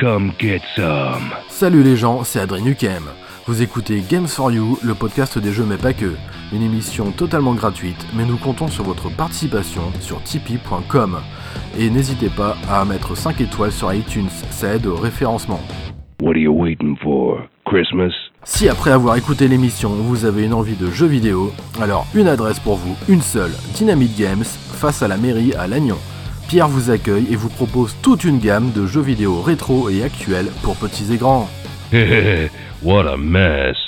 Come get some. Salut les gens, c'est Adrien Nukem. Vous écoutez Games for You, le podcast des jeux mais pas que. Une émission totalement gratuite, mais nous comptons sur votre participation sur tipeee.com. Et n'hésitez pas à mettre 5 étoiles sur iTunes, ça aide au référencement. What are you waiting for? Christmas? Si après avoir écouté l'émission, vous avez une envie de jeux vidéo, alors une adresse pour vous, une seule, Dynamite Games, face à la mairie à Lannion. Pierre vous accueille et vous propose toute une gamme de jeux vidéo rétro et actuels pour petits et grands. what a mess.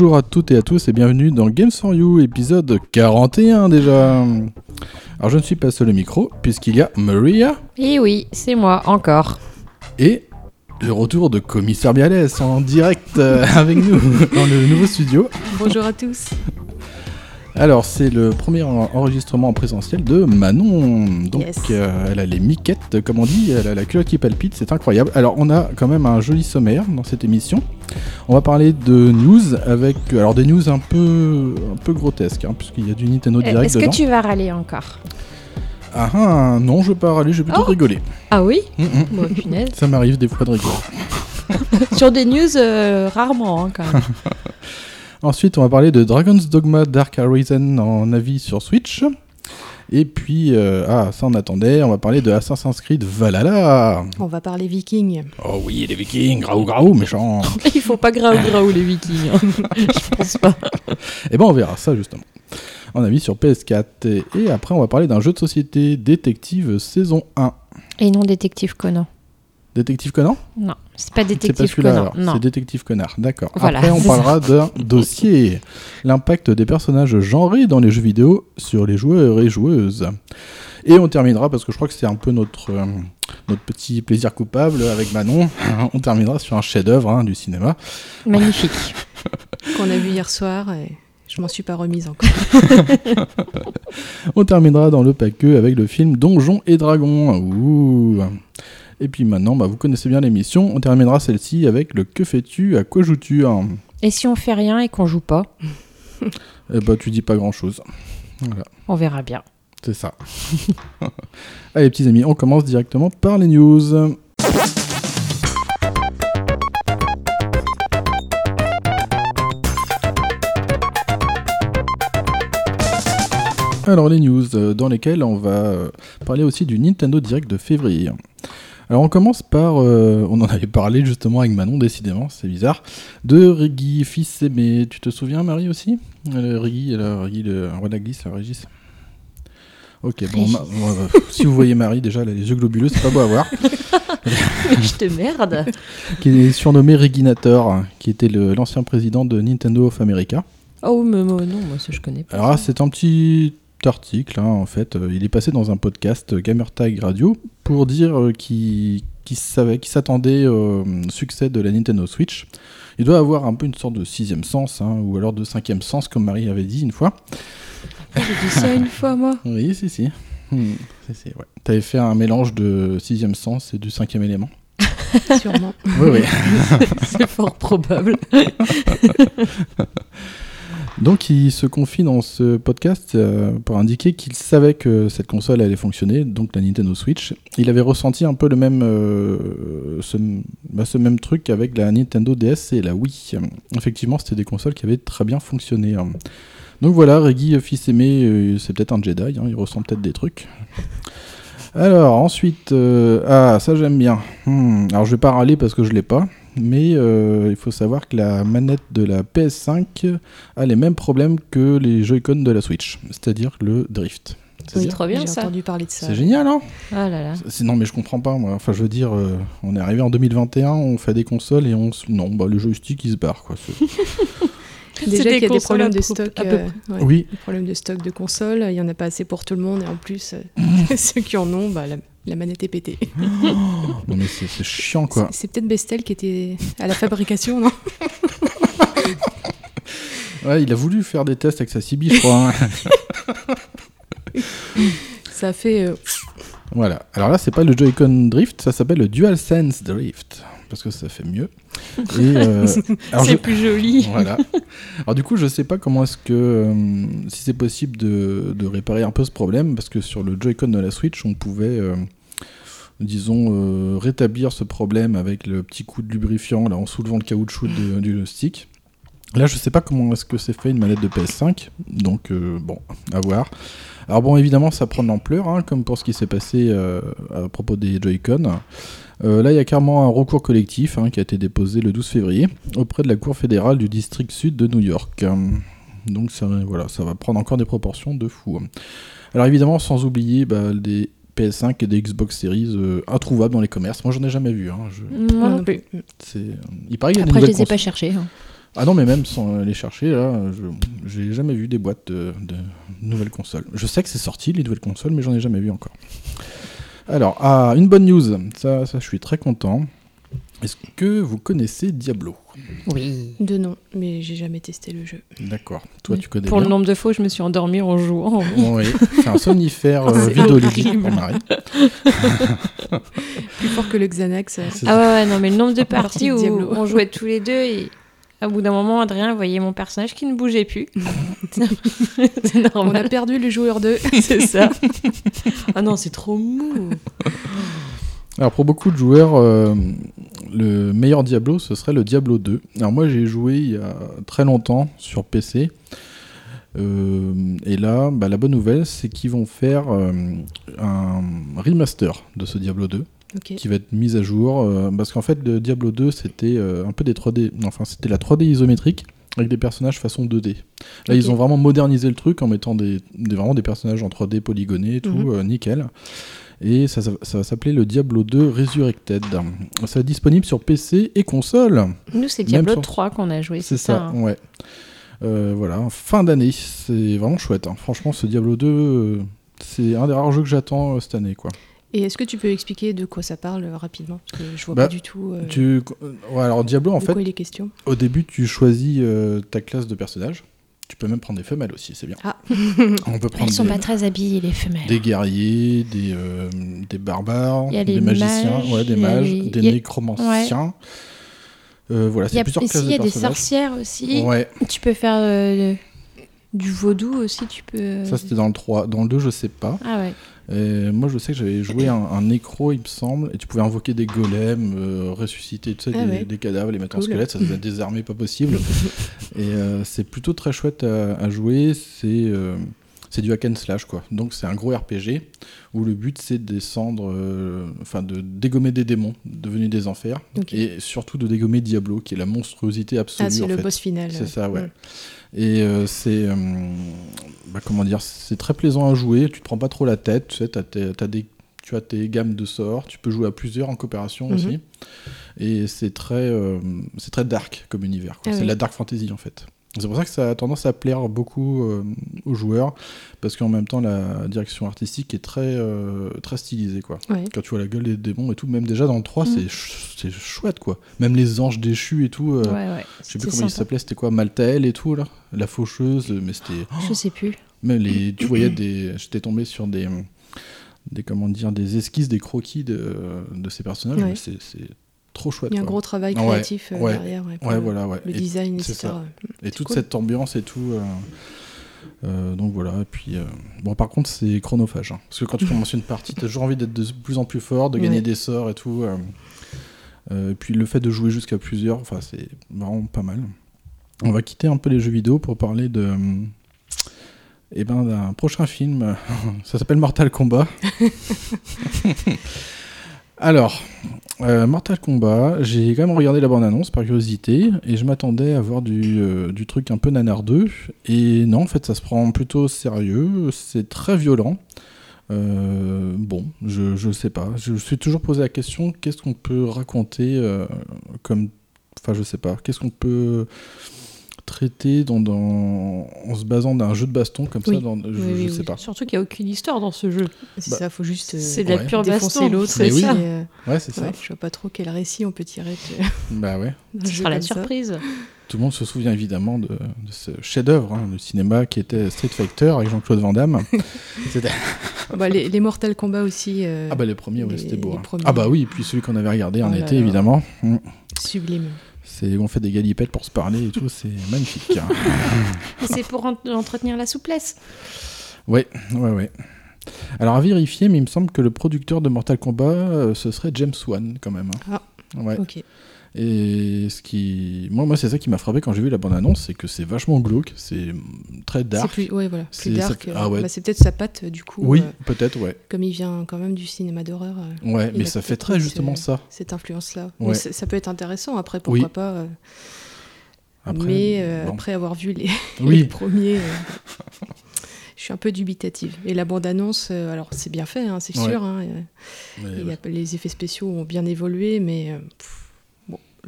Bonjour à toutes et à tous et bienvenue dans Games for You, épisode 41 déjà. Alors je ne suis pas seul au micro puisqu'il y a Maria Et oui, c'est moi, encore. et le retour de Commissaire Bialès en direct euh, avec nous dans le nouveau studio. Bonjour à tous. Alors c'est le premier en- enregistrement en présentiel de Manon. Donc Yes. euh, elle a les miquettes comme on dit, elle a la culotte qui palpite, c'est incroyable. Alors on a quand même un joli sommaire dans cette émission. On va parler de news avec alors des news un peu un peu grotesques hein, puisqu'il y a du Nintendo Direct Eh, Est-ce dedans. que tu vas râler encore Ah ah, non, je vais pas râler, je vais plutôt Oh. rigoler. Ah oui Mm, mm. Bon. Ça m'arrive des fois de rigoler. Sur des news, euh, rarement, hein, quand même. Ensuite, on va parler de Dragon's Dogma Dark Arisen en avis sur Switch. Et puis, euh, ah, ça on attendait, on va parler de Assassin's Creed Valhalla. On va parler viking. Oh oui, les vikings, graou graou, méchant. Il faut pas graou graou les vikings. hein. Je pense pas. Et ben on verra ça justement. En avis sur PS4. Et, et après, on va parler d'un jeu de société détective saison 1. Et non, détective Conan. Détective Conan Non, c'est pas pas détective celui-là Conan. alors, Non. c'est Détective Connard, d'accord. Voilà, Après, on parlera d'un dossier. L'impact des personnages genrés dans les jeux vidéo sur les joueurs et joueuses. Et on terminera, parce que je crois que c'est un peu notre, euh, notre petit plaisir coupable avec Manon, on terminera sur un chef-d'œuvre hein, du cinéma. Magnifique. Qu'on a vu hier soir et je m'en suis pas remise encore. On terminera dans le paqueux avec le film Donjons et Dragons. Ouh. Et puis maintenant, bah, vous connaissez bien l'émission, on terminera celle-ci avec le Que fais-tu À quoi joues-tu hein Et si on fait rien et qu'on joue pas Eh bah, tu dis pas grand-chose. Voilà. On verra bien. C'est ça. Allez, petits amis, on commence directement par les news. Alors, les news euh, dans lesquelles on va euh, parler aussi du Nintendo Direct de février. Alors, on commence par. euh, on en avait parlé justement avec Manon, décidément, c'est bizarre. De Reggie, fils aimé. Tu te souviens, Marie aussi? Le Reggie, le, Reggie, le roi de la glisse, le Régis. Ok, bon, ma- euh, si vous voyez Marie, déjà, elle a les yeux globuleux, c'est pas beau à voir. Je te merde. qui est surnommé Reginator, qui était l'ancien président de Nintendo of America. Oh, mais moi, non, moi, ça, je connais pas. Alors, c'est un petit article, hein, en fait. euh, il est passé dans un podcast euh, Gamertag Radio pour dire euh, qu'il qu'il savait, qu'il s'attendait au succès de la Nintendo Switch. Il doit avoir un peu une sorte de sixième sens, hein, ou alors de cinquième sens, comme Marie avait dit une fois. J'ai dit ça une fois, moi. Oui, si, si. Hmm, si, si, ouais. T'avais fait un mélange de sixième sens et du cinquième élément. Sûrement. Oui, oui. C'est fort probable. Donc il se confie dans ce podcast euh, pour indiquer qu'il savait que cette console allait fonctionner, donc la Nintendo Switch. Il avait ressenti un peu le même, euh, ce, bah, ce même truc avec la Nintendo DS et la Wii. Effectivement, c'était des consoles qui avaient très bien fonctionné. hein. Donc voilà, Reggie, fils aimé, euh, c'est peut-être un Jedi, hein, il ressent peut-être des trucs. Alors ensuite, euh, ah ça j'aime bien. Hmm, alors je vais pas râler parce que je l'ai pas, mais euh, il faut savoir que la manette de la PS5 a les mêmes problèmes que les Joy-Con de la Switch, c'est-à-dire le drift. C'est Oui, trop bien J'ai ça. entendu parler de ça. C'est génial, hein Ah là là. C'est- Non, mais je comprends pas, moi. Enfin, je veux dire, euh, on est arrivé en 2021, on fait des consoles et on... se- Non, bah, le joystick, il se barre, quoi. C'est- Déjà C'est qu'il y a des problèmes de stock. à peu euh, ouais, Oui, des problèmes de stock de consoles, il y en a pas assez pour tout le monde et en plus euh, ceux qui en ont, bah, la, la manette est pétée. non, mais c'est chiant, quoi. C'est peut-être Bestel qui était à la fabrication, non? Ouais, il a voulu faire des tests avec sa CB, je crois. hein. Ça fait euh, voilà. Alors là, c'est pas le Joy-Con Drift, ça s'appelle le DualSense Drift. Parce que ça fait mieux. Euh, je- C'est plus joli. Voilà. Alors du coup, je sais pas comment est-ce que euh, si c'est possible de, de réparer un peu ce problème parce que sur le Joy-Con de la Switch, on pouvait disons euh, rétablir ce problème avec le petit coup de lubrifiant là en soulevant le caoutchouc de- du stick. Là, je sais pas comment est-ce que c'est fait une manette de PS5, donc euh, bon, à voir. Alors bon, évidemment, ça prend de l'ampleur, hein, comme pour ce qui s'est passé euh, à propos des Joy-Con. Euh, là, il y a carrément un recours collectif hein, qui a été déposé le 12 février auprès de la Cour fédérale du district sud de New York. Donc ça, voilà, ça va prendre encore des proportions de fou. Alors évidemment, sans oublier bah, des PS5 et des Xbox Series euh, introuvables dans les commerces. Moi, j'en ai jamais vu. hein. Je- Moi non plus. c'est- Il paraît qu'il y a des Après, je les ai cons- pas cherchés. hein. Ah non, mais même sans les chercher, là, je j'ai jamais vu des boîtes de, de nouvelles consoles. Je sais que c'est sorti, les nouvelles consoles, mais j'en ai jamais vu encore. Alors, ah, une bonne news, ça, ça je suis très content. Est-ce que vous connaissez Diablo? Oui. de nom, mais j'ai jamais testé le jeu. D'accord, toi tu connais Pour le nombre de fois où je me suis endormie en jouant. Oui, c'est un somnifère euh, pour Marie. Plus fort que le Xanax. euh, Ah ouais, ouais, non, mais le nombre de parties où Diablo. on jouait tous les deux et à bout d'un moment, Adrien voyait mon personnage qui ne bougeait plus. c'est On normal. a perdu le joueur 2. C'est ça. ah non, c'est trop mou. Alors pour beaucoup de joueurs, euh, le meilleur Diablo, ce serait le Diablo 2. Alors moi j'ai joué il y a très longtemps sur PC. Euh, et là, bah, la bonne nouvelle, c'est qu'ils vont faire euh, un remaster de ce Diablo 2 Ok. qui va être mis à jour. parce qu'en fait, le Diablo 2, c'était un peu des 3D. Enfin, c'était la 3D isométrique avec des personnages façon 2D. Là, ils ont vraiment modernisé le truc en mettant des, des- vraiment des personnages en 3D polygonés et tout, Mhm. nickel. Et ça, ça- ça va s'appeler le Diablo 2 Resurrected. Ça va être disponible sur PC et console. Nous, c'est Diablo sur- 3 qu'on a joué, C'est c'est ça, ça. hein. ouais. Euh, voilà, fin d'année. C'est vraiment chouette. hein. Franchement, ce Diablo 2, euh, c'est un des rares jeux que j'attends euh, cette année. quoi. Et est-ce que tu peux expliquer de quoi ça parle rapidement? Parce que je vois Bah, pas du tout euh, Tu... ouais, alors Diablo, en de fait, quoi il est question. Au début, tu choisis euh, ta classe de personnage. Tu peux même prendre des femelles aussi, c'est bien. Ah. On peut prendre Elles sont des, pas très habillées, les femelles. des guerriers, des, euh, des barbares, des magiciens, mages, ouais, des mages, les- des a- nécromanciens. Euh, voilà, c'est plusieurs classes il y a de des sorcières aussi. Ouais, Tu peux faire euh, du vaudou aussi, tu peux... ça c'était dans le 3. Dans le 2, je sais pas. Ah ouais. Et moi, je sais que j'avais joué un, un nécro, il me semble, et tu pouvais invoquer des golems, euh, ressusciter tu sais, Ah des, ouais. des cadavres, les mettre en squelette, ça devait désarmer pas possible. et euh, c'est plutôt très chouette à, à jouer. C'est euh, c'est du hack and slash, quoi. Donc c'est un gros RPG où le but c'est de descendre, enfin de dégommer des démons devenus des enfers, et surtout de dégommer Diablo, qui est la monstruosité absolue. Ah, c'est le fait. boss final. C'est ça, ouais. mm. Et euh, c'est. euh, bah, comment dire C'est très plaisant à jouer, tu te prends pas trop la tête, tu sais, t'as tes- t'as des. Tu as tes gammes de sorts, tu peux jouer à plusieurs en coopération Mhm. aussi. Et c'est très, euh, c'est très dark comme univers. quoi. Ah c'est oui. la dark fantasy en fait. C'est pour ça que ça a tendance à plaire beaucoup euh, aux joueurs, parce qu'en même temps la direction artistique est très, euh, très stylisée. Quoi. Ouais. Quand tu vois la gueule des démons et tout, même déjà dans le 3, Mhm. c'est ch- c'est chouette quoi. Même les anges déchus et tout. euh, ouais, ouais. je sais plus comment il sympa. s'appelait, c'était quoi Maltael et tout là? La faucheuse, mais c'était. Je sais plus. Les, tu voyais des. J'étais tombé sur des. Des, comment dire, des esquisses, des croquis de, de ces personnages, mais c'est trop chouette. Il y a un gros travail créatif euh, ouais, derrière. ouais, voilà, ouais. Le Et, design, etc. ça. et toute cool. cette ambiance et tout. euh, euh, donc voilà, et puis. euh, bon, par contre, c'est chronophage. hein, parce que quand tu commences une partie, tu as toujours envie d'être de plus en plus fort, de gagner Ouais. des sorts et tout. euh, et puis le fait de jouer jusqu'à plusieurs, enfin, c'est vraiment pas mal. On va quitter un peu les jeux vidéo pour parler de. eh ben, d'un prochain film. Ça s'appelle Mortal Kombat. Alors, euh, Mortal Kombat, j'ai quand même regardé la bande-annonce par curiosité et je m'attendais à voir du, euh, du truc un peu nanardeux. Et non, en fait, ça se prend plutôt sérieux, c'est très violent. Euh, bon, je, je sais pas. Je me suis toujours posé la question qu'est-ce qu'on peut raconter comme. Enfin, je sais pas. Qu'est-ce qu'on peut dans, dans- en se basant d'un jeu de baston comme ça dans, Je, Oui, je oui, sais oui. pas. Surtout qu'il n'y a aucune histoire dans ce jeu. C'est Bah, ça, faut juste euh, C'est de la ouais. pure défoncer baston. l'autre. Oui. et, euh, Ouais, c'est ça. ouais, je vois pas trop quel récit on peut tirer de- Bah ouais. Ce sera la ça. surprise. Tout le monde se souvient évidemment de, de ce chef-d'œuvre hein, de cinéma qui était Street Fighter avec Jean-Claude Van Damme. C'était- Bah, les, les Mortal Kombat aussi, euh, ah bah les premiers, ouais, les- c'était beau. hein. Ah bah oui, et puis celui qu'on avait regardé en là été là. évidemment. Mm. sublime. C'est on fait des galipettes pour se parler et tout, c'est magnifique. hein. C'est pour en- entretenir la souplesse. ouais, ouais, ouais. Alors à vérifier, mais il me semble que le producteur de Mortal Kombat, euh, ce serait James Wan quand même. hein. Ouais. Ok. Et ce qui, moi, moi c'est ça qui m'a frappé quand j'ai vu la bande-annonce, c'est que c'est vachement glauque, c'est très C'est dark. plus, ouais, voilà, C'est- plus dark. c'est- euh, ah ouais. bah, c'est peut-être sa patte du coup. Oui, euh, peut-être, ouais. comme il vient quand même du cinéma d'horreur, euh, Ouais, mais a ça fait très justement ce- ça. cette influence-là. Ouais. Ça, peut être intéressant après, pourquoi Oui. pas. euh, Après, mais euh, bon. après avoir vu les, premiers, euh, je suis un peu dubitative. Et la bande-annonce, euh, alors c'est bien fait, hein, c'est sûr. hein, euh, les effets spéciaux ont bien évolué, mais euh, pff,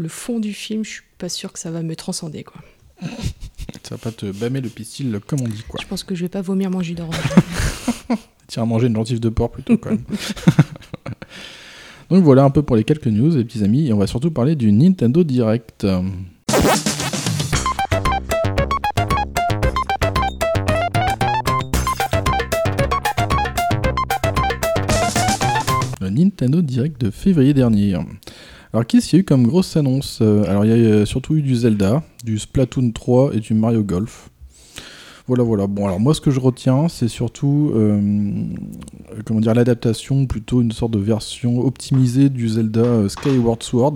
le fond du film, je suis pas sûre que ça va me transcender. Quoi. Ça va pas te bâmer le pistil comme on dit quoi. Je pense que je vais pas vomir mon jus d'orange. Tiens à manger une gencive de porc plutôt quand même. Donc voilà un peu pour les quelques news les petits amis et on va surtout parler du Nintendo Direct. Le Nintendo Direct de février dernier. Alors qu'est-ce qu'il y a eu comme grosse annonce Euh, Alors il y a euh, surtout eu du Zelda, du Splatoon 3 et du Mario Golf. Voilà, voilà. Bon, alors moi, ce que je retiens, c'est surtout, euh, comment dire, l'adaptation, plutôt une sorte de version optimisée du Zelda Skyward Sword,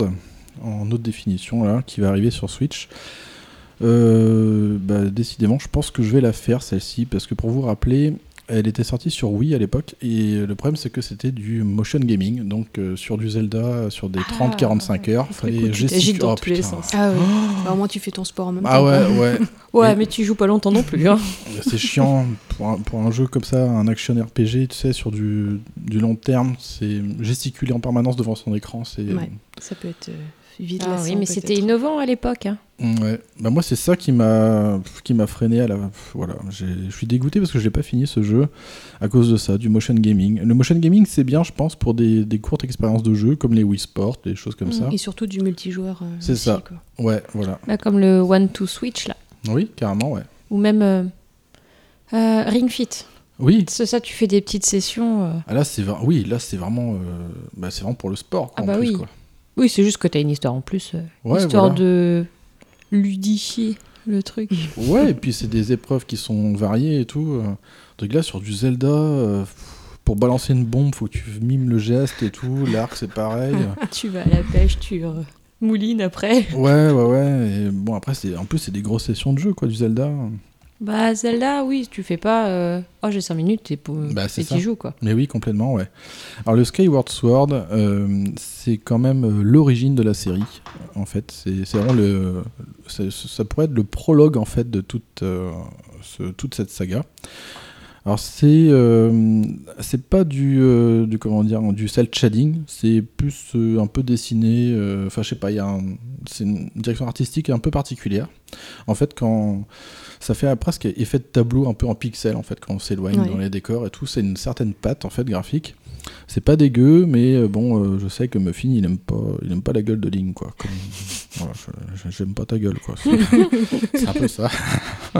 en haute définition, là, qui va arriver sur Switch. Bah, décidément, je pense que je vais la faire, celle-ci, parce que pour vous rappeler, elle était sortie sur Wii à l'époque, et le problème, c'est que c'était du motion gaming, donc euh, sur du Zelda, sur des Ah, 30-45 heures, le fallait gesticuler- dans Oh, tous les sens. ah ouais. Au moins tu fais ton sport en même Ah temps. ouais, quoi. ouais. Ouais, Et- mais tu joues pas longtemps non plus. Hein. C'est chiant pour un, pour un jeu comme ça, un action RPG, tu sais, sur du, du long terme, c'est gesticuler en permanence devant son écran, c'est... Ouais. Ça peut être euh, vite Ah lassant, oui, mais c'était innovant à l'époque. hein. Mm, Ouais. Bah moi c'est ça qui m'a qui m'a freiné à la voilà, j'ai- je suis dégoûté parce que je n'ai pas fini ce jeu à cause de ça, du motion gaming. Le motion gaming c'est bien je pense pour des, des courtes expériences de jeu comme les Wii Sport, des choses comme ça. Et surtout du multijoueur. euh, C'est ça. quoi. Ouais, voilà. Bah, comme le One to Switch là. Oui, carrément, ouais. Ou même euh, euh, Ring Fit. Oui. C'est ça, tu fais des petites sessions. euh. Ah, là c'est oui, là c'est vraiment euh, bah, c'est vraiment pour le sport Ah en bah plus, oui. quoi. Oui, c'est juste que t'as une histoire en plus. euh, Ouais, histoire voilà. de ludifier le truc. Ouais, et puis c'est des épreuves qui sont variées et tout. euh. Donc là, sur du Zelda, euh, pour balancer une bombe, faut que tu mimes le geste et tout. L'arc, c'est pareil. tu vas à la pêche, tu moulines après. ouais, ouais, ouais. Et bon, après, c'est en plus, c'est des grosses sessions de jeu, quoi, du Zelda. Bah, Zelda, oui, tu fais pas. euh, Oh, j'ai 5 minutes et, pour... Bah, c'est et tu joues quoi. Mais oui, complètement, ouais. Alors, le Skyward Sword, euh, c'est quand même euh, l'origine de la série, en fait. C'est c'est vraiment le. Ça pourrait être le prologue, en fait, de toute, euh, ce- toute cette saga. Alors, c'est. euh, c'est pas du, euh, du. Comment dire Du cel shading, c'est plus euh, un peu dessiné. Enfin, je sais pas, il y a C'est une direction artistique un peu particulière. En fait, quand. Ça fait presque effet de tableau un peu en pixel en fait quand on s'éloigne Ouais. dans les décors et tout. C'est une certaine patte en fait graphique. C'est pas dégueu, mais euh, bon, euh, je sais que Muffin il aime pas, il aime pas la gueule de Link quoi. Comme, voilà, j'aime pas ta gueule quoi. C'est c'est un peu ça.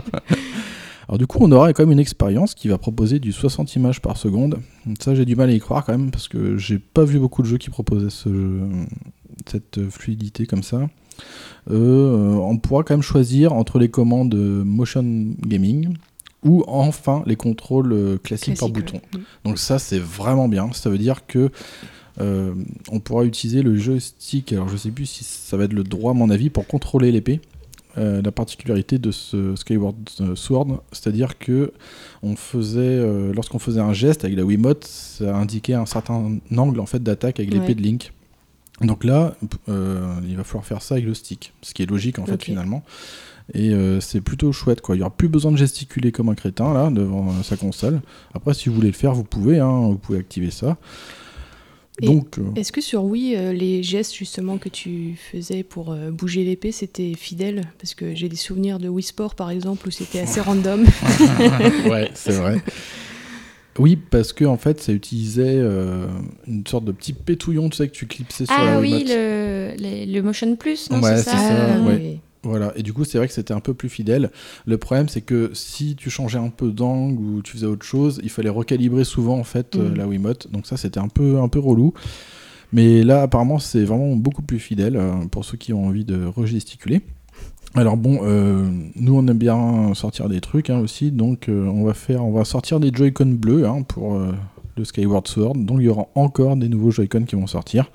Alors du coup, on aura quand même une expérience qui va proposer du 60 images par seconde. Ça, j'ai du mal à y croire quand même parce que j'ai pas vu beaucoup de jeux qui proposaient ce, cette fluidité comme ça. Euh, on pourra quand même choisir entre les commandes motion gaming ou enfin les contrôles euh, classiques par bouton. ouais. Donc ça c'est vraiment bien. Ça veut dire que euh, on pourra utiliser le joystick. Alors je sais plus si ça va être le droit à mon avis pour contrôler l'épée. euh, la particularité de ce Skyward euh, Sword, c'est-à-dire que on faisait, euh, lorsqu'on faisait un geste avec la Wiimote, ça indiquait un certain angle en fait d'attaque avec l'épée Ouais. de Link. Donc là, euh, il va falloir faire ça avec le stick, ce qui est logique en fait finalement. Et euh, c'est plutôt chouette quoi. Il n'y aura plus besoin de gesticuler comme un crétin là devant euh, sa console. Après, si vous voulez le faire, vous pouvez, hein, vous pouvez activer ça. Et Donc, Est-ce que sur Wii, les gestes justement que tu faisais pour bouger l'épée, c'était fidèle? Parce que j'ai des souvenirs de Wii Sport par exemple où c'était assez random. ouais, c'est vrai. Oui, parce que en fait, ça utilisait euh, une sorte de petit pétouillon, tu sais, que tu clipsais sur Ah la oui, le, le, le Motion Plus, non Ouais, c'est ça, ça, ouais. oui. Voilà, et du coup, c'est vrai que c'était un peu plus fidèle. Le problème, c'est que si tu changeais un peu d'angle ou tu faisais autre chose, il fallait recalibrer souvent en fait euh, Mhm. la Wiimote. Donc ça, c'était un peu un peu relou. Mais là, apparemment, c'est vraiment beaucoup plus fidèle euh, pour ceux qui ont envie de regesticuler. Alors bon, euh, nous on aime bien sortir des trucs hein, aussi, donc euh, on va faire, on va sortir des Joy-Con bleus hein, pour euh, le Skyward Sword. Donc il y aura encore des nouveaux Joy-Con qui vont sortir.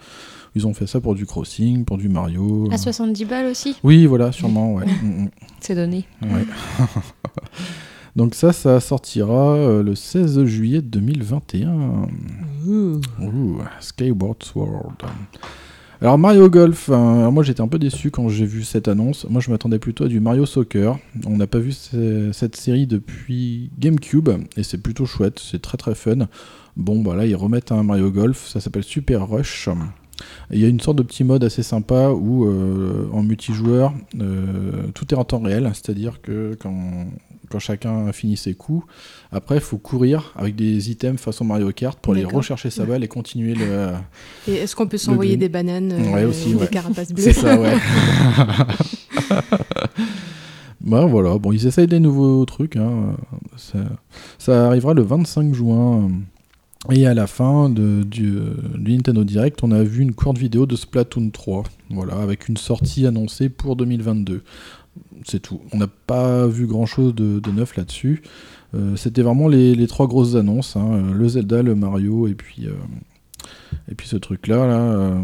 Ils ont fait ça pour du Crossing, pour du Mario. À 70 balles aussi, Oui, voilà, sûrement, ouais. Mm, mm. c'est donné. Ouais. Donc ça, ça sortira le 16 juillet 2021. Ouh, Skyward Sword. Alors Mario Golf, alors moi j'étais un peu déçu quand j'ai vu cette annonce. Moi je m'attendais plutôt à du Mario Soccer. On n'a pas vu ce- cette série depuis GameCube et c'est plutôt chouette, c'est très très fun. Bon bah là ils remettent un Mario Golf, ça s'appelle Super Rush. Il y a une sorte de petit mode assez sympa où euh, en multijoueur euh, tout est en temps réel, c'est-à-dire que quand, quand chacun a fini ses coups, après il faut courir avec des items façon Mario Kart pour aller rechercher sa balle et continuer le, Et est-ce qu'on peut s'envoyer des bananes, euh, Ouais, aussi, des carapaces bleues C'est ça, ouais. bah voilà, bon, ils essayent des nouveaux trucs. hein. Ça, ça arrivera le 25 juin. Et à la fin de, du, du Nintendo Direct, on a vu une courte vidéo de Splatoon 3. Voilà, avec une sortie annoncée pour 2022. C'est tout. On n'a pas vu grand chose de, neuf là-dessus. Euh, C'était vraiment les, trois grosses annonces hein. le Zelda, le Mario et puis, euh, ce truc-là. Là, euh.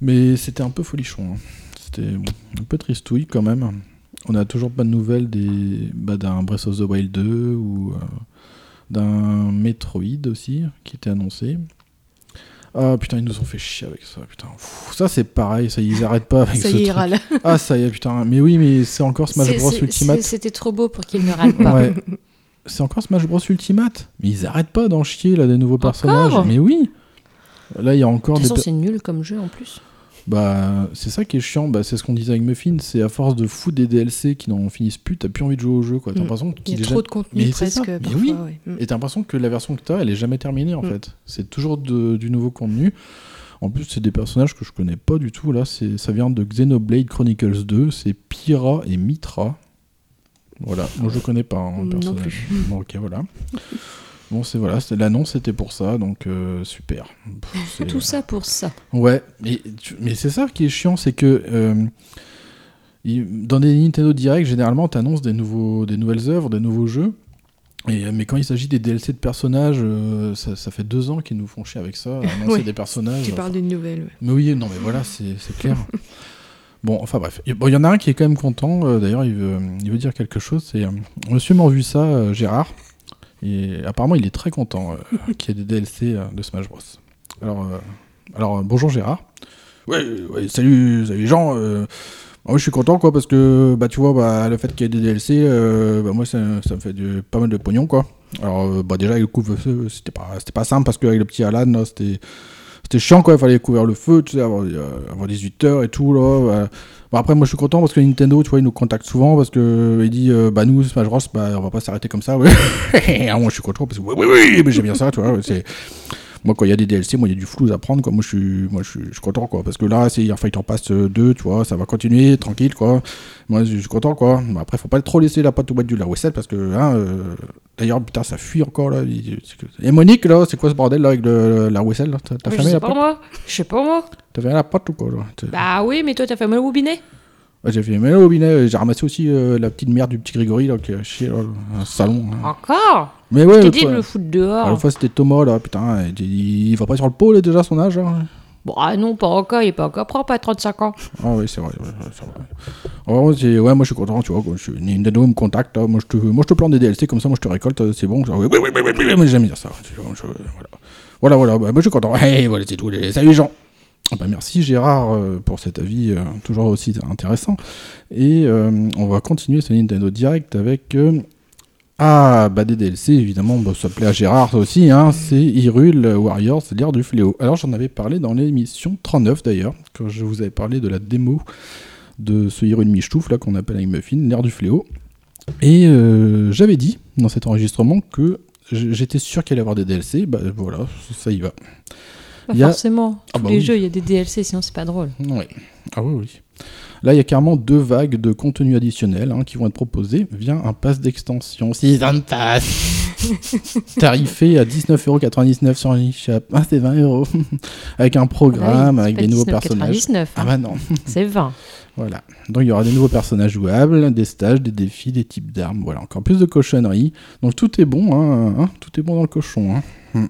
Mais c'était un peu folichon. hein. C'était un peu tristouille quand même. On n'a toujours pas de nouvelles bah, d'un Breath of the Wild 2 ou euh, d'un Metroid aussi qui était annoncé. Ah putain, ils nous ont fait chier avec ça. Putain, Pff, ça c'est pareil, ça ils arrêtent pas avec Ça ce y truc. râle. Ah ça y est, putain. Mais oui, mais c'est encore Smash Bros Ultimate. C'était trop beau pour qu'il ne râle pas. Ouais. C'est encore Smash Bros Ultimate. Mais ils arrêtent pas d'en chier là des nouveaux personnages. Mais oui. Là, il y a encore De toute façon, c'est nul comme jeu en plus. Bah, c'est ça qui est chiant, bah, c'est ce qu'on disait avec Muffin, c'est à force de foutre des DLC qui n'en finissent plus, t'as plus envie de jouer au jeu, quoi. T'as Mm. l'impression Il qu'il y est a trop jamais- de contenu Mais presque mais parfois. oui. ouais. Mm. Et t'as l'impression que la version que t'as, elle est jamais terminée, en Mm. fait. C'est toujours de- du nouveau contenu. En plus, c'est des personnages que je connais pas du tout, là. C'est, ça vient de Xenoblade Chronicles 2, c'est Pyra et Mitra. Voilà, moi je connais pas, hein, Non personnage. Bon, ok, voilà. Bon, c'est voilà, l'annonce était pour ça, donc euh, super. Pff, c'est- Tout ça pour ça. Ouais, mais, mais c'est ça qui est chiant, c'est que euh, dans des Nintendo Direct, généralement, tu annonces des, nouveaux, des nouvelles œuvres, des nouveaux jeux. Et, euh, mais quand il s'agit des DLC de personnages, euh, ça, ça fait deux ans qu'ils nous font chier avec ça, annoncer Ouais, des personnages. Tu parles d'une nouvelle. ouais. Mais oui, non, mais voilà, c'est clair. bon, enfin bref. Il bon, y en a un qui est quand même content, euh, d'ailleurs, il veut, il veut dire quelque chose. C'est euh, Monsieur m'en vu ça, euh, Gérard. Et apparemment, il est très content euh, qu'il y ait des DLC euh, de Smash Bros. Alors, euh, alors euh, bonjour Gérard. Ouais, ouais, salut, salut gens. euh, moi, je suis content, quoi, parce que, bah, tu vois, bah, le fait qu'il y ait des DLC, euh, bah, moi, ça, ça me fait du- pas mal de pognon, quoi. Alors, euh, bah, déjà, avec le couvre-feu, c'était pas, c'était pas simple, parce qu'avec le petit Alan, c'était, c'était chiant, quoi. Il fallait couvrir le feu, tu sais, avant, euh, avant 18h et tout, là. bah. Bon, après, moi, je suis content parce que Nintendo, tu vois, ils nous contactent souvent parce que euh, il dit, euh, bah, nous, Smash Bros, bah, on va pas s'arrêter comme ça, ouais. Moi, je suis content parce que, oui, oui, oui, mais j'aime bien ça, tu vois, c'est. Moi, quand il y a des DLC, moi, il y a du flou à prendre, quoi. Moi, je suis, moi, je suis, je suis content, quoi. Parce que là, c'est un Fighter Pass 2, tu vois, ça va continuer, tranquille, quoi. Moi, je suis content, quoi. Mais après, faut pas trop laisser la patte au bout du la vaisselle parce que, hein, euh, d'ailleurs, putain, ça fuit encore, là. Et Monique, là, c'est quoi ce bordel, là, avec le, la vaisselle, là? T'as fermé sais la porte moi. Je sais pas moi. T'as fermé la porte ou quoi, là? Bah oui, mais toi, t'as fait mal au robinet. Ouais, J'ai fait, mais au robinet, j'ai ramassé aussi euh, la petite merde du petit Grégory, là, qui a chié, là, le salon. hein. Encore? Mais ouais, Je t'ai l'autre dit de le foutre Ah, dehors. l'autre fois, c'était Thomas, là, putain, il, va pas sur le pôle, déjà, son âge, hein. Bon, ah non, pas encore, il est pas encore propre à 35 ans. Ah oui, c'est vrai. c'est vrai. Ouais, moi je suis content, tu vois. Je, Nintendo me contacte, là, moi, je te, moi je te plante des DLC, comme ça, moi je te récolte, euh, c'est bon. Oui, oui, oui, oui, oui, mais j'aime bien ça. je- voilà, voilà, voilà bah, moi je suis content. Hey, voilà, c'est tout. les- Salut les gens. Ah bah, merci Gérard euh, pour cet avis euh, toujours aussi intéressant. Et euh, on va continuer ce Nintendo Direct avec. Ah, bah des DLC évidemment, bah, ça plaît à Gérard aussi, hein, c'est Hyrule Warriors, l'ère du fléau. Alors j'en avais parlé dans l'émission 39 d'ailleurs, quand je vous avais parlé de la démo de ce Hyrule Michtouf là qu'on appelle Muffin, l'ère du fléau. Et euh, j'avais dit dans cet enregistrement que j'étais sûr qu'il allait y avoir des DLC, bah voilà, ça y va. Y a- forcément. Ah Tous bah les oui. jeux, il y a des DLC, sinon c'est pas drôle. Ouais. Ah oui, oui. Là, il y a carrément deux vagues de contenu additionnel hein, qui vont être proposés via un pass d'extension. Season Pass Tarifé à 19,99€ sur l'eShop. Ah, c'est 20 euros. avec un programme, Ah avec des nouveaux personnages. 19,99, Ah hein. bah non. C'est 20. Voilà. Donc il y aura des nouveaux personnages jouables, des stages, des défis, des types d'armes. Voilà, encore plus de cochonneries. Donc tout est bon, hein, hein, tout est bon dans le cochon. hein.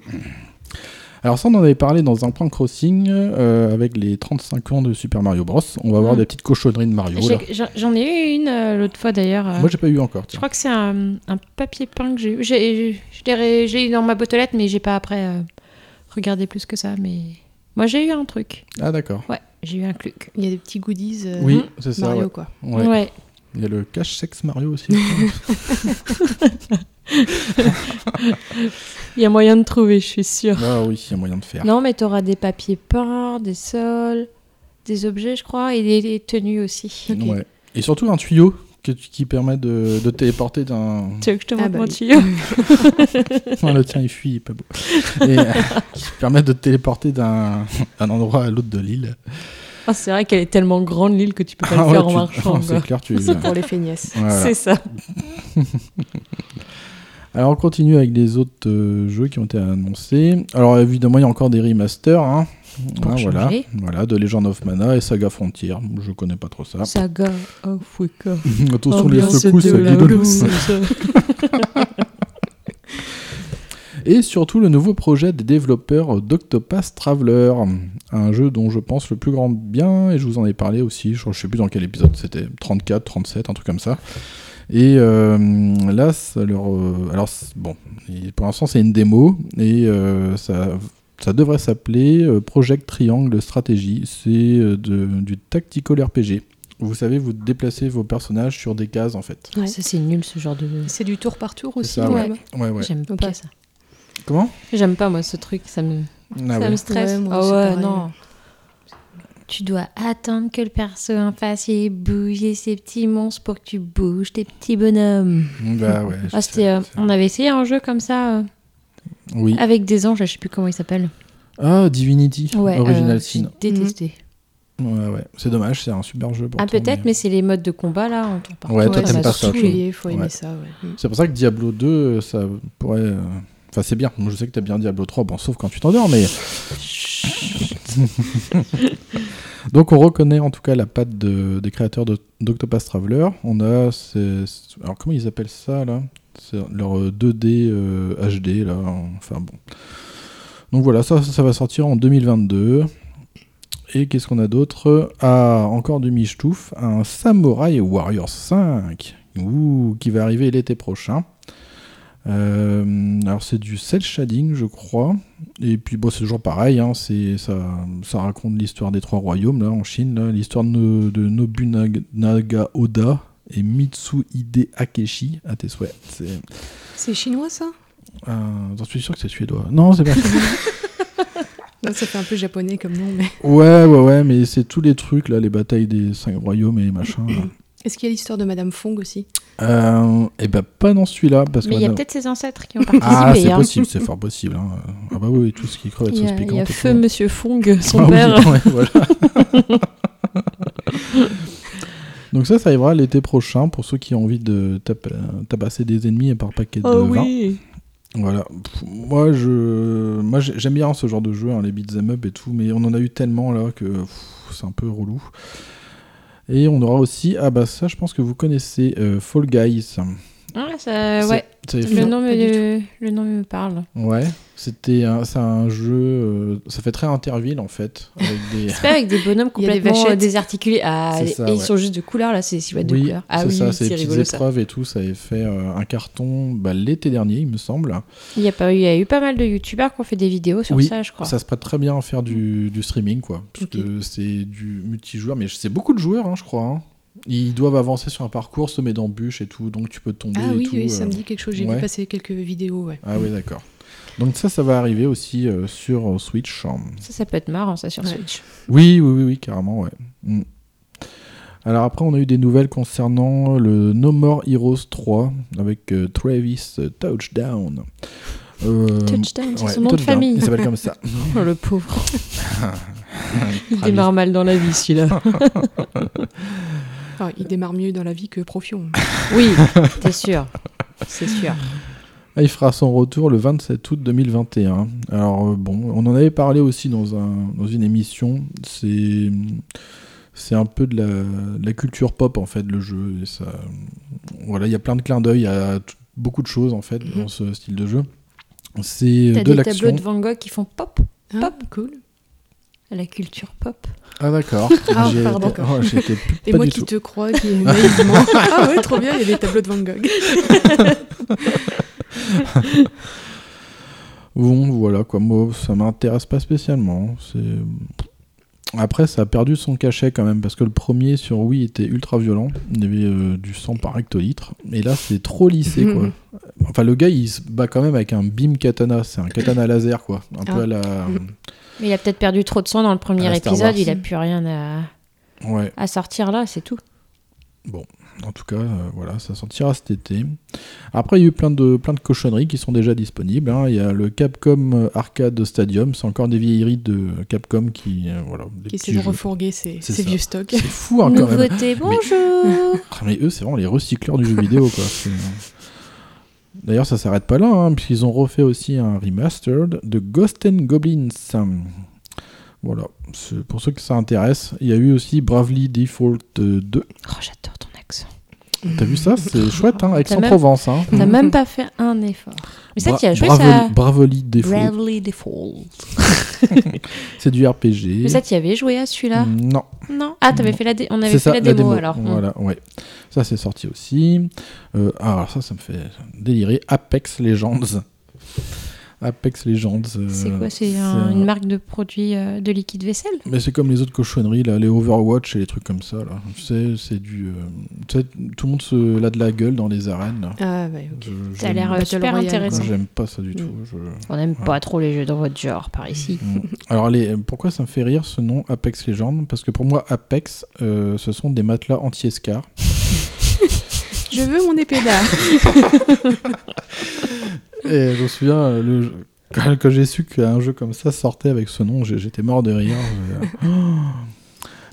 Alors ça, on en avait parlé dans un plan crossing euh, avec les 35 ans de Super Mario Bros. On va voir Mm. des petites cochonneries de Mario. j'en- ai eu une euh, l'autre fois d'ailleurs. euh, Moi, j'ai pas eu encore. je tiens. crois que c'est un, un papier peint que j'ai eu. J'ai- Je l'ai je eu dans ma boîte aux lettres, mais j'ai pas après euh, regardé plus que ça. Mais moi, j'ai eu un truc. Ah d'accord. Ouais, j'ai eu un cluc. Il y a des petits goodies euh, Oui, ça. Mario, ouais. quoi. Ouais. Ouais. Il y a le cache sexe Mario aussi. Il y a moyen de trouver, je suis sûre. ah oui, il y a moyen de faire. Non, mais tu auras des papiers peints, des sols, des objets, je crois, et des, des tenues aussi. Ouais. Et surtout un tuyau que- qui permet de, de téléporter d'un. Tu veux que je te Ah montre bah mon oui. tuyau? Non, le tien il fuit, il est pas beau. Et euh, qui permet de te téléporter d'un endroit à l'autre de l'île. Ah, C'est vrai qu'elle est tellement grande l'île que tu peux pas Ah le faire ouais, en tu- marchant. C'est clair, tu. C'est pour les feignasses. Voilà. C'est ça. Alors on continue avec les autres euh, jeux qui ont été annoncés. Alors évidemment il y a encore des remasters. Hein. Pour Ah, voilà. voilà, de Legend of Mana et Saga Frontier. Je connais pas trop ça. Saga of Wicca. Attention les secousses. Et surtout le nouveau projet des développeurs d'Octopath Traveler, un jeu dont je pense le plus grand bien, et je vous en ai parlé aussi, je, je sais plus dans quel épisode, c'était 34, 37, un truc comme ça. Et euh, là, ça leur, euh, alors bon, pour l'instant c'est une démo, et euh, ça, ça devrait s'appeler euh, Project Triangle Strategy, c'est euh, du tactical RPG. Vous savez, vous déplacez vos personnages sur des cases en fait. Ouais. Ça, c'est nul ce genre de. C'est du tour par tour aussi. ça, quand ouais. même. Ouais, ouais. J'aime pas ça. Comment? J'aime pas moi ce truc, ça me, Ah ça ouais. me stresse. Ouais, moi ah ouais, pareil. non. Tu dois attendre que le perso en face il bouge ses petits monstres pour que tu bouges tes petits bonhommes. Bah ouais. Ah, sais, euh, on avait essayé un jeu comme ça euh, Oui. avec des anges, je sais plus comment il s'appelle. Ah, Divinity, Ouais, Original euh, Sin. détesté. Ouais, ouais. C'est dommage, c'est un super jeu. Ah peut-être, mais c'est les modes de combat là en tour par Ouais, toi, t'aimes pas ça, faut aimer ça, ouais. Mm. C'est pour ça que Diablo 2, euh, ça pourrait. euh, Enfin, c'est bien. Moi, je sais que t'aimes bien Diablo 3, bon, sauf quand tu t'endors, mais. Donc, on reconnaît en tout cas la patte de- des créateurs d'Octopath Traveler. On a. Alors, comment ils appellent ça, là? Leur euh, 2D euh, HD, là. Enfin, bon. Donc, voilà, ça, va sortir en 2022. Et qu'est-ce qu'on a d'autre? Ah, encore du Michtouf, un Samurai Warriors 5, ouh, qui va arriver l'été prochain. Euh, alors c'est du cel shading, je crois. Et puis bon, c'est toujours pareil. Hein, c'est ça, ça raconte l'histoire des trois royaumes là en Chine, là, l'histoire de, de Nobunaga Oda et Mitsuhide Akeshi à tes souhaits. C'est, C'est chinois ça? Euh, j'en suis sûr que c'est suédois. Non, c'est pas. Non, Ça fait un peu japonais comme nom, mais. ouais, ouais, ouais, mais c'est tous les trucs là, les batailles des cinq royaumes et machin. Est-ce qu'il y a l'histoire de Madame Fong aussi Euh, et ben pas dans celui-là parce Mais que il y a madame- peut-être ses ancêtres qui ont participé. Ah, c'est hein. possible, c'est fort possible. hein. Ah bah oui, tout ce qui crevette sauce a, il piquante. y a Feu. Monsieur Fong, son Ah oui, père. ouais, voilà. Donc ça, ça arrivera l'été prochain pour ceux qui ont envie de tap- tabasser des ennemis par paquet de Oh 20. oui. Voilà. Pff, Moi, je, moi, j'ai- j'aime bien ce genre de jeu, hein, les beat'em up et tout, mais on en a eu tellement là que c'est un peu relou. Et on aura aussi, ah bah ça, je pense que vous connaissez euh, Fall Guys. Ah, ça, ouais. Le nom, me, le nom me parle. Ouais, c'était un, c'est un jeu. euh, ça fait très Interville en fait. Avec des... C'est pas avec des bonhommes des complètement vachettes. euh, désarticulés. Ah, C'est les- ça, et ils sont juste de couleur, là, c'est des silhouettes de oui, couleur. Ah c'est oui, ça, c'est des petites épreuves et tout. Ça avait fait euh, un carton bah, l'été dernier, il me semble. Il y, a pas, eu- il y a eu pas mal de youtubeurs qui ont fait des vidéos sur Oui, ça, je crois. Ça se prête très bien à faire du, du streaming, quoi. Parce que c'est du multijoueur, mais c'est beaucoup de joueurs, hein, je crois. hein. Ils doivent avancer sur un parcours, semer d'embûches et tout, donc tu peux tomber Ah et oui, tout. oui, ça euh. me dit quelque chose. J'ai ouais. vu passer quelques vidéos, ouais. Ah oui, d'accord. Donc ça, ça va arriver aussi euh, sur euh, Switch. hein. Ça, ça peut être marrant, ça, sur Ouais. Switch. Oui, oui, oui, oui, carrément, ouais. Mm. Alors après, on a eu des nouvelles concernant le No More Heroes 3 avec euh, Travis euh, Touchdown. Euh, Touchdown, c'est ouais, son nom de famille. Il s'appelle comme ça. Oh, le pauvre. Il démarre mal dans la vie, celui-là. Il démarre mieux dans la vie que Profion. oui, t'es sûr. C'est sûr. Ah, Il fera son retour le 27 août 2021. Alors euh, bon, on en avait parlé aussi dans, un, dans une émission. C'est c'est un peu de la, de la culture pop en fait le jeu. Et ça, voilà, il y a plein de clins d'œil à beaucoup de choses en fait Mhm. dans ce style de jeu. C'est euh, T'as de des l'action. tableaux de Van Gogh qui font pop Ah, Pop. cool. À la culture pop. Ah d'accord. Ah, pardon. oh, Et moi qui tout. te crois, qui est naïvement. ah ouais, trop bien, il y a des tableaux de Van Gogh. Bon, voilà quoi. Moi, ça m'intéresse pas spécialement. C'est après, ça a perdu son cachet quand même parce que le premier sur Wii était ultra violent. Il y avait euh, du sang par hectolitre. Et là, c'est trop lissé quoi. Mhm. Enfin, le gars, il se bat quand même avec un beam katana. C'est un katana laser quoi. Un peu Ah. à la. Mais il a peut-être perdu trop de sang dans le premier épisode, Wars. il a plus rien à, Ouais. à sortir là, c'est tout. En tout cas, euh, voilà, ça sortira cet été. Après, il y a eu plein de, plein de cochonneries qui sont déjà disponibles. hein. Il y a le Capcom Arcade Stadium. C'est encore des vieilleries de Capcom qui. euh, voilà, Qui petits essaie de refourguer ses, ses vieux stocks. C'est fou hein, quand même. Nouveauté, bonjour Ah, Mais eux, c'est vraiment les recycleurs du jeu vidéo, quoi. D'ailleurs, ça s'arrête pas là, hein, puisqu'ils ont refait aussi un remastered de Ghost and Goblins. Voilà, pour ceux que ça intéresse. Il y a eu aussi Bravely Default euh, 2. Oh, j'adore ton. T'as vu ça C'est chouette, hein, Aix-en-Provence. Hein. T'as même pas fait un effort. Mais ça, Bra- tu as joué Bravely, ça. Bravely Default. Bravely Default. C'est du RPG. Mais ça, tu avais joué à celui-là Non, Non. Ah, t'avais Non. fait la dé- on avait c'est fait ça, la démo, alors. Voilà, ouais. Ça, c'est sorti aussi. Euh, ah, alors ça, ça me fait délirer. Apex Legends. Apex Legends. euh, C'est quoi C'est un- un- une marque de produits euh, de liquide vaisselle? Mais c'est comme les autres cochonneries, là, les Overwatch et les trucs comme ça. Là. Tu sais, c'est du. euh, tu sais, tout le monde se l'a de la gueule dans les arènes. Là. Ah ouais. Je- Ça a l'air super intéressant. J'aime pas ça du Mm. tout. je- On n'aime Ouais. pas trop les jeux dans votre genre par ici. Mm. Alors, les, pourquoi ça me fait rire ce nom Apex Legends? Parce que pour moi, Apex, euh, ce sont des matelas anti-escar. Je veux mon épée d'art. Et je me souviens, euh, le, quand, quand j'ai su qu'un jeu comme ça sortait avec ce nom, j'étais mort de rire. Je- Oh.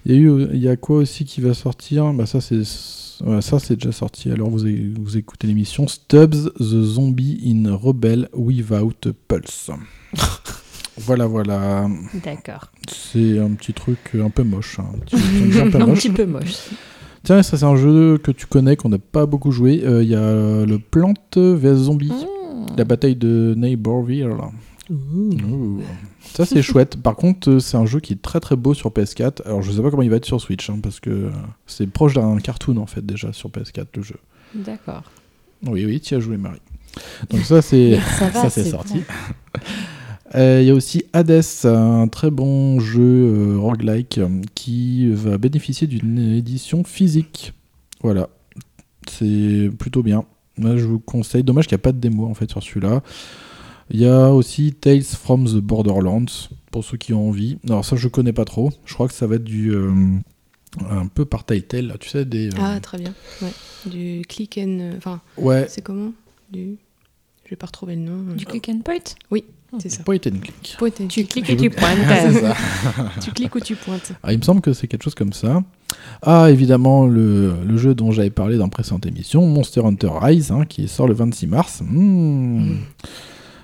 Il y a eu, il y a quoi aussi qui va sortir? Bah ça c'est, ça c'est déjà sorti. Alors vous, écoutez l'émission Stubbs the Zombie in Rebel Without Pulse. voilà, voilà. D'accord. C'est un petit truc un peu moche. hein. Un petit- un petit peu Un moche. petit peu moche. Tiens, ça c'est un jeu que tu connais, qu'on n'a pas beaucoup joué. Euh, Il y a le Plante vs Zombie. Mmh. La bataille de Neighborville. Ça c'est chouette. Par contre, euh, c'est un jeu qui est très très beau sur PS4. Alors je sais pas comment il va être sur Switch, hein, parce que euh, c'est proche d'un cartoon en fait déjà sur PS4 le jeu. D'accord. Oui, oui, tu y as joué Marie. Donc ça c'est ça ça c'est c'est sorti. bon. Euh, Il y a aussi Hades, un très bon jeu euh, roguelike euh, qui va bénéficier d'une édition physique. Voilà, c'est plutôt bien. Moi, je vous conseille. Dommage qu'il n'y a pas de démo en fait sur celui-là. Il y a aussi Tales from the Borderlands pour ceux qui ont envie. Alors ça, je connais pas trop. Je crois que ça va être du euh, un peu par Telltale, là, tu sais des. euh, Ah, très bien. Ouais. Du click and. Enfin, ouais, c'est comment? Du. Je vais pas retrouver le nom. Du click and point? C'est ça. point and click. Point and Tu cliques et tu pointes. Tu cliques ou tu pointes. Ah, il me semble que c'est quelque chose comme ça. Ah, évidemment, le, le jeu dont j'avais parlé dans la précédente émission, Monster Hunter Rise, hein, qui sort le 26 mars. Hmm.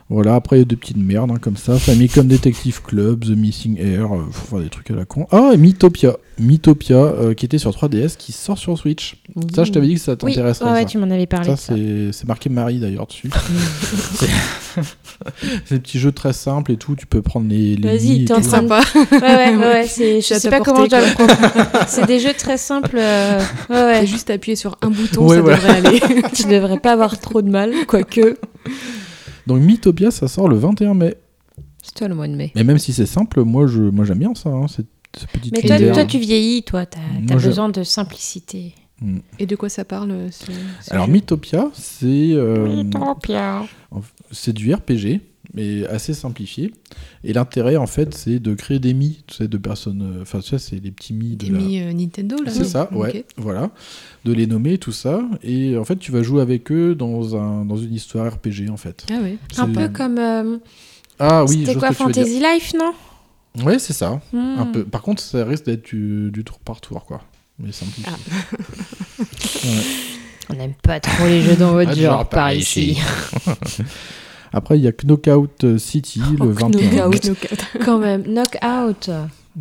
Voilà, après il y a des petites merdes hein, comme ça. Famicom Detective Club, The Missing Air, euh, faut faire des trucs à la con. Ah, et Mythopia. Mythopia, euh, qui était sur 3DS, qui sort sur Switch. Ça, je t'avais dit que ça Oui, t'intéresserait. ouais, ouais, ça. tu m'en avais parlé. Ça, c'est c'est marqué Marie d'ailleurs dessus. c'est des petits jeux très simples et tout. Tu peux prendre les. les Vas-y, t'es en train de- Sympa. Ouais, ouais, ouais, je sais pas comment je dois le comprendre. C'est des jeux très simples. euh, Ouais, juste appuyé sur un bouton, Ouais, ça voilà. devrait aller. tu devrais pas avoir trop de mal, quoique. Donc Mythopia, ça sort le 21 mai. C'est toi le mois de mai. Mais même si c'est simple, moi je moi j'aime bien ça. hein, cette, cette petite Mais toi, toi, tu vieillis, toi, t'as, je- besoin de simplicité. Mm. Et de quoi ça parle ce, ce Alors jeu? Mythopia, c'est euh, Mythopia. c'est du RPG, mais assez simplifié. Et l'intérêt en fait, c'est de créer des mi, tu sais, de personnes. euh, Enfin, ça c'est les petits mi de Des la. mis euh, Nintendo là C'est ça, ouais, voilà. De les nommer, tout ça. Et en fait, tu vas jouer avec eux dans, un, dans une histoire RPG, en fait. Ah ouais. Un peu comme. euh, Ah oui, c'était quoi, que. Fantasy Life, non? Ouais, c'est ça. Hmm. Un peu. Par contre, ça risque d'être du, du tour par tour, quoi. Mais simplifié. Ah. On n'aime pas trop les jeux dans votre Ah, genre, genre, par par ici. ici. Après, il y a Knockout City le 21 mai. Knockout. Quand même, Knockout.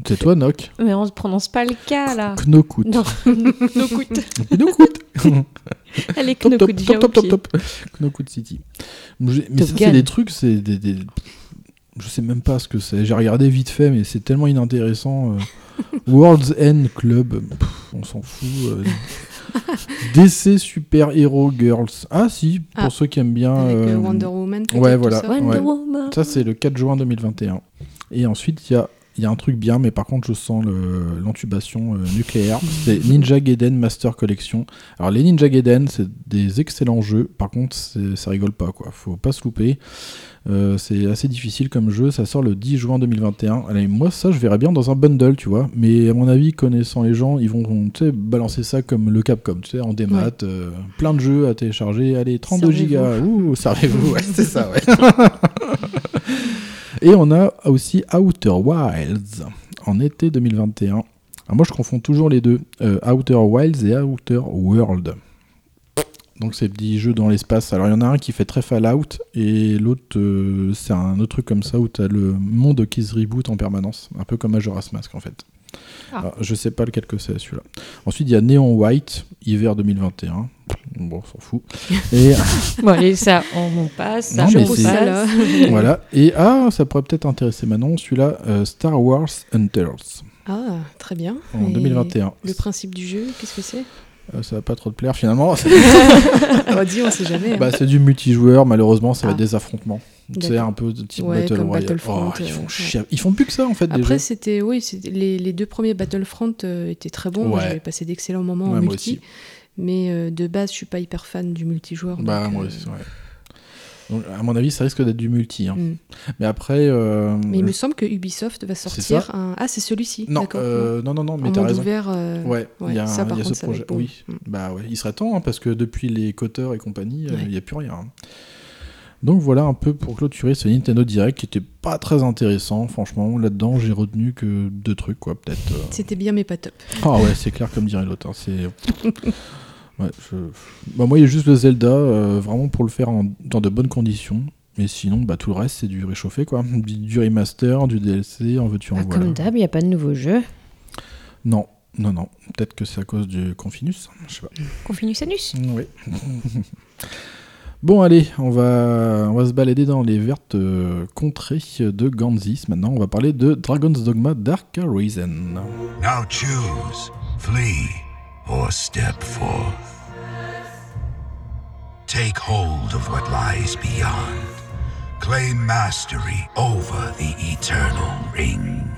C'est toi, Knock Mais on ne prononce pas le cas, là. Knockout. Non, Knockout. Knockout. Allez, top, top, top, top, top, top. Knockout City. Mais ça, c'est des trucs, c'est des, des- Je sais même pas ce que c'est. J'ai regardé vite fait, mais c'est tellement inintéressant. euh. World's End Club, pff, on s'en fout. euh. DC Super Hero Girls. Ah si, pour Ah. ceux qui aiment bien. Avec euh, euh, Wonder Woman. ouais, voilà. ça Ouais. Ça, c'est le 4 juin 2021. Et ensuite, il y a, il y a un truc bien, mais par contre, je sens l'intubation euh, nucléaire. C'est Ninja Gaiden Master Collection. Alors, les Ninja Gaiden, c'est des excellents jeux. Par contre, ça rigole pas, quoi. Faut pas se louper. Euh, c'est assez difficile comme jeu. Ça sort le 10 juin 2021. Allez, moi, ça, je verrais bien dans un bundle, tu vois. Mais à mon avis, connaissant les gens, ils vont tu sais, balancer ça comme le Capcom, tu sais, en démat. euh, plein de jeux à télécharger. Allez, 32 Servez-vous. gigas. Ouh, servez-vous. Ouais, c'est ça, ouais. Et on a aussi Outer Wilds en été 2021. Alors moi, je confonds toujours les deux, euh, Outer Wilds et Outer World. Donc c'est des jeux dans l'espace. Alors il y en a un qui fait très Fallout et l'autre euh, c'est un autre truc comme ça où tu as le monde qui se reboot en permanence, un peu comme Majora's Mask en fait. Ah. Alors, je sais pas lequel que c'est celui-là. Ensuite il y a Neon White, hiver 2021. Bon, on s'en fout. Et Bon, allez, ça, on, passe. Ça, Non, c'est- passe. là. voilà. Et ah, ça pourrait peut-être intéresser Manon, celui-là, euh, Star Wars Hunters Ah, très bien. en Et 2021. Le principe du jeu, qu'est-ce que c'est? Euh, ça va pas trop te plaire finalement. On dit, on sait jamais. hein. bah, c'est du multijoueur, malheureusement, ça va Ah. être des affrontements. C'est un peu de type Ouais, Battle Royale. Battlefront, Oh, ils, font euh, ils font plus que ça en fait. Après, c'était oui, les, les deux premiers Battlefront euh, étaient très bons. Ouais. J'avais passé d'excellents moments en multi. Mais euh, de base, je suis pas hyper fan du multijoueur. Bah, donc, moi aussi, ouais. Donc, à mon avis, ça risque d'être du multi. hein. hmm. Mais après. euh, Mais il me semble que Ubisoft va sortir un. Ah, c'est celui-ci. Non, euh, non, non, non, mais t'as raison. ouvert. euh, Ouais, il y a, ça, un- par y a contre, ce projet. Oui, bah ouais, il serait temps hein, parce que depuis les coteurs et compagnie, il Ouais. n'y a plus rien. hein. Donc voilà un peu pour clôturer ce Nintendo Direct qui était pas très intéressant, franchement. Là-dedans, j'ai retenu que deux trucs, quoi, peut-être. euh. C'était bien, mais pas top. Ah ouais, c'est clair comme dirait l'autre. hein, C'est. Ouais, je- bah, moi, il y a juste le Zelda, euh, vraiment pour le faire en- dans de bonnes conditions. Mais sinon, bah, tout le reste, c'est du réchauffé, quoi. Du, remaster, du DLC, en veux-tu en Ah, voilà. Comme d'hab, il n'y a pas de nouveau jeu? Non, non, non. Peut-être que c'est à cause du Confinus. Je sais pas. Confinus anus? Oui. bon, allez, on va, on va se balader dans les vertes euh, contrées de Ganzis. Maintenant, on va parler de Dragon's Dogma Dark Arisen. Now choose, flee, or step forth. Take hold of what lies beyond. Claim mastery over the eternal ring.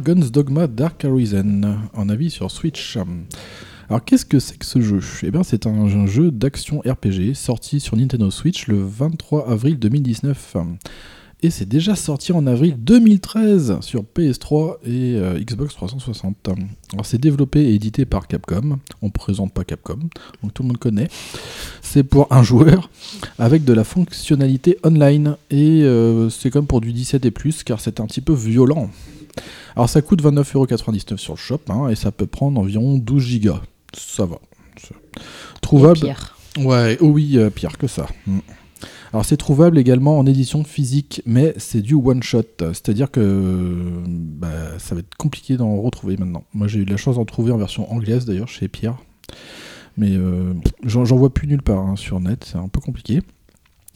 Dragon's Dogma Dark Arisen, en avis sur Switch. Alors qu'est-ce que c'est que ce jeu? Eh bien c'est un, un jeu d'action RPG sorti sur Nintendo Switch le 23 avril 2019. Et c'est déjà sorti en avril 2013 sur PS3 et euh, Xbox 360. Alors c'est développé et édité par Capcom. On ne présente pas Capcom, donc tout le monde connaît. C'est pour un joueur avec de la fonctionnalité online. Et euh, c'est comme pour du 17 et plus car c'est un petit peu violent. Alors ça coûte 29,99€ sur le shop hein, et ça peut prendre environ 12 Go. Ça va. Trouvable. Pire. Ouais, oh oui, euh, pire que ça. Mm. Alors c'est trouvable également en édition physique, mais c'est du one shot, c'est-à-dire que bah, ça va être compliqué d'en retrouver maintenant. Moi j'ai eu de la chance d'en trouver en version anglaise d'ailleurs chez Pierre, mais euh, j'en j'en vois plus nulle part hein, sur net, c'est un peu compliqué.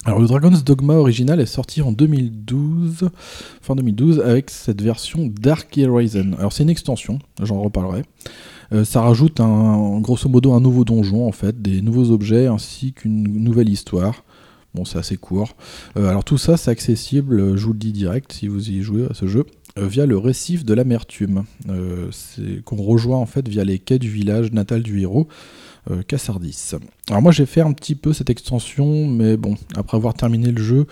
Alors le Dragon's Dogma original est sorti en 2012, fin 2012, avec cette version Dark Horizon. Alors c'est une extension, j'en reparlerai. Euh, ça rajoute un, grosso modo un nouveau donjon en fait, des nouveaux objets ainsi qu'une nouvelle histoire. Bon, c'est assez court. Euh, alors tout ça, c'est accessible, euh, je vous le dis direct, si vous y jouez à ce jeu, via le récif de l'amertume, qu'on rejoint en fait via les quais du village natal du héros, Cassardis. Alors moi j'ai fait un petit peu cette extension, mais bon, après avoir terminé le jeu,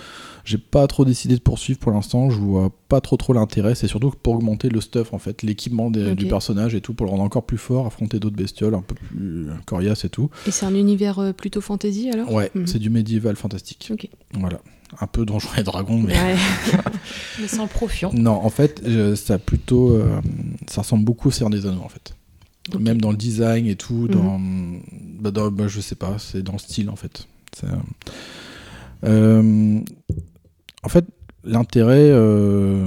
j'ai pas trop décidé de poursuivre pour l'instant, je vois pas trop trop l'intérêt, c'est surtout pour augmenter le stuff en fait, l'équipement du personnage et tout, pour le rendre encore plus fort, affronter d'autres bestioles un peu plus coriaces et tout. Et c'est un univers euh, plutôt fantasy alors? Ouais, Mhm. c'est du médiéval fantastique. Ok. Voilà. Un peu Donjons et Dragons, mais. Ouais. Mais sans profion. Non, en fait, euh, ça plutôt. euh, ça ressemble beaucoup au Seigneur des Anneaux, en fait. Même dans le design et tout, dans. bah, dans- bah, je sais pas, c'est dans le style, en fait. Euh, euh, en fait, l'intérêt, euh,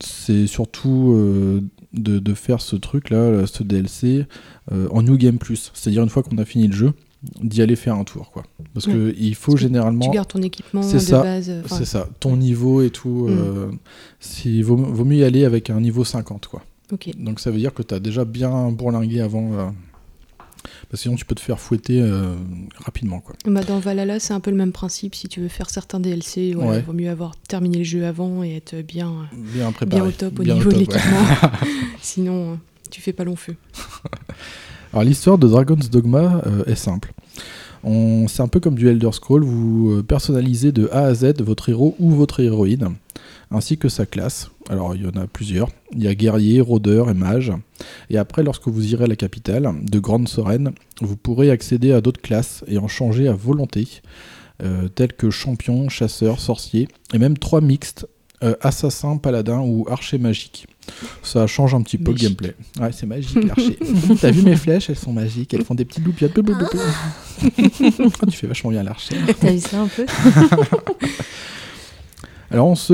c'est surtout euh, de, de faire ce truc-là, ce DLC, en New Game Plus. C'est-à-dire, une fois qu'on a fini le jeu, d'y aller faire un tour, quoi. Parce Ouais. que il faut Parce généralement. Tu gardes ton équipement C'est ça, base. enfin, C'est ça, ton niveau et tout. Mm. si, vaut, vaut mieux y aller avec un niveau 50, quoi. Donc ça veut dire que tu as déjà bien bourlingué avant. euh, parce que sinon, tu peux te faire fouetter euh, rapidement, quoi. Bah, dans Valhalla, c'est un peu le même principe. Si tu veux faire certains DLC, Ouais. vaut mieux avoir terminé le jeu avant et être bien, Bien préparé. bien au top au niveau de top, ouais. l'équipement. Sinon, euh, tu fais pas long feu. Alors l'histoire de Dragon's Dogma euh, est simple. On- C'est un peu comme du Elder Scroll, vous euh, personnalisez de A à Z votre héros ou votre héroïne, ainsi que sa classe. Alors il y en a plusieurs. Il y a guerrier, rôdeur et mage. Et après, lorsque vous irez à la capitale de Grande Sereine, vous pourrez accéder à d'autres classes et en changer à volonté, euh, tels que champion, chasseur, sorcier, et même trois mixtes, euh, assassin, paladin ou archer magique. Ça change un petit peu Magique. le gameplay. Ouais, c'est magique l'archer. T'as vu mes flèches? Elles sont magiques, elles font des petites loupiottes. Ah, tu fais vachement bien l'archer. T'as vu ça un peu? Alors on se,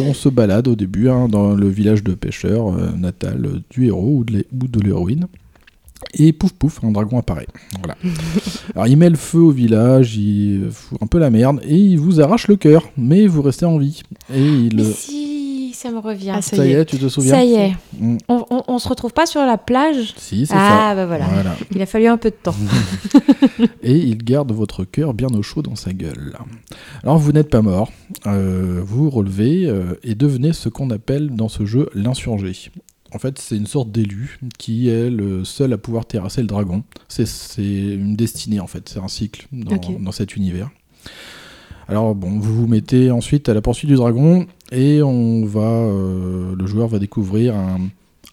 on se balade au début hein, dans le village de pêcheurs euh, natal du héros ou de l'hé- ou de l'héroïne. Et pouf pouf, un dragon apparaît. Voilà. Alors il met le feu au village, il fout un peu la merde et il vous arrache le cœur, mais vous restez en vie. Et il. Mais si, ça me revient. Ah, ça y est, tu te souviens Ça y est. Mm. On, on, on se retrouve pas sur la plage Si, c'est Ah, ça. bah voilà. Voilà. Il a fallu un peu de temps. et il garde votre cœur bien au chaud dans sa gueule. Alors vous n'êtes pas mort, euh, vous relevez euh, et devenez ce qu'on appelle dans ce jeu l'insurgé. En fait, c'est une sorte d'élu qui est le seul à pouvoir terrasser le dragon. C'est- une destinée en fait, c'est un cycle dans cet univers. Alors bon, vous vous mettez ensuite à la poursuite du dragon et on va, euh, le joueur va découvrir un,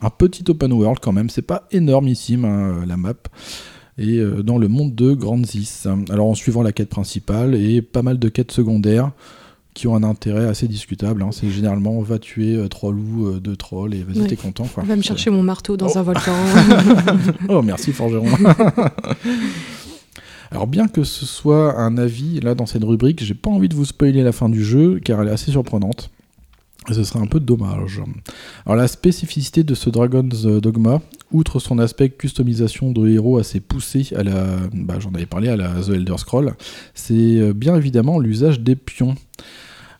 un petit open world quand même. C'est pas énormissime hein, la map et euh, dans le monde de Grandsis. Alors en suivant la quête principale et pas mal de quêtes secondaires qui ont un intérêt assez discutable. hein. C'est généralement on va tuer euh, trois loups, euh, deux trolls et vas-y Ouais. t'es content. Quoi. Va me chercher mon marteau dans Oh. un volcan. Oh merci forgeron. Alors bien que ce soit un avis là dans cette rubrique, j'ai pas envie de vous spoiler la fin du jeu car elle est assez surprenante. Et ce serait un peu dommage. Alors la spécificité de ce Dragon's Dogma, outre son aspect customisation de héros assez poussé à la, bah, j'en avais parlé à la The Elder Scroll, c'est euh, bien évidemment l'usage des pions.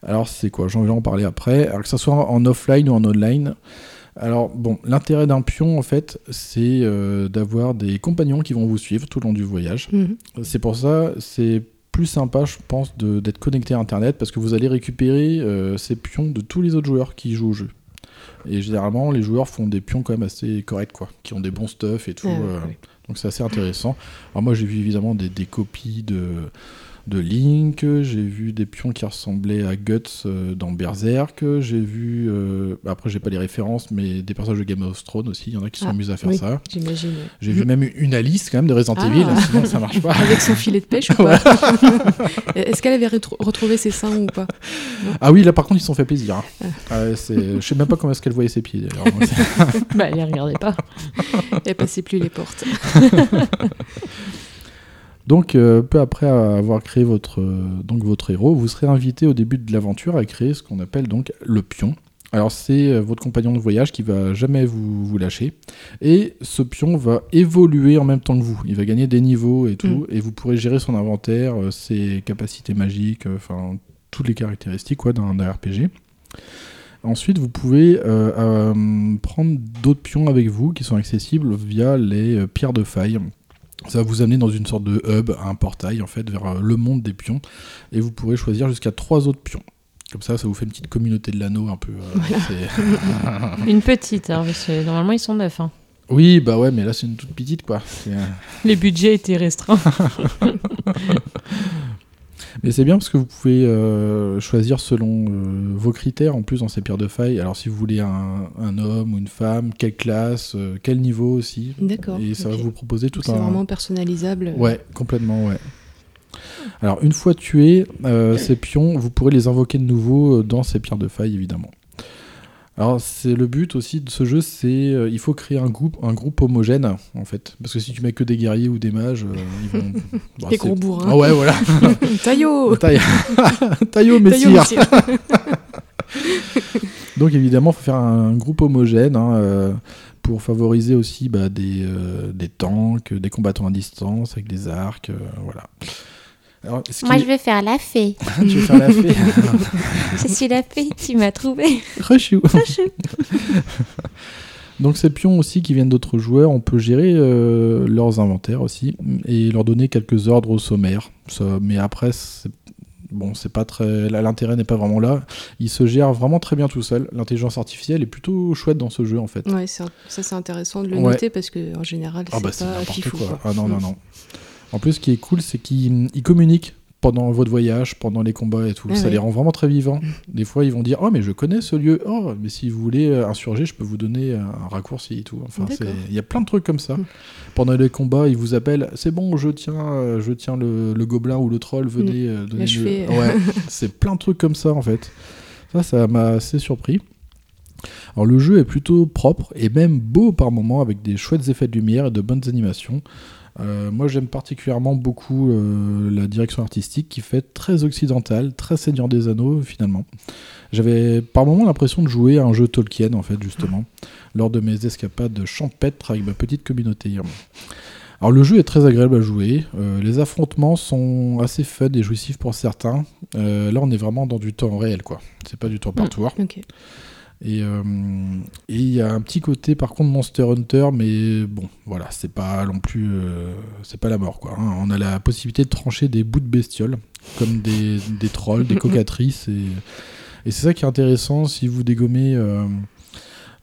Alors c'est quoi? J'en vais en parler après. Alors que ce soit en offline ou en online. Alors bon, l'intérêt d'un pion en fait, c'est euh, d'avoir des compagnons qui vont vous suivre tout le long du voyage. Mhm. C'est pour ça, c'est plus sympa, je pense, d'être connecté à Internet parce que vous allez récupérer euh, ces pions de tous les autres joueurs qui jouent au jeu. Et généralement, les joueurs font des pions quand même assez corrects, quoi, qui ont des bons stuff et tout. Ah, ouais, euh, ouais. Donc c'est assez intéressant. Alors moi, j'ai vu évidemment des, des copies de, de Link, j'ai vu des pions qui ressemblaient à Guts euh, dans Berserk, j'ai vu, euh, après j'ai pas les références, mais des personnages de Game of Thrones aussi, il y en a qui sont Ah, amusés à faire oui. ça. J'imagine. J'ai vu même une Alice quand même de Resident Ah. Evil, sinon ça marche pas. Avec son filet de pêche ou pas Est-ce qu'elle avait retro- retrouvé ses seins ou pas? Ah oui, là par contre ils se sont fait plaisir. hein. Ah. C'est- je sais même pas comment est-ce qu'elle voyait ses pieds d'ailleurs. Bah, les regardez pas. Elle passait plus les portes. Donc euh, peu après avoir créé votre, euh, donc, votre héros, vous serez invité au début de l'aventure à créer ce qu'on appelle donc le pion. Alors c'est euh, votre compagnon de voyage qui va jamais vous, vous lâcher. Et ce pion va évoluer en même temps que vous. Il va gagner des niveaux et tout. Et vous pourrez gérer son inventaire, ses capacités magiques, enfin toutes les caractéristiques quoi, d'un RPG. Ensuite, vous pouvez euh, prendre d'autres pions avec vous qui sont accessibles via les pierres de faille. Ça va vous amener dans une sorte de hub, un portail en fait vers euh, le monde des pions, et vous pourrez choisir jusqu'à trois autres pions. Comme ça, ça vous fait une petite communauté de l'anneau un peu. euh, Une petite, hein, parce que normalement ils sont neufs. hein. oui, bah ouais, mais là c'est une toute petite quoi. Euh, Les budgets étaient restreints. Mais c'est bien parce que vous pouvez euh, choisir selon euh, vos critères en plus dans ces pierres de faille. Alors si vous voulez un, un homme ou une femme, quelle classe, euh, quel niveau aussi. D'accord. Et ça va vous proposer tout Donc C'est un. vraiment personnalisable. Ouais, complètement, ouais. Alors, une fois tués, ces pions, vous pourrez les invoquer de nouveau dans ces pierres de faille, évidemment. Alors, c'est le but aussi de ce jeu, c'est euh, il faut créer un groupe, un groupe homogène, en fait. Parce que si tu mets que des guerriers ou des mages, euh, ils vont. Bah, Des gros bourrins. Ah ouais, voilà. Taillot Taillot, messire. Donc évidemment, il faut faire un groupe homogène hein, euh, pour favoriser aussi bah, des, des tanks, des combattants à distance avec des arcs, voilà. Alors, Moi, je vais faire la fée. tu veux faire la fée je suis la fée, tu m'as trouvé. Rechou. Donc ces pions aussi qui viennent d'autres joueurs, on peut gérer euh, leurs inventaires aussi et leur donner quelques ordres au sommaire. Ça- mais après, c'est- bon, c'est pas très, l'intérêt n'est pas vraiment là. Il se gère vraiment très bien tout seul. L'intelligence artificielle est plutôt chouette dans ce jeu en fait. Ouais, un- ça c'est intéressant de le Ouais. noter parce que en général Ah c'est bah pas fifou. quoi. quoi. Ah non, non, Mm. non. En plus, ce qui est cool, c'est qu'ils ils communiquent pendant votre voyage, pendant les combats et tout. Ah ça les rend vraiment très vivants. Des fois, ils vont dire Oh, mais je connais ce lieu. Oh, mais si vous voulez euh, insurger, je peux vous donner euh, un raccourci et tout. Enfin, il y a plein de trucs comme ça. Mm. Pendant les combats, ils vous appellent C'est bon, je tiens, euh, je tiens le, le gobelin ou le troll, venez euh, donner le- Ouais, c'est plein de trucs comme ça en fait. Ça, ça m'a assez surpris. Alors le jeu est plutôt propre et même beau par moments avec des chouettes effets de lumière et de bonnes animations. Euh, moi j'aime particulièrement beaucoup euh, la direction artistique qui fait très occidentale, très Seigneur des Anneaux finalement. J'avais par moments l'impression de jouer à un jeu Tolkien en fait justement, lors de mes escapades champêtres avec ma petite communauté. Alors le jeu est très agréable à jouer, euh, les affrontements sont assez fun et jouissifs pour certains. Là on est vraiment dans du temps réel quoi, c'est pas du tour par Mm. tour. Et euh, et il y a un petit côté par contre Monster Hunter, mais bon, voilà, c'est pas non plus, euh, c'est pas la mort quoi. hein. On a la possibilité de trancher des bouts de bestioles, comme des, des trolls, des cocatrices, et, et c'est ça qui est intéressant si vous dégommez, euh,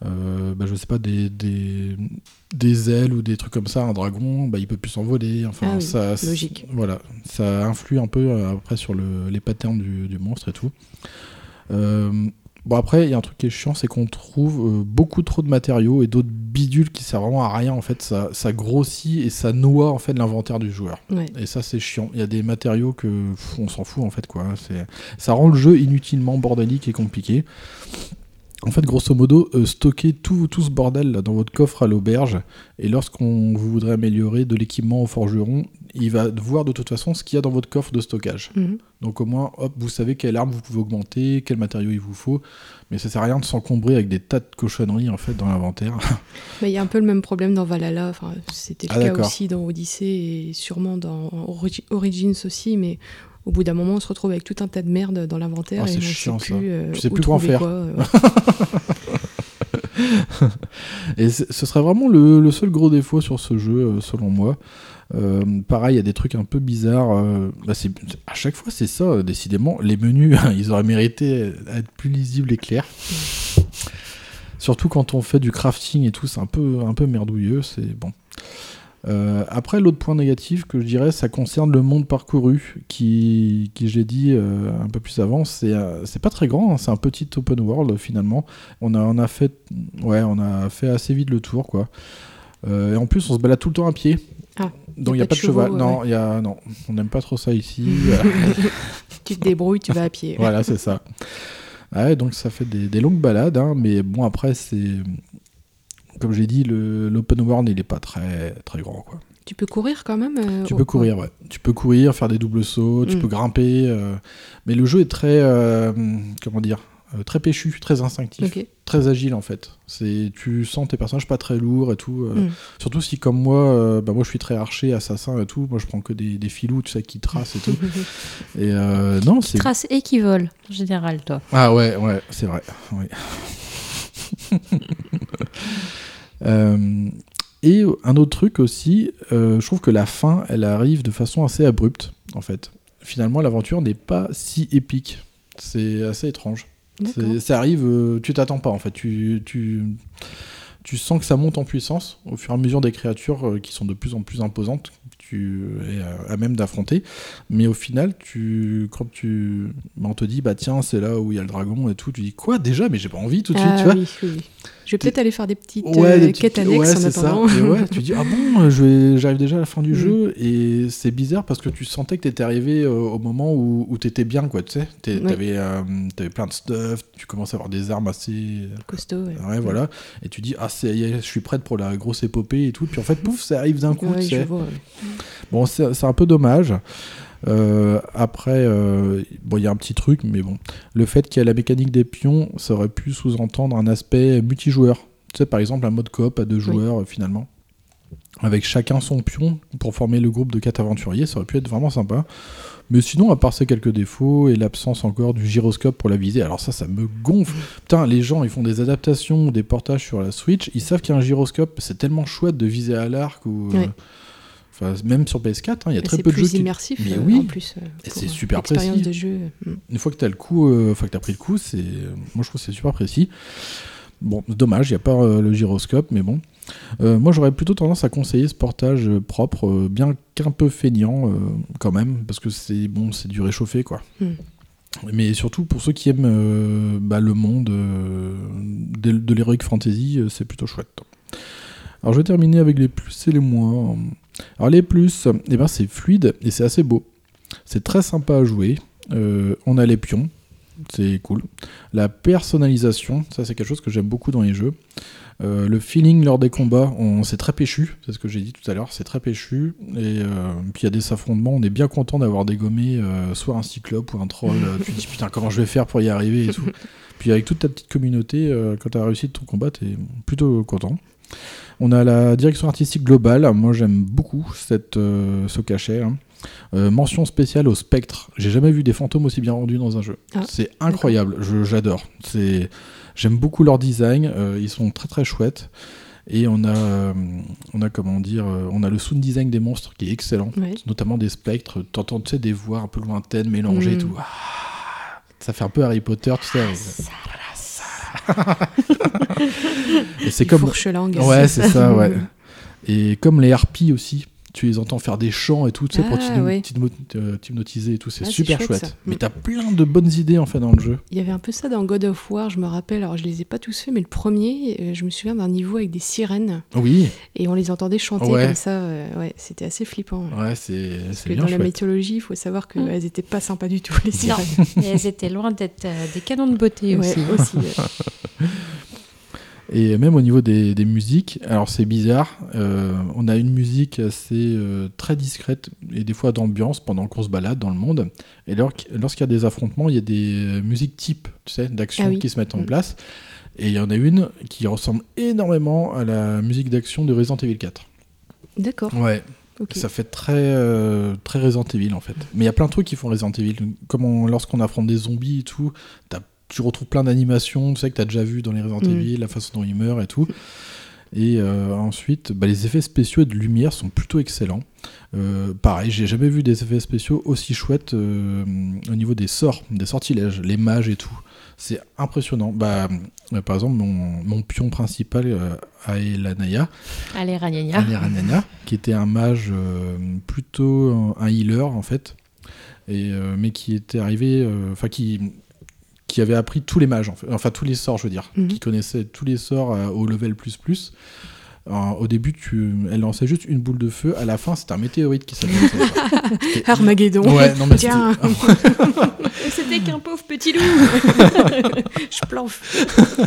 euh, bah, je sais pas, des, des, des ailes ou des trucs comme ça, un dragon, bah, il peut plus s'envoler. Enfin, Ah oui, ça, logique. Voilà, ça influe un peu euh, après sur le, les patterns du, du monstre et tout. Euh, Bon après, il y a un truc qui est chiant, c'est qu'on trouve euh, beaucoup trop de matériaux et d'autres bidules qui servent vraiment à rien. En fait, ça, ça grossit et ça noie en fait l'inventaire du joueur. Ouais. Et ça, c'est chiant. Il y a des matériaux que pff, on s'en fout en fait quoi. C'est, ça rend le jeu inutilement bordélique et compliqué. En fait, grosso modo, euh, stockez tout, tout ce bordel là, dans votre coffre à l'auberge. Et lorsqu'on vous voudrait améliorer de l'équipement au forgeron, il va voir de toute façon ce qu'il y a dans votre coffre de stockage. Mhm. Donc au moins, hop, vous savez quelle arme vous pouvez augmenter, quel matériau il vous faut. Mais ça sert à rien de s'encombrer avec des tas de cochonneries en fait dans l'inventaire. Mais il y a un peu le même problème dans Valhalla. Enfin, c'était le Ah, cas aussi dans Odyssey et sûrement dans Origi- Origins aussi. Mais au bout d'un moment, on se retrouve avec tout un tas de merde dans l'inventaire Ah, et on chiant, sait plus, euh, Tu sais plus quoi en faire. quoi, euh, Et ce serait vraiment le, le seul gros défaut sur ce jeu, euh, selon moi. Euh, pareil, il y a des trucs un peu bizarres. bah, à chaque fois, c'est ça, décidément. Les menus, ils auraient mérité à être plus lisibles et clairs. Surtout quand on fait du crafting et tout, c'est un peu, un peu merdouilleux, c'est bon. Euh, après, l'autre point négatif que je dirais, ça concerne le monde parcouru, qui, qui j'ai dit euh, un peu plus avant, c'est euh, pas très grand, hein, c'est un petit open world finalement. On a, on a fait, ouais, on a fait assez vite le tour, quoi. Euh, et en plus, on se balade tout le temps à pied. Ah, Donc il n'y a, pas de cheval. ouais. Non, y a, non, on n'aime pas trop ça ici. Tu te débrouilles, tu vas à pied. voilà, c'est ça. Ouais, donc ça fait des, des longues balades, hein, mais bon, après, c'est. Comme j'ai dit, le- l'open world, il est pas très, très grand, quoi. Tu peux courir quand même euh, Tu peux courir, ouais. Tu peux courir, faire des doubles sauts, tu Mm. peux grimper. euh, Mais le jeu est très. euh, comment dire euh, Très péchu, très instinctif, très agile en fait. C'est, tu sens tes personnages pas très lourds et tout. euh, Mm. Surtout si comme moi, euh, bah moi je suis très archer, assassin et tout. Moi je prends que des, des filous, tu sais, qui tracent et tout. et euh, non, c'est. Trace et qui vole, en général, toi. Ah ouais, ouais, c'est vrai. Oui. Euh, et un autre truc aussi, euh, je trouve que la fin, elle arrive de façon assez abrupte, en fait. Finalement, l'aventure n'est pas si épique. C'est assez étrange. Ça arrive, euh, tu t'attends pas, en fait. Tu, tu, tu sens que ça monte en puissance au fur et à mesure des créatures qui sont de plus en plus imposantes, tu es à, même d'affronter. Mais au final, tu, quand tu, bah, on te dit, bah tiens, c'est là où il y a le dragon et tout, tu dis quoi déjà? Mais j'ai pas envie tout de suite, Ah tu vois. oui, oui, oui. Je vais peut-être aller faire des petites Ouais, euh, petites- quêtes annexes ouais, en c'est ça. attendant. Et ouais, tu dis ah bon, euh, j'arrive déjà à la fin du Mm. jeu et c'est bizarre parce que tu sentais que t'étais arrivé euh, au moment où, où t'étais bien quoi, tu sais, t'avais, euh, plein de stuff, tu commences à avoir des armes assez, Costaud. Ouais, voilà, et tu dis ah c'est, je suis prête pour la grosse épopée et tout, puis en fait pouf ça arrive d'un coup, tu sais. vois. Bon, c'est un peu dommage. Euh, après, euh, bon, il y a un petit truc, mais bon, le fait qu'il y a la mécanique des pions, ça aurait pu sous-entendre un aspect multijoueur. Tu sais, par exemple, un mode coop à deux joueurs, euh, finalement, avec chacun son pion pour former le groupe de quatre aventuriers, ça aurait pu être vraiment sympa. Mais sinon, à part ces quelques défauts et l'absence encore du gyroscope pour la visée, alors ça, ça me gonfle. Putain, les gens, ils font des adaptations, des portages sur la Switch, ils savent qu'il y a un gyroscope, c'est tellement chouette de viser à l'arc ou. euh. Enfin, même sur PS4, hein, il y a très c'est peu de plus jeux qui... immersif Mais euh, oui. en plus. euh, c'est euh, super précis. de jeu. Une fois que tu as le coup, enfin que as pris le coup, c'est moi je trouve que c'est super précis. Bon, dommage, il n'y a pas euh, le gyroscope, mais bon. Euh, moi j'aurais plutôt tendance à conseiller ce portage euh, propre, bien qu'un peu feignant quand même, parce que c'est bon, c'est du réchauffé quoi. Hmm. Mais surtout pour ceux qui aiment bah, le monde de, de l'heroic fantasy, c'est plutôt chouette. Alors je vais terminer avec les plus et les moins. Alors les plus, eh ben, c'est fluide et c'est assez beau. C'est très sympa à jouer. Euh, on a les pions, c'est cool. La personnalisation, ça c'est quelque chose que j'aime beaucoup dans les jeux. Euh, le feeling lors des combats, on, c'est très péchu, c'est ce que j'ai dit tout à l'heure, c'est très péchu. Et euh, puis il y a des affrontements, on est bien content d'avoir dégommé euh, soit un cyclope ou un troll. Tu te dis putain comment je vais faire pour y arriver et tout. Puis avec toute ta petite communauté, quand tu as réussi ton combat, t'es plutôt content. On a la direction artistique globale. Moi, j'aime beaucoup cette, euh, ce cachet. hein. Euh, mention spéciale au spectre. J'ai jamais vu des fantômes aussi bien rendus dans un jeu. Ah, c'est incroyable. J'adore. C'est, j'aime beaucoup leur design. euh, ils sont très très chouettes. Et on a, on a comment dire, on a le sound design des monstres qui est excellent, Ouais. notamment des spectres. T'entends tu sais, des voix un peu lointaines mélangées et Mm. tout. Ah, ça fait un peu Harry Potter, tu sais. et c'est comme fourche langue. Ouais, c'est ça, ouais. Et comme les harpies aussi, tu les entends faire des chants et tout, tu sais, pour Ah, euh, t'hypnotiser et tout, c'est Ah, super chouette, chouette. ça. Mais Mm. t'as plein de bonnes idées en fait dans le jeu. Il y avait un peu ça dans God of War, je me rappelle. Alors, je les ai pas tous faits, mais le premier, euh, je me souviens d'un niveau avec des sirènes Oui, et on les entendait chanter Ouais. comme ça. euh, ouais, c'était assez flippant. ouais, c'est Parce c'est que bien dans la mythologie, il faut savoir Mm. qu'elles étaient pas sympas du tout, les Non, sirènes. et elles étaient loin d'être euh, des canons de beauté Ouais, aussi. aussi. Et même au niveau des, des musiques, alors c'est bizarre, euh, on a une musique assez euh, très discrète et des fois d'ambiance pendant qu'on se balade dans le monde. Et lors- lorsqu'il y a des affrontements, il y a des musiques types, tu sais, d'action Ah oui. qui se mettent en Mm. place. Et il y en a une qui ressemble énormément à la musique d'action de Resident Evil 4. D'accord. Ouais. Ça fait très, euh, très Resident Evil en fait. Mais il y a plein de trucs qui font Resident Evil. Comme on- lorsqu'on affronte des zombies et tout, t'as- tu retrouves plein d'animations, tu sais que tu as déjà vu dans les Resident Mm. Evil, la façon dont ils meurent et tout. Et euh, ensuite, bah, les effets spéciaux et de lumière sont plutôt excellents. Euh, pareil, j'ai jamais vu des effets spéciaux aussi chouettes euh, au niveau des sorts, des sortilèges, les mages et tout. C'est impressionnant. Bah, euh, par exemple, mon, mon pion principal, euh, Aelanaya. Aelanaya, qui était un mage euh, plutôt un, un healer en fait, et, euh, mais qui était arrivé, euh, enfin qui qui avait appris tous les mages, en fait. enfin tous les sorts, je veux dire, Mhm. qui connaissait tous les sorts euh, au level plus plus. Alors, au début, tu, elle lançait juste une boule de feu. À la fin, c'était un météorite qui s'appelait. Armageddon. Ouais, non, mais Tiens. c'était- qu'un pauvre petit loup. Je planche.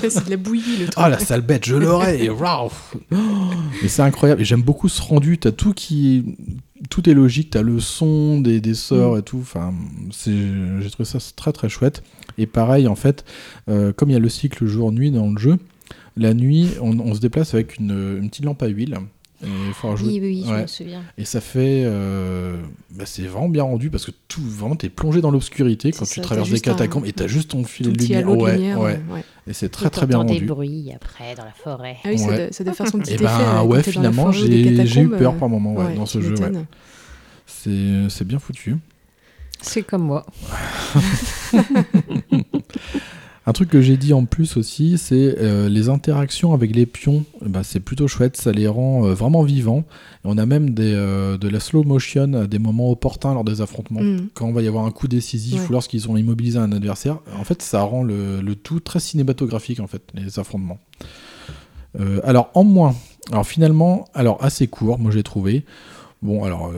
c'est de la bouillie le truc. Oh la sale bête, je l'aurais. Mais c'est incroyable. Et j'aime beaucoup ce rendu. T'as tout qui, tout est logique. T'as le son des, des sorts et tout. Enfin, j'ai trouvé ça très très chouette. Et pareil, en fait, euh, comme il y a le cycle jour-nuit dans le jeu, la nuit, on, on se déplace avec une, une petite lampe à huile. Et, il faut rajouter- Oui, oui, je Ouais. me souviens. Et ça fait, euh, bah, c'est vraiment bien rendu parce que tout, vraiment, t'es plongé dans l'obscurité quand tu traverses des juste un- catacombes et t'as juste ton filet Ton de lumière. Ouais, ouais. euh, ouais. Et c'est très très bien T'entends des rendu. bruits après dans la forêt. Ah oui, ça, Ouais. doit, ça doit faire son petit Et effet. ben euh, quand ouais, t'es dans la finalement, j'ai eu catacombes, peur euh, par moment ouais, ouais, dans ce jeu. ouais. c'est bien foutu. C'est comme moi. Un truc que j'ai dit en plus aussi, c'est euh, les interactions avec les pions. ben, c'est plutôt chouette, ça les rend euh, vraiment vivants. Et on a même des, euh, de la slow motion à des moments opportuns lors des affrontements. Mm. Quand on va y avoir un coup décisif Ouais. ou lorsqu'ils ont immobilisé un adversaire, en fait, ça rend le, le tout très cinématographique, en fait, les affrontements. Alors, en moins, alors finalement, alors assez court, moi j'ai trouvé. Bon, alors,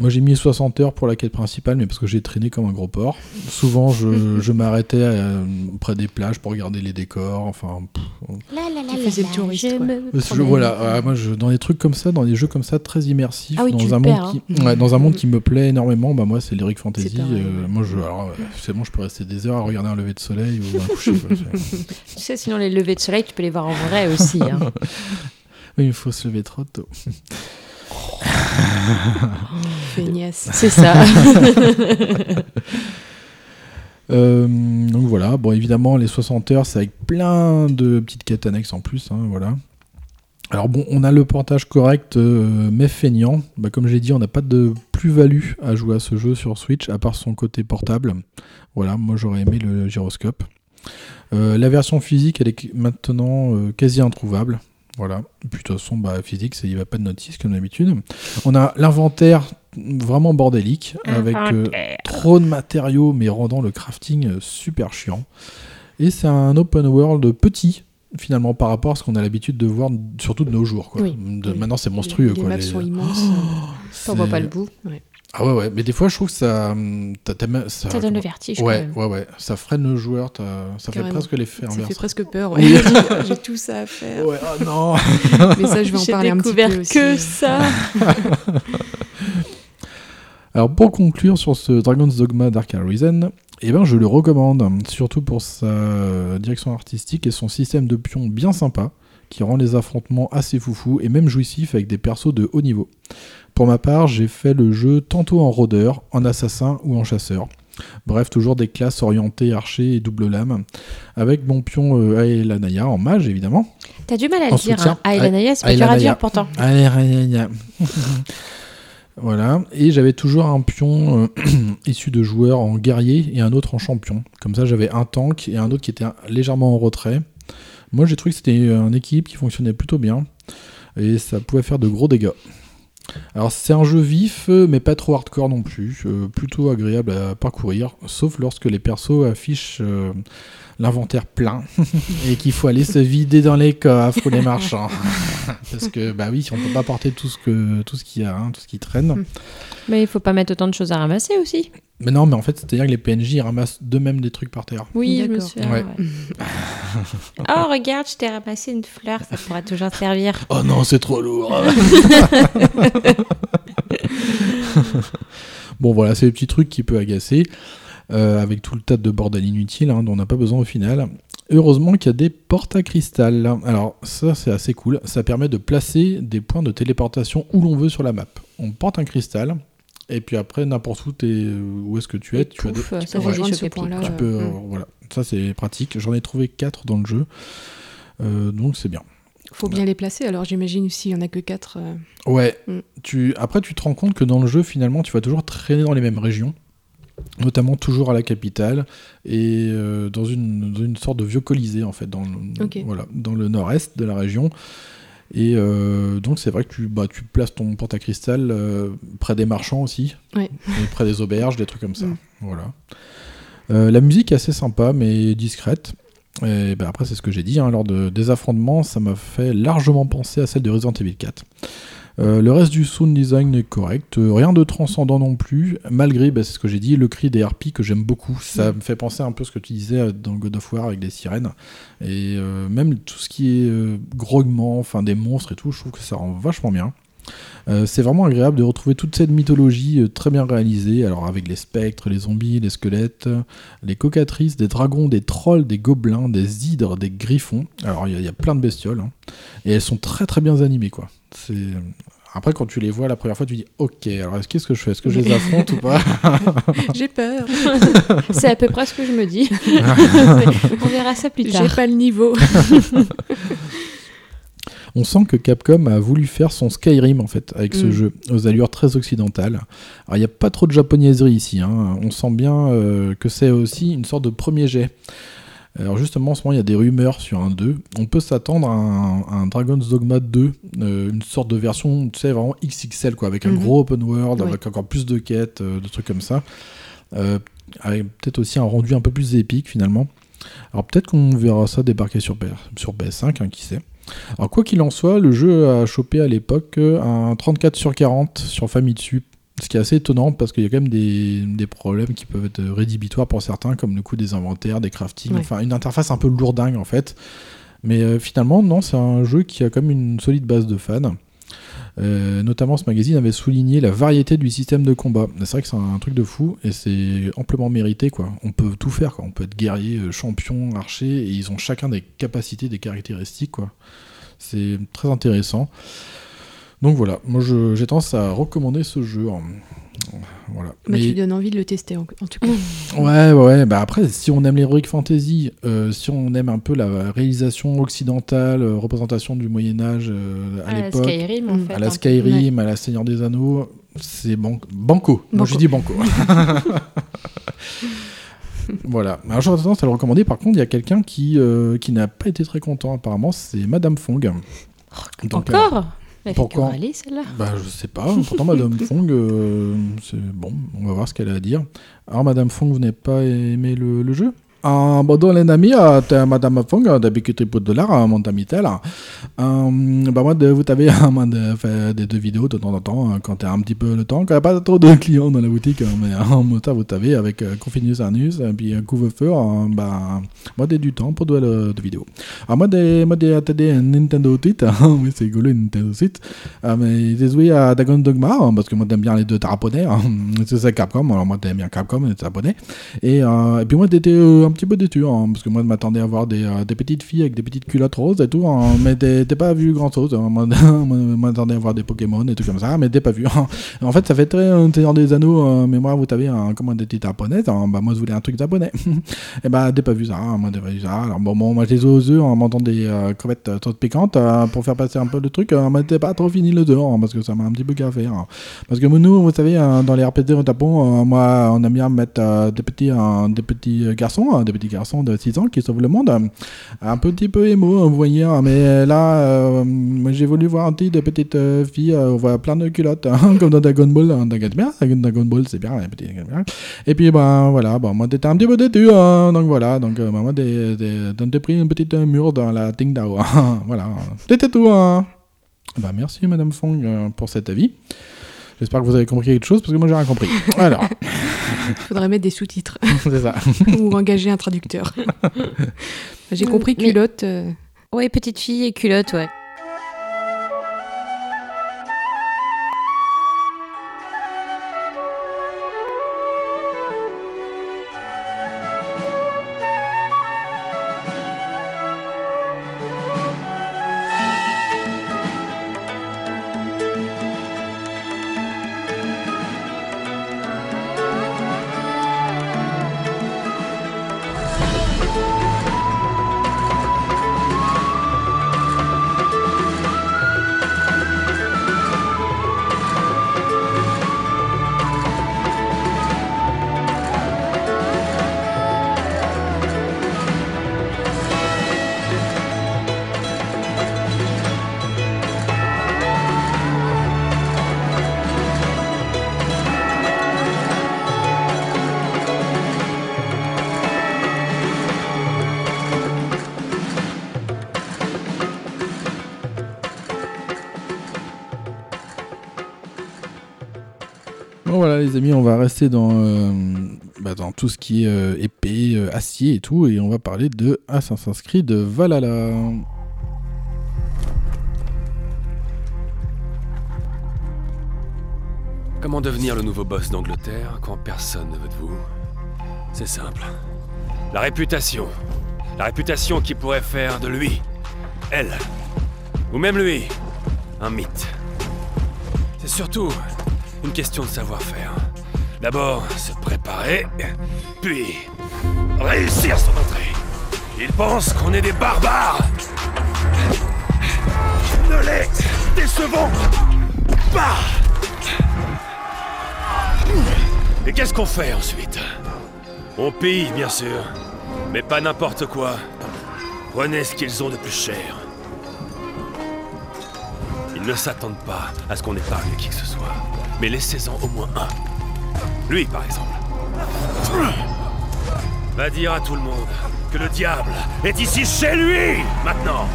moi j'ai mis 60 heures pour la quête principale, mais parce que j'ai traîné comme un gros porc. Souvent, je, je m'arrêtais euh, près des plages pour regarder les décors, enfin. faisais le touriste, je me je- voilà, euh, moi je, dans des trucs comme ça, dans des jeux comme ça très immersifs, Ah oui, dans un monde perds, qui, ouais, dans un monde qui me plaît énormément, bah moi c'est Lyric Fantasy. Euh, moi je, alors, euh, c'est bon, je peux rester des heures à regarder un lever de soleil ou un coucher. Tu sais, sinon les levées de soleil, tu peux les voir en vrai aussi. hein. oui, il faut se lever trop tôt. Feignasse. C'est ça. Euh, donc voilà, bon évidemment les 60 heures c'est avec plein de petites quêtes annexes en plus, hein, voilà. Alors bon, on a le portage correct euh, mais feignant. Bah, comme j'ai dit, on n'a pas de plus-value à jouer à ce jeu sur Switch à part son côté portable. Voilà, moi j'aurais aimé le gyroscope. Euh, la version physique elle est maintenant euh, quasi introuvable. Voilà. Puis de toute façon, bah, physique, il va pas de notice comme d'habitude. On a l'inventaire vraiment bordélique avec euh, trop de matériaux mais rendant le crafting euh, super chiant. Et c'est un open world petit finalement par rapport à ce qu'on a l'habitude de voir surtout de nos jours. Quoi. Oui. De- Oui. Maintenant c'est monstrueux. Les, quoi, maps les- sont immenses. T'en vois c'est- pas le bout. Ah ouais ouais, mais des fois je trouve que ça... hum, t'as même- ça, Ça donne le vertige quand Ouais, même. ouais, ouais, ça freine le joueur, ça fait presque l'effet Ça inverse. fait presque peur. Ouais. Oui. J'ai tout ça à faire. Ouais, oh non Mais ça, je vais en J'ai parler un petit découvert peu aussi. que ça. Alors pour conclure sur ce Dragon's Dogma Dark Arisen, eh ben je le recommande, surtout pour sa direction artistique et son système de pions bien sympa, qui rend les affrontements assez foufous et même jouissifs avec des persos de haut niveau. Pour ma part, j'ai fait le jeu tantôt en rôdeur, en assassin ou en chasseur. Bref, toujours des classes orientées archer et double lame, avec mon pion euh, Aelanaya en mage évidemment. T'as du mal à le dire. Hein. Ah, Elanaya, c'est pas dur à Aelanaya. dire pourtant. Aelanaya. Voilà, et j'avais toujours un pion euh, issu de joueurs en guerrier et un autre en champion. Comme ça, j'avais un tank et un autre qui était légèrement en retrait. Moi, j'ai trouvé que c'était un équilibre qui fonctionnait plutôt bien et ça pouvait faire de gros dégâts. Alors, c'est un jeu vif, mais pas trop hardcore non plus, euh, plutôt agréable à parcourir, sauf lorsque les persos affichent euh, l'inventaire plein et qu'il faut aller se vider dans les coffres ou les marchands. Parce que, bah oui, on peut pas porter tout ce que tout ce qu'il y a, hein, tout ce qui traîne. Mais il faut pas mettre autant de choses à ramasser aussi. Mais non, mais en fait, c'est-à-dire que les PNJ ils ramassent d'eux-mêmes des trucs par terre. Oui, je me D'accord. souviens. Ouais. ouais. oh, regarde, je t'ai ramassé une fleur, ça pourra toujours servir. Oh non, c'est trop lourd. bon, voilà, c'est des petits trucs qui peuvent agacer, euh, avec tout le tas de bordel inutile hein, dont on n'a pas besoin au final. Heureusement qu'il y a des portes à cristal. Alors, ça, c'est assez cool. Ça permet de placer des points de téléportation où l'on veut sur la map. On porte un cristal, et puis après, n'importe où, t'es- où est-ce que tu es, tu as des- Pouf, Tu ça peux des ce chocs point-là. tu ouais. peux, euh, Mm. voilà, ça c'est pratique. J'en ai trouvé 4 dans le jeu, Euh, donc c'est bien. Faut bien les placer, alors j'imagine s'il y en a que 4. Ouais. Mm. Tu... Après, tu te rends compte que dans le jeu, finalement, tu vas toujours traîner dans les mêmes régions, notamment toujours à la capitale et euh, dans, une, dans une sorte de vieux colisée, en fait, dans le, voilà, dans le nord-est de la région. Et euh, donc, c'est vrai que tu, bah, tu places ton porte à cristal euh, près des marchands aussi, Ouais. et près des auberges, des trucs comme ça. Mm. Voilà. La musique est assez sympa, mais discrète. Et ben après, c'est ce que j'ai dit, hein, lors de, des affrontements, ça m'a fait largement penser à celle de Resident Evil 4. Euh, le reste du sound design est correct, euh, rien de transcendant non plus, malgré, bah, c'est ce que j'ai dit, le cri des harpies que j'aime beaucoup. Ça me fait penser un peu à ce que tu disais euh, dans God of War avec des sirènes. Et euh, même tout ce qui est grognement, enfin des monstres et tout, je trouve que ça rend vachement bien. Euh, c'est vraiment agréable de retrouver toute cette mythologie euh, très bien réalisée, alors avec les spectres, les zombies, les squelettes, euh, les cocatrices, des dragons, des trolls, des gobelins, des hydres, des griffons. Alors il y, a- il y a plein de bestioles, hein. et elles sont très très bien animées quoi. C'est après quand tu les vois la première fois tu dis ok alors est-ce qu'est-ce que je fais? Est-ce que je les affronte ou pas? J'ai peur, C'est à peu près ce que je me dis. On verra ça plus j'ai tard. pas le niveau. On sent que Capcom a voulu faire son Skyrim en fait avec ce Mm. jeu aux allures très occidentales. Alors il n'y a pas trop de japonaiserie ici, hein. on sent bien euh, que c'est aussi une sorte de premier jet. Alors justement en ce moment il y a des rumeurs sur un 2. On peut s'attendre à un, à un Dragon's Dogma 2, euh, une sorte de version, tu sais, vraiment XXL quoi, avec un Mhm. gros open world, avec encore plus de quêtes, euh, de trucs comme ça. Euh, avec peut-être aussi un rendu un peu plus épique finalement. Alors peut-être qu'on verra ça débarquer sur, sur PS5, hein, qui sait. Alors quoi qu'il en soit, le jeu a chopé à l'époque un 34 sur 40 sur Famitsu, ce qui est assez étonnant parce qu'il y a quand même des, des problèmes qui peuvent être rédhibitoires pour certains, comme le coût des inventaires, des crafting, Ouais. enfin une interface un peu lourdingue en fait. Mais euh, finalement, non, c'est un jeu qui a quand même une solide base de fans. Euh, notamment, ce magazine avait souligné la variété du système de combat. C'est vrai que c'est un truc de fou et c'est amplement mérité. Quoi. On peut tout faire. Quoi. On peut être guerrier, euh, champion, archer et ils ont chacun des capacités, des caractéristiques. Quoi. C'est très intéressant. Donc voilà, moi j'ai tendance à recommander ce jeu. hein. Voilà. Bah, Mais- Tu donnes envie de le tester en, en tout cas. Ouais, ouais, bah après, si on aime l'heroic fantasy, euh, si on aime un peu la réalisation occidentale, euh, représentation du Moyen-Âge euh, à À la l'époque, Skyrim, en Mm. fait. à la. Skyrim, à la Seigneur des Anneaux, c'est ban- banco. Moi je Banco. dis banco. voilà. Alors j'aurais tendance à le recommander. Par contre, il y a quelqu'un qui, euh, qui n'a pas été très content apparemment, c'est Madame Fong. Donc, euh, Encore Elle fait pourquoi râler, celle-là. bah, je sais pas. Pourtant, Madame Fong, euh, c'est bon. On va voir ce qu'elle a à dire. Alors, Madame Fong, vous n'avez pas aimé le, le jeu? Ah, les amis, euh, t'es Madame Fong, euh, de dollars, euh, mon ami tel. Euh, bah, moi, de- vous euh, moi, de faire des deux vidéos de temps en temps, euh, quand t'as un petit peu le temps, quand a pas trop de clients dans la boutique, euh, mais euh, moi, ça, vous savez, avec euh, Confinus Anus, puis couvre-feu, euh, bah, moi, j'ai du temps pour de, de vidéos. Alors, moi, des, moi, des, des Nintendo Switch, oui, c'est rigolo, Nintendo Switch. Ah, mais joué à Dragon Dogma, hein, parce que moi j'aime bien les deux japonais. hein. C'est ça Capcom, alors moi j'aime bien Capcom et les japonais. Et, euh, puis moi j'étais euh, un petit peu déçu, hein, parce que moi je m'attendais à voir des, euh, des petites filles avec des petites culottes roses et tout, hein, mais t'es pas vu grand chose. Moi moi, je m'attendais à voir des Pokémon et tout comme ça, mais t'es pas vu. hein. En fait, ça fait très euh, Seigneur des Anneaux, euh, mais moi vous savez, hein, comment des petites japonaises, hein, bah moi je voulais un truc japonais. et bah t'es pas vu ça, hein, moi t'es pas vu ça. Alors bon, bon moi j'ai joué aux œufs en m'entendant des euh, crevettes trop piquantes pour faire passer un peu le truc, mais t'es pas trop fini le dehors, hein, parce que ça m'a un petit peu gaffé. hein. Parce que nous, vous savez, hein, dans les RPG au Japon, moi, on aime bien mettre des petits, des petits garçons, hein, des petits garçons de 6 ans qui sauvent le monde, euh, un petit peu émo, vous voyez, hein, mais là, euh, j'ai voulu voir un petit des petites euh, filles, euh, on voit plein de culottes, hein, comme dans Dragon Ball, hein, Dragon bien, Dragon Ball, c'est bien. Et puis, ben voilà, bon, moi, j'étais un petit peu déçu, donc voilà, donc euh, ben, moi, j'ai j'ai- j'ai pris une petite euh, mur dans la Tingdao, hein, voilà, c'était tout, hein. Bah, merci Madame Fong euh, pour cet avis. J'espère que vous avez compris quelque chose parce que moi j'ai rien compris. Alors, Faudrait mettre des sous-titres c'est ça. ou engager un traducteur. J'ai compris mais- culotte. euh, Ouais, petite fille et culotte, ouais. Va rester dans, euh, bah, dans tout ce qui est euh, épée, euh, acier et tout, et on va parler de Assassin's Creed Valhalla. Comment devenir le nouveau boss d'Angleterre quand personne ne veut de vous? C'est simple. La réputation. La réputation qui pourrait faire de lui, elle, ou même lui, un mythe. C'est surtout une question de savoir-faire. D'abord, se préparer, puis réussir son entrée. Il pense qu'on est des barbares. Ne les décevons pas Et qu'est-ce qu'on fait ensuite? On pille, bien sûr. Mais pas n'importe quoi. Prenez ce qu'ils ont de plus cher. Ils ne s'attendent pas à ce qu'on épargne qui que ce soit. Mais laissez-en au moins un. Lui, par exemple. Va dire à tout le monde que le diable est ici chez lui, maintenant.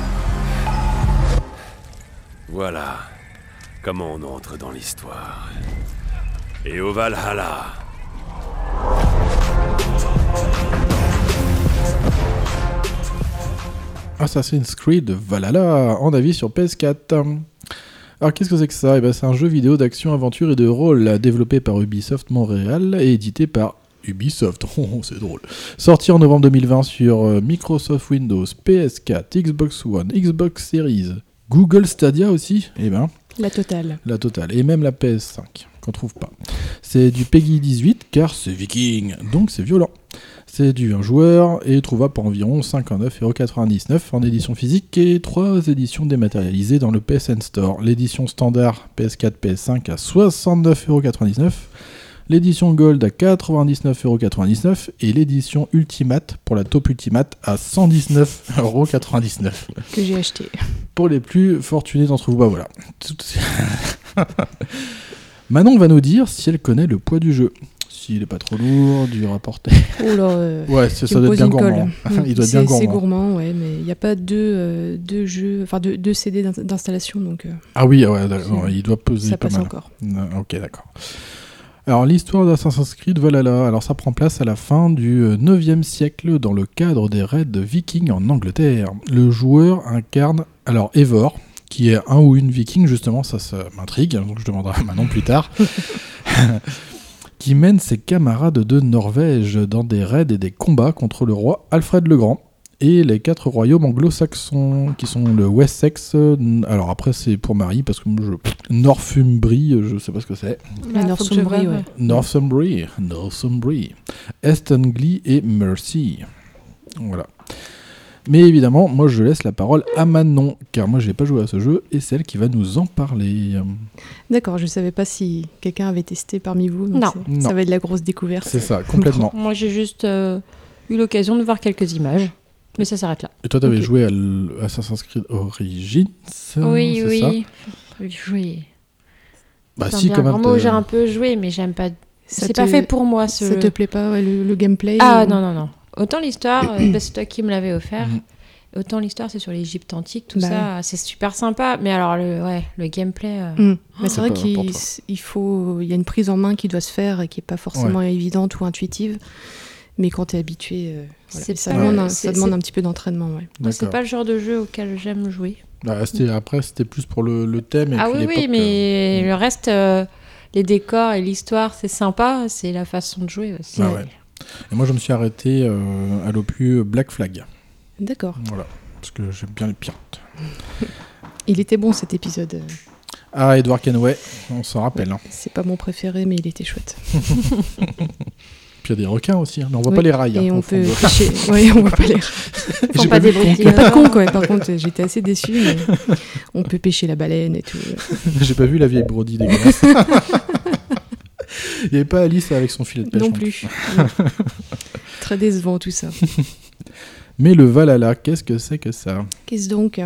Voilà comment on entre dans l'histoire. Et au Valhalla. Assassin's Creed Valhalla en avis sur PS4. Alors qu'est-ce que c'est que ça? Eh ben, C'est un jeu vidéo d'action, aventure et de rôle développé par Ubisoft Montréal et édité par Ubisoft. Oh, c'est drôle. Sorti en novembre 2020 sur euh, Microsoft Windows, PS4, Xbox One, Xbox Series, Google Stadia aussi? Eh ben, La totale. la totale. Et même la PS5, qu'on trouve pas. C'est du Peggy 18, car c'est viking, donc c'est violent. C'est du 1 joueur et trouvable pour environ 59,99€ en édition physique et 3 éditions dématérialisées dans le PSN Store. L'édition standard PS4, PS5 à 69,99€, l'édition Gold à 99,99€ et l'édition Ultimate pour la taupe Ultimate à 119,99€. Que j'ai acheté. Pour les plus fortunés d'entre vous, bah voilà. Manon va nous dire si elle connaît le poids du jeu. S'il est pas trop lourd, dur à porter. Oh là, euh, Ouais, ça, ça doit être bien gourmand. Il doit être bien C'est gourmand. gourmand, ouais, mais il n'y a pas deux, euh, deux jeux, enfin deux, deux CD d'in- d'installation, donc euh, Ah oui, ouais, il doit peser ça pas passe mal. encore. Non, Ok, d'accord. Alors l'histoire d'Assassin's Creed Valhalla, alors ça prend place à la fin du 9e siècle dans le cadre des raids vikings en Angleterre. Le joueur incarne alors Eivor, qui est un ou une viking justement, ça, ça m'intrigue, donc je demanderai Manon plus tard, qui mène ses camarades de Norvège dans des raids et des combats contre le roi Alfred le Grand et les quatre royaumes anglo-saxons qui sont le Wessex. euh, alors après c'est pour Marie parce que moi, je Northumbrie, je sais pas ce que c'est. Northumbrie, ouais. Northumbrie, Northumbrie, Est Anglie et Mercy. Voilà. Mais évidemment, moi je laisse la parole à Manon, car moi j'ai pas joué à ce jeu et c'est elle qui va nous en parler. D'accord, je ne savais pas si quelqu'un avait testé parmi vous. donc Non. Ça va être de la grosse découverte. C'est ça, complètement. Moi, j'ai juste euh, eu l'occasion de voir quelques images, mais ça s'arrête là. Et toi t'avais Ok. joué à Assassin's Creed Origins oui, oui. Jouer. Bah si, bien quand même. j'ai un peu joué, mais j'aime pas. C'est te- pas fait pour moi ce. Ça te plaît pas, ouais, le, le gameplay Ah ou- non, non, non. Autant l'histoire, euh, bah, c'est toi qui me l'avais offert. Mhm. Autant l'histoire, c'est sur l'Égypte antique, tout Bah ça. C'est super sympa. Mais alors, le, ouais, le gameplay. euh, Mm. Mais C'est vrai qu'il il faut, il y a une prise en main qui doit se faire et qui est pas forcément évidente ou intuitive. Mais quand tu es habitué, euh, voilà. Ça, pas- demande un, c'est- ça demande c'est- un petit peu d'entraînement. Ouais. c'est pas le genre de jeu auquel j'aime jouer. Bah, après c'était plus pour le, le thème et ah puis oui, oui, mais euh, le reste, euh, les décors et l'histoire, c'est sympa. C'est la façon de jouer aussi. Ah ouais. Et moi je me suis arrêté euh, à l'opus Black Flag. D'accord. Voilà. Parce que j'aime bien les pirates. Il était bon cet épisode. euh, Ah, Edward Kenway, on s'en rappelle. hein. C'est pas mon préféré, mais il était chouette. Puis il y a des requins aussi, hein, mais on voit Oui, pas les rails. Et hein, on au fond peut de- pêcher. oui, on voit pas les. Ils J'ai font pas des. Il a pas de con, quoi. Par contre, j'étais assez. Mais on peut pêcher la baleine et tout. J'ai pas vu la vieille Brody dégueulasse. Il n'y avait pas Alice avec son filet de pêche. non hein. plus. Très décevant tout ça. Mais le Valhalla, qu'est-ce que c'est que ça Qu'est-ce donc?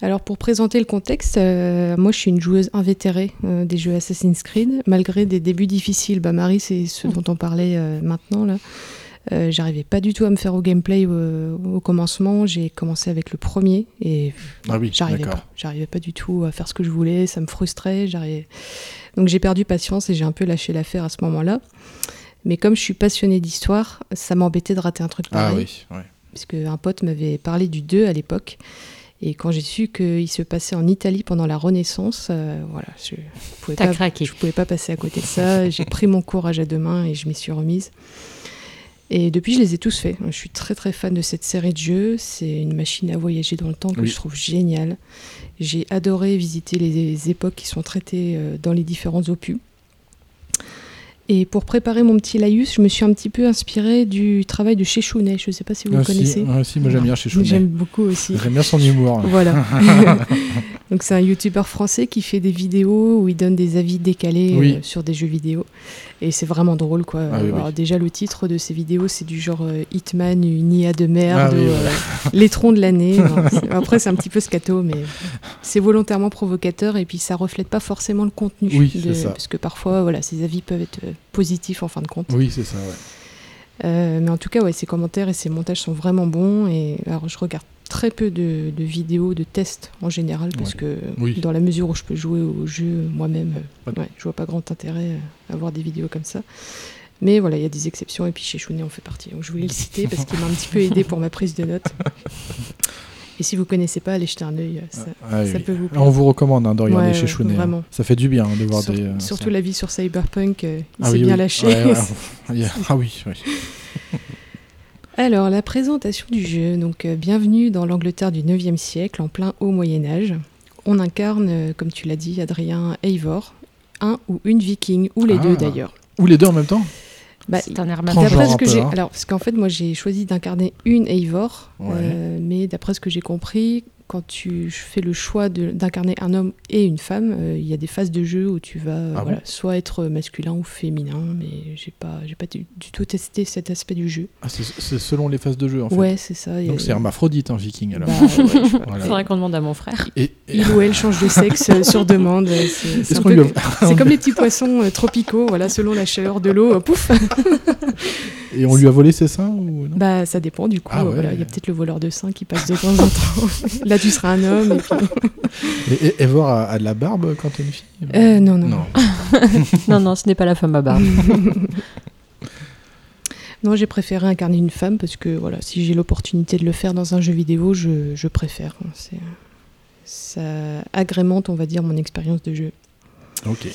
Alors pour présenter le contexte, euh, moi je suis une joueuse invétérée euh, des jeux Assassin's Creed, malgré des débuts difficiles. Bah, Marie, c'est ce dont on parlait euh, maintenant là. Euh, J'arrivais pas du tout à me faire au gameplay au, au commencement. J'ai commencé avec le premier et Ah oui, j'arrivais d'accord. pas. J'arrivais pas du tout à faire ce que je voulais. Ça me frustrait. j'arrivais- Donc j'ai perdu patience et j'ai un peu lâché l'affaire à ce moment-là. Mais comme je suis passionnée d'histoire, ça m'embêtait de rater un truc Ah pareil oui, ouais. parce qu'un pote m'avait parlé du 2 à l'époque. Et quand j'ai su qu'il se passait en Italie pendant la Renaissance, euh, voilà, je pouvais pas, craqué. je pouvais pas passer à côté de ça. J'ai pris mon courage à deux mains et je m'y suis remise. Et depuis, je les ai tous faits. Je suis très très fan de cette série de jeux. C'est une machine à voyager dans le temps que Oui. je trouve géniale. J'ai adoré visiter les époques qui sont traitées euh, dans les différents opus. Et pour préparer mon petit laïus, je me suis un petit peu inspirée du travail de chez Chounet. Je ne sais pas si vous Ah, le si, connaissez. ah, si, moi j'aime bien chez J'aime beaucoup aussi. J'aime bien son humour. Voilà. Donc c'est un youtubeur français qui fait des vidéos où il donne des avis décalés Oui. euh, sur des jeux vidéo. Et c'est vraiment drôle quoi. Ah oui, oui. Alors, déjà le titre de ces vidéos c'est du genre euh, Hitman, une IA de merde, Ah euh, l'étron de l'année. Après c'est un petit peu scato mais c'est volontairement provocateur et puis ça reflète pas forcément le contenu. Oui, de- c'est ça. Parce que parfois voilà, ces avis peuvent être positifs en fin de compte. Oui, c'est ça, ouais. Euh, mais en tout cas, ouais, ses commentaires et ses montages sont vraiment bons. Et alors, je regarde très peu de, de vidéos de tests en général parce Ouais. que Oui. dans la mesure où je peux jouer au jeu moi-même, ouais, je vois pas grand intérêt à voir des vidéos comme ça. Mais voilà, il y a des exceptions et puis chez Chounet, on fait partie. Donc, je voulais le citer parce qu'il m'a un petit peu aidé pour ma prise de notes. Et si vous connaissez pas, allez jeter un œil. Ça, Ah, ça oui. peut vous Ah, On vous recommande hein, de regarder Ouais, chez Chounet. hein. vraiment. Ça fait du bien hein, de voir des. euh, surtout ça. la vie sur Cyberpunk, euh, il Ah s'est oui, bien oui. lâché. Ouais, Ah oui, oui. Alors, la présentation du jeu. Donc, euh, bienvenue dans l'Angleterre du 9e siècle, en plein haut Moyen-Âge. On incarne, euh, comme tu l'as dit, Adrien Eivor, un ou une viking, ou les Ah. deux d'ailleurs. Ou les deux en même temps Bah, D'après ce que j'ai, hein. alors parce qu'en fait moi j'ai choisi d'incarner une Eivor, Ouais. euh, mais d'après ce que j'ai compris, quand tu fais le choix de- d'incarner un homme et une femme, euh, il y a des phases de jeu où tu vas Ah voilà, bon soit être masculin ou féminin, mais j'ai pas j'ai pas du, du tout testé cet aspect du jeu. Ah, c'est selon les phases de jeu en fait. Ouais c'est ça. a- Donc c'est hermaphrodite, un viking alors. Bah, ouais, Voilà. Faudrait qu'on demande à mon frère. Et, et- il ou elle change de sexe euh, sur demande. euh, C'est peu a- comme- les petits poissons euh, tropicaux, voilà, selon la chaleur de l'eau, euh, pouf. et on lui a volé ses seins ou non? Bah ça dépend du coup. Ah ouais. voilà, Il y a peut-être le voleur de seins qui passe de temps en temps. Là tu seras un homme. et puis- a, a de la barbe quand t'es une fille Euh, non, non, non. Non, non, ce n'est pas la femme à barbe. Non, j'ai préféré incarner une femme parce que voilà, si j'ai l'opportunité de le faire dans un jeu vidéo, je, je préfère. C'est- Ça agrémente, on va dire, mon expérience de jeu. Ok.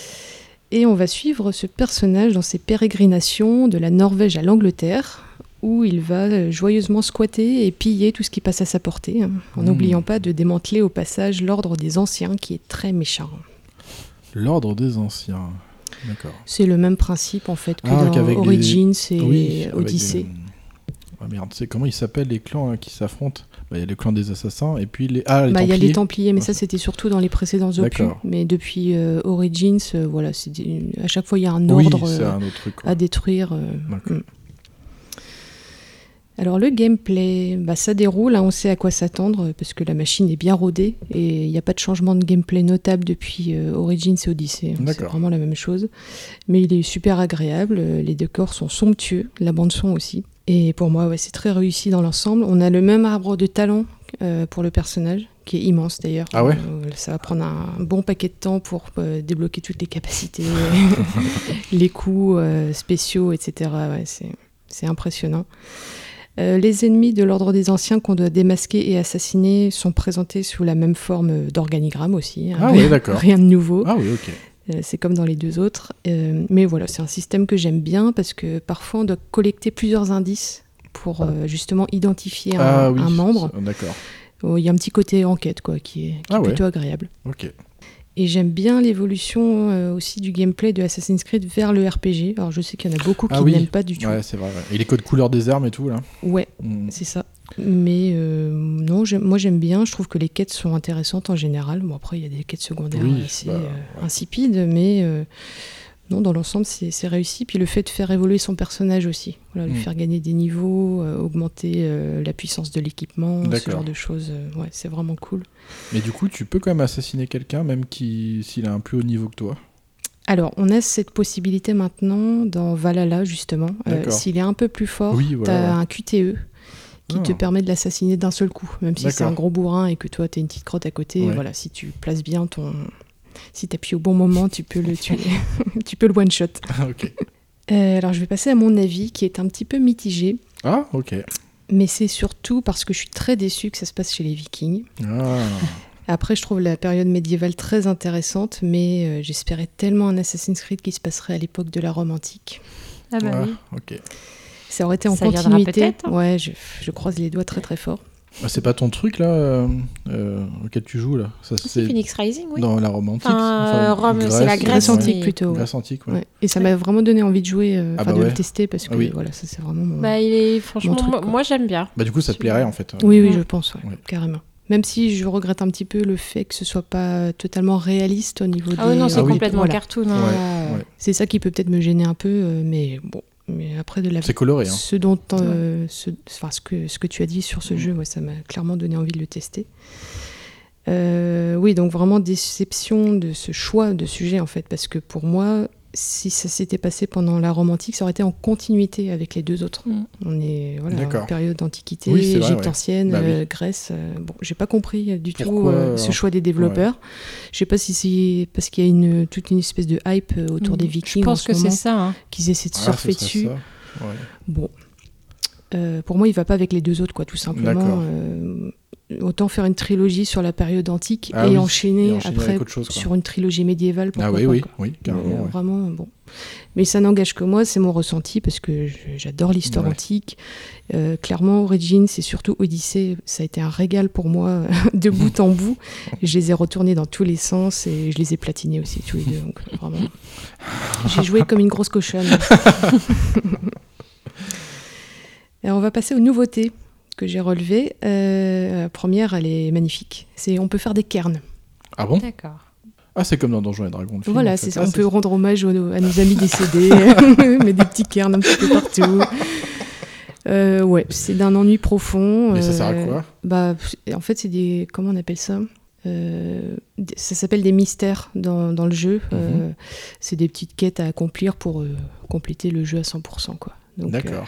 Et on va suivre ce personnage dans ses pérégrinations de la Norvège à l'Angleterre, où il va euh, joyeusement squatter et piller tout ce qui passe à sa portée, hein, en Mmh. n'oubliant pas de démanteler au passage l'ordre des anciens, qui est très méchant. L'ordre des anciens. D'accord. C'est le même principe en fait que Ah, dans qu'avec les- Origins et Oui, Odyssey. Ah merde, c'est comment ils s'appellent les clans là, qui s'affrontent? Bah, Il y a le clan des assassins et puis les. Ah, les Bah, Il y a Templiers. les Templiers, mais ça c'était surtout dans les précédents opus. Mais depuis euh, Origins, euh, voilà, des- à chaque fois il y a un Oui, ordre euh, un truc. à détruire. D'accord. mm. Alors le gameplay, bah, ça déroule, hein, on sait à quoi s'attendre euh, parce que la machine est bien rodée et il n'y a pas de changement de gameplay notable depuis euh, Origins et Odyssey. hein, c'est vraiment la même chose. Mais il est super agréable, euh, les décors sont somptueux, la bande son aussi. Et pour moi, ouais, c'est très réussi dans l'ensemble. On a le même arbre de talent euh, pour le personnage, qui est immense d'ailleurs. Ah ouais Euh, Ça va prendre un bon paquet de temps pour euh, débloquer toutes les capacités, les coups spéciaux, etc. Ouais, c'est impressionnant. Euh, les ennemis de l'ordre des anciens qu'on doit démasquer et assassiner sont présentés sous la même forme d'organigramme aussi. hein. Ah rien, ouais, d'accord. rien de nouveau. Ah oui, ok. Euh, c'est comme dans les deux autres. Euh, mais voilà, c'est un système que j'aime bien parce que parfois on doit collecter plusieurs indices pour justement identifier un, ah oui. un membre. D'accord. Oh, Il y a un petit côté enquête quoi, qui est, qui Ah est ouais. plutôt agréable. Ok. Et j'aime bien l'évolution euh, aussi du gameplay de Assassin's Creed vers le RPG. Alors je sais qu'il y en a beaucoup qui Ah oui. n'aiment pas du tout. Ouais, c'est vrai. ouais. Et les codes couleurs des armes et tout là. Ouais, Mm. c'est ça. Mais euh, non, moi j'aime bien. Je trouve que les quêtes sont intéressantes en général. Bon après il y a des quêtes secondaires Oui, assez bah, euh, ouais. insipides, mais non, dans l'ensemble c'est réussi. Puis le fait de faire évoluer son personnage aussi, voilà, lui Mm. faire gagner des niveaux, euh, augmenter euh, la puissance de l'équipement, ce genre de choses, euh, ouais, c'est vraiment cool. Mais du coup, tu peux quand même assassiner quelqu'un, même qui s'il a un plus haut niveau que toi? Alors, on a cette possibilité maintenant dans Valhalla, justement. S'il est un peu plus fort, Oui, tu as ouais. un QTE qui Ah. te permet de l'assassiner d'un seul coup. Même si c'est un gros bourrin et que toi, tu as une petite crotte à côté, Ouais. voilà, si tu places bien ton. Si tu appuies au bon moment, tu peux le tuer. tu peux le one-shot. ok. Euh, alors, je vais passer à mon avis qui est un petit peu mitigé. Ah, ok. Mais c'est surtout parce que je suis très déçue que ça se passe chez les Vikings. Ah, Après, je trouve la période médiévale très intéressante, mais euh, j'espérais tellement un Assassin's Creed qui se passerait à l'époque de la Rome antique. Ah bah ah, oui. ok. Ça aurait été en Ça viendra continuité. peut-être, hein. Ouais, je, je croise les doigts très très fort. Ah, c'est pas ton truc là euh, euh, auquel tu joues là Ça, Ah, C'est Phoenix Rising, oui. dans la Rome antique. Enfin, euh, Rome, c'est la Grèce ouais. antique plutôt. ouais. Grèce antique, ouais. Ouais. Et ça m'a vraiment donné envie de jouer, euh, Ah bah de ouais. le tester parce que Ah oui. voilà, ça c'est vraiment mon. Bah, il est franchement, truc, moi, j'aime bien. Bah du coup ça te plairait en fait. oui, oui, Ouais. je pense, ouais, Ouais. carrément. Même si je regrette un petit peu le fait que ce soit pas totalement réaliste au niveau Ah oui, des. non, c'est Ah oui. complètement Voilà. cartoon. hein. Ouais, ouais. C'est ça qui peut peut-être me gêner un peu, euh, mais bon. Mais après de la C'est coloré. Hein. Ce dont, euh, ce, enfin, ce, que, ce que tu as dit sur ce jeu, ouais, ça m'a clairement donné envie de le tester. Euh, oui, donc vraiment déception de ce choix de sujet en fait, parce que pour moi, si ça s'était passé pendant la Rome antique, ça aurait été en continuité avec les deux autres. Mm. On est voilà, en période d'antiquité, Oui, c'est vrai, Égypte ouais. ancienne, Bah oui. euh, Grèce. euh, bon, j'ai pas compris du tout euh, ce alors choix des développeurs. Je sais pas si c'est parce qu'il y a une, toute une espèce de hype euh, autour des Vikings Je pense en que ce c'est ça. hein. qu'ils essaient de Ah, surfer dessus. Ouais. Bon. Euh, pour moi, il va pas avec les deux autres, quoi, tout simplement. Autant faire une trilogie sur la période antique Ah et, oui, enchaîner et enchaîner après autre chose, sur une trilogie médiévale. Ah oui, pas, oui, quoi. oui, carrément. euh, ouais. Vraiment, bon. Mais ça n'engage que moi, c'est mon ressenti parce que j'adore l'histoire Ouais. antique. Euh, clairement, Origins et surtout Odyssée, ça a été un régal pour moi de bout en bout. Je les ai retournés dans tous les sens et je les ai platinés aussi tous les deux. Donc vraiment, j'ai joué comme une grosse cochonne. Et on va passer aux nouveautés que j'ai relevées. Euh, la première, elle est magnifique. C'est on peut faire des cairns. Ah bon? D'accord. Ah c'est comme dans Donjons et Dragons. film, Voilà, en fait. c'est ça. Ah, on peut rendre hommage aux- à nos amis décédés, mais des petits cairns un petit peu partout. Euh, ouais, c'est d'un ennui profond. Mais ça sert à euh, quoi? Bah, en fait, c'est des. Comment on appelle ça? Euh, Ça s'appelle des mystères dans, dans le jeu. Mhm. Euh, c'est des petites quêtes à accomplir pour euh, compléter le jeu à 100%. Quoi. Euh, D'accord.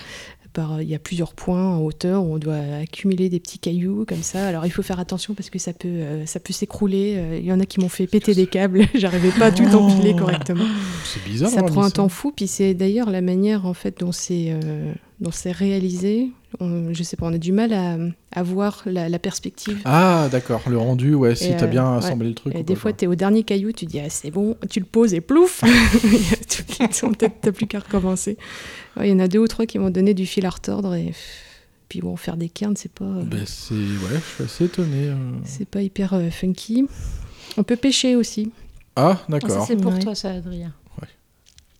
Par- il y a plusieurs points en hauteur où on doit accumuler des petits cailloux comme ça. Alors il faut faire attention parce que ça peut, euh, ça peut s'écrouler. Euh, Il y en a qui m'ont fait péter des câbles. J'arrivais pas à tout empiler correctement. C'est bizarre. ça d'avoir prend un temps fou. Puis c'est d'ailleurs la manière en fait dont c'est euh, dont c'est réalisé. On- je sais pas, on a du mal à, à voir la, la perspective. Ah d'accord, le rendu, ouais, si t'as euh, bien ouais. assemblé le truc. Et des fois, quoi. tu es au dernier caillou, tu dis ah, c'est bon, tu le poses et plouf t'as plus qu'à recommencer. Ouais, Il y en a deux ou trois qui m'ont donné du fil à retordre. Et puis bon, faire des cairns, c'est pas, euh, Ben, c'est ouais, je suis assez étonné. euh. c'est pas hyper euh, funky. On peut pêcher aussi. Ah Ah, ça, d'accord. c'est pour Ouais. toi, ça, Adrien.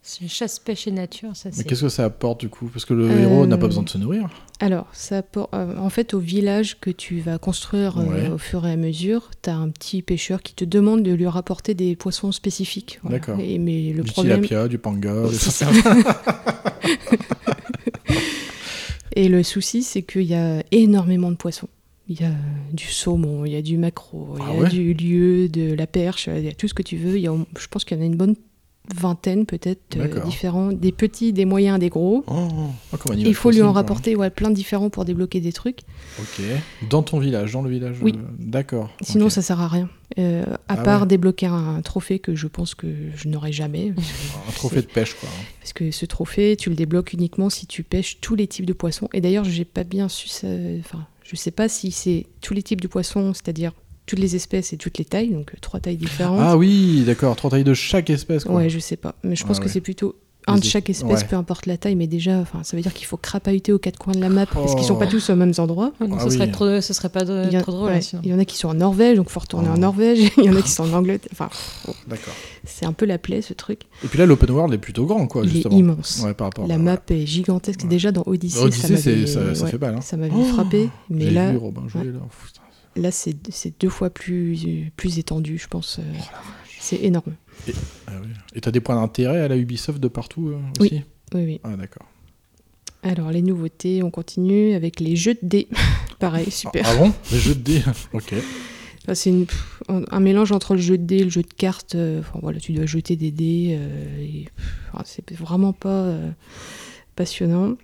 C'est chasse, pêche et nature, ça, Mais qu'est-ce que ça apporte du coup? Parce que le Euh, héros n'a pas besoin de se nourrir. Alors, ça apporte- euh, en fait, au village que tu vas construire euh, au fur et à mesure, tu as un petit pêcheur qui te demande de lui rapporter des poissons spécifiques. Voilà. D'accord. Et, mais le du problème, tilapia, du panga, ça. Et le souci, c'est qu'il y a énormément de poissons. Il y a du saumon, il y a du maquereau, il y Ah a ouais? du lieu, de la perche, il y a tout ce que tu veux. Il y a, je pense qu'il y en a une bonne vingtaine peut-être euh, différents, des petits, des moyens, des gros. Oh, oh, Il faut lui en rapporter ouais, plein de différents pour débloquer des trucs. Ok. Dans ton village, dans le village. Oui. euh, D'accord. Sinon, ok. ça sert à rien. Euh, à Ah part ouais. débloquer un, trophée que je pense que je n'aurai jamais. Un trophée de pêche, quoi. Parce que ce trophée, tu le débloques uniquement si tu pêches tous les types de poissons. Et d'ailleurs, j'ai pas bien su ça. Enfin, je sais pas si c'est tous les types de poissons, c'est-à-dire toutes les espèces et toutes les tailles, donc euh, trois tailles différentes. Ah oui, d'accord. Trois tailles de chaque espèce, quoi. ouais, je sais pas. Mais je pense Ah que ouais. c'est plutôt un de chaque espèce, ouais. peu importe la taille. Mais déjà, enfin, ça veut dire qu'il faut crapahuter aux quatre coins de la map parce qu'ils sont Oh. pas tous aux mêmes endroits. Ah Ah ce, oui. serait trop, ce serait pas de- Il a, trop drôle, ouais, hein, sinon. il y en a qui sont en Norvège, donc faut retourner Oh. en Norvège. Il y en a qui sont en Angleterre. Enfin, D'accord. c'est un peu la plaie ce truc. Et puis là, l'open world est plutôt grand, quoi, Il est justement. immense. Ouais, par rapport La à- map est gigantesque. Ouais. Déjà dans Odyssey, Odyssey, ça ça, ça ouais, fait mal. Hein. ça m'avait Oh frappé. Mais J'ai là, vu Robin jouer, ouais. là. Là c'est deux fois plus, plus étendu, je pense. euh, Oh c'est énorme. Ah oui. Et t'as des points d'intérêt à la Ubisoft de partout euh, Oui. aussi? Oui, oui. Ah, d'accord. Alors, les nouveautés, on continue avec les jeux de dés. Pareil, super. Ah, ah bon? Les jeux de dés? Ok. Enfin, c'est un, mélange entre le jeu de dés, le jeu de cartes. euh, enfin, voilà, tu dois jeter des dés. euh, et, enfin, c'est vraiment pas euh, passionnant.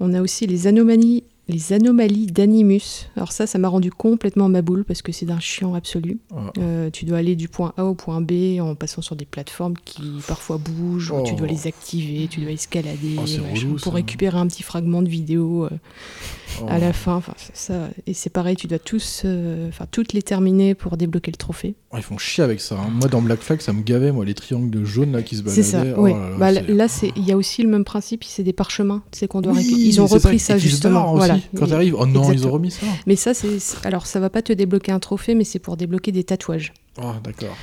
On a aussi les anomalies, les anomalies d'Animus. Alors ça, ça m'a rendu complètement ma boule parce que c'est d'un chiant absolu. Ah. Euh, tu dois aller du point A au point B en passant sur des plateformes qui parfois bougent. Oh. Tu dois les activer, tu dois escalader Oh, c'est machin, relou, pour ça. récupérer un petit fragment de vidéo. euh, Oh. à la fin. Enfin, c'est ça. Et c'est pareil, tu dois tous, euh, toutes les terminer pour débloquer le trophée. Oh, ils font chier avec ça. hein. Moi, dans Black Flag, ça me gavait, moi, les triangles jaunes là qui se baladaient. C'est ça. Oh ouais. là là, Bah, c'est- là, c'est, il y a aussi le même principe. C'est des parchemins. Sais qu'on doit. Oui, Ils ont c'est repris ça, se justement. aussi Voilà. Quand t'arrives, oh non, ils ont remis ça. Mais ça, c'est, alors ça va pas te débloquer un trophée, mais c'est pour débloquer des tatouages. Oh, d'accord.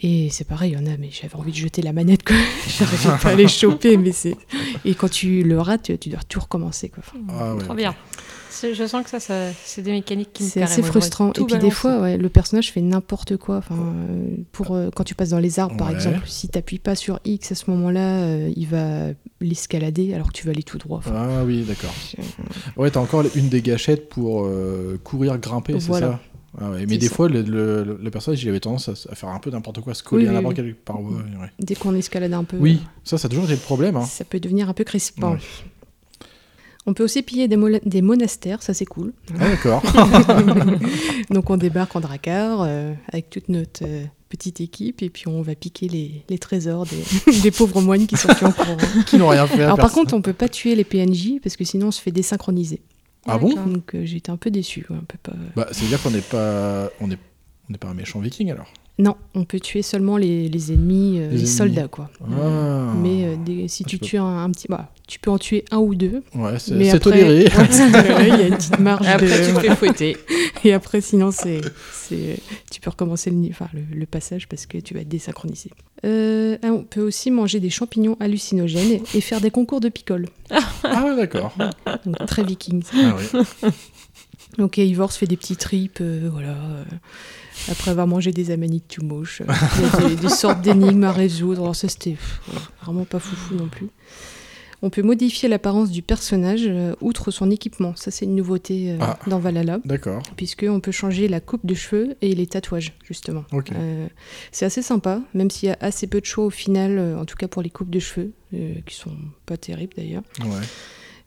Et c'est pareil, il y en a, mais j'avais envie de jeter la manette, quoi. J'arrivais pas à les choper, mais c'est. Et quand tu le rates, tu dois tout recommencer, quoi. Enfin, Ah ouais. Trop bien. Je sens que ça, ça c'est des mécaniques qui me C'est assez frustrant. Et puis des fois, ouais, le personnage fait n'importe quoi. Enfin, euh, pour euh, quand tu passes dans les arbres, par exemple, si t'appuies pas sur X à ce moment-là, euh, il va l'escalader alors que tu vas aller tout droit. Enfin, Ah oui, d'accord. Ouais, t'as encore une des gâchettes pour euh, courir, grimper, c'est Voilà. ça? Ah ouais. Mais des ça. fois, le, le- le personnage, il avait tendance à, faire un peu n'importe quoi, à se coller Oui, à n'importe oui. quelle paroi. Dès qu'on escalade un peu, Oui, ça, ça a toujours été le problème. Hein. ça peut devenir un peu crispant. On peut aussi piller des, monastères, ça c'est cool. Ah, d'accord. Donc on débarque en dracar euh, avec toute notre euh, petite équipe et puis on va piquer les, les trésors des, des pauvres moines qui sont plus en courant. qui n'ont rien fait à Alors par contre, on peut pas tuer les PNJ parce que sinon on se fait désynchroniser. Ah bon? Donc euh, j'étais un peu déçu. On peut pas... Bah, c'est-à-dire qu'on n'est pas, on est, on n'est pas un méchant viking alors. Non, on peut tuer seulement les, les ennemis, euh, Les les, ennemis. soldats quoi. Ah. Mais euh, des- si Ah, tu tues un, un petit, bah, tu peux en tuer un ou deux. Ouais, c'est, mais c'est après- toléré. Il y a une petite marge. Et après, de- tu te fais fouetter. Et après, sinon, c'est, c'est, tu peux recommencer le, enfin, le, le passage parce que tu vas être désynchronisé. Euh, ah, on peut aussi manger des champignons hallucinogènes et, et faire des concours de picole. ah ouais, d'accord. Donc, très viking. ça. Ah oui. Donc Eivor se fait des petits tripes, euh, voilà. Après avoir mangé des amanites tout a des, des sortes d'énigmes à résoudre. Alors ça, c'était vraiment pas foufou non plus. On peut modifier l'apparence du personnage euh, outre son équipement. Ça, c'est une nouveauté euh, Ah. dans Valhalla. D'accord. Puisqu'on peut changer la coupe de cheveux et les tatouages, justement. Ok. Euh, c'est assez sympa, même s'il y a assez peu de choix au final, en tout cas pour les coupes de cheveux, qui sont pas terribles d'ailleurs. Ouais.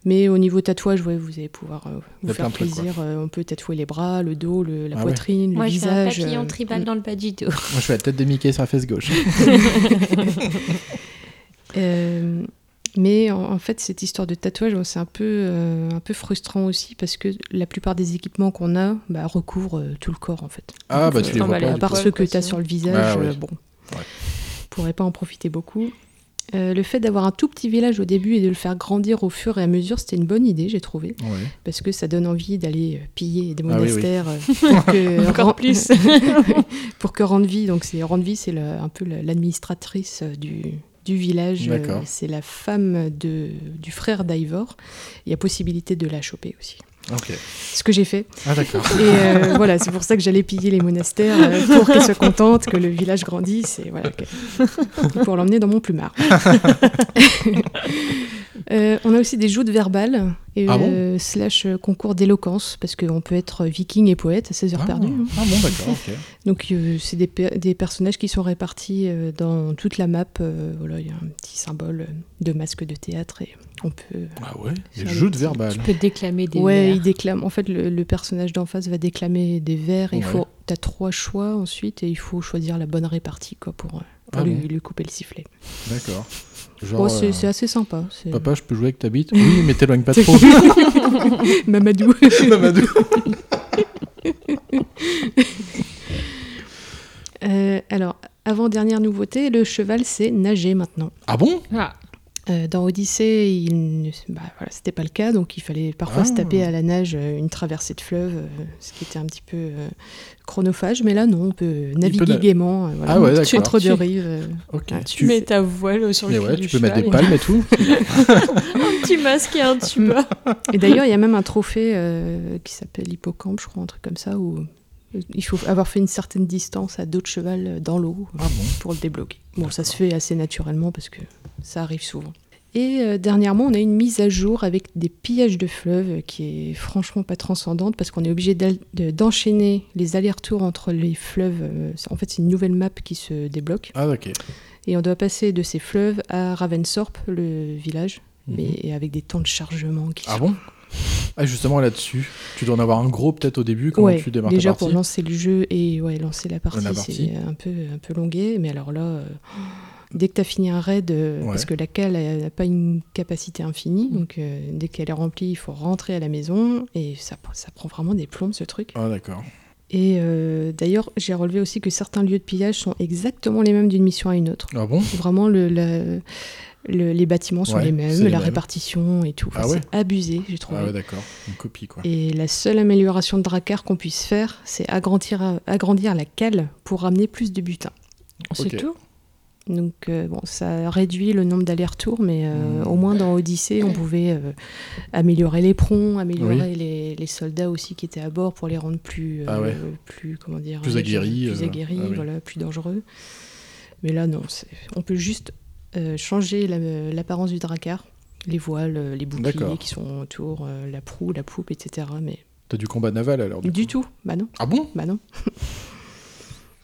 Mais au niveau tatouage, ouais, vous allez pouvoir euh, vous faire trucs, plaisir. Euh, on peut tatouer les bras, le dos, le- la Ah ouais. poitrine, Moi, le je fais un visage. papillon euh, tribal dans le bas du dos. Moi, je fais la tête de Mickey sur la fesse gauche. euh, mais en, en fait, cette histoire de tatouage, c'est un peu, euh, un peu frustrant aussi parce que la plupart des équipements qu'on a bah, recouvrent euh, tout le corps en fait. Ah, bah, Donc, tu euh, les vois pas. à part ceux que tu as sur le visage, Ah, ouais. euh, bon, Ouais. pourrait pas en profiter beaucoup. Euh, le fait d'avoir un tout petit village au début et de le faire grandir au fur et à mesure, c'était une bonne idée, j'ai trouvé, Ouais. parce que ça donne envie d'aller euh, piller des Ah oui, oui. monastères. euh, pour que Encore plus. pour que Randvi, donc c'est Randvi, c'est le- un peu la- l'administratrice du, du village. C'est la femme de, du frère d'Ivor. Il y a possibilité de la choper aussi. Ce que j'ai fait. Ah, d'accord. Et euh, voilà, c'est pour ça que j'allais piller les monastères euh, pour qu'elle soit contente, que le village grandisse et voilà, que- pour l'emmener dans mon plumard. Euh, on a aussi des joutes verbales et Ah bon slash concours d'éloquence parce qu'on peut être viking et poète à 16 heures Ah, perdues. hein. ah bon, d'accord. Donc c'est des, pe- des personnages qui sont répartis dans toute la map. voilà, il y a un petit symbole de masque de théâtre et on peut. Ah ouais, des de petits- verbal. Tu peux déclamer des ouais, vers. il déclame. En fait, le, le personnage d'en face va déclamer des vers. et Ouais. faut, t'as trois choix ensuite et il faut choisir la bonne répartie quoi pour, euh, pour Ah lui, bon lui couper le sifflet. D'accord. Genre, Bon, c'est euh, c'est assez sympa. c'est- papa, je peux jouer avec ta bite Oui, mais t'éloigne pas trop. Mamadou. Mamadou. Euh, alors, avant dernière nouveauté, le cheval c'est nager maintenant. Ah bon? Ah, Euh, dans Odyssée, il bah, voilà, c'était pas le cas, donc il fallait parfois Ah. se taper à la nage euh, une traversée de fleuve, euh, ce qui était un petit peu euh, chronophage. Mais là, non, on peut naviguer na- gaiement, euh, voilà, Ah ouais, d'accord. entre deux Tu- rives. euh. Ok. Ah, tu mets ta voile sur le ouais, du tu peux mettre des palmes et tout. Un petit masque et un tuba. Et d'ailleurs, il y a même un trophée euh, qui s'appelle Hippocampe, je crois, un truc comme ça, où il faut avoir fait une certaine distance à d'autres chevals euh, dans l'eau Ah bon pour le débloquer. Bon, ça se fait assez naturellement parce que ça arrive souvent. Et euh, dernièrement, on a une mise à jour avec des pillages de fleuves euh, qui est franchement pas transcendante parce qu'on est obligé de- d'enchaîner les allers-retours entre les fleuves. euh, En fait, c'est une nouvelle map qui se débloque. Ah, ok. Et on doit passer de ces fleuves à Ravensthorpe, le village, Mhm. mais avec des temps de chargement qui Ah sont bon? Ah, justement là-dessus, tu dois en avoir un gros peut-être au début quand Ouais, tu démarres déjà ta partie. pour lancer le jeu et ouais, lancer la partie, La partie. c'est un peu, un peu longué. Mais alors là, euh, dès que tu as fini un raid, euh, Ouais. parce que la cale n'a pas une capacité infinie, donc euh, dès qu'elle est remplie, il faut rentrer à la maison et ça, ça prend vraiment des plombes ce truc. Ah, d'accord. Et euh, d'ailleurs, j'ai relevé aussi que certains lieux de pillage sont exactement les mêmes d'une mission à une autre. Ah bon? Vraiment, le, la- le- les bâtiments sont Ouais, les mêmes, la les mêmes. répartition et tout. Enfin, Ah ouais C'est abusé, j'ai trouvé. Ah ouais, d'accord. Une copie, quoi. Et la seule amélioration de Drakkar qu'on puisse faire, c'est agrandir, agrandir la cale pour ramener plus de butin. C'est tout? Donc euh, bon, ça réduit le nombre d'allers-retours, mais euh, Hmm. au moins dans Odyssée, on pouvait euh, améliorer les prongs, améliorer Oui. les, les soldats aussi qui étaient à bord pour les rendre plus, euh, Ah ouais. plus comment dire, Plus aguerris, plus euh, aguerris, ah oui. voilà, plus dangereux. Mais là, non, on peut juste euh, changer la- l'apparence du Drakkar, les voiles, euh, les boucliers qui sont autour, euh, la proue, la poupe, etc. Mais T'as du combat naval alors du, du, coup tout, bah non, Ah bon? Bah non.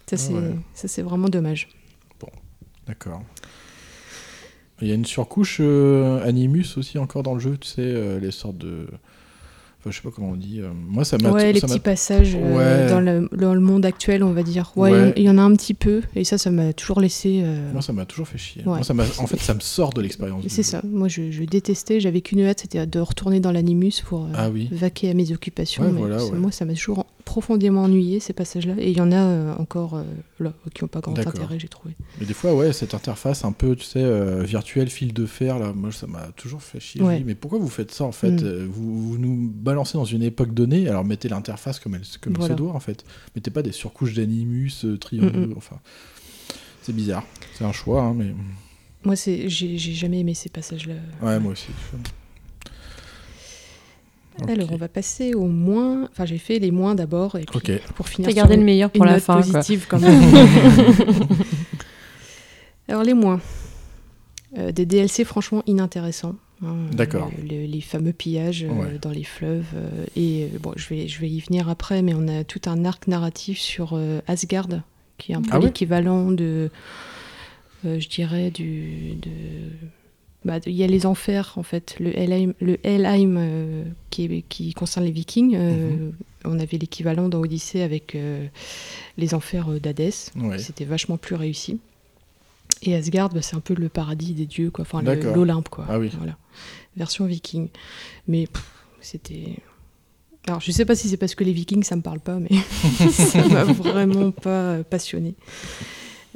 ça c'est, ouais. vraiment dommage. D'accord. Il y a une surcouche euh, Animus aussi encore dans le jeu, tu sais, les sortes de. Enfin, je sais pas comment on dit. euh, Moi, ça m'a. Ouais, les petits passages euh, Ouais. dans, le, dans le monde actuel, on va dire. Ouais, Ouais. il y en a un petit peu, et ça, ça m'a toujours laissé. euh, Moi, ça m'a toujours fait chier. Moi, ça m'a- en fait, ça me sort de l'expérience. C'est ça. Moi, je, je détestais. J'avais qu'une hâte, c'était de retourner dans l'animus pour euh, Ah oui. vaquer à mes occupations. Mais voilà. Moi, ça m'a toujours profondément ennuyé ces passages-là. Et il y en a euh, encore euh, là qui n'ont pas grand intérêt, j'ai trouvé. Mais des fois, ouais, cette interface un peu, tu sais, euh, virtuelle, fil de fer, là, moi, ça m'a toujours fait chier. Ouais. mais pourquoi vous faites ça, en fait Mm. Vous, vous nous balancez dans une époque donnée, alors mettez l'interface comme, elle, comme il Voilà. se doit, en fait. Mettez pas des surcouches d'animus, triangles, Mm, mm. enfin... C'est bizarre. C'est un choix, hein, mais... Moi, j'ai jamais aimé ces passages-là. Ouais, moi aussi. Alors, on va passer au moins. Enfin, j'ai fait les moins d'abord, et puis pour finir T'as sur gardé le meilleur pour une la note fin, quoi. positive quand même. Alors, les moins. Euh, des DLC franchement inintéressants. hein. D'accord. Euh, le- les fameux pillages euh, Ouais. dans les fleuves. euh, et euh, bon, je vais, je vais y venir après, mais on a tout un arc narratif sur euh, Asgard, qui est un peu Ah ouais l'équivalent de. euh, je dirais du. De, bah, il y a les enfers en fait, le Helheim, le Helheim euh, qui, est- qui concerne les Vikings. euh, Mhm. On avait l'équivalent dans Odyssée avec euh, les enfers d'Hadès. Ouais. C'était vachement plus réussi. Et Asgard, bah, c'est un peu le paradis des dieux, quoi. Enfin, l'Olympe, quoi. Ah oui. Voilà. Version viking. Mais c'était. Alors, je sais pas si c'est parce que les vikings, ça me parle pas, mais ça m'a vraiment pas passionné.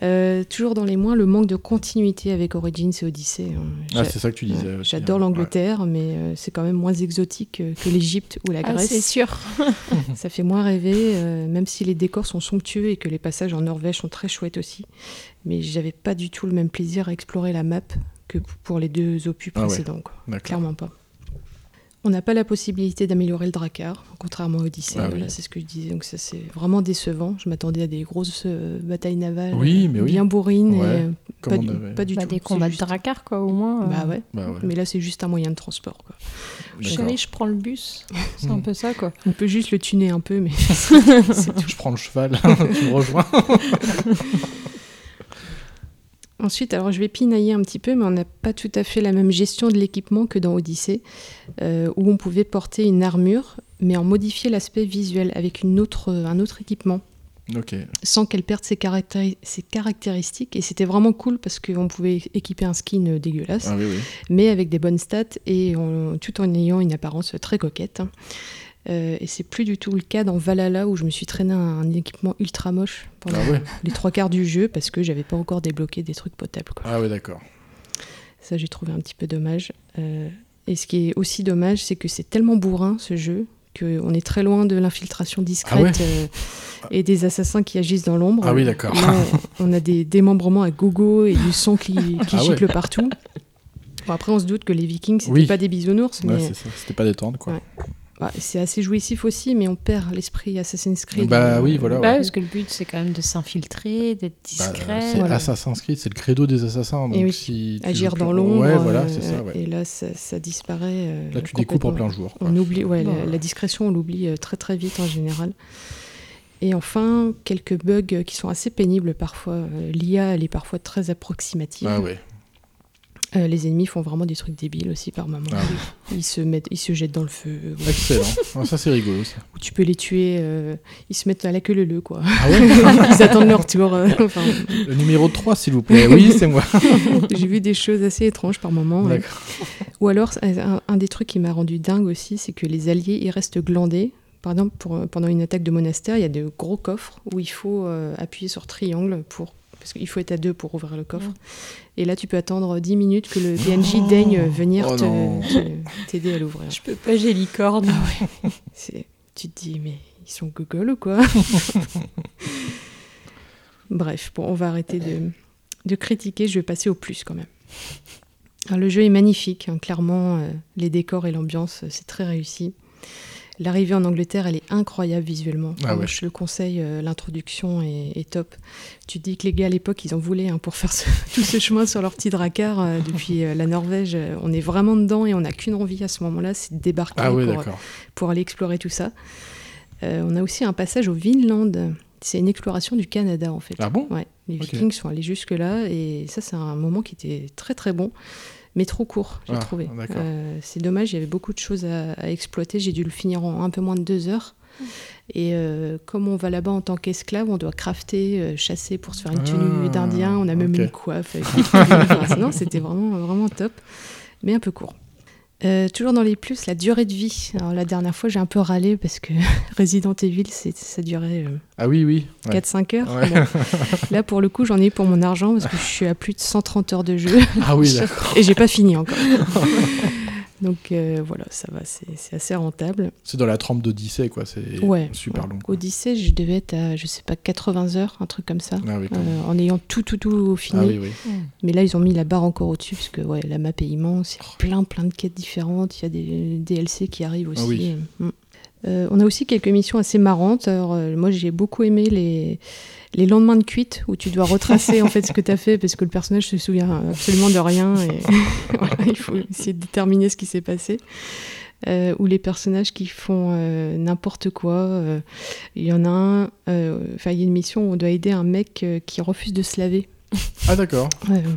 Euh, toujours dans les moins, le manque de continuité avec Origins et Odyssey. hein. Ah, c'est ça que tu disais. J'adore hein. l'Angleterre, mais euh, c'est quand même moins exotique euh, que l'Égypte ou la Ah, Grèce. c'est sûr. Ça fait moins rêver, euh, même si les décors sont somptueux et que les passages en Norvège sont très chouettes aussi. Mais j'avais pas du tout le même plaisir à explorer la map que pour les deux opus Ah ouais. précédents. quoi. D'accord. Clairement pas. On n'a pas la possibilité d'améliorer le Drakkar, contrairement à Odyssey. Ah oui. c'est ce que je disais. Donc ça, c'est vraiment décevant. Je m'attendais à des grosses euh, batailles navales, Oui, euh, mais oui. bien bourrines, Ouais, et, euh, pas, du, pas du Bah, tout. des combats juste- de Drakkar, quoi, au moins. euh. Bah ouais. Bah ouais. Mais là, c'est juste un moyen de transport. Quoi. Je prends le bus. C'est un peu ça, quoi. On peut juste le tuner un peu, mais c'est tout. Je prends le cheval, tu me rejoins. Ensuite, alors je vais pinailler un petit peu, mais on n'a pas tout à fait la même gestion de l'équipement que dans Odyssée, euh, où on pouvait porter une armure, mais en modifier l'aspect visuel avec une autre, un autre équipement, sans qu'elle perde ses, caractéri- ses caractéristiques. Et c'était vraiment cool parce qu'on pouvait équiper un skin dégueulasse, Ah oui, oui. mais avec des bonnes stats et tout en ayant une apparence très coquette. Euh, et c'est plus du tout le cas dans Valhalla où je me suis traîné un, un équipement ultra moche pendant Ah ouais. les trois quarts du jeu parce que j'avais pas encore débloqué des trucs potables. quoi. Ah ouais, d'accord. Ça, j'ai trouvé un petit peu dommage. Euh, et ce qui est aussi dommage, c'est que c'est tellement bourrin ce jeu qu'on est très loin de l'infiltration discrète Ah ouais euh, et des assassins qui agissent dans l'ombre. Ah oui, d'accord. On a des démembrements à gogo et du sang qui, qui Ah ouais. gicle partout. Bon, après, on se doute que les Vikings, c'était Oui. pas des bisounours, Ouais, mais. C'était pas détendre, quoi. Bah, c'est assez jouissif aussi, mais on perd l'esprit Assassin's Creed. Bah Euh, oui, voilà, Bah, ouais. parce que le but, c'est quand même de s'infiltrer, d'être Bah, discret. c'est Voilà. Assassin's Creed, c'est le credo des assassins. Donc Et oui, si tu Agir dans plus- l'ombre. Ouais, voilà, euh, c'est ça. ouais. Et là, ça, ça disparaît. euh, Là, tu découpes en plein jour. quoi. On oublie, ouais, la, Ouais. la discrétion, on l'oublie euh, très très vite en général. Et enfin, quelques bugs qui sont assez pénibles parfois. L'IA, elle est parfois très approximative. Ah ouais. Euh, les ennemis font vraiment des trucs débiles aussi par moment. Ah oui. Ils se mettent, ils se jettent dans le feu. ou- Excellent. Ah, ça, c'est rigolo. Ça. Ou tu peux les tuer. euh, ils se mettent à la queue le le quoi. Ah ouais ils attendent leur tour. euh, enfin, Le numéro 3, s'il vous plaît. Oui, c'est moi. J'ai vu des choses assez étranges par moment. ouais. Ou alors, un, un des trucs qui m'a rendu dingue aussi, c'est que les alliés, ils restent glandés. Par exemple, pour- pendant une attaque de monastère, il y a de gros coffres où il faut euh, appuyer sur triangle pour. Parce qu'il faut être à deux pour ouvrir le coffre. Et là, tu peux attendre 10 minutes que le PNJ daigne venir Oh t'aider à l'ouvrir. Je peux pas, j'ai licorne. C'est- Tu te dis, mais ils sont Google ou quoi? Bref, bon, on va arrêter de, de critiquer, je vais passer au plus quand même. Alors, le jeu est magnifique, hein, clairement, euh, les décors et l'ambiance, euh, c'est très réussi. L'arrivée en Angleterre, elle est incroyable visuellement. Ah ouais. Je le conseille, euh, l'introduction est, est top. Tu te dis que les gars à l'époque, ils en voulaient hein, pour faire ce- tout ce chemin sur leur petit dracard euh, depuis euh, la Norvège. On est vraiment dedans et on n'a qu'une envie à ce moment-là, c'est de débarquer Ah ouais, pour, aller explorer tout ça. On a aussi un passage au Vinland. C'est une exploration du Canada en fait. Ah bon? Ouais, les. Vikings sont allés jusque là et ça c'est un moment qui était très très bon, mais trop court j'ai Ah, trouvé. Euh, c'est dommage, il y avait beaucoup de choses à, à exploiter. J'ai dû le finir en un peu moins de deux heures. Et euh, comme on va là-bas en tant qu'esclave, on doit crafter, euh, chasser pour se faire une tenue Ah, d'Indien. On a même une coiffe. avec non, c'était vraiment vraiment top, mais un peu court. Euh, toujours dans les plus, la durée de vie. Alors la dernière fois, j'ai un peu râlé parce que Resident Evil, ça durait euh, Ah oui, oui. ouais. 4-5 heures. Ouais. Bon. Là, pour le coup, j'en ai pour mon argent parce que je suis à plus de 130 heures de jeu Ah oui, d'accord. et j'ai pas fini encore. Donc euh, voilà, ça va, c'est assez rentable. C'est dans la trempe d'Odyssée, quoi. C'est Ouais. super ouais. long. quoi. Odyssey, je devais être à, je sais pas, 80 heures, un truc comme ça. Ah oui, euh, en ayant tout, tout, tout fini. Ah oui, oui. Mais là, ils ont mis la barre encore au-dessus parce que ouais, la map est immense. Il y a plein, plein de quêtes différentes. Il y a des DLC qui arrivent aussi. Ah oui. Euh, on a aussi quelques missions assez marrantes. Alors, euh, moi, j'ai beaucoup aimé les, les lendemains de cuite où tu dois retracer en fait ce que tu as fait parce que le personnage se souvient absolument de rien et voilà, il faut essayer de déterminer ce qui s'est passé. Euh, ou les personnages qui font n'importe quoi. Il y en a un, enfin, il y a une mission où on doit aider un mec qui refuse de se laver. Ah d'accord.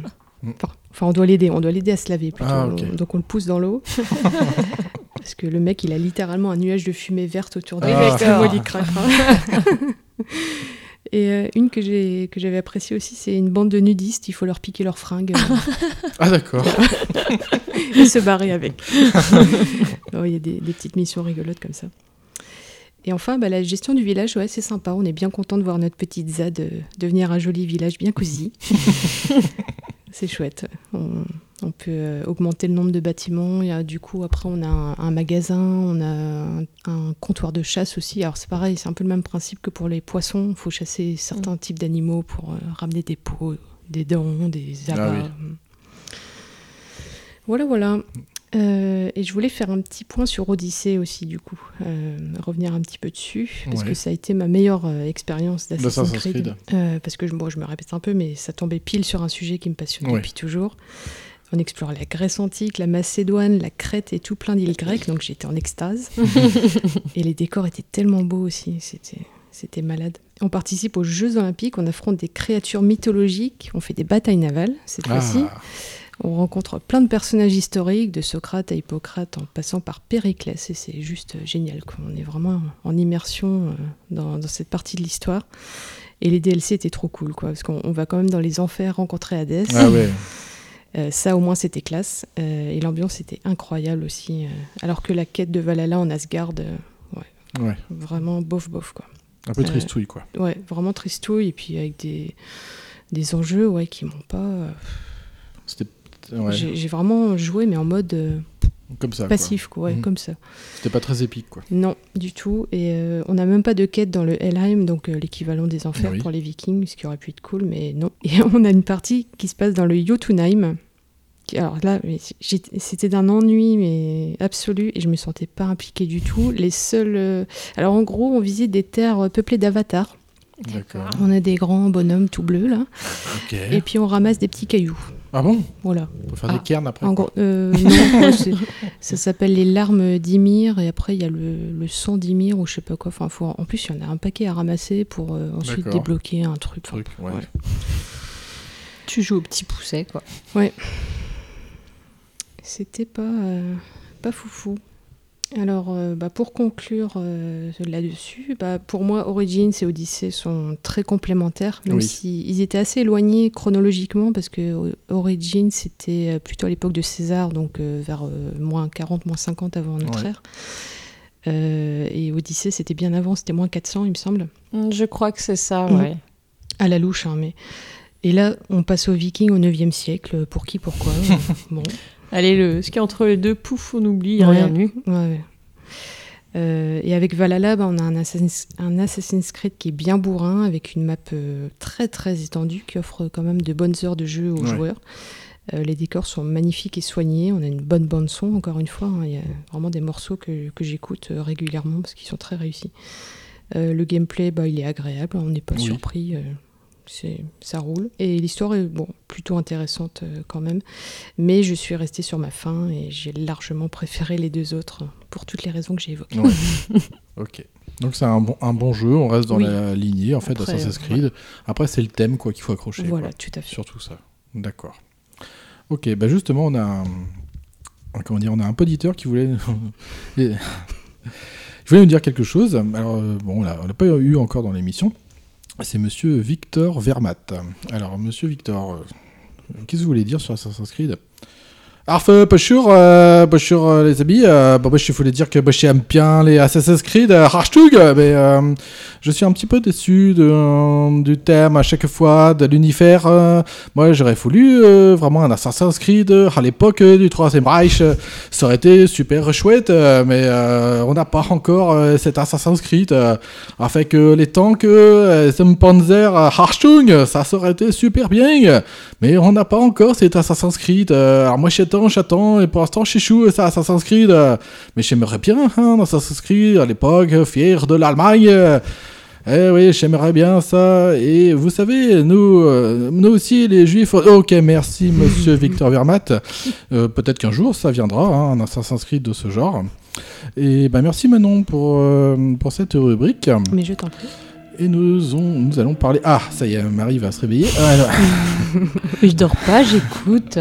Mm. Enfin, on doit l'aider, on doit l'aider à se laver plutôt. Ah. Donc on le pousse dans l'eau. Parce que le mec, il a littéralement un nuage de fumée verte autour de lui. Molly Cracra. Et euh, une que j'ai que j'avais appréciée aussi, c'est une bande de nudistes. Il faut leur piquer leurs fringues Ah d'accord. et se barrer avec. Oh, Il y a des, des petites missions rigolotes comme ça. Et enfin, bah, la gestion du village, ouais, c'est sympa. On est bien content de voir notre petite ZAD euh, devenir un joli village bien cosy. c'est chouette. On, on peut euh, augmenter le nombre de bâtiments. Il y a, du coup, après, on a un, un magasin, on a un, un comptoir de chasse aussi. Alors, c'est pareil, c'est un peu le même principe que pour les poissons. Il faut chasser certains types d'animaux pour euh, ramener des peaux, des dents, des abats. Ah Voilà, voilà. Euh, et je voulais faire un petit point sur Odyssey aussi, du coup. Euh, revenir un petit peu dessus, parce Ouais. que ça a été ma meilleure euh, expérience d'Assassin's Creed. Creed. Parce que je, bon, je me répète un peu, mais ça tombait pile sur un sujet qui me passionne Ouais. depuis toujours. On explore la Grèce antique, la Macédoine, la Crète et tout plein d'îles grecques, donc j'étais en extase. et les décors étaient tellement beaux aussi, c'était, c'était malade. On participe aux Jeux Olympiques, on affronte des créatures mythologiques, on fait des batailles navales cette fois-ci. Ah, On rencontre plein de personnages historiques, de Socrate à Hippocrate, en passant par Périclès, et c'est juste génial. quoi. On est vraiment en immersion euh, dans, dans cette partie de l'histoire. Et les DLC étaient trop cool, quoi, parce qu'on on va quand même dans les enfers rencontrer Hadès. ah ouais. Euh, ça, au moins, c'était classe. Euh, et l'ambiance était incroyable aussi. euh, alors que la quête de Valhalla en Asgard, ouais, Ouais. vraiment bof bof, quoi. Un peu tristouille quoi. Ouais, vraiment tristouille, et puis avec des, des enjeux ouais, qui m'ont pas. C'était ouais, J'ai vraiment joué, mais en mode comme ça. quoi. passif, quoi, ouais, Mhm. comme ça. C'était pas très épique quoi. Non, du tout. Et euh, on n'a même pas de quête dans le Helheim, donc euh, l'équivalent des enfers Oui. pour les Vikings, ce qui aurait pu être cool, mais non. Et on a une partie qui se passe dans le Jotunheim. qui- Alors là, c'était d'un ennui mais absolu et je me sentais pas impliquée du tout. Les seuls, euh, alors en gros, on visite des terres peuplées d'avatars. D'accord. On a des grands bonhommes tout bleus là, et puis on ramasse des petits cailloux. Ah bon Voilà. Pour faire Ah, des cairns après En gros, euh, non, ouais, ça s'appelle les larmes d'Ymir et après il y a le, le sang d'Ymir ou je sais pas quoi. Enfin, faut, en plus, il y en a un paquet à ramasser pour euh, ensuite débloquer un truc. Enfin, Truc, ouais. ouais. Tu joues au petit pousset, quoi. C'était pas, euh, pas foufou. Alors, euh, bah, pour conclure euh, là-dessus, bah, pour moi, Origins et Odyssey sont très complémentaires, même Oui. s'ils étaient assez éloignés chronologiquement, parce que euh, Origins, c'était plutôt à l'époque de César, donc euh, vers euh, moins 40, moins 50 avant notre Ouais. ère. Euh, et Odyssée, c'était bien avant, c'était moins 400, il me semble. Mm, Je crois que c'est ça, Mhm. ouais. À la louche, hein, mais... Et là, on passe aux Vikings au 9e siècle. Pour qui, pourquoi? Bon. Allez, le, ce qui est entre les deux, pouf, on oublie, y a Ouais. rien eu. Ouais, ouais. Euh, et avec Valhalla, bah, on a un Assassin's, un Assassin's Creed qui est bien bourrin, avec une map euh, très très étendue, qui offre quand même de bonnes heures de jeu aux Ouais. joueurs. Euh, les décors sont magnifiques et soignés, on a une bonne bande son, encore une fois. hein. Il y a vraiment des morceaux que, que j'écoute euh, régulièrement parce qu'ils sont très réussis. Euh, le gameplay, bah, il est agréable, on n'est pas Oui. surpris. C'est, ça roule. Et l'histoire est bon, plutôt intéressante euh, quand même. Mais je suis restée sur ma fin et j'ai largement préféré les deux autres pour toutes les raisons que j'ai évoquées. Ouais. ok. Donc c'est un bon, un bon jeu, on reste dans Oui. la lignée en fait Après, d'Assassin's euh, Creed. Après c'est le thème quoi qu'il faut accrocher. Voilà, quoi. tout à fait. Surtout ça. D'accord. Ok, bah justement on a un, comment dire, on a un poditeur qui voulait, Et- il voulait nous dire quelque chose. Alors euh, bon, on l'a on l'a pas eu encore dans l'émission. C'est Monsieur Victor Vermat. Alors Monsieur Victor, euh, qu'est-ce que vous voulez dire sur Assassin's Creed? Alors, euh, sûr, euh, euh, les amis. Euh, bah, je voulais dire que bah, j'aime bien les Assassin's Creed, euh, hashtag, mais euh, je suis un petit peu déçu du thème à chaque fois, de l'univers. moi, j'aurais voulu vraiment un Assassin's Creed à l'époque du Troisième Reich. ça aurait été super chouette, mais on n'a pas encore cet Assassin's Creed. Avec les tanks, euh, Panzer, Hartung, ça aurait été super bien. Mais on n'a pas encore cet Assassin's Creed. alors moi j'attends, j'attends, et pour l'instant je suis chou, ça Creed. euh, mais j'aimerais bien hein, Assassin's Creed à l'époque, fier de l'Allemagne. euh, eh oui, j'aimerais bien ça. Et vous savez, nous, euh, nous aussi, les Juifs. Ok, merci, Monsieur Victor Vermat. Euh, Peut-être qu'un jour, ça viendra, hein, un Assassin's Creed de ce genre. Et ben merci Manon pour, euh, pour cette rubrique. Mais je t'en prie. Et nous, on- nous allons parler. Ah, ça y est, Marie va se réveiller. Ah, je dors pas, j'écoute.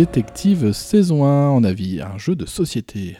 Détective saison 1, on a vu un jeu de société.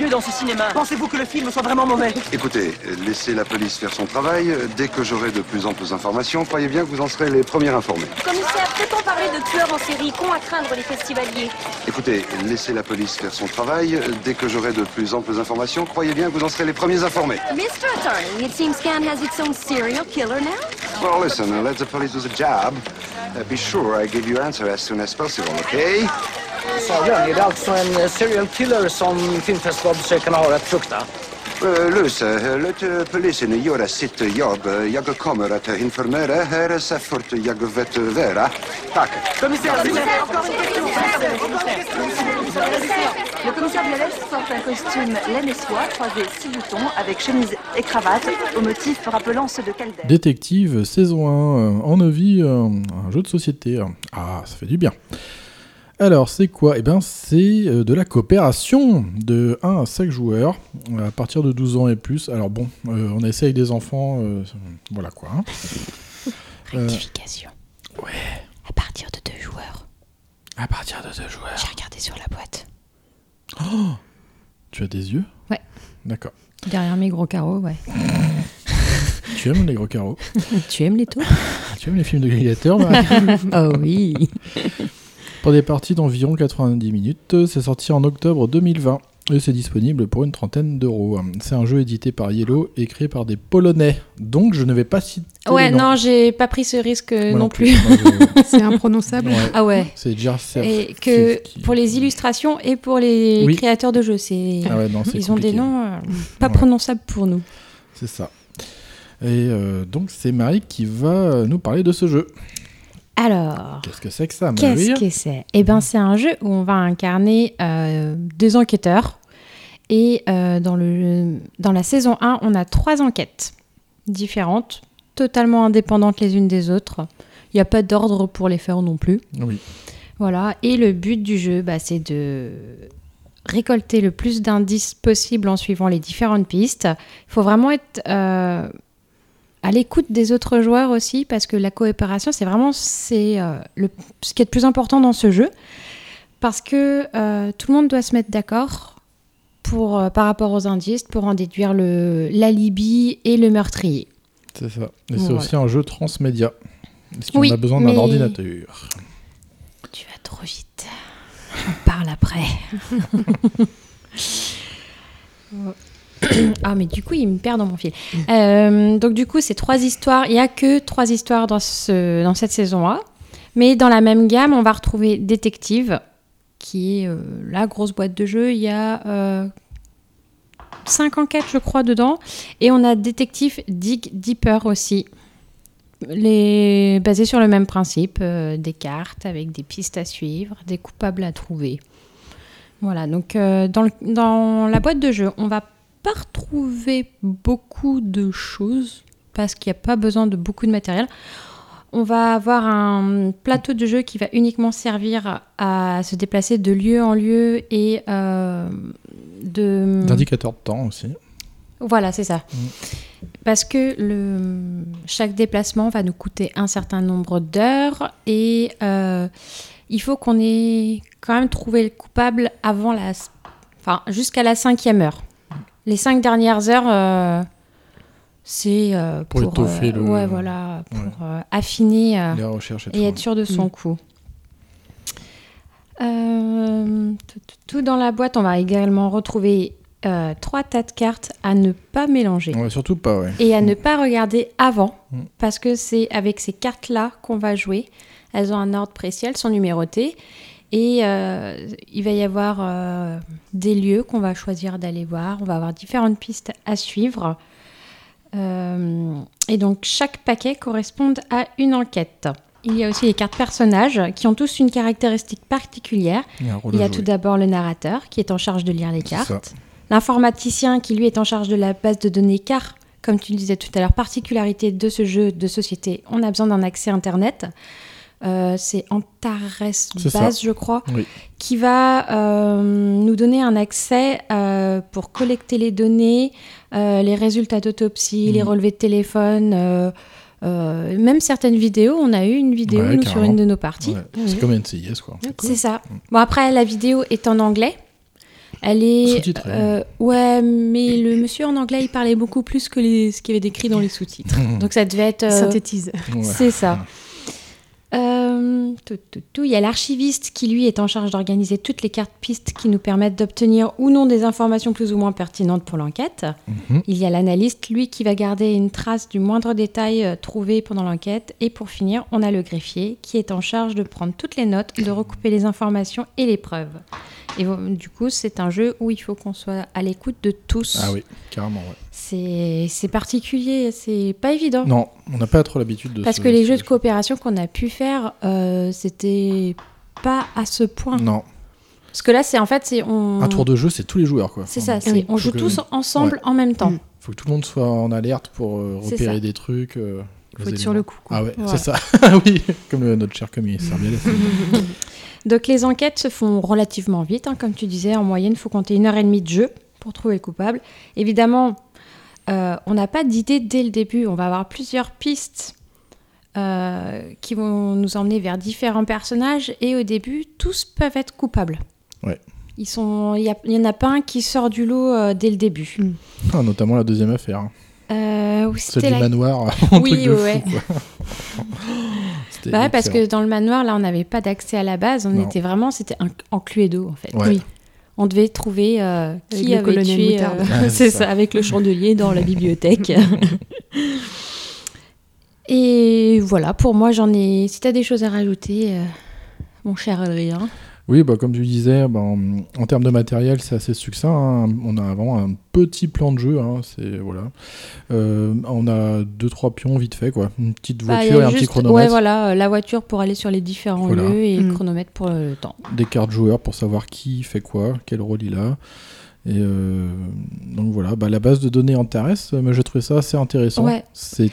Lieu dans ce cinéma. Pensez-vous que le film soit vraiment mauvais? Écoutez, laissez la police faire son travail. Dès que j'aurai de plus amples informations, croyez bien que vous en serez les premiers informés. Commissaire, peut-on parler de tueurs en série? Qu'ont à craindre les festivaliers? Écoutez, laissez la police faire son travail. Dès que j'aurai de plus amples informations, croyez bien que vous en serez les premiers informés. Mr. Attorney, it seems Scan has its own serial killer now. Well, listen, let the police do the job. Uh, be sure I give you answer as soon as possible, okay? Sa Björn, är det alltså en serial killer som filmfestivalbesökarna har att frukta? Luse, låt polisen göra sitt jobb. Jag kommer att informera här så fort jag vet vara. Tack. Commissaire, commissaire, encore une question. Le commissaire Bialès porte un costume laine et soie, croisé six boutons, avec chemise et cravate, au motif rappelant ceux de Calder. Détective saison 1, euh, vu euh, un jeu de société. Ah, ça fait du bien. Alors, c'est quoi? Eh bien, c'est euh, de la coopération de 1 à 5 joueurs, euh, à partir de 12 ans et plus. Alors bon, euh, on essaie avec des enfants, euh, voilà quoi. hein. Euh, Rectification. ouais, À partir de deux joueurs. à partir de 2 joueurs. J'ai regardé sur la boîte. Oh Tu as des yeux? Ouais. D'accord. Derrière mes gros carreaux, ouais. Tu aimes les gros carreaux? Tu aimes les taux? Tu aimes les films de gladiateurs Oh oui. Pour des parties d'environ 90 minutes, c'est sorti en octobre 2020 et c'est disponible pour une trentaine d'euros. C'est un jeu édité par Yellow et créé par des Polonais. Donc je ne vais pas citer. Ouais, les noms. non, j'ai pas pris ce risque euh, Moi non plus. C'est imprononçable. Ouais. Ah ouais. C'est. Et que pour les illustrations et pour les Oui. créateurs de jeux, c'est Ah ouais, non, c'est ils ont des noms euh, pas Ouais. prononçables pour nous. C'est ça. Et euh, donc c'est Marie qui va nous parler de ce jeu. Alors, Qu'est-ce que c'est que ça, qu'est-ce que c'est? Eh ben, c'est un jeu où on va incarner euh, deux enquêteurs. Et euh, dans, le, dans la saison 1, on a trois enquêtes différentes, totalement indépendantes les unes des autres. Il n'y a pas d'ordre pour les faire non plus. Oui. Voilà, et le but du jeu, bah, c'est de récolter le plus d'indices possible en suivant les différentes pistes. Il faut vraiment être euh, à l'écoute des autres joueurs aussi, parce que la coopération, c'est vraiment c'est, euh, le, ce qui est le plus important dans ce jeu, parce que euh, tout le monde doit se mettre d'accord pour, euh, par rapport aux indices pour en déduire le, l'alibi et le meurtrier. C'est ça. Et c'est Voilà. aussi un jeu transmédia. Parce qu'on Oui, a besoin d'un mais- ordinateur. Tu vas trop vite. On parle après. ah, mais du coup, il me perd dans mon fil. Euh, donc, du coup, c'est trois histoires. Il n'y a que trois histoires dans, ce, dans cette saison-là. Mais dans la même gamme, on va retrouver Détective, qui est euh, la grosse boîte de jeu. Il y a euh, cinq enquêtes, je crois, dedans. Et on a Détective Dig Deeper aussi. Les... Basé sur le même principe, des cartes avec des pistes à suivre, des coupables à trouver. Voilà, donc dans, dans la boîte de jeu, on va pas retrouver beaucoup de choses parce qu'il n'y a pas besoin de beaucoup de matériel. On va avoir un plateau de jeu qui va uniquement servir à se déplacer de lieu en lieu et euh, de... D'indicateur de temps aussi. Voilà, c'est ça. Parce que le, chaque déplacement va nous coûter un certain nombre d'heures et euh, il faut qu'on ait quand même trouvé le coupable avant la, enfin jusqu'à la cinquième heure. Les cinq dernières heures, euh, c'est euh, Pour pour, étoffer euh, le- ouais, voilà, pour ouais. euh, affiner euh, Les recherches et être sûr de son Mm. coup. Euh, tout, dans la boîte, on va également retrouver euh, trois tas de cartes à ne pas mélanger. Ouais, surtout pas, ouais. Et à ne pas regarder avant, Mm. parce que c'est avec ces cartes-là qu'on va jouer. Elles ont un ordre précis, elles sont numérotées. Et euh, il va y avoir euh, des lieux qu'on va choisir d'aller voir. On va avoir différentes pistes à suivre. Euh, et donc chaque paquet correspond à une enquête. Il y a aussi les cartes personnages qui ont tous une caractéristique particulière. Il y a Il y a tout d'abord le narrateur qui est en charge de lire les cartes. L'informaticien qui lui est en charge de la base de données car, comme tu le disais tout à l'heure, particularité de ce jeu de société, on a besoin d'un accès Internet. Euh, c'est Antares ça. Base, je crois, Oui. qui va euh, nous donner un accès euh, pour collecter les données, euh, les résultats d'autopsie, les Mhm. relevés de téléphone, euh, euh, même certaines vidéos. On a eu une vidéo Ouais, nous, sur une de nos parties. Ouais, C'est comme NCIS, quoi. C'est ça. Bon, après, la vidéo est en anglais. Elle est. Sous-titrée. euh, ouais, mais le monsieur en anglais, il parlait beaucoup plus que les, ce qu'il y avait décrit dans les sous-titres. Donc ça devait être. euh, Synthétise. Ouais. C'est ça. Euh, tout, tout, tout. Il y a l'archiviste qui, lui, est en charge d'organiser toutes les cartes pistes qui nous permettent d'obtenir ou non des informations plus ou moins pertinentes pour l'enquête. Mhm. Il y a l'analyste, lui, qui va garder une trace du moindre détail euh, trouvé pendant l'enquête. Et pour finir, on a le greffier, qui est en charge de prendre toutes les notes, de recouper les informations et les preuves. Et du coup, c'est un jeu où il faut qu'on soit à l'écoute de tous. Ah oui, carrément, ouais. C'est particulier, c'est pas évident. Non, on n'a pas trop l'habitude de Parce ce- que les jeux de coopération qu'on a pu faire, euh, c'était pas à ce point. Non, Parce que là, c'est en fait, c'est on. un tour de jeu, c'est tous les joueurs, quoi. C'est Enfin, ça, Oui. on joue que- tous ensemble Ouais. en même temps. Mm. faut que tout le monde soit en alerte pour euh, repérer des trucs. euh, Faut être sur le coup. quoi. Ah ouais, Voilà. c'est ça. oui, comme euh, notre cher Serbialès. Donc les enquêtes se font relativement vite, hein, comme tu disais, en moyenne, il faut compter une heure et demie de jeu pour trouver le coupable. Évidemment, euh, on n'a pas d'idée dès le début, on va avoir plusieurs pistes euh, qui vont nous emmener vers différents personnages, et au début, tous peuvent être coupables. Ouais. Ils sont, il n'y en a pas un qui sort du lot euh, dès le début. Ah, notamment la deuxième affaire. hein. Euh, oui, Celle c'était du la- manoir. Oui, truc de ouais. fou, quoi. C'était Bah ouais, parce que dans le manoir, là, on n'avait pas d'accès à la base. On Non. était vraiment, c'était un- en Cluedo, en fait. Ouais. Oui. On devait trouver euh, qui le avait colonel tué. Euh, Ouais, c'est ça. ça. avec le chandelier dans la bibliothèque. Et voilà, pour moi, j'en ai. Si t'as des choses à rajouter, euh, mon cher Adrien. Oui, bah, comme tu disais, bah, en, en termes de matériel, c'est assez succinct. hein. On a vraiment un petit plan de jeu. hein, c'est voilà. Euh, on a deux trois pions vite fait, quoi. Une petite Bah, voiture a et un juste- petit chronomètre. Ouais, voilà, euh, la voiture pour aller sur les différents Voilà. lieux et le Mm. chronomètre pour le temps. Des cartes joueurs pour savoir qui fait quoi, quel rôle il a. Et euh, donc voilà, bah, la base de données Antares, euh, mais j'ai trouvé ça assez intéressant. Ouais. C'est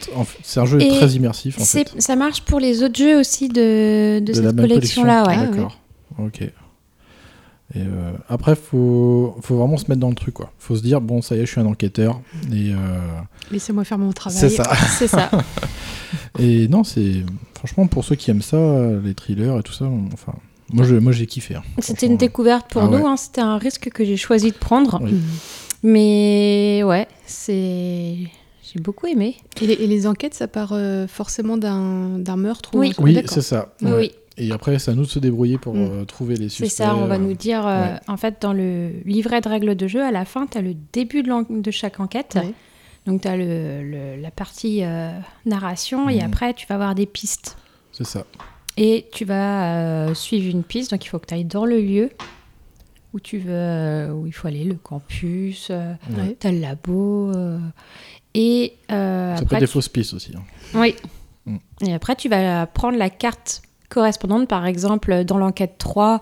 un jeu Et très immersif en fait. Ça marche pour les autres jeux aussi de, de, de cette collection-là. collection. Ouais. D'accord. Ok. Et euh, après, faut, faut vraiment se mettre dans le truc, quoi. Faut se dire, bon, ça y est, je suis un enquêteur. Et, euh, Laissez-moi faire mon travail. c'est ça. C'est ça. et non, c'est franchement pour ceux qui aiment ça, les thrillers et tout ça. Enfin, moi, je, moi, j'ai kiffé. hein. C'était une découverte pour Ah nous, ouais. hein, c'était un risque que j'ai choisi de prendre. Oui. Mais ouais, c'est. J'ai beaucoup aimé. Et les, et les enquêtes, ça part euh, forcément d'un meurtre ou Oui. truc- Oui, c'est ça. Oui, ouais. oui. Et après, c'est à nous de se débrouiller pour Mm. euh, trouver les C'est suspects. ça, on va euh, nous dire. euh, ouais. En fait, dans le livret de règles de jeu, à la fin, tu as le début de, chaque enquête. Ouais. Donc, tu as le, le- la partie euh, narration et Mhm. après, tu vas avoir des pistes. C'est ça. Et tu vas euh, suivre une piste, donc il faut que tu ailles dans le lieu où tu veux, où il faut aller, le campus, Ouais. t'as le labo. euh, et euh, Ça peut après, être des tu- fausses pistes aussi. hein. Oui. Mm. Et après, tu vas prendre la carte correspondante. Par exemple, dans l'enquête 3,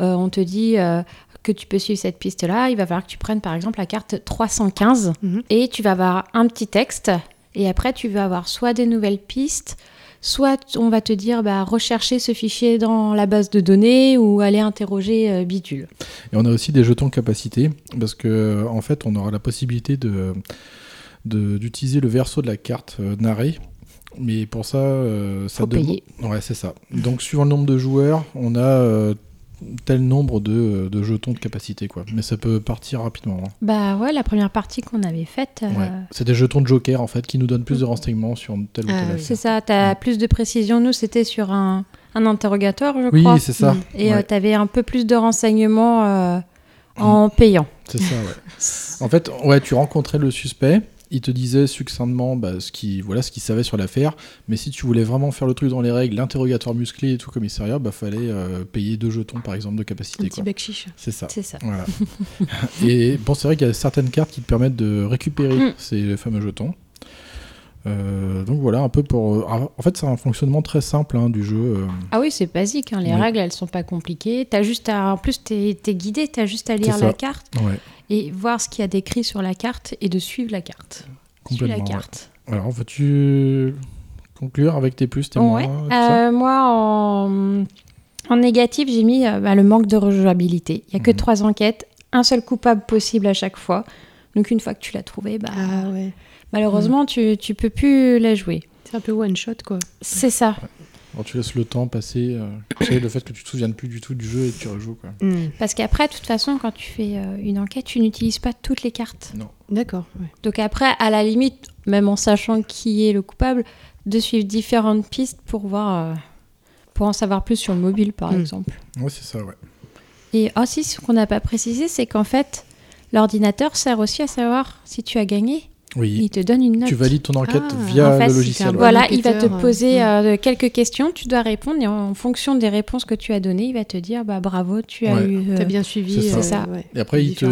euh, on te dit euh, que tu peux suivre cette piste-là. Il va falloir que tu prennes, par exemple, la carte 315 Mhm. et tu vas avoir un petit texte. Et après, tu vas avoir soit des nouvelles pistes, soit on va te dire bah, rechercher ce fichier dans la base de données ou aller interroger euh, Bidule. Et on a aussi des jetons capacité, parce que en fait, on aura la possibilité de de- d'utiliser le verso de la carte euh, narrée. Mais pour ça, euh, ça Faut demande- payer. Ouais, c'est ça. Donc, suivant le nombre de joueurs, on a euh, tel nombre de, de jetons de capacité, quoi. Mais ça peut partir rapidement. hein. Bah ouais, la première partie qu'on avait faite. euh, Ouais. C'est des jetons de joker, en fait, qui nous donnent plus de renseignements sur telle ou Ah, affaire. oui. C'est ça, tu as plus de précision. Nous, c'était sur un, un interrogatoire, je Oui, crois. c'est ça. Et Ouais. tu avais un peu plus de renseignements euh, en payant. C'est ça, ouais. en fait, ouais, tu rencontrais le suspect, il te disait succinctement bah, ce qu'il voilà, ce qu'il savait sur l'affaire, mais si tu voulais vraiment faire le truc dans les règles, l'interrogatoire musclé et tout commissariat, bah fallait euh, payer deux jetons par exemple de capacité. Un petit quoi. bec chiche. C'est ça. C'est ça. Voilà. et bon, c'est vrai qu'il y a certaines cartes qui te permettent de récupérer Mm. ces fameux jetons. Euh, donc voilà, un peu pour. euh, En fait, c'est un fonctionnement très simple hein, du jeu. euh. Ah oui, c'est basique. hein, Les règles, elles sont pas compliquées. As juste à... En plus, tu es, guidé. Tu as juste à lire la carte Ouais. Et voir ce qu'il y a décrit sur la carte et de suivre la carte. Suis la Complètement, carte. Alors, veux-tu conclure avec tes plus, tes moins Ouais. tout ça Euh, moi, en... en négatif, j'ai mis euh, bah, le manque de rejouabilité. Il y a que Mhm. trois enquêtes, un seul coupable possible à chaque fois. Donc une fois que tu l'as trouvé, bah, Ah ouais. malheureusement, tu, tu peux plus la jouer. C'est un peu one shot quoi. C'est ça. Alors, tu laisses le temps passer. euh, le fait que tu te souviennes plus du tout du jeu et que tu rejoues. Quoi. Hmm. Parce qu'après, de toute façon, quand tu fais euh, une enquête, tu n'utilises pas toutes les cartes. Non. D'accord. ouais. Donc après, à la limite, même en sachant qui est le coupable, de suivre différentes pistes pour voir, euh, pour en savoir plus sur le mobile, par Mm. exemple. Ouais, c'est ça, ouais. Et aussi, ce qu'on n'a pas précisé, c'est qu'en fait, l'ordinateur sert aussi à savoir si tu as gagné. Oui. Il te donne une note. Tu valides ton enquête Ah, via En fait, le logiciel. ouais. Voilà, il va te poser mm. euh, quelques questions, tu dois répondre et en fonction des réponses que tu as données, il va te dire bah bravo, tu as Ouais. eu. euh, bien suivi. c'est euh, ça. ouais, Et après, les il te.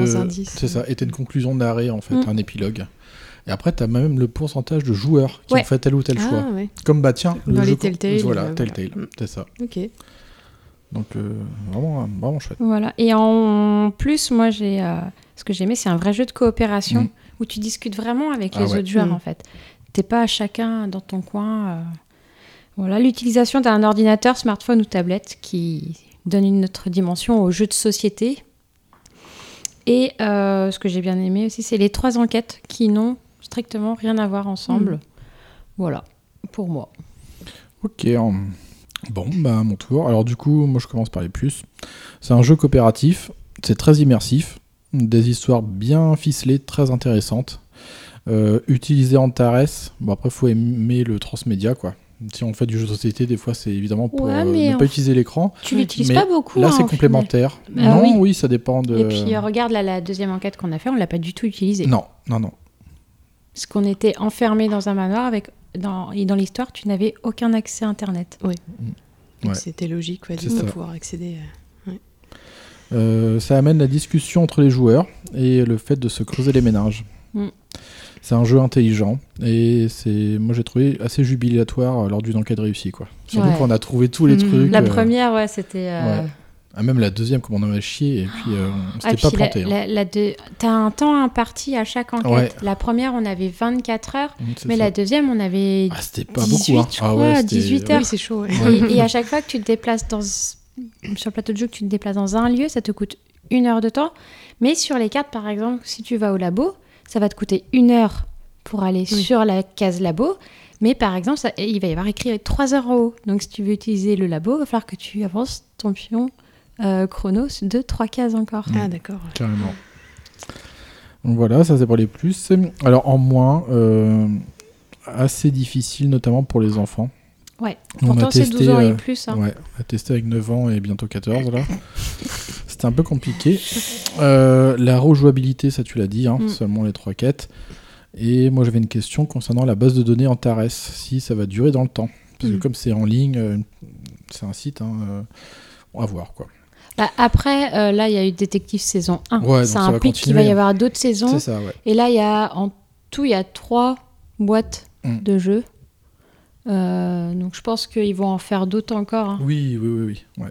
C'est ça. Et t'as une conclusion d'arrêt, en fait, Mm. un épilogue. Et après, t'as même le pourcentage de joueurs qui Ouais. ont fait tel ou tel choix. Ah ouais. Comme bah tiens, le Dans les jeu- Telltale, Voilà, euh, Telltale, voilà. C'est ça. Ok. Donc euh, vraiment, vraiment chouette. Voilà. Et en plus, moi, j'ai euh, ce que j'ai aimé, c'est un vrai jeu de coopération Mm. Où tu discutes vraiment avec Ah les ouais. autres joueurs, Mm. en fait. T'es pas chacun dans ton coin. euh. Voilà, l'utilisation d'un ordinateur, smartphone ou tablette qui donne une autre dimension au jeu de société. Et euh, ce que j'ai bien aimé aussi, c'est les trois enquêtes qui n'ont strictement rien à voir ensemble. Mm. Voilà, pour moi. Ok. Bon, bah à mon tour. Alors du coup, moi je commence par les plus. C'est un jeu coopératif. C'est très immersif. Des histoires bien ficelées, très intéressantes. Euh, utilisé Antares. Bon après, faut aimer le transmédia quoi. Si on fait du jeu de société, des fois c'est évidemment pour Ouais, euh, mais ne en pas f- utiliser l'écran. Tu l'utilises Mais pas beaucoup. Là, hein, c'est complémentaire. Bah non, oui. oui. ça dépend de. Et puis, regarde là, la deuxième enquête qu'on a fait, on l'a pas du tout utilisée. Non, non, non. Parce qu'on était enfermé dans un manoir avec dans, et dans l'histoire, tu n'avais aucun accès à Internet. Donc Ouais. C'était logique ouais, de pouvoir accéder. euh. Euh, ça amène la discussion entre les joueurs et le fait de se creuser les méninges. Mm. C'est un jeu intelligent et c'est, moi j'ai trouvé assez jubilatoire lors d'une enquête réussie quoi. Surtout Ouais. qu'on a trouvé tous les Mhm. trucs. La euh, première, ouais, c'était. euh, ouais. ah, même la deuxième, comme on en a chié et puis euh, on ah, s'était pas puis la- planté. hein. la- la deux- T'as un temps imparti à chaque enquête. Ouais. La première, on avait 24 heures, Mm, mais ça. la deuxième, on avait Ah, c'était pas 18, beaucoup. Hein. je Ah ouais, c'était- 18 ouais. heures. Oui, c'est chaud. ouais. Et, et à chaque fois que tu te déplaces dans, sur le plateau de jeu, que tu te déplaces dans un lieu, ça te coûte une heure de temps. Mais sur les cartes, par exemple, si tu vas au labo, ça va te coûter une heure pour aller Oui. sur la case labo. Mais par exemple, ça- il va y avoir écrit 3 heures en haut. Donc si tu veux utiliser le labo, il va falloir que tu avances ton pion euh, chrono de 3 cases encore. Ah d'accord. Carrément. Donc voilà, ça c'est pour les plus. Alors en moins, euh, assez difficile notamment pour les enfants. Ouais. On a Pourtant, c'est testé, 12 ans et euh, plus. hein. Ouais, on a testé avec 9 ans et bientôt 14 là. C'était un peu compliqué. Euh, la rejouabilité, ça tu l'as dit, hein, Mm. seulement les trois quêtes. Et moi j'avais une question concernant la base de données Antares, si ça va durer dans le temps. Parce que Mm. comme c'est en ligne, euh, c'est un site, hein, euh, on va voir quoi. Bah, après, euh, là, il y a eu Détective saison 1. Ouais, ça ça implique qu'il va y avoir d'autres saisons. C'est ça, ouais. Et là, il y a en tout, il y a trois boîtes Mm. de jeux. Euh, donc je pense qu'ils vont en faire d'autres encore. hein. Oui, oui, oui, oui. Ouais.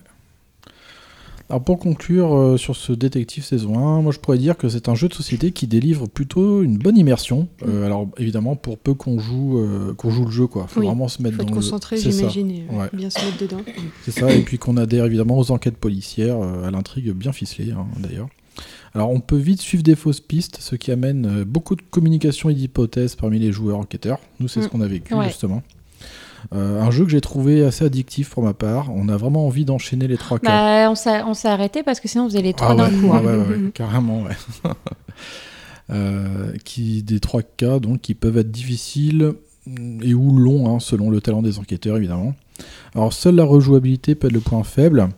Alors pour conclure euh, sur ce détective saison 1, moi je pourrais dire que c'est un jeu de société qui délivre plutôt une bonne immersion. Mm. Euh, alors évidemment pour peu qu'on joue, euh, qu'on joue le jeu quoi. Faut Oui, vraiment se mettre Faut dans le- concentré, ça. j'imagine, et Ouais. bien se mettre dedans. C'est ça, et puis qu'on adhère évidemment aux enquêtes policières, à l'intrigue bien ficelée hein, d'ailleurs. Alors on peut vite suivre des fausses pistes, ce qui amène beaucoup de communication et d'hypothèses parmi les joueurs enquêteurs. Nous c'est ce Mm. qu'on a vécu Ouais. justement. Euh, un jeu que j'ai trouvé assez addictif pour ma part. On a vraiment envie d'enchaîner les trois cas. Bah, on s'est on s'est arrêté parce que sinon on faisait les trois Ah d'un ouais, coup. ah hein. ouais, carrément, ouais. Euh, qui, des trois cas donc, qui peuvent être difficiles et ou longs, hein, selon le talent des enquêteurs, évidemment. Alors, seule la rejouabilité peut être le point faible.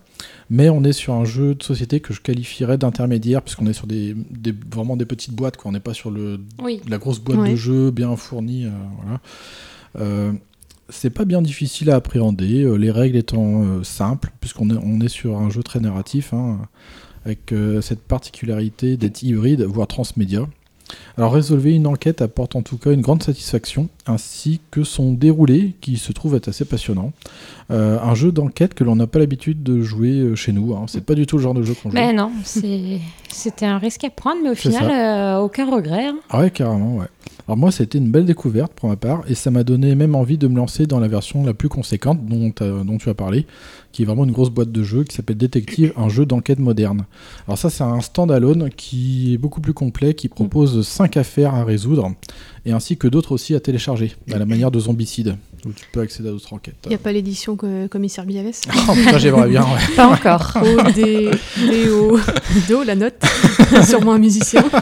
Mais on est sur un jeu de société que je qualifierais d'intermédiaire, puisqu'on est sur des, des- vraiment des petites boîtes, quoi. On n'est pas sur le, Oui. la grosse boîte Ouais. de jeu bien fournie. euh, voilà. Euh, c'est pas bien difficile à appréhender, euh, les règles étant euh, simples, puisqu'on est, on est sur un jeu très narratif, hein, avec euh, cette particularité d'être hybride, voire transmédia. Alors résolver une enquête apporte en tout cas une grande satisfaction, ainsi que son déroulé, qui se trouve être assez passionnant. Euh, un jeu d'enquête que l'on n'a pas l'habitude de jouer chez nous, hein. c'est pas du tout le genre de jeu qu'on joue. Ben non, c'était un risque à prendre, mais au final, euh, aucun regret. hein. Ah ouais, carrément, ouais. Alors moi, c'était une belle découverte pour ma part, et ça m'a donné même envie de me lancer dans la version la plus conséquente dont, t'as- dont tu as parlé, qui est vraiment une grosse boîte de jeu qui s'appelle Détective, un jeu d'enquête moderne. Alors ça, c'est un stand-alone qui est beaucoup plus complet, qui propose 5 affaires à résoudre, et ainsi que d'autres aussi à télécharger, à la manière de Zombicide, où tu peux accéder à d'autres enquêtes. Il n'y a pas l'édition que Commissaire Biavès Oh putain, j'aimerais bien, ouais. Pas encore. O, D, D, O, Do, la note. Sûrement un musicien.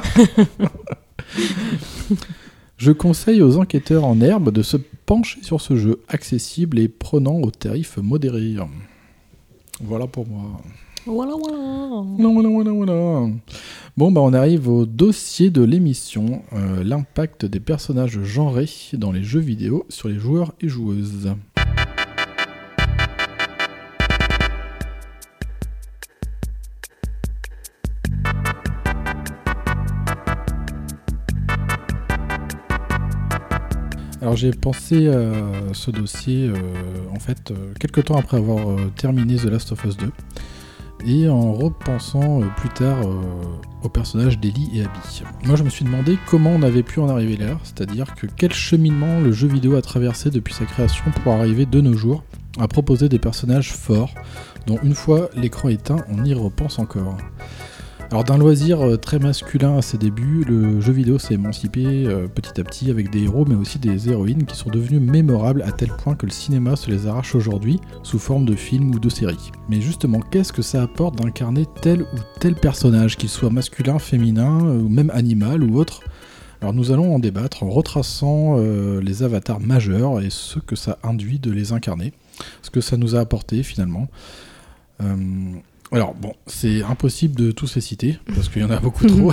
Je conseille aux enquêteurs en herbe de se pencher sur ce jeu accessible et prenant au tarif modéré. Voilà pour moi. Voilà, voilà. Voilà, voilà, voilà, voilà. Bon, bah on arrive au dossier de l'émission, euh, l'impact des personnages genrés dans les jeux vidéo sur les joueurs et joueuses. Alors j'ai pensé à ce dossier euh, en fait euh, quelques temps après avoir euh, terminé The Last of Us 2 et en repensant euh, plus tard euh, aux personnages d'Ellie et Abby. Moi je me suis demandé comment on avait pu en arriver là, c'est-à-dire que quel cheminement le jeu vidéo a traversé depuis sa création pour arriver de nos jours à proposer des personnages forts dont une fois l'écran éteint on y repense encore. Alors d'un loisir euh, très masculin à ses débuts, le jeu vidéo s'est émancipé euh, petit à petit avec des héros mais aussi des héroïnes qui sont devenus mémorables à tel point que le cinéma se les arrache aujourd'hui sous forme de films ou de séries. Mais justement, qu'est-ce que ça apporte d'incarner tel ou tel personnage, qu'il soit masculin, féminin euh, ou même animal ou autre? Alors nous allons en débattre en retraçant les avatars majeurs et ce que ça induit de les incarner, ce que ça nous a apporté finalement. Alors bon, c'est impossible de tous les citer parce qu'il y en a beaucoup trop.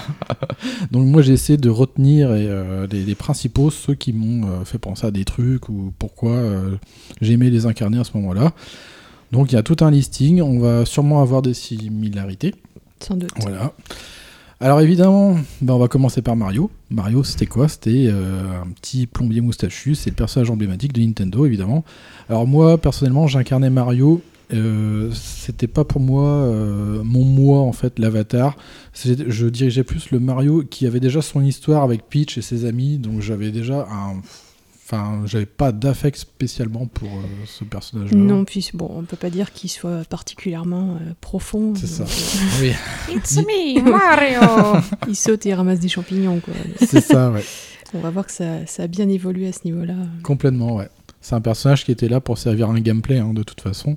Donc moi j'ai essayé de retenir et, euh, les, les principaux, ceux qui m'ont euh, fait penser à des trucs ou pourquoi euh, j'aimais les incarner à ce moment-là. Donc il y a tout un listing, on va sûrement avoir des similarités. Sans doute. Voilà. Alors évidemment, bah, on va commencer par Mario. Mario, c'était quoi? C'était euh, un petit plombier moustachu, c'est le personnage emblématique de Nintendo, évidemment. Alors moi, personnellement, j'incarnais Mario. Euh, c'était pas pour moi euh, mon moi en fait l'avatar je dirigeais plus le Mario qui avait déjà son histoire avec Peach et ses amis donc j'avais déjà un enfin j'avais pas d'affect spécialement pour euh, ce personnage là Non, puis bon, on peut pas dire qu'il soit particulièrement euh, profond. C'est ça. Oui. It's me, Mario Il saute et il ramasse des champignons, quoi. C'est ça, ouais. On va voir que ça, ça a bien évolué à ce niveau-là. Complètement, ouais. C'est un personnage qui était là pour servir un gameplay, hein, de toute façon.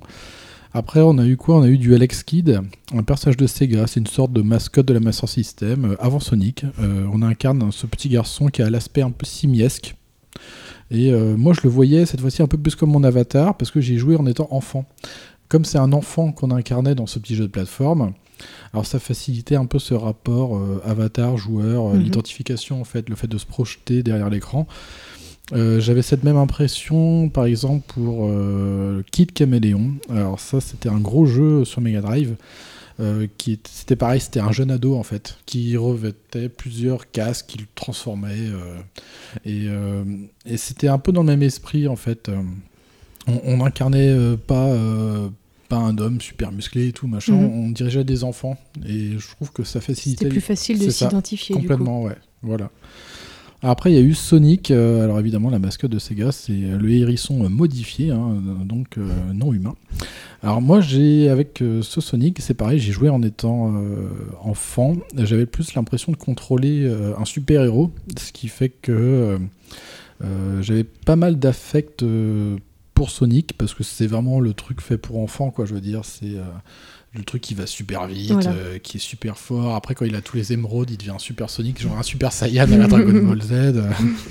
Après, on a eu quoi? On a eu du Alex Kidd, un personnage de Sega, c'est une sorte de mascotte de la Master System, euh, avant Sonic. Euh, on incarne ce petit garçon qui a l'aspect un peu simiesque. Et euh, moi, je le voyais cette fois-ci un peu plus comme mon avatar, parce que j'ai joué en étant enfant. Comme c'est un enfant qu'on incarnait dans ce petit jeu de plateforme, alors ça facilitait un peu ce rapport avatar-joueur, Mhm. l'identification en fait, le fait de se projeter derrière l'écran. Euh, J'avais cette même impression, par exemple, pour euh, Kid Caméléon. Alors ça, c'était un gros jeu sur Mega Drive. euh, qui c'était pareil, c'était un jeune ado en fait, qui revêtait plusieurs casques, qui le transformait, et, et c'était un peu dans le même esprit en fait. on, on incarnait euh, pas, pas un homme super musclé et tout machin, Mhm. on dirigeait des enfants, et je trouve que ça facilitait. C'était plus facile de s'identifier, du coup. Complètement, ouais, voilà. Après, il y a eu Sonic. euh, alors évidemment, la mascotte de Sega, c'est euh, le hérisson euh, modifié, hein, donc non humain. Alors moi, j'ai avec ce Sonic, c'est pareil, j'ai joué en étant enfant. J'avais plus l'impression de contrôler un super héros, ce qui fait que j'avais pas mal d'affect pour Sonic parce que c'est vraiment le truc fait pour enfants, quoi. Je veux dire, c'est le truc qui va super vite, Voilà. euh, qui est super fort. Après, quand il a tous les émeraudes, il devient un super Sonic, genre un super Saiyan à la Dragon Ball Z.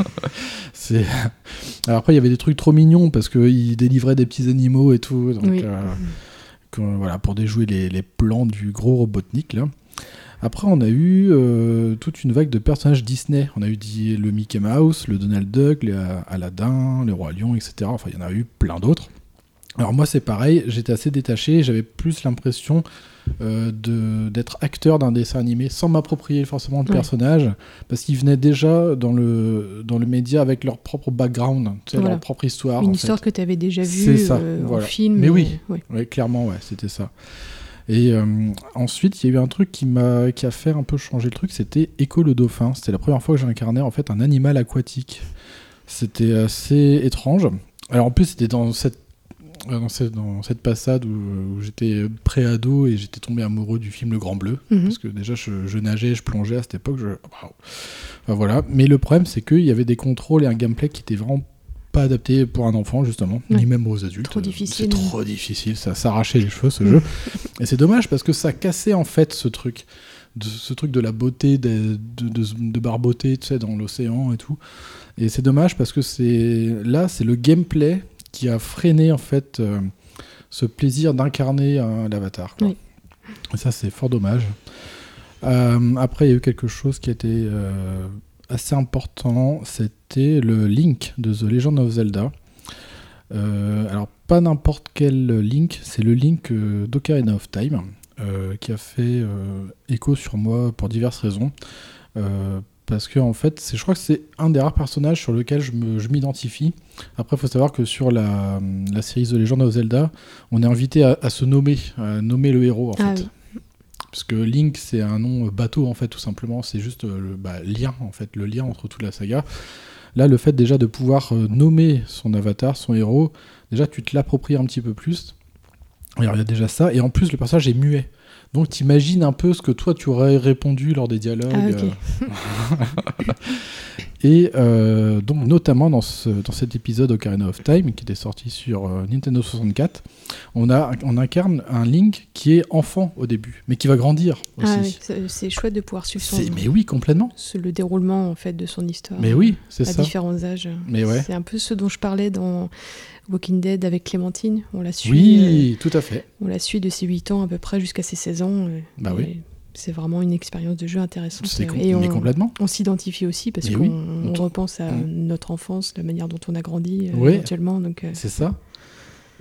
c'est. Alors après, il y avait des trucs trop mignons parce qu'il délivrait des petits animaux et tout. Donc, Oui. euh, quand- voilà, pour déjouer les, les plans du gros Robotnik. Là. Après, on a eu euh, toute une vague de personnages Disney. On a eu dit- le Mickey Mouse, le Donald Duck, les Aladdin, le Roi Lion, etc. Enfin, il y en a eu plein d'autres. Alors moi, c'est pareil, j'étais assez détaché, j'avais plus l'impression euh, d'être acteur d'un dessin animé sans m'approprier forcément le personnage, parce qu'ils venaient déjà dans le, dans le média avec leur propre background, tu sais, Voilà. leur propre histoire. Une en histoire fait. que tu avais déjà vue ça, euh, en voilà. film. Mais euh, oui, ouais. Ouais, clairement, ouais, c'était ça. Et euh, ensuite, il y a eu un truc qui m'a qui a fait un peu changer le truc, c'était Echo le dauphin. C'était la première fois que j'incarnais en fait un animal aquatique. C'était assez étrange. Alors en plus, c'était dans cette dans cette, dans cette passade où, où j'étais pré-ado et j'étais tombé amoureux du film Le Grand Bleu. Mhm. Parce que déjà, je, je nageais, je plongeais à cette époque. Je... Enfin, voilà. Mais le problème, c'est qu'il y avait des contrôles et un gameplay qui étaient vraiment pas adaptés pour un enfant, justement, Ouais. ni même aux adultes. Trop Euh, difficile. C'est trop difficile, ça s'arrachait les cheveux, ce jeu. Et c'est dommage parce que ça cassait en fait ce truc. De, ce truc de la beauté, de, de, de, de barboter, tu sais, dans l'océan et tout. Et c'est dommage parce que c'est là, c'est le gameplay qui a freiné en fait euh, ce plaisir d'incarner un l'avatar. Oui. Et ça, c'est fort dommage. Euh, après, il y a eu quelque chose qui était euh, assez important, c'était le Link de The Legend of Zelda. Euh, alors, pas n'importe quel Link, c'est le Link euh, d'Ocarina of Time, euh, qui a fait euh, écho sur moi pour diverses raisons. Parce que, en fait, c'est- je crois que c'est un des rares personnages sur lequel je me- je m'identifie. Après, il faut savoir que sur la, la série The Legend of Zelda, on est invité à, à se nommer, à nommer le héros, en Ah fait. oui. Parce que Link, c'est un nom euh, bateau, en fait, tout simplement. C'est juste euh, le bah, lien, en fait, le lien entre toute la saga. Là, le fait déjà de pouvoir euh, nommer son avatar, son héros, déjà, tu te l'appropries un petit peu plus. Alors, il y a déjà ça. Et en plus, le personnage est muet. Donc, t'imagines un peu ce que toi, tu aurais répondu lors des dialogues. Ah, ok. euh. Et euh, donc, notamment dans, ce- dans cet épisode Ocarina of Time, qui était sorti sur euh, Nintendo 64, on, a, on incarne un Link qui est enfant au début, mais qui va grandir aussi. Ah oui, c'est chouette de pouvoir suivre son, mais oui, complètement. ce- le déroulement en fait de son histoire. Mais oui, c'est à ça. différents âges. Mais ouais. C'est un peu ce dont je parlais dans Walking Dead avec Clémentine. On la suit. Oui, tout à fait. euh, on la suit de ses 8 ans à peu près jusqu'à ses 16 ans. euh, Bah oui. C'est vraiment une expérience de jeu intéressante. Com- et mais on, complètement. on s'identifie aussi parce qu'on oui. on repense à notre enfance, la manière dont on a grandi euh, éventuellement. Donc, euh, C'est ça.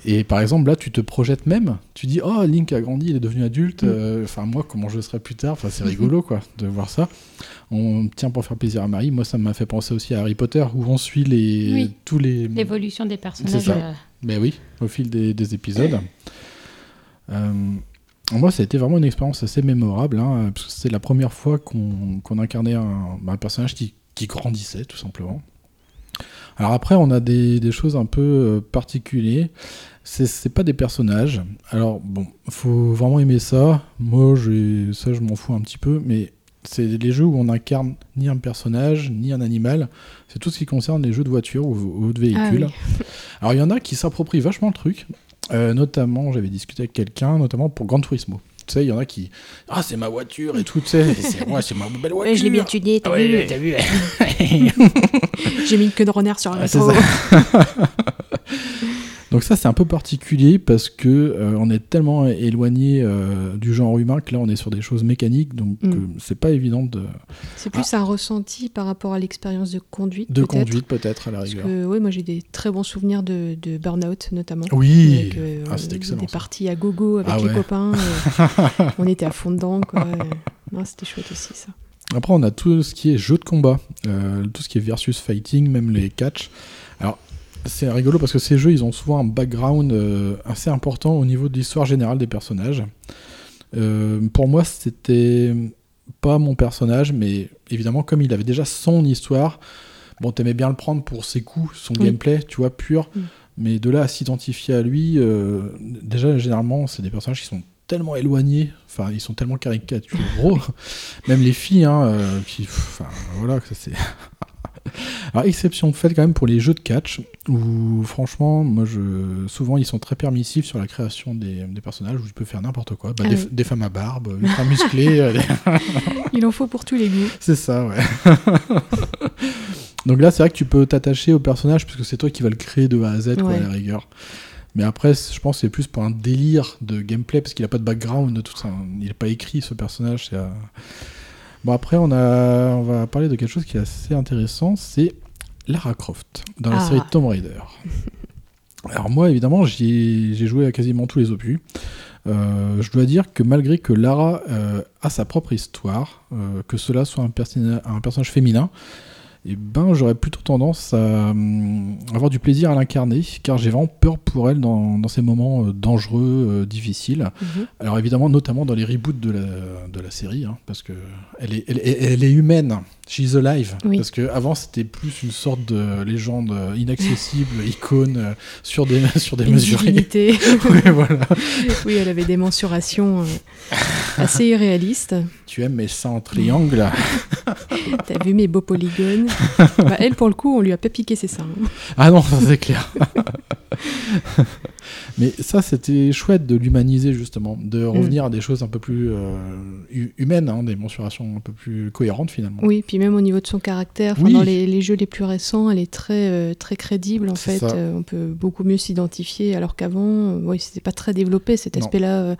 Et par exemple, là, tu te projettes même. Tu dis, oh, Link a grandi, il est devenu adulte. Mm. euh, Enfin, moi, comment je serai plus tard? Enfin, c'est rigolo, quoi, de voir ça. On tient pour faire plaisir à Marie. Moi, ça m'a fait penser aussi à Harry Potter, où on suit les Oui. tous les. L'évolution des C'est personnages. ça. euh, Ben oui, au fil des, des épisodes. Moi, ça a été vraiment une expérience assez mémorable, hein, parce que c'est la première fois qu'on qu'on incarnait un, un personnage qui, qui grandissait, tout simplement. Alors après, on a des, des choses un peu euh, particulières. C'est pas des personnages. Alors bon, faut vraiment aimer ça. Moi, ça, je m'en fous un petit peu, mais c'est les jeux où on incarne ni un personnage, ni un animal. C'est tout ce qui concerne les jeux de voiture ou, ou de véhicules. Ah oui. Alors il y en a qui s'approprient vachement le truc. Euh, notamment, j'avais discuté avec quelqu'un, notamment pour Gran Turismo. Tu sais, il y en a qui. Ah, c'est ma voiture et tout, tu sais. c'est ouais, c'est ma belle voiture. Ouais, je l'ai bien tuné, t'as Ah ouais, vu t'as vu. J'ai mis une queue de renard sur un Ah. Donc ça c'est un peu particulier parce que euh, on est tellement éloigné euh, du genre humain que là on est sur des choses mécaniques donc Mm. euh, c'est pas évident de, C'est plus un ressenti par rapport à l'expérience de conduite. de conduite peut-être à la Parce rigueur. que oui, moi j'ai des très bons souvenirs de, de Burnout notamment. Oui. Avec, euh, Ah, c'était excellent, Des ça. parties à gogo avec Ah les ouais. copains. on était à fond dedans. Quoi. Non, c'était chouette aussi ça. Après, on a tout ce qui est jeu de combat, tout ce qui est versus fighting, même les catch. Alors, c'est rigolo parce que ces jeux, ils ont souvent un background euh, assez important au niveau de l'histoire générale des personnages. Euh, pour moi, c'était pas mon personnage, mais évidemment, comme il avait déjà son histoire, bon, t'aimais bien le prendre pour ses coups, son Oui. gameplay, tu vois, pur. Mais de là à s'identifier à lui, euh, déjà, généralement, c'est des personnages qui sont tellement éloignés, enfin, ils sont tellement caricaturaux, même les filles, hein, euh, qui, enfin, voilà, c'est. Alors, exception faite quand même pour les jeux de catch, où franchement, moi, je, souvent, ils sont très permissifs sur la création des, des personnages, où tu peux faire n'importe quoi. Bah, Ah des, oui. des femmes à barbe, ultra musclées. euh, Il en faut pour tous les goûts. c'est ça, ouais. Donc là, c'est vrai que tu peux t'attacher au personnage, puisque c'est toi qui vas le créer de A à Z, quoi, à la rigueur. Mais après, je pense que c'est plus pour un délire de gameplay, parce qu'il a pas de background, de tout ça. Il n'est pas écrit, ce personnage. c'est, euh, Bon, après, on, a... on va parler de quelque chose qui est assez intéressant, c'est Lara Croft, dans la Ah. série Tomb Raider. Alors moi, évidemment, j'ai joué à quasiment tous les opus. Euh, je dois dire que malgré que Lara euh, a sa propre histoire, euh, que cela soit un, un personnage féminin, eh ben, j'aurais plutôt tendance à hum, avoir du plaisir à l'incarner, car j'ai vraiment peur pour elle dans, dans ces moments euh, dangereux, euh, difficiles. Mhm. Alors évidemment, notamment dans les reboots de la, de la série, hein, parce que elle est, elle, est- elle est humaine, she's alive. Oui. Parce que avant c'était plus une sorte de légende euh, inaccessible, icône euh, sur des sur des divinité. Ouais, voilà. oui, elle avait des mensurations euh, assez irréalistes. Tu aimes mes seins en triangle T'as vu mes beaux polygones? Bah, Elle, pour le coup, on lui a pas piqué ses seins. Ah non, ça c'est clair. Mais ça, c'était chouette de l'humaniser justement, de revenir à des choses un peu plus euh, hu- humaines, hein, des mensurations un peu plus cohérentes finalement. Oui, puis même au niveau de son caractère, Oui. dans les, les jeux les plus récents, elle est très, euh, très crédible en fait. Euh, on peut beaucoup mieux s'identifier, alors qu'avant, oui, c'était pas très développé cet aspect-là.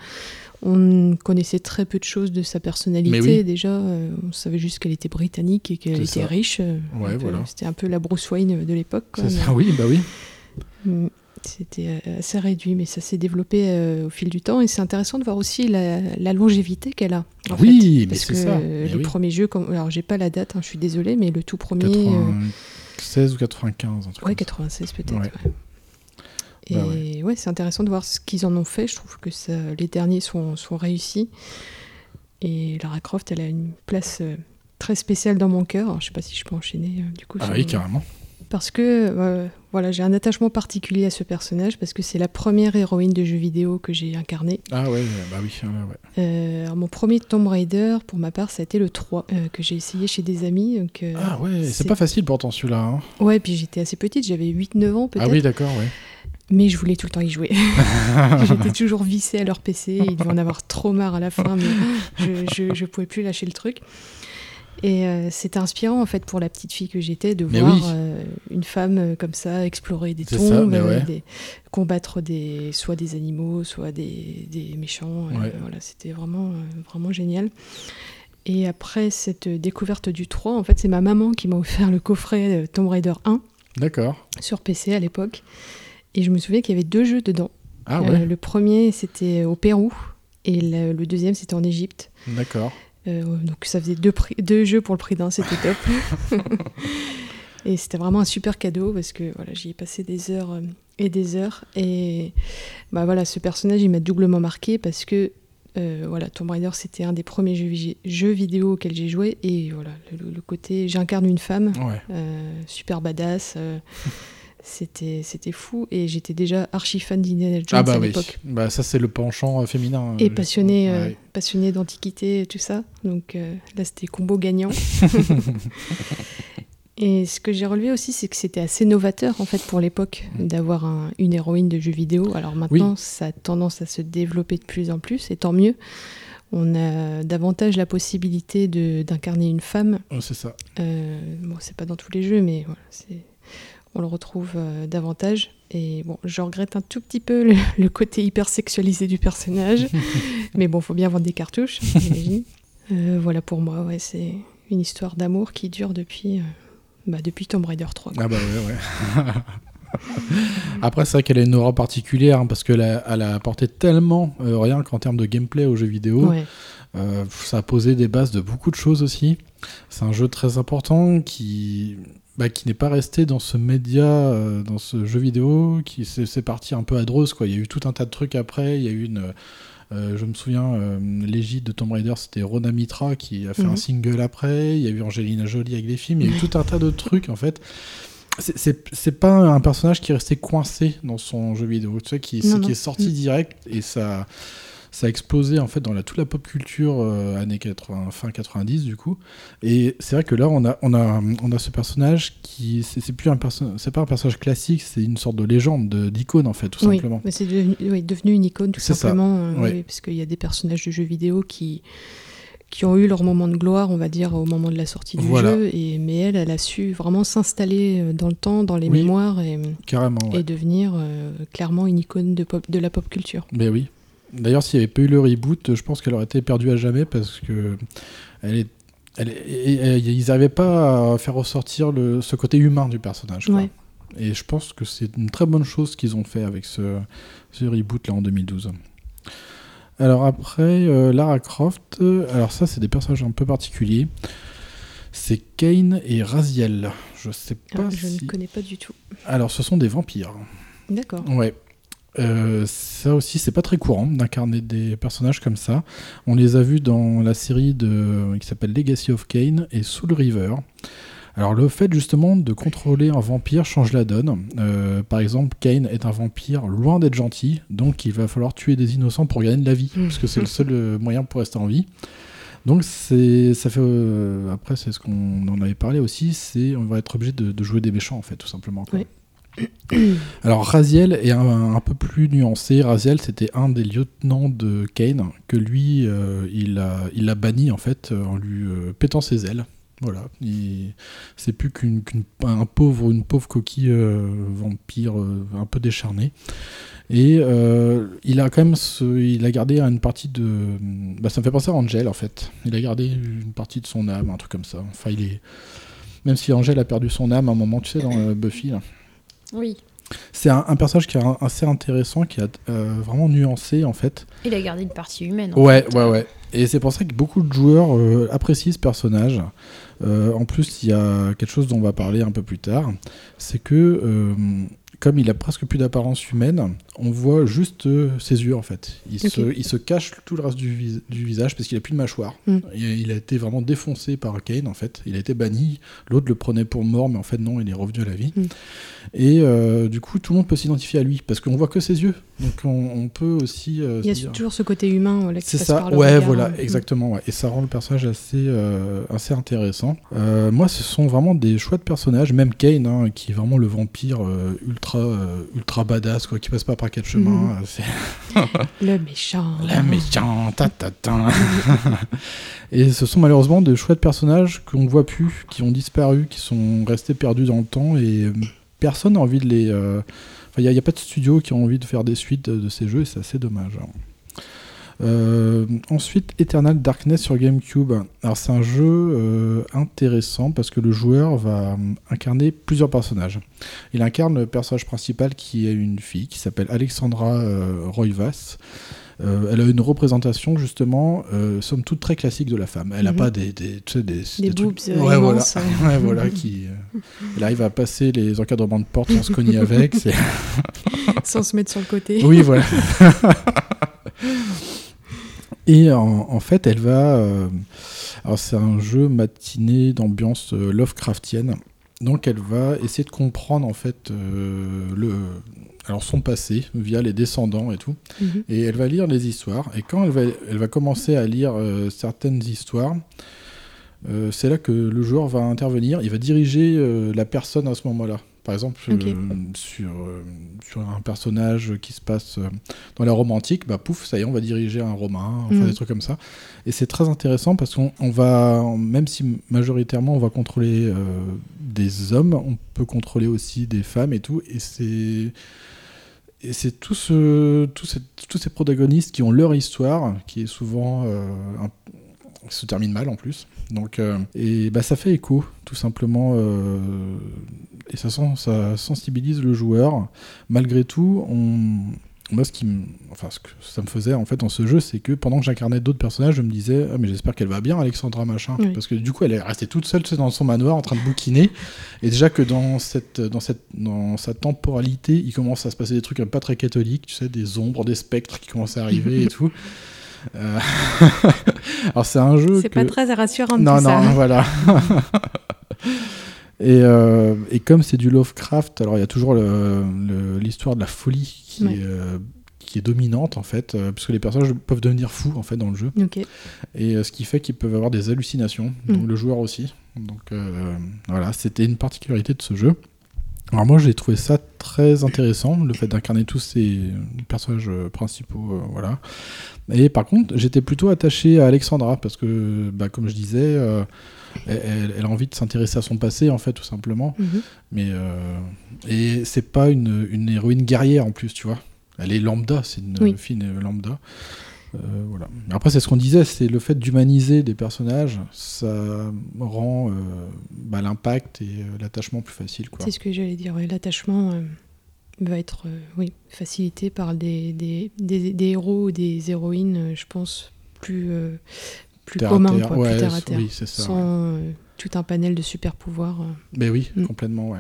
Euh, on connaissait très peu de choses de sa personnalité oui. déjà. euh, on savait juste qu'elle était britannique et qu'elle était ça. riche. euh, Ouais, voilà. C'était un peu la Bruce Wayne de l'époque. quoi, mais- oui, bah oui. Mm, C'était euh, assez réduit, mais ça s'est développé euh, au fil du temps. Et c'est intéressant de voir aussi la, la longévité qu'elle a. en Oui, fait. mais Parce c'est que ça. euh, Mais les oui. premiers jeux, comme... alors j'ai pas la date, hein, je suis désolée, mais le tout premier. euh, 96 ou 95, un truc Ouais, comme ça. 96 peut-être. Ouais. ouais. Et Bah ouais, c'est intéressant de voir ce qu'ils en ont fait. Je trouve que ça, les derniers sont, sont réussis. Et Lara Croft, elle a une place euh, très spéciale dans mon cœur. Je sais pas si je peux enchaîner euh, du coup. Ah oui, carrément. Parce que euh, voilà, j'ai un attachement particulier à ce personnage parce que c'est la première héroïne de jeu vidéo que j'ai incarnée. Ah ouais, bah oui, ouais, ouais. Euh, alors, mon premier Tomb Raider, pour ma part, ça a été le 3 euh, que j'ai essayé chez des amis. Donc, Ah ouais, c'est pas facile pourtant celui-là. hein. Ouais, puis j'étais assez petite, j'avais 8-9 ans peut-être. Ah oui, d'accord, ouais. Mais je voulais tout le temps y jouer. J'étais toujours vissée à leur PC. Ils devaient en avoir trop marre à la fin, mais je, je pouvais plus lâcher le truc. Et euh, c'était inspirant en fait pour la petite fille que j'étais de Mais voir oui. euh, une femme euh, comme ça explorer des C'est tombes, ça, euh, ouais. des- combattre des, soit des animaux, soit des, des méchants. Ouais. voilà, c'était vraiment, vraiment génial. Et après cette découverte du 3, en fait, c'est ma maman qui m'a offert le coffret Tomb Raider 1 D'accord. sur PC à l'époque. Et je me souviens qu'il y avait deux jeux dedans. Ah Euh, ouais, le premier, c'était au Pérou. Et le, le deuxième, c'était en Égypte. d'accord. Euh, donc ça faisait deux, prix- deux jeux pour le prix d'un, c'était top. et c'était vraiment un super cadeau parce que voilà, j'y ai passé des heures euh, et des heures. Et bah voilà, ce personnage, il m'a doublement marqué parce que euh, voilà, Tomb Raider, c'était un des premiers jeux, vi- jeux vidéo auxquels j'ai joué. Et voilà, le, le côté, j'incarne une femme, Ouais. euh, super badass. euh, c'était, c'était fou et j'étais déjà archi fan d'Indiana Jones Ah bah à oui. l'époque Bah ça c'est le penchant euh, féminin. et passionné, euh, ouais. passionné d'antiquité et tout ça. Donc euh, là, c'était combo gagnant. et ce que j'ai relevé aussi, c'est que c'était assez novateur en fait pour l'époque d'avoir un- une héroïne de jeu vidéo. Alors maintenant, Mm. Oui. ça a tendance à se développer de plus en plus, et tant mieux. On a davantage la possibilité de- d'incarner une femme. Oh, c'est ça. Euh, bon, c'est pas dans tous les jeux, mais voilà, c'est on le retrouve euh, davantage. Et bon, je regrette un tout petit peu le, le côté hyper sexualisé du personnage. mais bon, faut bien vendre des cartouches, j'imagine. Euh, voilà pour moi, ouais, c'est une histoire d'amour qui dure depuis, euh, bah, depuis Tomb Raider 3. quoi. Ah bah ouais, ouais. Après, c'est vrai qu'elle a une aura particulière hein, parce qu'elle a, elle a apporté tellement, euh, rien qu'en termes de gameplay aux jeux vidéo. Ouais. Ça a posé des bases de beaucoup de choses aussi. C'est un jeu très important qui, bah, qui n'est pas resté dans ce média, euh, dans ce jeu vidéo, qui c'est parti un peu à Drose, quoi. Il y a eu tout un tas de trucs après. Il y a eu une. euh, je me souviens, euh, l'égide de Tomb Raider, c'était Rona Mitra qui a fait Mhm. un single après. Il y a eu Angelina Jolie avec les films. Il y a eu tout un tas de trucs en fait. C'est- pas un personnage qui est resté coincé dans son jeu vidéo, tu sais, Non, qui est sorti Mm. direct et ça, ça a explosé en fait dans la, toute la pop culture euh, années 80, fin 90 du coup. Et c'est vrai que là on a, on a, on a ce personnage qui c'est plus un c'est pas un personnage classique, c'est une sorte de légende, de- d'icône en fait tout Oui, simplement. mais c'est devenu, oui, devenu une icône tout simplement, euh, oui, parce qu'il y a des personnages de jeux vidéo qui qui ont eu leur moment de gloire, on va dire, au moment de la sortie du Voilà. jeu. Et, mais elle, elle a su vraiment s'installer euh, dans le temps, dans les Oui, mémoires et, Carrément. ouais. et devenir euh, clairement une icône de, pop, de la pop culture. Mais oui. D'ailleurs, s'il n'y avait pas eu le reboot, je pense qu'elle aurait été perdue à jamais parce que elle est, elle est- et- et- et ils n'arrivaient pas à faire ressortir le, ce côté humain du personnage. quoi. Ouais. Et je pense que c'est une très bonne chose qu'ils ont fait avec ce, ce reboot là en 2012. Alors après, euh, Lara Croft, euh, alors ça c'est des personnages un peu particuliers. C'est Kane et Raziel. Je sais pas Ah, je si... ne connais pas du tout. Alors ce sont des vampires. D'accord. Ouais. Euh, ça aussi, c'est pas très courant d'incarner des personnages comme ça. On les a vus dans la série de, qui s'appelle Legacy of Kane et Soul River. Alors le fait justement de contrôler un vampire change la donne. Euh, par exemple, Kane est un vampire loin d'être gentil, donc il va falloir tuer des innocents pour gagner de la vie, parce que c'est le seul euh, moyen pour rester en vie. Donc c'est, ça fait, euh, après c'est ce qu'on en avait parlé aussi, c'est on va être obligé de, de jouer des méchants en fait, tout simplement. quoi. Oui. Alors Raziel est un, peu plus nuancé. Raziel, c'était un des lieutenants de Kane que lui, euh, il a, banni en fait en lui euh, pétant ses ailes. Voilà, Il- c'est plus qu'une, un pauvre, une pauvre coquille euh, vampire un peu décharnée. Et il a quand même, il a gardé une partie de, bah, ça me fait penser à Angel en fait. Il a gardé une partie de son âme, un truc comme ça. Enfin, il est, même si Angel a perdu son âme à un moment, tu sais, dans Buffy. là. Oui. C'est un, un personnage qui est un- assez intéressant, qui est euh, vraiment nuancé en fait. Il a gardé une partie humaine. en Ouais, fait. ouais, ouais. Et c'est pour ça que beaucoup de joueurs euh, apprécient ce personnage. Euh, en plus, il y a quelque chose dont on va parler un peu plus tard. C'est que, comme il a presque plus d'apparence humaine, on voit juste ses yeux en fait. Il, se, il se cache tout le reste du, vis- du visage parce qu'il a plus de mâchoire. Mm. Et il a été vraiment défoncé par Kane en fait. Il a été banni. L'autre le prenait pour mort, mais en fait non, il est revenu à la vie. Mm. Et euh, du coup, tout le monde peut s'identifier à lui parce qu'on voit que ses yeux. Donc on, on peut aussi. euh, Il y a dire- toujours ce côté humain voilà, c'est ça, le ouais, regard. voilà, Mm. exactement. ouais. Et ça rend le personnage assez, euh, assez intéressant. Moi, ce sont vraiment des choix de personnages. Même Kane, hein, qui est vraiment le vampire ultra, ultra badass, quoi, qui passe pas par quatre chemins. Mhm. c'est- Le méchant. la méchante, ta, ta, ta. Et ce sont malheureusement des choix de personnages qu'on ne voit plus, qui ont disparu, qui sont restés perdus dans le temps et personne n'a envie de les. euh, il n'y a, pas de studio qui ont envie de faire des suites de, ces jeux et c'est assez dommage. hein. Euh, ensuite, Eternal Darkness sur GameCube. Alors, c'est un jeu euh, intéressant parce que le joueur va incarner plusieurs personnages. Il incarne le personnage principal qui est une fille qui s'appelle Alexandra Roivas. Euh, elle a une représentation justement, euh, somme toute très classique de la femme. Elle n'a Mhm. pas des, des, tu sais, des, Des trucs- boobs, euh, ouais, voilà. ouais, voilà, qui, euh, elle arrive à passer les encadrements de porte sans se cogner avec. Sans se mettre sur le côté. oui, voilà. Et en, en fait, elle va. alors, c'est un jeu matiné d'ambiance Lovecraftienne. Donc, elle va essayer de comprendre en fait le, alors son passé via les descendants et tout. Mhm. Et elle va lire les histoires. Et quand elle va, elle va commencer à lire euh, certaines histoires, euh, c'est là que le joueur va intervenir. Il va diriger euh, la personne à ce moment-là. Par exemple, sur, sur un personnage qui se passe dans la Rome antique, bah pouf, ça y est, on va diriger un romain, enfin Mhm. des trucs comme ça. Et c'est très intéressant parce qu'on on va, même si majoritairement on va contrôler des hommes, on peut contrôler aussi des femmes et tout. Et c'est et c'est tout ce, tout ces- tous ces protagonistes qui ont leur histoire, qui est souvent euh, se termine mal en plus. Donc, euh, et bah, ça fait écho, tout simplement, euh, et ça, sens- ça sensibilise le joueur. Malgré tout, on, moi, ce qui, me- enfin, ce que ça me faisait en fait dans ce jeu, c'est que pendant que j'incarnais d'autres personnages, je me disais, ah, mais j'espère qu'elle va bien, Alexandra machin, Oui. parce que du coup, elle est restée toute seule dans son manoir en train de bouquiner. Et déjà que dans cette, dans cette, dans sa temporalité, il commence à se passer des trucs pas très catholiques, tu sais, des ombres, des spectres qui commencent à arriver et tout. Euh, Alors c'est un jeu C'est que... pas très rassurant Non, tout non, ça. voilà. et, euh, et comme c'est du Lovecraft, alors il y a toujours l'histoire de la folie qui, Ouais. est, euh, qui est dominante en fait, euh, puisque les personnages peuvent devenir fous en fait dans le jeu. Et ce qui fait qu'ils peuvent avoir des hallucinations, Mm. donc le joueur aussi. Donc voilà, c'était une particularité de ce jeu. Alors moi j'ai trouvé ça très intéressant, le fait d'incarner tous ces personnages principaux, euh, voilà. Et par contre j'étais plutôt attaché à Alexandra parce que, bah, comme je disais, euh, elle, elle a envie de s'intéresser à son passé en fait tout simplement. Mhm. Mais euh, et c'est pas une, une héroïne guerrière en plus, tu vois. Elle est lambda, c'est une Oui. fille lambda. Euh, voilà. Après, c'est ce qu'on disait, c'est le fait d'humaniser des personnages, ça rend euh, bah, l'impact et euh, l'attachement plus facile. C'est ce que j'allais dire. L'attachement va être oui, facilité par des, des, des- des héros ou des héroïnes, je pense, plus, plus Terre terre, quoi, ouais, plus terre à terre. oui, c'est ça, sans euh, tout un panel de super pouvoirs. euh. Mais oui, Mm. complètement, ouais.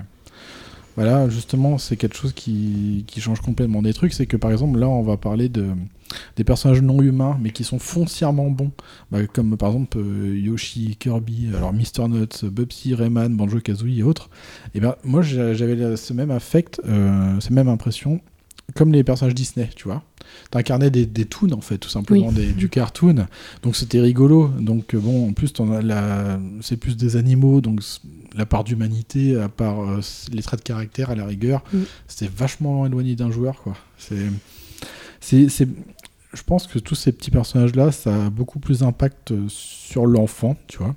Voilà, justement, c'est quelque chose qui, qui change complètement des trucs. C'est que par exemple, là, on va parler de, des personnages non humains, mais qui sont foncièrement bons. Bah, comme par exemple euh, Yoshi, Kirby, alors Mr. Nuts, Bubsy, Rayman, Banjo Kazooie et autres. Et ben, moi, j'a- j'avais ce même affect, euh, cette même impression, comme les personnages Disney, tu vois. T'incarnais des, des toons, en fait, tout simplement, Oui. des- du cartoon. Donc c'était rigolo. Donc euh, bon, en plus, c'est plus des animaux, donc la part d'humanité, à part euh, les traits de caractère, à la rigueur, c'était vachement éloigné d'un joueur, quoi. C'est... C'est, c'est- Je pense que tous ces petits personnages-là, ça a beaucoup plus d'impact euh, sur l'enfant, tu vois.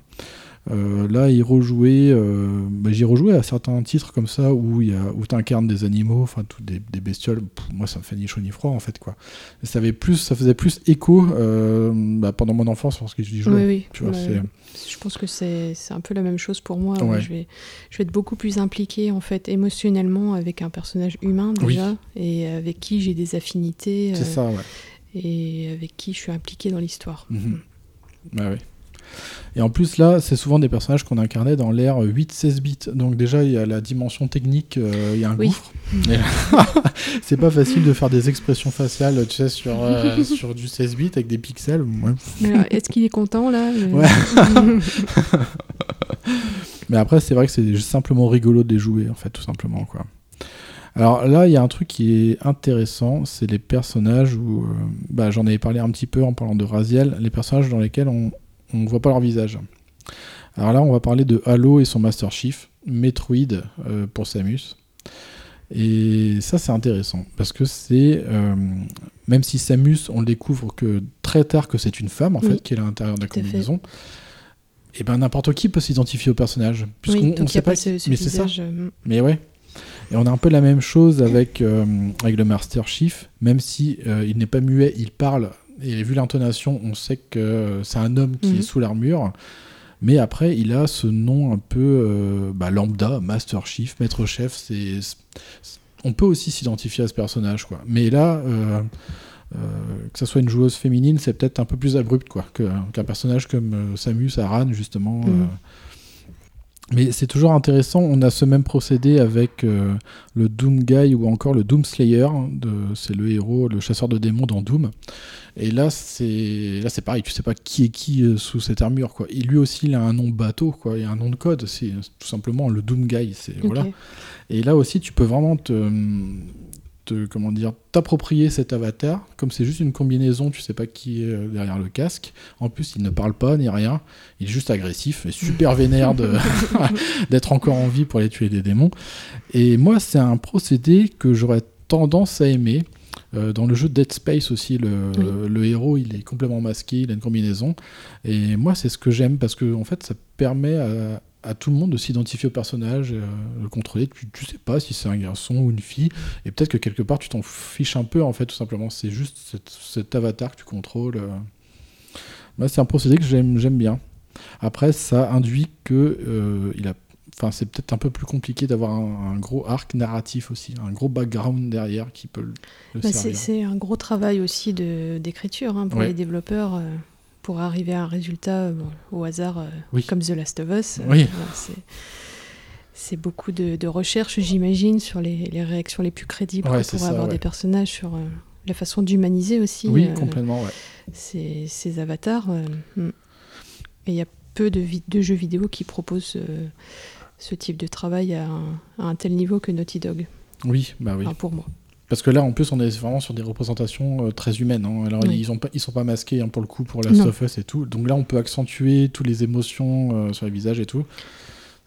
Euh, là, y rejouer, euh, bah, j'y rejoué à certains titres comme ça où il où t'incarnes des animaux, enfin des, des bestioles. Pff, moi, ça me fait ni chaud ni froid en fait quoi. Et ça avait plus, ça faisait plus écho euh, bah, pendant mon enfance lorsque j'y jouais. Oui, oui. Ouais. Je pense que c'est un peu la même chose pour moi. Ouais. Je, vais, je vais être beaucoup plus impliquée en fait émotionnellement avec un personnage humain Oui. déjà et avec qui j'ai des affinités c'est ça, ouais. et avec qui je suis impliquée dans l'histoire. Mhm. Ouais. Et en plus, là, c'est souvent des personnages qu'on incarnait dans l'ère 8-16 bits. Donc, déjà, il y a la dimension technique, euh, il y a un Oui. gouffre. C'est pas facile de faire des expressions faciales, tu sais, sur, euh, sur du 16 bits avec des pixels. Ouais. Alors, Est-ce qu'il est content là Ouais. Mais après, c'est vrai que c'est simplement rigolo de les jouer, en fait, tout simplement, quoi. Alors là, il y a un truc qui est intéressant, c'est les personnages où, euh, bah, j'en avais parlé un petit peu en parlant de Raziel, les personnages dans lesquels on ne voit pas leur visage. Alors là, on va parler de Halo et son Master Chief, Metroid euh, pour Samus. Et ça, c'est intéressant parce que c'est, euh, même si Samus, on le découvre que très tard que c'est une femme en Oui, fait, qui est à l'intérieur de la combinaison. Et ben n'importe qui peut s'identifier au personnage, puisqu'on Oui, on il sait pas. ce, ce mais c'est ça. euh, Mais ouais. Et on a un peu la même chose avec, euh, avec le Master Chief, même si euh, il n'est pas muet, il parle. Et vu l'intonation, on sait que c'est un homme qui Mhm. est sous l'armure. Mais après, il a ce nom un peu euh, bah, lambda, Master Chief, Maître Chef. C'est, on peut aussi s'identifier à ce personnage, quoi. Mais là, euh, euh, que ce soit une joueuse féminine, c'est peut-être un peu plus abrupt, quoi, qu'un personnage comme Samus Aran, justement. Mhm. Euh, mais c'est toujours intéressant, on a ce même procédé avec euh, le Doom Guy ou encore le Doom Slayer, hein, c'est le héros, le chasseur de démons dans Doom. Et là c'est là c'est pareil, tu sais pas qui est qui euh, sous cette armure quoi. Et lui aussi il a un nom bateau quoi, il a un nom de code, c'est tout simplement le Doom Guy, c'est Ok. voilà. Et là aussi tu peux vraiment te, te comment dire t'approprier cet avatar, comme c'est juste une combinaison, tu sais pas qui est euh, derrière le casque. En plus il ne parle pas ni rien, il est juste agressif et super vénère d'être encore en vie pour aller tuer des démons. Et moi, c'est un procédé que j'aurais tendance à aimer. Euh, dans le jeu Dead Space aussi, le, Oui. le héros, il est complètement masqué, il a une combinaison. Et moi, c'est ce que j'aime parce que en fait, ça permet à, à tout le monde de s'identifier au personnage, euh, le contrôler. Tu, tu sais pas si c'est un garçon ou une fille, et peut-être que quelque part, tu t'en fiches un peu en fait, tout simplement. C'est juste cet, cet avatar que tu contrôles. euh. Moi, c'est un procédé que j'aime j'aime bien. Après, ça induit que euh, il a, enfin, c'est peut-être un peu plus compliqué d'avoir un, un gros arc narratif aussi, un gros background derrière qui peut le, le Bah, c'est servir. c'est un gros travail aussi de- d'écriture hein, pour Ouais. les développeurs euh, pour arriver à un résultat euh, bon, au hasard euh, Oui. comme The Last of Us. euh, Oui. c'est- beaucoup de, de recherche, j'imagine, sur les, les réactions les plus crédibles Ouais, ça, avoir ouais. des personnages, sur la façon d'humaniser aussi Oui, complètement, ouais. ces, ces avatars. euh, mm. Et il y a peu de, jeux vidéo qui proposent ce type de travail à un, à un tel niveau que Naughty Dog. Oui, bah oui. Enfin, pour moi. Parce que là, en plus, on est vraiment sur des représentations euh, très humaines. hein. Alors, Oui. ils ont pas, ils sont pas masqués hein, pour le coup pour Last Non. of Us et tout. Donc là, on peut accentuer toutes les émotions euh, sur les visages et tout.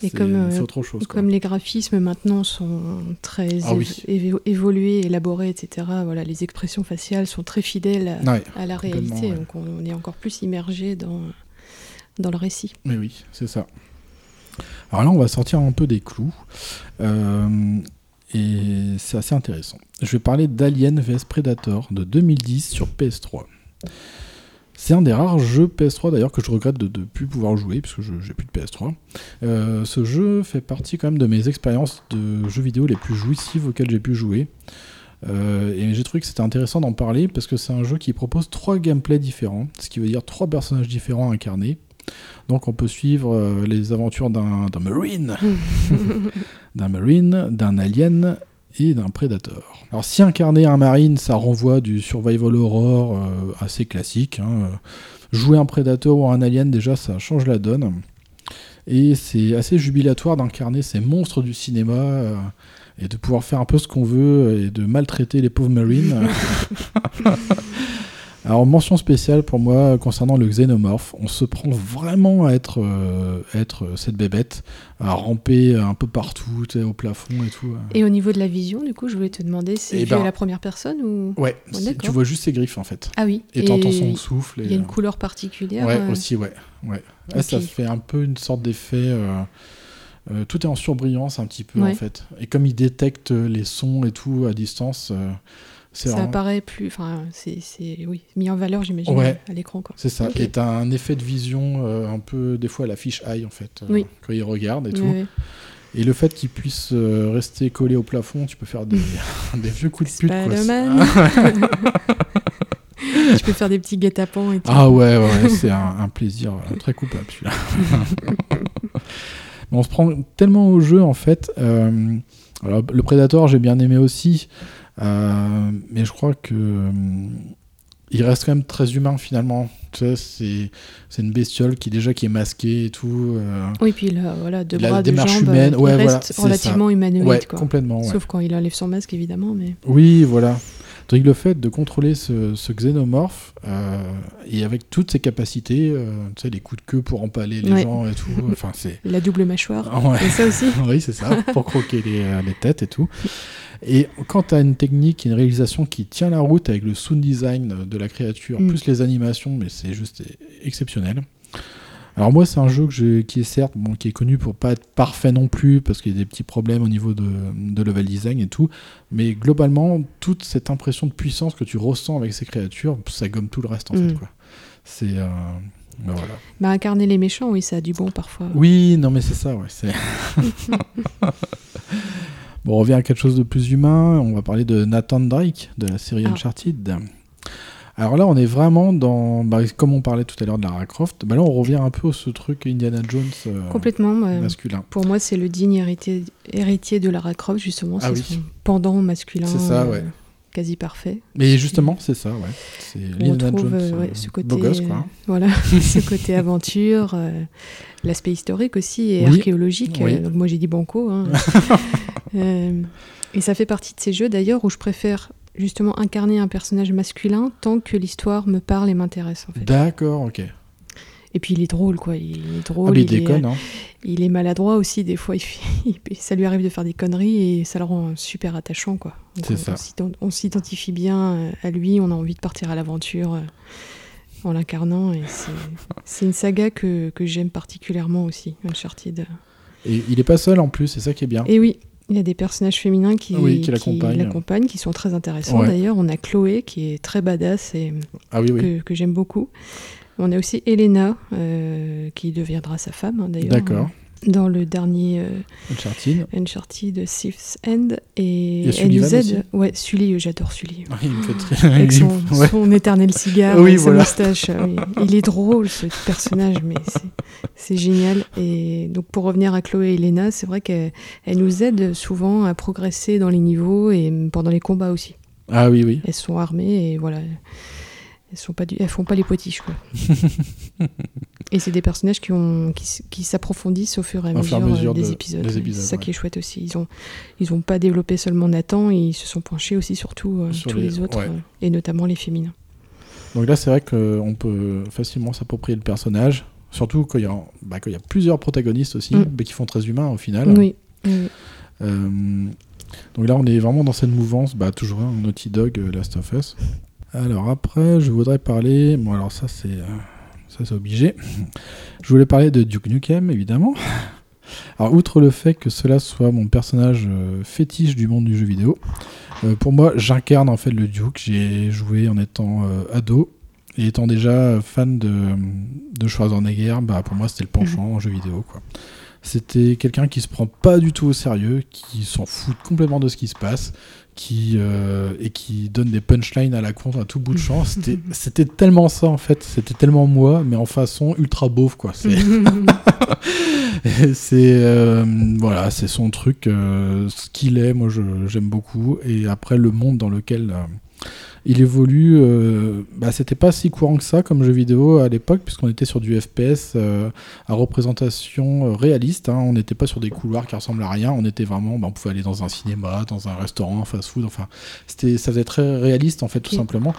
Et comme, euh, c'est autre chose. quoi. comme les graphismes maintenant sont très Ah évo- oui. évo- évolués, élaborés, etc., voilà, les expressions faciales sont très fidèles à, Ouais, à la réalité. ouais. Donc on, on est encore plus immergé dans, dans le récit. Mais oui, c'est ça. Alors là, on va sortir un peu des clous. Euh, et c'est assez intéressant. Je vais parler d'Alien vs Predator de 2010 sur PS3. C'est un des rares jeux PS3 d'ailleurs que je regrette de ne plus pouvoir jouer puisque je j'ai plus de PS3. Euh, ce jeu fait partie quand même de mes expériences de jeux vidéo les plus jouissives auxquelles j'ai pu jouer. Euh, et j'ai trouvé que c'était intéressant d'en parler parce que c'est un jeu qui propose trois gameplays différents, ce qui veut dire trois personnages différents incarnés. Donc on peut suivre euh, les aventures d'un Marine, d'un Marine, d'un Alien et d'un Predator. Alors si incarner un Marine, ça renvoie du survival horror euh, assez classique. hein, euh, Jouer un Predator ou un Alien, déjà, ça change la donne. Et c'est assez jubilatoire d'incarner ces monstres du cinéma euh, et de pouvoir faire un peu ce qu'on veut et de maltraiter les pauvres Marines. Alors, mention spéciale pour moi concernant le xénomorphe. On se prend vraiment à être, euh, être cette bébête, à ramper un peu partout, au plafond et tout. Et au niveau de la vision, du coup, je voulais te demander, c'est Eh ben, la première personne ou Ouais, tu vois juste ses griffes en fait. Ah oui. Et t'entends son souffle. Il y a une euh, couleur particulière. Ouais, euh, aussi, ouais. ouais. Ouais, ça Ok. fait un peu une sorte d'effet. euh, euh, tout est en surbrillance un petit peu Ouais. en fait. Et comme il détecte les sons et tout à distance, euh, Ça vraiment- apparaît plus. Enfin, c'est c'est- oui, mis en valeur, j'imagine, Ouais. à l'écran. C'est ça. Ok. Et t'as un effet de vision euh, un peu, des fois, à la fiche eye en fait, euh, Oui. quand il regarde et tout. Et le fait qu'il puisse euh, rester collé au plafond, tu peux faire des, des vieux coups de pute. quoi. Tu peux faire des petits guet-apens et tout. Ah ouais, ouais, c'est un, un plaisir très coupable celui-là. On se prend tellement au jeu en fait. alors, le Predator, j'ai bien aimé aussi, euh, mais je crois que euh, il reste quand même très humain finalement. Tu sais, c'est c'est une bestiole qui déjà qui est masquée et tout. euh, Oui, puis là, voilà, deux la bras, démarche jambes, humaine, il ouais, reste relativement ça. humanoïde. Ouais, quoi. complètement, ouais. Sauf quand il enlève son masque, évidemment. Mais... Oui, voilà. Donc le fait de contrôler ce, ce xénomorphe et avec toutes ses capacités, tu sais, les coups de queue pour empaler les gens et tout, enfin c'est La double mâchoire. Ah. Et ça aussi. oui, c'est ça, pour croquer les, les têtes et tout. Et quand tu as une technique, une réalisation qui tient la route avec le sound design de la créature, Mm. plus les animations, mais c'est juste exceptionnel. Alors moi, c'est un jeu que qui est certes, bon, qui est connu pour pas être parfait non plus, parce qu'il y a des petits problèmes au niveau de, de level design et tout, mais globalement, toute cette impression de puissance que tu ressens avec ces créatures, ça gomme tout le reste en Mm. fait. Quoi. C'est... euh, ben voilà. Bah, incarner les méchants, oui, ça a du bon parfois. Oui, non mais c'est ça, ouais. bon, on revient à quelque chose de plus humain. On va parler de Nathan Drake de la série Ah. Uncharted. Alors là, on est vraiment dans, bah, comme on parlait tout à l'heure de Lara Croft. Bah là, on revient un peu à ce truc Indiana Jones euh, Complètement. masculin. Pour moi, c'est le digne héritier, héritier de Lara Croft, justement. Ah c'est oui. son pendant masculin. C'est ça, euh, ouais. Quasi parfait. Mais justement, c'est ça, ouais. C'est Jones, euh, euh, ouais, ce côté, beau gosse, quoi. euh, voilà, ce côté aventure, euh, l'aspect historique aussi et Oui. archéologique. Oui. donc moi j'ai dit banco. hein. Et ça fait partie de ces jeux d'ailleurs où je préfère justement incarner un personnage masculin tant que l'histoire me parle et m'intéresse en fait. D'accord, ok. Et puis il est drôle quoi, il est drôle. Ah, il est, déconne, euh, hein. il est maladroit aussi des fois. il ça lui arrive de faire des conneries et ça le rend super attachant quoi. Donc, C'est on- ça. on s'ident- On s'identifie bien euh, à lui, on a envie de partir à l'aventure euh, en l'incarnant et c'est- une saga que, que j'aime particulièrement aussi, Uncharted. Et il est pas seul en plus, c'est ça qui est bien. Et oui, il y a des personnages féminins qui, Oui, qui l'accompagnent. qui sont très intéressants Ouais. d'ailleurs. On a Chloé qui est très badass et Ah oui, oui. que, que j'aime beaucoup. On a aussi Elena euh, qui deviendra sa femme hein, d'ailleurs. D'accord. euh, Dans le dernier euh, Uncharted. Uncharted Sixth End et Il y a Sullivan NZ. aussi Ouais, Sully, euh, j'adore Sully. Ah, il me fait très- Avec son, me- ouais. son éternel cigare, Oui, et sa voilà. moustache. oui. Il est drôle ce personnage, mais c'est- génial. Et donc pour revenir à Chloé et Elena, c'est vrai qu'elle elle nous aide souvent à progresser dans les niveaux et pendant les combats aussi. Ah oui, oui. Elles sont armées et voilà. Elles sont pas du- elles font pas les potiches quoi. et c'est des personnages qui ont qui, s- qui s'approfondissent au fur et à mesure, euh, des de- épisodes. des C'est ça ouais. qui est chouette aussi. Ils ont ils ont pas développé seulement Nathan, ils se sont penchés aussi sur tout, euh, Sur tous les- les, autres ouais. euh, et notamment les féminins. Donc là, c'est vrai qu'on peut facilement s'approprier le personnage. Surtout quand il y, a- bah, quand il y a plusieurs protagonistes aussi, Mm. mais qui font très humains au final. Oui. oui. Euh, donc là, on est vraiment dans cette mouvance, bah, toujours un Naughty Dog, Last of Us. Alors après, je voudrais parler. Bon, alors ça, c'est euh, ça, c'est obligé. Je voulais parler de Duke Nukem, évidemment. Alors, outre le fait que cela soit mon personnage euh, fétiche du monde du jeu vidéo, euh, pour moi, j'incarne en fait le Duke. J'ai joué en étant euh, ado et étant déjà fan de, de Schwarzenegger, bah, pour moi, c'était le penchant en jeu vidéo, quoi. C'était quelqu'un qui se prend pas du tout au sérieux, qui s'en fout complètement de ce qui se passe, qui euh, et qui donne des punchlines à la con à tout bout de champ. C'était tellement ça en fait, c'était tellement moi, mais en façon ultra beauf quoi. C'est euh, voilà, c'est son truc, euh, ce qu'il est. Moi, j'aime beaucoup. Et après, le monde dans lequel il évolue, euh, bah, c'était pas si courant que ça comme jeu vidéo à l'époque, puisqu'on était sur du FPS euh, à représentation euh, réaliste. hein. On n'était pas sur des couloirs qui ressemblent à rien. On était vraiment, bah, on pouvait aller dans un cinéma, dans un restaurant, fast-food. Enfin, c'était, ça faisait très réaliste en fait, tout simplement.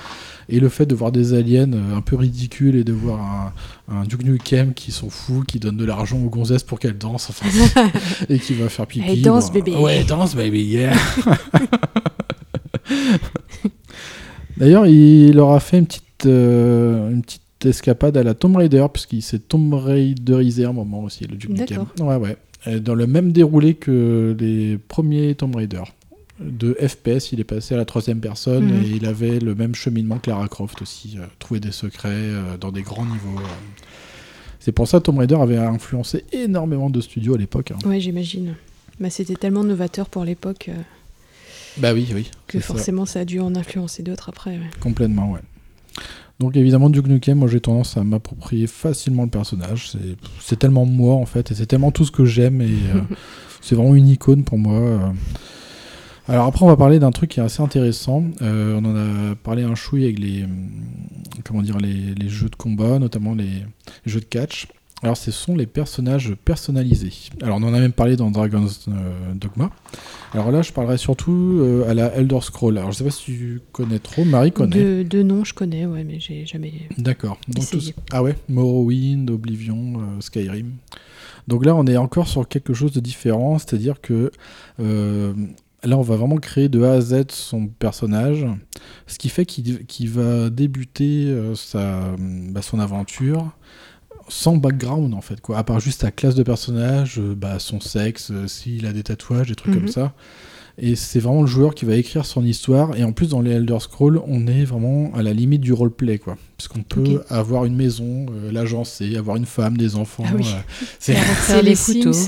Et le fait de voir des aliens euh, un peu ridicules et de voir un, un Duke Nukem qui sont fous, qui donne de l'argent aux gonzesses pour qu'elles dansent, enfin, et qui va faire pipi. Allez, danse, bon, bébé. Ouais, danse, baby, yeah. D'ailleurs, il leur a fait une petite, euh, une petite escapade à la Tomb Raider, puisqu'il s'est Tomb Raiderisé un moment aussi, le Duke Nukem. Ouais, ouais. Et Dans le même déroulé que les premiers Tomb Raider. De FPS, il est passé à la troisième personne Mhm. et il avait le même cheminement que Lara Croft aussi, euh, trouver des secrets euh, dans des grands niveaux. C'est pour ça que Tomb Raider avait influencé énormément de studios à l'époque. hein. Ouais, j'imagine. Bah, c'était tellement novateur pour l'époque Bah oui, oui. que ça. forcément ça. a dû en influencer d'autres après. ouais. Complètement, ouais. Donc évidemment, Duke Nukem, moi j'ai tendance à m'approprier facilement le personnage. C'est- tellement moi en fait, et c'est tellement tout ce que j'aime, et euh, c'est vraiment une icône pour moi. euh. Alors après, on va parler d'un truc qui est assez intéressant. Euh, on en a parlé un chouille avec les, comment dire, les, les jeux de combat, notamment les, les jeux de catch. Alors ce sont les personnages personnalisés. Alors on en a même parlé dans Dragon's euh, Dogma. Alors là, je parlerai surtout euh, à la Elder Scroll. Alors je sais pas si tu connais trop, Marie connaît. De, de nom, je connais, ouais, mais j'ai jamais. D'accord. Ah ouais, Morrowind, Oblivion, euh, Skyrim. Donc là, on est encore sur quelque chose de différent, c'est-à-dire que là, on va vraiment créer de A à Z son personnage, ce qui fait qu'il va débuter sa, bah, son aventure sans background en fait quoi à part juste sa classe de personnage euh, bah, son sexe euh, s'il a des tatouages des trucs Mhm. comme ça et c'est vraiment le joueur qui va écrire son histoire et en plus dans les Elder Scrolls on est vraiment à la limite du roleplay quoi puisqu'on peut avoir une maison euh, l'agencer avoir une femme des enfants Ah oui. euh, c'est- les couteaux.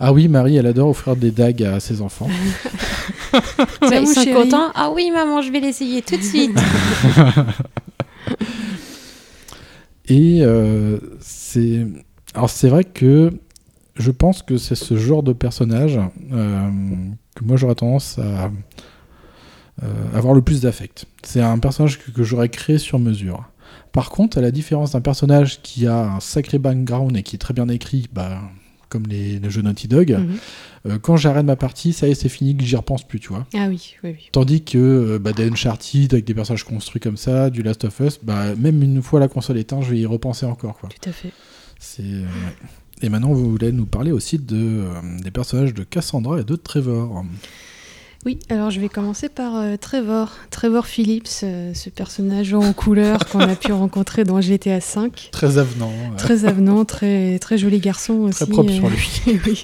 Ah oui Marie elle adore offrir des dagues à ses enfants Tiens, ils sont contents. Ah oui, maman, je vais l'essayer tout de suite. Et euh, c'est. Alors, c'est vrai que je pense que c'est ce genre de personnage euh, que moi j'aurais tendance à euh, avoir le plus d'affect. C'est un personnage que, que j'aurais créé sur mesure. Par contre, à la différence d'un personnage qui a un sacré background et qui est très bien écrit, bah, comme les, les jeux Naughty Dog, Mhm. euh, quand j'arrête ma partie, ça y est, c'est fini, que j'y repense plus, tu vois. Ah oui, oui, oui. Tandis que euh, bah, des Uncharted avec des personnages construits comme ça, du Last of Us, bah, même une fois la console éteinte, je vais y repenser encore. Quoi. Tout à fait. C'est, euh, ouais. Et maintenant, vous voulez nous parler aussi de, euh, des personnages de Cassandra et de Trevor. Oui, alors je vais commencer par euh, Trevor. Trevor Phillips, euh, ce personnage en couleur qu'on a pu rencontrer dans GTA V. Très avenant. Très avenant, très, très joli garçon aussi. Très propre euh, sur lui. oui.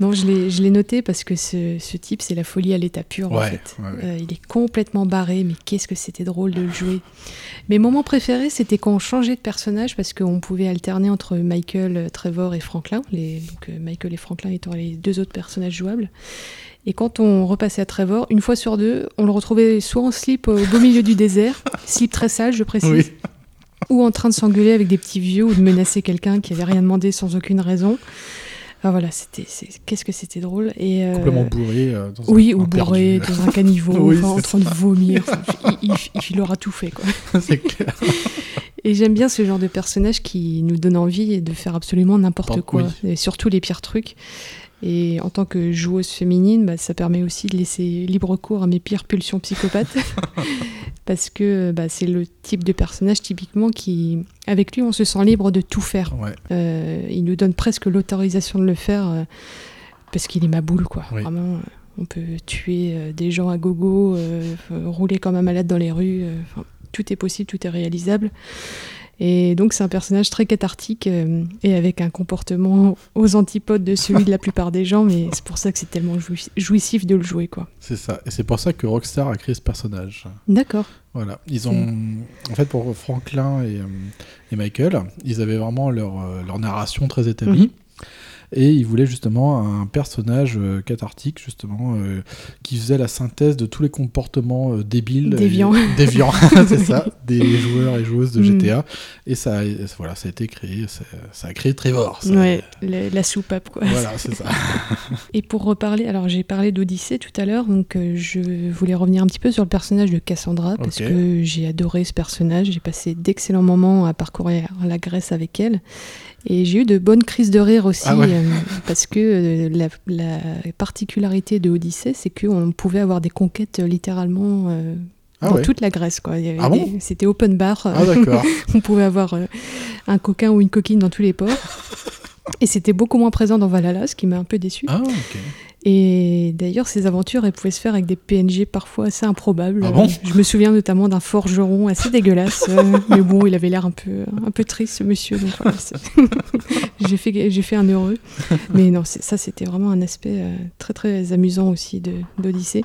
Non, je l'ai noté parce que ce, ce type, c'est la folie à l'état pur, en fait. ouais, ouais. Euh, il est complètement barré, mais qu'est-ce que c'était drôle de le jouer. Mes moments préférés, c'était quand on changeait de personnage parce qu'on pouvait alterner entre Michael, euh, Trevor et Franklin. Les, donc euh, Michael et Franklin étant les deux autres personnages jouables. Et quand on repassait à Trevor, une fois sur deux, on le retrouvait soit en slip au beau milieu du désert, slip très sale, je précise, Oui. ou en train de s'engueuler avec des petits vieux ou de menacer quelqu'un qui avait rien demandé sans aucune raison. Enfin, voilà, c'était, c'est- qu'est-ce que c'était drôle. Et, euh, Complètement bourré. euh, dans un Oui, coin ou bourré, perdu. dans un caniveau, Oui, enfin, en train de vomir. Enfin, il, il- il aura tout fait, quoi. c'est clair. Et j'aime bien ce genre de personnage qui nous donne envie de faire absolument n'importe N'importe- quoi, oui. et surtout les pires trucs. Et en tant que joueuse féminine, bah, ça permet aussi de laisser libre cours à mes pires pulsions psychopathes. Parce que bah, c'est le type de personnage typiquement qui, avec lui, on se sent libre de tout faire. Ouais. Euh, il nous donne presque l'autorisation de le faire euh, parce qu'il est ma boule, quoi. Oui. Vraiment, on peut tuer euh, des gens à gogo, rouler comme un malade dans les rues. tout est possible, tout est réalisable. Et donc c'est un personnage très cathartique euh, et avec un comportement aux antipodes de celui de la plupart des gens, mais c'est pour ça que c'est tellement jouis- jouissif de le jouer, quoi. C'est ça. Et c'est pour ça que Rockstar a créé ce personnage. D'accord. Voilà. Ils ont. En fait, pour Franklin et, euh, et Michael, ils avaient vraiment leur, euh, leur narration très établie. Mhm. Et ils voulaient justement un personnage euh, cathartique, justement, euh, qui faisait la synthèse de tous les comportements euh, débiles. Déviants. déviants, c'est ça, des joueurs et joueuses de Mhm. GTA. Et ça, a- voilà, ça a été créé, ça, ça a créé Trevor. ça- Ouais, la, la soupape, quoi. Voilà, c'est ça. Et pour reparler, alors j'ai parlé d'Odyssée tout à l'heure, donc euh, je voulais revenir un petit peu sur le personnage de Cassandra, parce que j'ai adoré ce personnage, j'ai passé d'excellents moments à parcourir la Grèce avec elle, et j'ai eu de bonnes crises de rire aussi, Ah ouais. euh, parce que euh, la, la particularité de Odyssée, c'est qu'on pouvait avoir des conquêtes euh, littéralement... euh, Ah dans ouais. toute la Grèce, quoi. Ah bon C'était open bar. Ah. On pouvait avoir un coquin ou une coquine dans tous les ports. Et c'était beaucoup moins présent dans Valhalla, ce qui m'a un peu déçu. Ah, ok. Et d'ailleurs, ces aventures, elles pouvaient se faire avec des PNG parfois assez improbables. Ah bon Euh, Je me souviens notamment d'un forgeron assez dégueulasse. euh, mais bon, il avait l'air un peu, un peu triste, ce monsieur. Donc voilà, c'est- j'ai fait, j'ai fait un heureux. Mais non, ça, c'était vraiment un aspect euh, très, très amusant aussi de- d'Odyssée.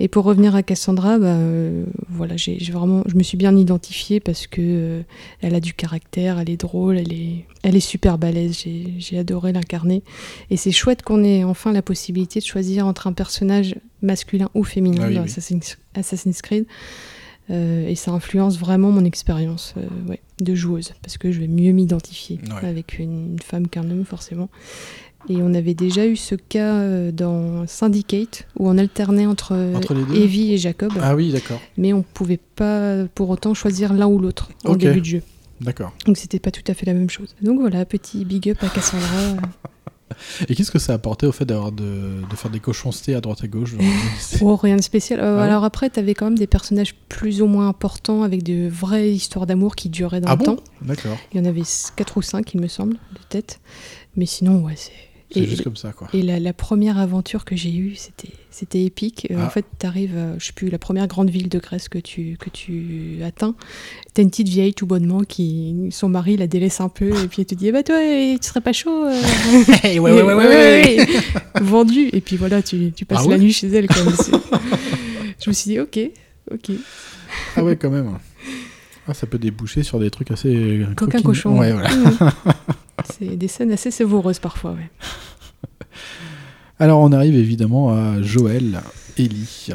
Et pour revenir à Cassandra, bah, euh, voilà, j'ai vraiment, je me suis bien identifiée parce que euh, elle a du caractère, elle est drôle, elle est, elle est super balèze. J'ai adoré l'incarner. Et c'est chouette qu'on ait enfin la possibilité de choisir entre un personnage masculin ou féminin Ah oui, dans. Assassin's, Assassin's Creed. Euh, et ça influence vraiment mon expérience euh, ouais, de joueuse parce que je vais mieux m'identifier Ouais. avec une, une femme qu'un homme forcément. Et on avait déjà eu ce cas euh, dans Syndicate où on alternait entre, euh, Entre Evie et Jacob, Ah oui, d'accord. mais on pouvait pas pour autant choisir l'un ou l'autre Ok. début de jeu. D'accord. Donc c'était pas tout à fait la même chose. Donc voilà, petit big up à Cassandra. Et qu'est-ce que ça a apporté au fait d'avoir de, de faire des cochoncetés à droite à gauche Oh, rien de spécial. Euh, Ah alors après, t'avais quand même des personnages plus ou moins importants avec de vraies histoires d'amour qui duraient dans Ah le bon temps. D'accord. Il y en avait 4 ou 5, il me semble, de tête. Mais sinon, ouais, c'est. C'est juste comme ça, quoi. Et la, la première aventure que j'ai eue, c'était, c'était épique. Euh, Ah. En fait, t'arrives, euh, je sais plus, la première grande ville de Grèce que tu, que tu atteins. T'as une petite vieille tout bonnement qui, son mari la délaisse un peu et puis elle te dit, eh bah toi, tu serais pas chaud euh Hey, ouais, ouais, ouais, ouais, ouais. Vendu. Et puis voilà, tu, tu passes Ah la nuit chez elle. C'est- je me suis dit, ok, ok. Ah ouais, quand même. Ah, ça peut déboucher sur des trucs assez. euh, Coquin cochon. Ouais, voilà. C'est des scènes assez savoureuses parfois, ouais. Alors, on arrive évidemment à Joël, Ellie,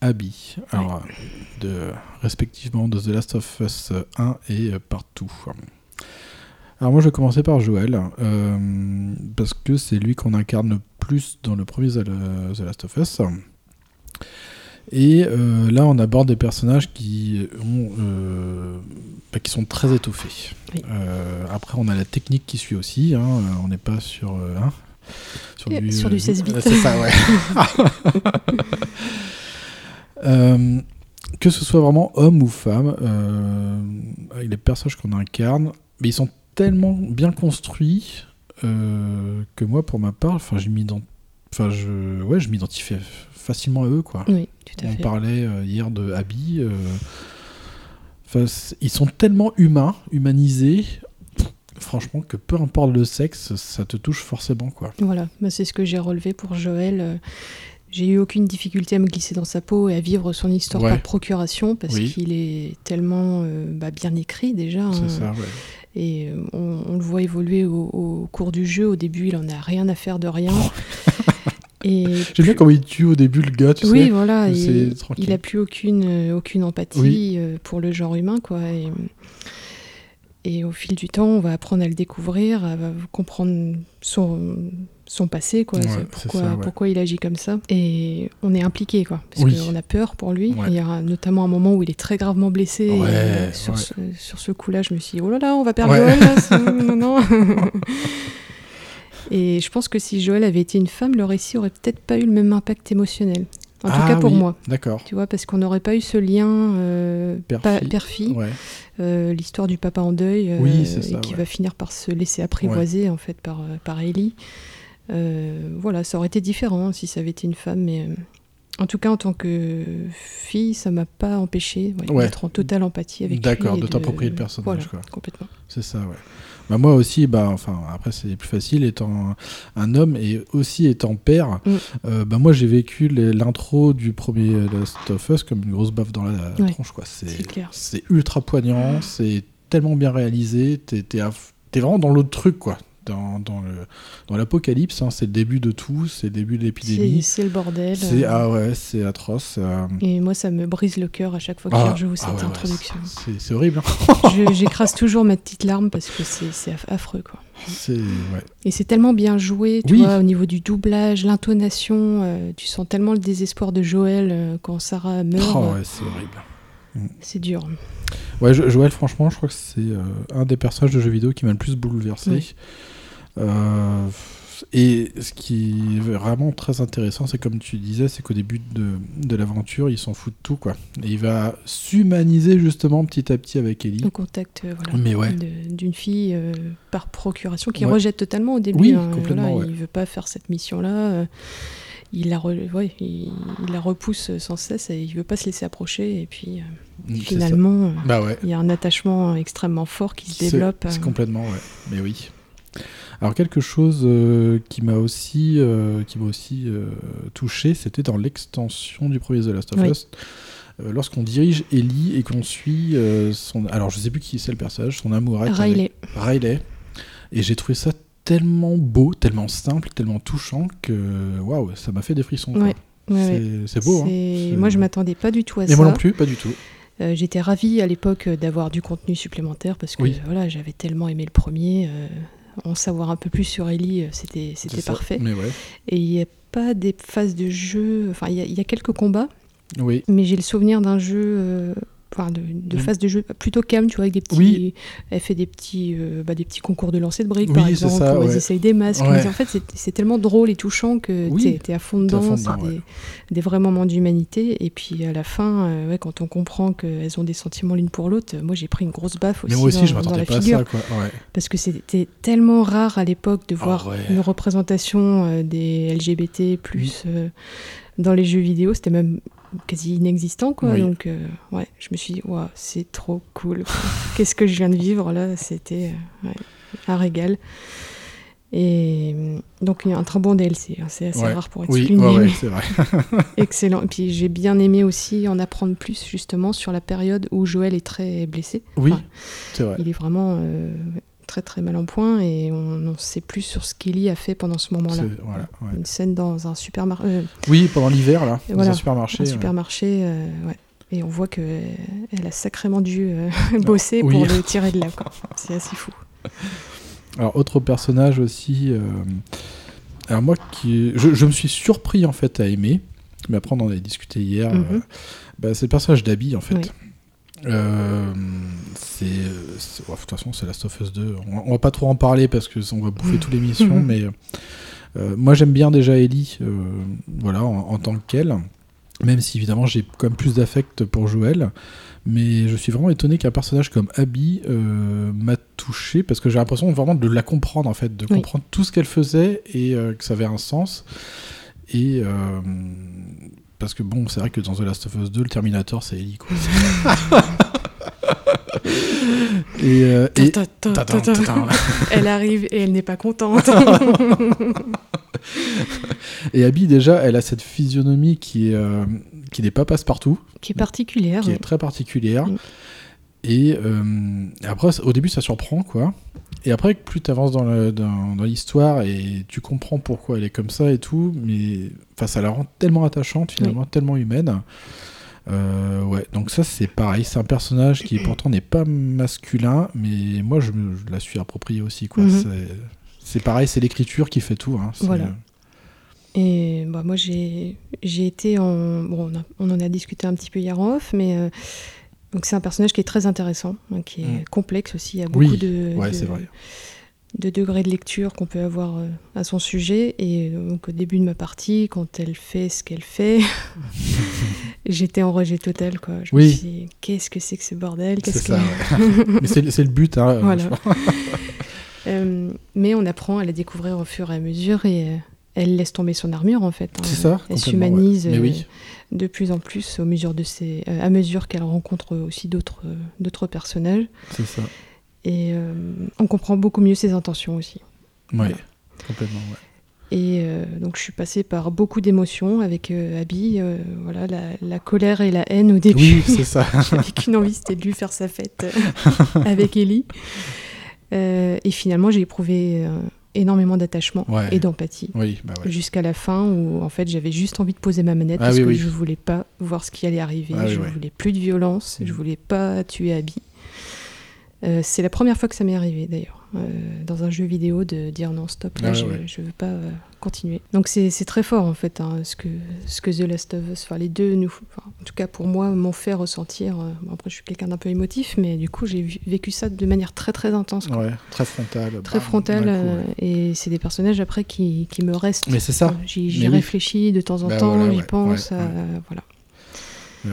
Abby, alors, de, respectivement de The Last of Us 1 et euh, partout. Alors, moi, je vais commencer par Joël, euh, parce que c'est lui qu'on incarne le plus dans le premier The Last of Us. Et euh, là, on aborde des personnages qui, ont, euh, bah, qui sont très étoffés. Euh, après, on a la technique qui suit aussi. hein, on n'est pas sur, hein, sur Et sur du 16 bits. C'est ça, ouais. Que ce soit vraiment homme ou femme, avec les personnages qu'on incarne, mais ils sont tellement bien construits que moi, pour ma part, enfin, je m'ident- enfin, je, ouais, je m'identifie facilement à eux, quoi. Oui, tout à On fait. parlait euh, hier de Abby. euh, ils sont tellement humains, humanisés. Franchement, que peu importe le sexe, ça te touche forcément, quoi. Voilà, c'est ce que j'ai relevé pour Joël. Euh, J'ai eu aucune difficulté à me glisser dans sa peau et à vivre son histoire Ouais. par procuration parce Oui. qu'il est tellement euh, bah, bien écrit déjà. C'est hein. ça, ouais. Et on, on le voit évoluer au, au cours du jeu. Au début, il en a rien à faire de rien. J'aime bien comment il tue au début le gars, tu sais. oui, voilà, C'est il, il a plus aucune, euh, aucune empathie Oui. euh, pour le genre humain, quoi. Et, et au fil du temps, on va apprendre à le découvrir, à comprendre son, son passé, quoi. Ouais, pourquoi, ça, ouais. pourquoi il agit comme ça. Et on est impliqué, quoi, parce Oui. qu'on a peur pour lui. Ouais. Il y a notamment un moment où il est très gravement blessé. et, euh, sur, ce, sur ce coup-là, je me suis dit, oh là là, on va perdre. Joël, non, non. Et je pense que si Joël avait été une femme, le récit aurait peut-être pas eu le même impact émotionnel. En tout Ah cas pour oui, moi. D'accord. Tu vois, parce qu'on n'aurait pas eu ce lien euh, Père-fille. Ouais. euh, l'histoire du papa en deuil, euh, Oui, et qui ouais. va finir par se laisser apprivoiser en fait par, euh, par Ellie. Voilà, ça aurait été différent si ça avait été une femme, mais en tout cas en tant que fille, ça m'a pas empêché d'être en totale empathie avec lui. D'accord, de t'approprier le personnage, Voilà, quoi. complètement. C'est ça, ouais. Bah moi aussi, bah enfin après c'est plus facile étant un, homme et aussi étant père. Mm. euh, bah moi j'ai vécu l'intro du premier Last of Us comme une grosse baffe dans la Ouais, tronche quoi. C'est ultra poignant, c'est tellement bien réalisé. T'es vraiment dans l'autre truc quoi. Dans, dans le dans l'apocalypse, hein, c'est le début de tout, c'est le début de l'épidémie. c'est le bordel. C'est euh, ah ouais, c'est atroce. euh. Et moi, ça me brise le cœur à chaque fois que Ah, je rejoue cette ah ouais, ouais, introduction. c'est c'est horrible. hein. Je- J'écrase toujours ma petite larme parce que c'est c'est aff- affreux, quoi. C'est ouais. Et c'est tellement bien joué, tu Oui. vois, au niveau du doublage, l'intonation, euh, tu sens tellement le désespoir de Joël euh, quand Sarah meurt. Oh, ouais, c'est horrible. C'est dur. Ouais, Jo- Joël, franchement, je crois que c'est euh, un des personnages de jeux vidéo qui m'a le plus bouleversé. Oui. Euh, et ce qui est vraiment très intéressant, c'est comme tu disais, c'est qu'au début de, de l'aventure, il s'en fout de tout, quoi. Et il va s'humaniser justement petit à petit avec Ellie. Au contact euh, voilà, ouais. d'une fille euh, par procuration qui Ouais. rejette totalement au début. Oui, hein, complètement, voilà, ouais. Il veut pas faire cette mission-là. il la, re- il, il la repousse sans cesse et il veut pas se laisser approcher. Et puis Mm, finalement. Bah il y a un attachement extrêmement fort qui se développe. C'est complètement, ouais. Mais oui. Alors quelque chose euh, qui m'a aussi, euh, qui m'a aussi euh, touché, c'était dans l'extension du premier The Last of Oui. Us. Lorsqu'on dirige Ellie et qu'on suit son... Alors je sais plus qui c'est le personnage, son amourette. Riley. Riley. Et j'ai trouvé ça tellement beau, tellement simple, tellement touchant que waouh, ça m'a fait des frissons. quoi. Ouais, ouais, C'est- ouais. beau. hein. Moi, je m'attendais pas du tout à Et ça. moi non plus, pas du tout. Euh, J'étais ravie à l'époque d'avoir du contenu supplémentaire parce que Oui. voilà, j'avais tellement aimé le premier. euh, en savoir un peu plus sur Ellie, euh, c'était parfait. Mais ouais. Et il n'y a pas des phases de jeu. Enfin, il y, y a quelques combats, Oui. mais j'ai le souvenir d'un jeu. Enfin, de, de Mm. phases de jeu plutôt calme, tu vois, avec des petits. Oui. Elle fait des petits, euh, bah, des petits concours de lancer de briques, Oui, par exemple, ça, où ouais. essayent des masques. Ouais. Mais en fait, c'est- tellement drôle et touchant que Oui, t'es es à fond dedans. C'est des, des vrais moments d'humanité. Et puis à la fin, euh, ouais, quand on comprend qu'elles ont des sentiments l'une pour l'autre, moi j'ai pris une grosse baffe aussi. Mais moi aussi, dans, je dans la pas à figure. ça, quoi. Parce que c'était tellement rare à l'époque de voir Ah ouais. une représentation euh, des LGBT plus dans les jeux vidéo. C'était même quasi inexistant, quoi. Oui. Donc, euh, ouais, je me suis dit, Ouah, c'est trop cool. Qu'est-ce que je viens de vivre là? C'était euh, ouais, un régal. Et euh, donc, il y a un très bon DLC. hein, c'est assez Ouais. rare pour être Oui, souligné. ouais, vrai. Excellent. Et puis, j'ai bien aimé aussi en apprendre plus, justement, sur la période où Joël est très blessé. Oui, Enfin, c'est vrai. il est vraiment euh, très très mal en point et on n'en sait plus sur ce qu'Ellie a fait pendant ce moment-là. C'est- voilà, ouais. Une scène dans un supermarché. Oui, pendant l'hiver, là, dans un supermarché, Un supermarché, euh, ouais. Et on voit qu'elle a sacrément dû euh, bosser Oui. pour le tirer de là. C'est assez fou. Alors, autre personnage aussi. euh, Alors, moi, qui... je, je me suis surpris en fait à aimer, mais après, on en avait discuté hier. Euh, bah, c'est le personnage d'Abby en fait. Oui. Euh, c'est. oh, de toute façon, c'est Last of Us 2. On, va- on va pas trop en parler parce que on va bouffer toute l'émission, mais. euh, moi, j'aime bien déjà Ellie, euh, voilà, en, en tant qu'elle. Même si évidemment j'ai quand même plus d'affect pour Joël, mais je suis vraiment étonné qu'un personnage comme Abby m'a touché parce que j'ai l'impression vraiment de la comprendre en fait, de Oui. comprendre tout ce qu'elle faisait et que ça avait un sens. Et euh, parce que bon, c'est vrai que dans The Last of Us 2, le Terminator c'est Ellie quoi. et, euh, et- Ta, ta, ta, Tadam, ta, ta. tadam. Elle arrive et elle n'est pas contente. Et Abby, déjà, elle a cette physionomie qui est, euh, qui n'est pas passe-partout. Qui est particulière, Qui est très particulière. Mm. Et euh, après, au début, ça surprend, quoi. Et après, plus tu avances dans le- dans- dans l'histoire et tu comprends pourquoi elle est comme ça et tout, mais enfin, ça la rend tellement attachante, finalement, tellement humaine. Euh, ouais, donc ça, c'est pareil. C'est un personnage qui, pourtant, n'est pas masculin, mais moi, je, me- je la suis appropriée aussi, quoi. Mhm. C'est- C'est pareil, c'est l'écriture qui fait tout. Hein. Voilà. Et bah, moi, j'ai j'ai été en. Bon, on, a- on en a discuté un petit peu hier en off, mais. euh, donc, c'est un personnage qui est très intéressant, hein, qui est Mm. complexe aussi. Il y a beaucoup Oui, de. ouais, de- vrai. de lecture qu'on peut avoir euh, à son sujet. Et euh, donc au début de ma partie, quand elle fait ce qu'elle fait, j'étais en rejet total. Quoi. Je me suis dit, qu'est-ce que c'est que ce bordel? C'est que-. Mais c'est le but, hein, Voilà. Euh, mais on apprend à la découvrir au fur et à mesure et elle laisse tomber son armure en fait. hein. C'est ça, Elle s'humanise ouais. Euh, oui. de plus en plus au mesure de ses, euh, à mesure qu'elle rencontre aussi d'autres euh, d'autres personnages. C'est ça. Et euh, on comprend beaucoup mieux ses intentions aussi. Oui, complètement, ouais. Et euh, donc je suis passée par beaucoup d'émotions avec euh, Abby, voilà, la, la colère et la haine au début. Oui, c'est ça. J'avais qu'une envie, c'était de lui faire sa fête avec Ellie. Euh, et finalement, j'ai éprouvé énormément d'attachement Ouais. et d'empathie. Oui, bah ouais. Jusqu'à la fin où en fait j'avais juste envie de poser ma manette Ah parce oui, que oui. je voulais pas voir ce qui allait arriver. Ah je voulais plus de violence, je voulais pas tuer Abby. Euh, c'est la première fois que ça m'est arrivé d'ailleurs, dans un jeu vidéo, de dire non, stop, là, Ah je, ouais. je veux pas euh, continuer. Donc c'est très fort en fait, hein, ce, que, ce que The Last of Us, enfin les deux, nous, enfin, en tout cas pour moi, m'ont fait ressentir. euh, bon, après, je suis quelqu'un d'un peu émotif, mais du coup, j'ai vécu ça de manière très très intense. Ouais, très frontal. Très bam, frontal, d'un coup, euh, ouais. et c'est des personnages après qui, qui me restent. Mais c'est ça. J'y oui. réfléchis de temps en Bah temps, voilà, j'y ouais, pense, euh, voilà.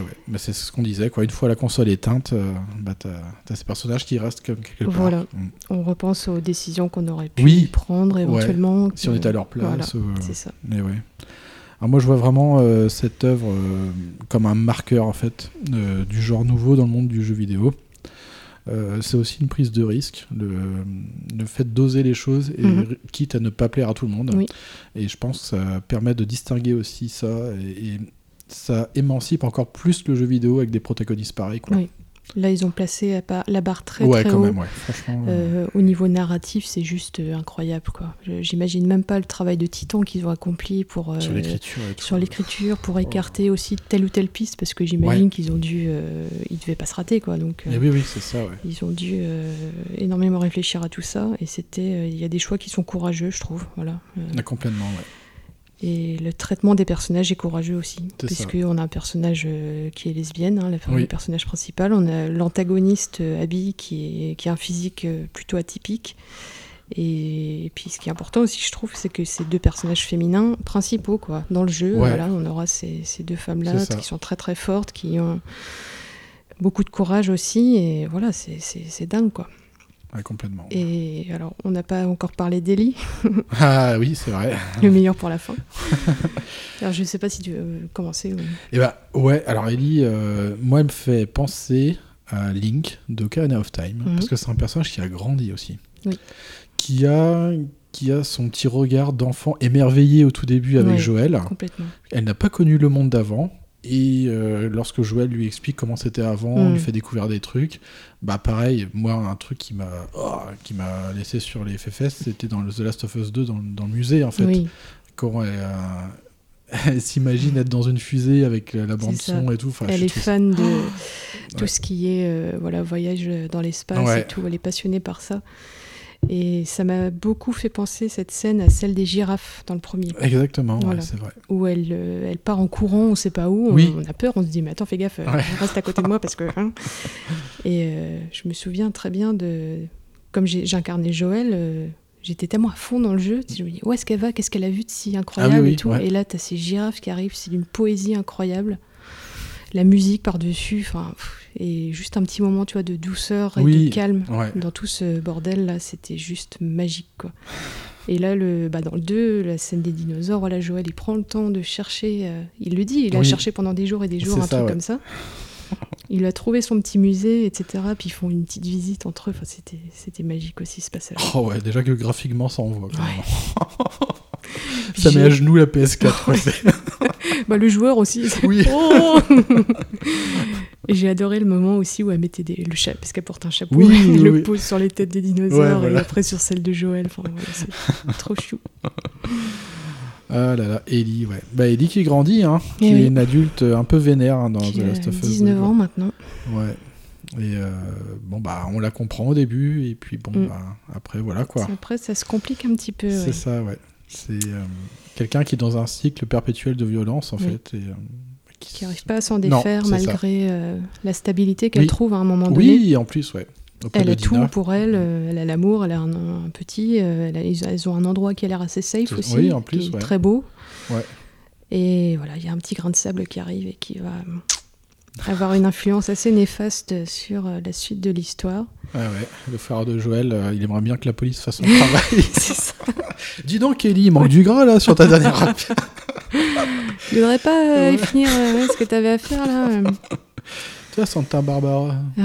Ouais. Mais c'est ce qu'on disait, quoi. Une fois la console éteinte, euh, bah, t'as as ces personnages qui restent comme quelque part. Voilà. Mm. On repense aux décisions qu'on aurait pu Oui. prendre éventuellement. Ouais, Si on était à leur place. Voilà, euh, c'est ça. Mais ouais. Alors moi, je vois vraiment euh, cette œuvre euh, comme un marqueur en fait du genre nouveau dans le monde du jeu vidéo. C'est aussi une prise de risque, le, le fait d'oser les choses, et Mhm. quitte à ne pas plaire à tout le monde. Oui. Et je pense que ça permet de distinguer aussi ça, et, et ça émancipe encore plus le jeu vidéo avec des protagonistes pareils. Quoi. Oui. Là, ils ont placé la barre- la barre très Ouais, très quand haut. même, ouais. Franchement, Euh, au niveau narratif, c'est juste euh, incroyable. quoi. Je- J'imagine même pas le travail de titan qu'ils ont accompli pour euh, Sur l'écriture et tout. sur l'écriture, pour écarter aussi telle ou telle piste, parce que j'imagine qu'ils ont dû, euh, ils devaient pas se rater, quoi. Donc, euh, oui, oui, c'est ça, ouais. ils ont dû euh, énormément réfléchir à tout ça, et c'était, euh, il y a des choix qui sont courageux, je trouve. Voilà. Euh, complètement, ouais. Et le traitement des personnages est courageux aussi. Puisqu'on a un personnage euh, qui est lesbienne, hein, la Oui. le personnage principal. On a l'antagoniste euh, Abby qui, est, qui a un physique euh, plutôt atypique. Et, puis ce qui est important aussi, je trouve, c'est que ces deux personnages féminins principaux, quoi, dans le jeu, Ouais. voilà, on aura ces, ces deux femmes-là qui sont très très fortes, qui ont beaucoup de courage aussi. Et voilà, c'est dingue, quoi. Ouais, complètement. Et alors, on n'a pas encore parlé d'Ellie. Ah oui, c'est vrai. Le meilleur pour la fin. alors, je sais pas si tu veux commencer. ou- Et bah ouais, alors Ellie, euh, moi, elle me fait penser à Link de Ocarina of Time, Mhm. parce que c'est un personnage qui a grandi aussi. Oui. Qui a, qui a son petit regard d'enfant émerveillé au tout début avec Ouais, Joël. Complètement. Elle n'a pas connu le monde d'avant. Et euh, lorsque Joël lui explique comment c'était avant, Mm. lui fait découvrir des trucs, bah pareil, moi un truc qui m'a oh, qui m'a laissé sur les fesses, c'était dans le The Last of Us 2 dans, dans le musée en fait. Oui. Quand elle, euh, elle s'imagine être dans une fusée avec la, bande son et tout. Enfin, elle est trouve- fan de Oh tout Ouais. ce qui est euh, voilà voyage dans l'espace Ouais. et tout. Elle est passionnée par ça. Et ça m'a beaucoup fait penser cette scène à celle des girafes dans le premier. Exactement, ouais, c'est vrai. Où elle, euh, elle part en courant, on sait pas où, on, Oui. on a peur, on se dit mais attends fais gaffe, euh, Ouais. reste à côté de moi parce que. hein. Et euh, je me souviens très bien de comme j'incarnais Joël. euh, J'étais tellement à fond dans le jeu, je me dis où est-ce qu'elle va, qu'est-ce qu'elle a vu de si incroyable Ah oui, oui, et tout. ouais. Et là, tu as ces girafes qui arrivent, c'est d'une poésie incroyable. La musique par-dessus, enfin, et juste un petit moment, tu vois, de douceur et Oui, de calme ouais. dans tout ce bordel là, c'était juste magique, quoi. Et là, le, bah, dans le 2, la scène des dinosaures, voilà, Joël, il prend le temps de chercher, euh, il le dit, il a cherché pendant des jours et des jours un ça, truc ouais. comme ça. Il a trouvé son petit musée, etc. Puis ils font une petite visite entre eux. Enfin, c'était, c'était magique aussi ce passage. Oh ouais, déjà que graphiquement ça envoie. ça met à genoux la PS4. quoi, c'est- bah, le joueur aussi. Oui. Oh j'ai adoré le moment aussi où elle mettait des, le chapeau, parce qu'elle porte un chapeau, Oui, elle oui, le oui. pose sur les têtes des dinosaures Ouais, et après sur celle de Joël. Enfin, voilà, c'est trop chou. Ah là là, Ellie, ouais. Bah Ellie qui grandit, hein, Eh qui oui. est une adulte euh, un peu vénère hein, dans Qui The a Last of Us. 19 ans maintenant. Ouais. Et euh, bon bah on la comprend au début et puis bon Mm. bah après voilà quoi. Après, ça se complique un petit peu. C'est ouais. ça, ouais. C'est euh, quelqu'un qui est dans un cycle perpétuel de violence en Oui. fait. Et, euh, Qui n'arrive pas à s'en défaire malgré la stabilité qu'elle Oui. trouve à un moment donné. Oui, en plus, ouais. Elle a tout pour elle, euh, elle a l'amour, elle a un, un petit, euh, elle a- ils, elles ont un endroit qui a l'air assez safe Tout- aussi, oui, en plus, qui est ouais. très beau. Ouais. Et voilà, il y a un petit grain de sable qui arrive et qui va euh, avoir une influence assez néfaste sur la suite de l'histoire. Ouais, ouais. Le frère de Joël, euh, il aimerait bien que la police fasse son travail. C'est ça. Dis donc, Kelly, il manque du gras là sur ta dernière rap. Tu voudrais pas euh, Ouais. finir euh, ce que tu avais à faire là vois, Santa Barbara. Ah,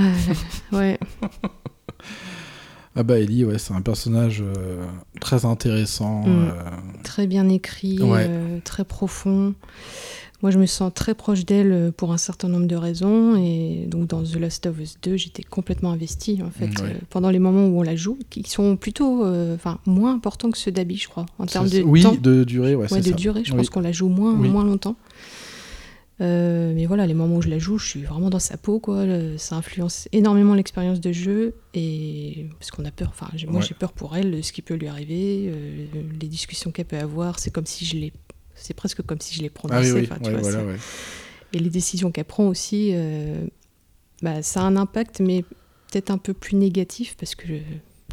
Ouais. Ah bah Ellie, ouais, c'est un personnage euh, très intéressant. Mm. euh, Très bien écrit, Ouais. euh, très profond. Moi, je me sens très proche d'elle pour un certain nombre de raisons. Et donc, dans The Last of Us 2, j'étais complètement investie, en fait, Mm, pendant les moments où on la joue, qui sont plutôt, euh, moins importants que ceux d'Abby, je crois, en termes de oui, temps. de durée, ouais, de ça. durée, je Oui. pense qu'on la joue moins, Oui. moins longtemps. Euh, mais voilà, les moments où je la joue, je suis vraiment dans sa peau, quoi. Ça influence énormément l'expérience de jeu et parce qu'on a peur. Enfin, moi, Ouais. j'ai peur pour elle, de ce qui peut lui arriver, euh, les discussions qu'elle peut avoir. C'est comme si je l'ai, c'est presque comme si je l'ai Ah oui, prononcée. oui, enfin, tu ouais, vois, voilà, ça- ouais. Et les décisions qu'elle prend aussi, euh, bah, ça a un impact, mais peut-être un peu plus négatif parce que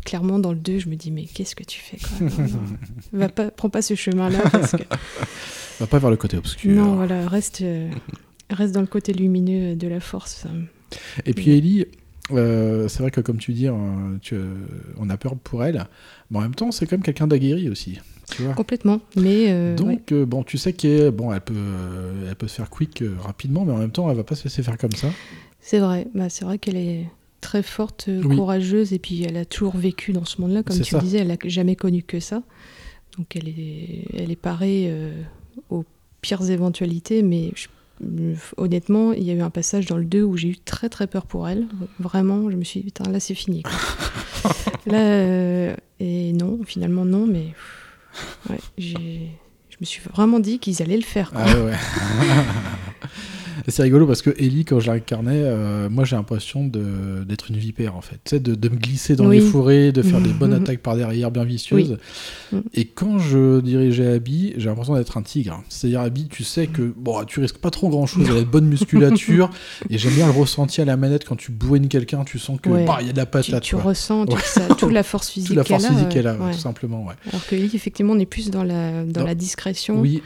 clairement dans le 2, je me dis mais qu'est-ce que tu fais quoi? Va pas, prends pas ce chemin-là parce que Va pas vers le côté obscur. non, voilà, reste, euh, reste dans le côté lumineux de la force. ça. Et puis Ellie, euh, c'est vrai que comme tu dis, tu, euh, on a peur pour elle, mais en même temps, c'est quand même quelqu'un d'aguerri aussi. Tu vois Complètement. Mais euh, Donc, ouais. euh, bon, tu sais qu'elle bon, elle peut, elle peut se faire quick rapidement, mais en même temps, elle va pas se laisser faire comme ça. c'est vrai. Bah, c'est vrai qu'elle est très forte, Oui. courageuse, et puis elle a toujours vécu dans ce monde-là, comme tu ça. disais, elle a jamais connu que ça. Donc elle est, elle est parée aux pires éventualités, mais je- honnêtement, il y a eu un passage dans le 2 où j'ai eu très très peur pour elle. Vraiment, je me suis dit, putain, là c'est fini. quoi. là, euh, et non, finalement non, mais ouais, je me suis vraiment dit qu'ils allaient le faire. quoi. Ah ouais. Et c'est rigolo parce que Ellie, quand je l'incarnais, euh, moi j'ai l'impression d'être une vipère en fait. Tu sais, de, de me glisser dans Oui. les forêts, de faire des bonnes attaques par derrière bien vicieuses. Oui. Et quand je dirigeais Abby, j'ai l'impression d'être un tigre. C'est-à-dire, Abby, tu sais que bon, tu risques pas trop grand chose, elle a de bonne musculature. et j'aime bien le ressenti à la manette quand tu bourrines quelqu'un, tu sens que Ouais. bah, y a de la Tu, patate. tu quoi. ressens toute, Ouais. sa- toute la force physique Toute la force qu'elle a, physique qu'elle a, Ouais. tout simplement. Ouais. Alors que Ellie, effectivement, on est plus dans la, dans Dans- la discrétion. Oui,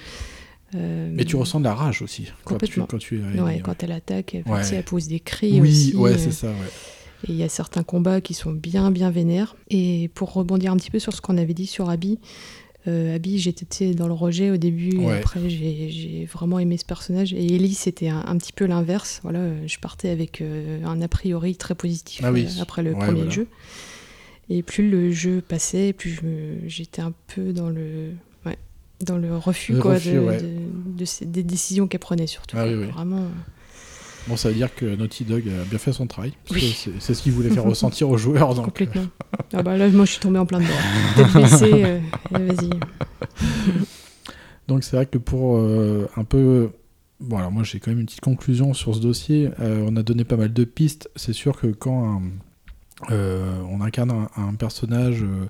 Euh, mais tu ressens de la rage aussi quand tu, Complètement. quand tu es ouais, quand elle attaque, elle, Ouais. elle pose des cris Oui, aussi. ouais, euh, c'est ça. Et il y a certains combats qui sont bien, bien vénères. Et pour rebondir un petit peu sur ce qu'on avait dit sur Abby, euh, Abby, j'étais dans le rejet au début, et après j'ai vraiment aimé ce personnage. Et Ellie, c'était un, un petit peu l'inverse. Voilà, je partais avec euh, un a priori très positif Ah oui. euh, après le Ouais, premier voilà. jeu. Et plus le jeu passait, plus j'étais un peu dans le, dans le refus, Le quoi, refus, de, ouais. de- de ces- des décisions qu'elle prenait surtout. Ah oui, oui. Vraiment. Bon, ça veut dire que Naughty Dog a bien fait son travail. Oui. C'est ce qu'il voulait faire ressentir aux joueurs. Donc, Complètement. Ah bah là, moi, je suis tombée en plein dedans. Tête baissée, euh, vas-y. Donc c'est vrai que pour euh, un peu... Bon alors moi j'ai quand même une petite conclusion sur ce dossier. Euh, on a donné pas mal de pistes. C'est sûr que quand un- euh, on incarne un, un personnage euh,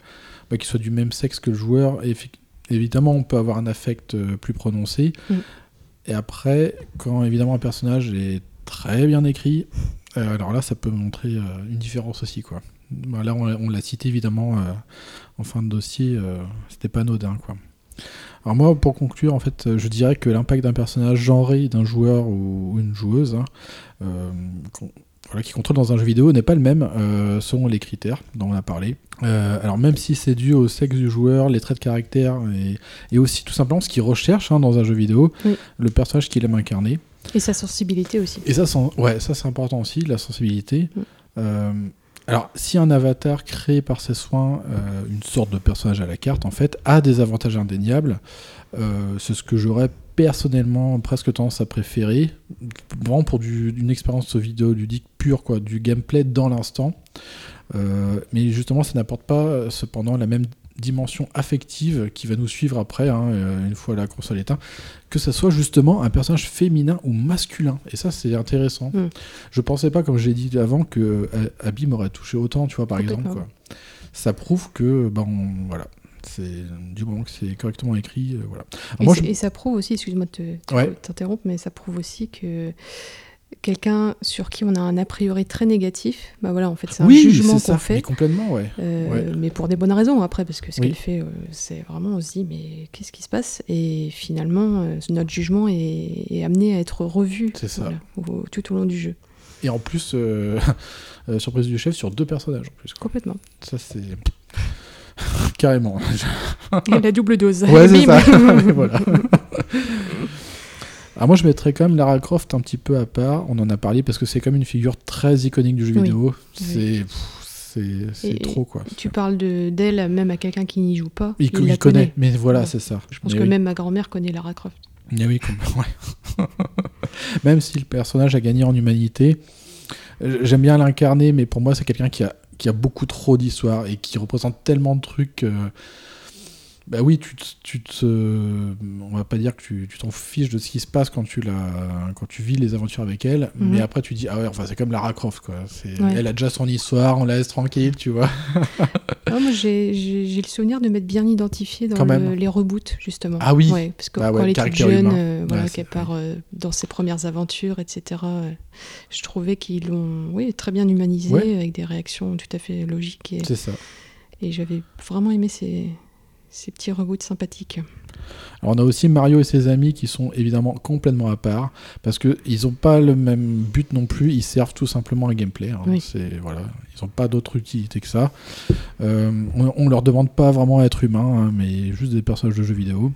bah, qui soit du même sexe que le joueur, effi- évidemment on peut avoir un affect euh, plus prononcé. Mm. Et après, quand évidemment un personnage est très bien écrit, euh, alors là ça peut montrer euh, une différence aussi. quoi. Bah, là on, l'a- on l'a cité évidemment euh, en fin de dossier, c'était pas anodin quoi. Alors moi, pour conclure, en fait, je dirais que l'impact d'un personnage genré, d'un joueur ou, ou une joueuse, hein, voilà, qui contrôle dans un jeu vidéo n'est pas le même euh, selon les critères dont on a parlé. Euh, alors même si c'est dû au sexe du joueur, les traits de caractère et, et aussi tout simplement ce qu'il recherche hein, dans un jeu vidéo, Oui. le personnage qu'il aime incarner. Et sa sensibilité aussi. Et ça, c'est- ouais, ça c'est important aussi, la sensibilité. Euh, alors, si un avatar créé par ses soins, euh, une sorte de personnage à la carte, en fait, a des avantages indéniables, euh, c'est ce que j'aurais personnellement presque tendance à préférer, vraiment pour du- une expérience vidéoludique pure, quoi, du gameplay dans l'instant. Euh, mais justement, ça n'apporte pas cependant la même dimension affective qui va nous suivre après, hein, euh, une fois la console éteinte, que ça soit justement un personnage féminin ou masculin. Et ça, c'est intéressant. Mm. Je pensais pas, comme j'ai dit avant, que euh, Abby m'aurait touché autant, tu vois, par exemple. Quoi. Ça prouve que, ben, on- voilà, du moment que c'est correctement écrit, euh, voilà. Et, moi, c'est- je- et ça prouve aussi, excuse-moi de Ouais. t'interrompre, mais ça prouve aussi que quelqu'un sur qui on a un a priori très négatif, bah voilà, en fait, c'est un Oui, jugement qu'on fait. mais complètement, ouais. Euh, Ouais. Mais pour des bonnes raisons après, parce que ce Oui. qu'elle fait, euh, c'est vraiment, on se dit, mais qu'est-ce qui se passe? Et finalement, euh, notre jugement est, est amené à être revu voilà, au- tout au long du jeu. Et en plus, surprise du chef sur deux personnages en plus. quoi. Complètement. Ça, c'est. Carrément. Et la double dose. Ouais, c'est ça. voilà. Alors moi, je mettrais quand même Lara Croft un petit peu à part. On en a parlé parce que c'est comme une figure très iconique du jeu Oui. vidéo. Oui. C'est c'est trop quoi. Tu parles de- d'elle même à quelqu'un qui n'y joue pas. Il, il la connaît, connaît. mais voilà, Ouais. c'est ça. Je pense Mais que oui. même ma grand-mère connaît Lara Croft. Mais oui, ouais. même si le personnage a gagné en humanité, euh, j'aime bien l'incarner, mais pour moi, c'est quelqu'un qui a, qui a beaucoup trop d'histoire et qui représente tellement de trucs. Bah oui, tu te, tu te- on va pas dire que tu t'en fiches de ce qui se passe quand tu la, quand tu vis les aventures avec elle, Mhm. mais après tu dis ah ouais, enfin c'est comme Lara Croft quoi. Ouais. elle a déjà son histoire, on la laisse tranquille, tu vois. Ah, moi, j'ai le souvenir de m'être bien identifié dans le- les reboots, justement. Ah oui. Ouais, parce que Ah ouais, quand elle était jeune, euh, voilà, Ouais, qu'elle part euh, dans ses premières aventures, etc., euh, je trouvais qu'ils l'ont oui, très bien humanisé, Ouais. avec des réactions tout à fait logiques. Et, C'est ça. et j'avais vraiment aimé ces, ces petits reboots sympathiques. Alors on a aussi Mario et ses amis qui sont évidemment complètement à part parce que ils ont pas le même but non plus. Ils servent tout simplement un gameplay. hein. Oui. Voilà, ils ont pas d'autre utilité que ça. Euh, on, on leur demande pas vraiment à être humains, hein, mais juste des personnages de jeux vidéo.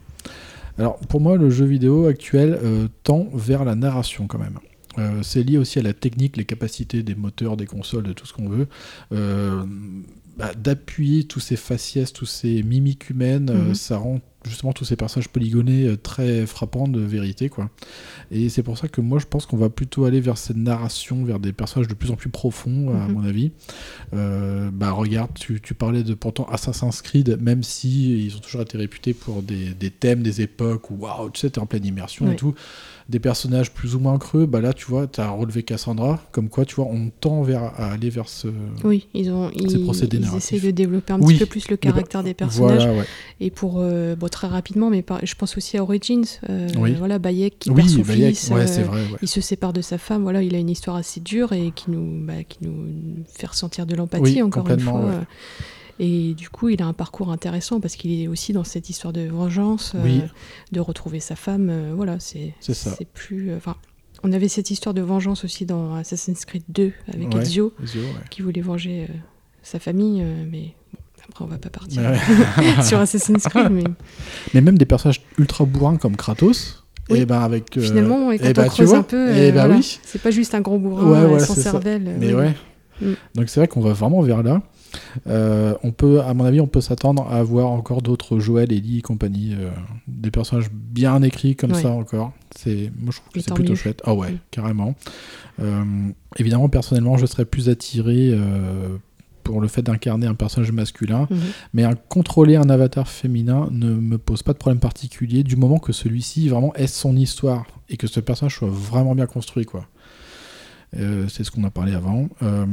Alors pour moi, le jeu vidéo actuel euh, tend vers la narration quand même. Euh, c'est lié aussi à la technique, les capacités des moteurs, des consoles, de tout ce qu'on veut, bah, d'appuyer tous ces faciès, tous ces mimiques humaines, euh, Mhm. ça rend justement tous ces personnages polygonés euh, très frappants de vérité, quoi. Et c'est pour ça que moi je pense qu'on va plutôt aller vers cette narration, vers des personnages de plus en plus profonds, à Mhm. mon avis. Euh, bah regarde, tu, tu parlais de pourtant Assassin's Creed, même si ils ont toujours été réputés pour des, des thèmes, des époques où waouh, tu sais, t'es en pleine immersion et tout. Des personnages plus ou moins creux, bah là tu vois, t'as relevé Cassandra, comme quoi tu vois, on tend vers à aller vers ce. Oui, ils, ont, Ces ils, procédés ils essayent de développer un Oui. petit peu plus le caractère des personnages. Voilà, ouais. Et pour, euh, bon, très rapidement, mais par- je pense aussi à Origins. euh, Oui. Voilà, Bayek qui Oui, perd son Bayek, fils. ouais, c'est euh, vrai, ouais. Il se sépare de sa femme. Voilà, il a une histoire assez dure et qui nous, bah, qui nous fait ressentir de l'empathie, encore une fois. Et du coup, il a un parcours intéressant parce qu'il est aussi dans cette histoire de vengeance, euh, de retrouver sa femme. euh, voilà, c'est C'est plus. euh, Enfin, on avait cette histoire de vengeance aussi dans Assassin's Creed 2 avec Ouais, Ezio, Ezio, ouais. qui voulait venger sa famille, mais après on va pas partir Ouais. sur Assassin's Creed, mais Mais même des personnages ultra bourrins comme Kratos. Oui. Et ben avec. euh, finalement, et quand eh ben, on creuse vois, un peu, eh euh, ben voilà, oui. c'est pas juste un gros bourrin Ouais, voilà, sans cervelle. Mais oui. ouais. Mm. Donc c'est vrai qu'on va vraiment vers là. Euh, on peut, à mon avis, on peut s'attendre à voir encore d'autres Joël, Ellie et compagnie, euh, des personnages bien écrits comme Ouais. ça encore. C'est, moi je trouve que c'est plutôt mieux. chouette. Ah ouais, Mm. carrément. Euh, évidemment, personnellement, je serais plus attiré pour le fait d'incarner un personnage masculin, Mhm. mais un, contrôler un avatar féminin ne me pose pas de problème particulier du moment que celui-ci vraiment ait son histoire et que ce personnage soit vraiment bien construit, quoi. Euh, c'est ce qu'on a parlé avant. Euh,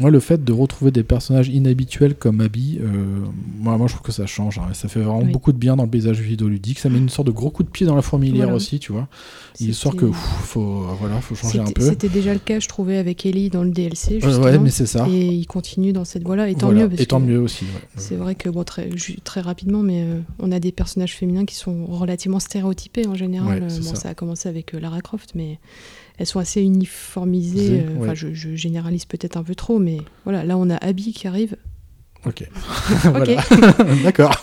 moi, le fait de retrouver des personnages inhabituels comme Abby, euh, moi, moi, je trouve que ça change. hein. Ça fait vraiment Oui. beaucoup de bien dans le paysage vidéoludique. Ça met une sorte de gros coup de pied dans la fourmilière Voilà. aussi, tu vois. C'était- Histoire que, ouf, faut, voilà, faut changer un peu. C'était déjà le cas, je trouvais, avec Ellie dans le DLC. Ouais, Justement, ouais, mais c'est ça. Et il continue dans cette voie-là, et tant Voilà. mieux. Parce Et tant que mieux aussi. ouais. C'est vrai que, bon, très, très rapidement, mais euh, on a des personnages féminins qui sont relativement stéréotypés en général. Ouais, Euh, c'est bon, ça. ça. a commencé avec euh, Lara Croft, mais elles sont assez uniformisées. Euh, Enfin, ouais. je, je généralise peut-être un peu trop, mais voilà, là, on a Abby qui arrive. Ok. D'accord.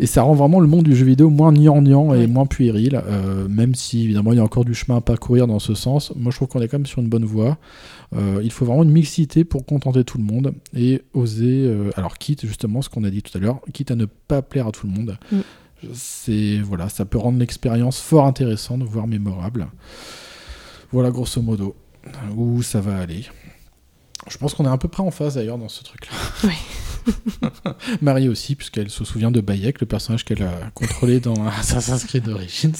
Et ça rend vraiment le monde du jeu vidéo moins gnangnan et moins puéril, euh, même si évidemment il y a encore du chemin à parcourir dans ce sens. Moi je trouve qu'on est quand même sur une bonne voie. Euh, il faut vraiment une mixité pour contenter tout le monde et oser, euh, alors quitte justement ce qu'on a dit tout à l'heure, quitte à ne pas plaire à tout le monde. Mm. C'est voilà, ça peut rendre l'expérience fort intéressante, voire mémorable. Voilà grosso modo où ça va aller. Je pense qu'on est à peu près en phase d'ailleurs dans ce truc-là. Marie aussi, puisqu'elle se souvient de Bayek, le personnage qu'elle a contrôlé dans Assassin's Creed Origins.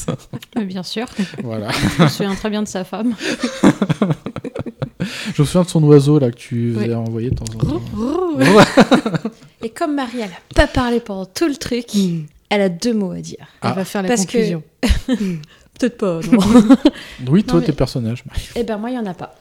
Bien sûr. Voilà. Je me souviens très bien de sa femme. Je me souviens de son oiseau là que tu faisais Oui. envoyer de temps en temps. Et comme Marie, elle a pas parlé pendant tout le truc, elle a deux mots à dire. Elle Ah. va faire la Parce conclusion. que Peut-être pas, non. Oui, Non, toi, mais- tes personnages. Eh ben moi, il y en a pas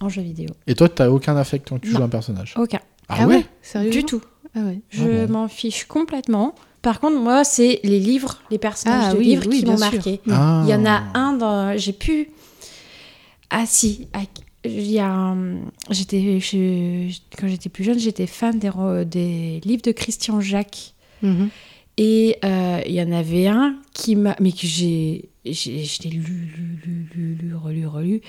en jeu vidéo. Et toi, t'as aucun affect quand tu Non. joues un personnage? Aucun. Ah, ouais, Sérieux? Du tout. Ah ouais. Je m'en fiche complètement. Par contre, moi, c'est les livres, les personnages Ah de oui, livres oui, qui m'ont marqué. Ah. Il y en a un dans. J'ai pu. Ah si. Il y a un- J'étais. je- Quand j'étais plus jeune, j'étais fan des, ro- des livres de Christian Jacques. Mhm. Et euh, il y en avait un qui m'a. Mais que j'ai. j'ai- Je l'ai lu, lu, lu, lu, lu, relu, relu.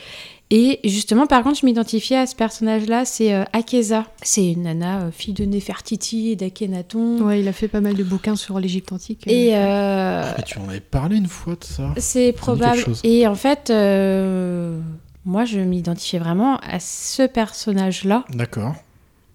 Et justement, par contre, je m'identifiais à ce personnage-là, c'est euh, Akeza. C'est une nana, euh, fille de Néfertiti et d'Akhenaton. Ouais, il a fait pas mal de bouquins sur l'Égypte antique. Et euh, Ah, tu en avais parlé une fois de ça. c'est probable. Et en fait, euh, moi, je m'identifiais vraiment à ce personnage-là. D'accord.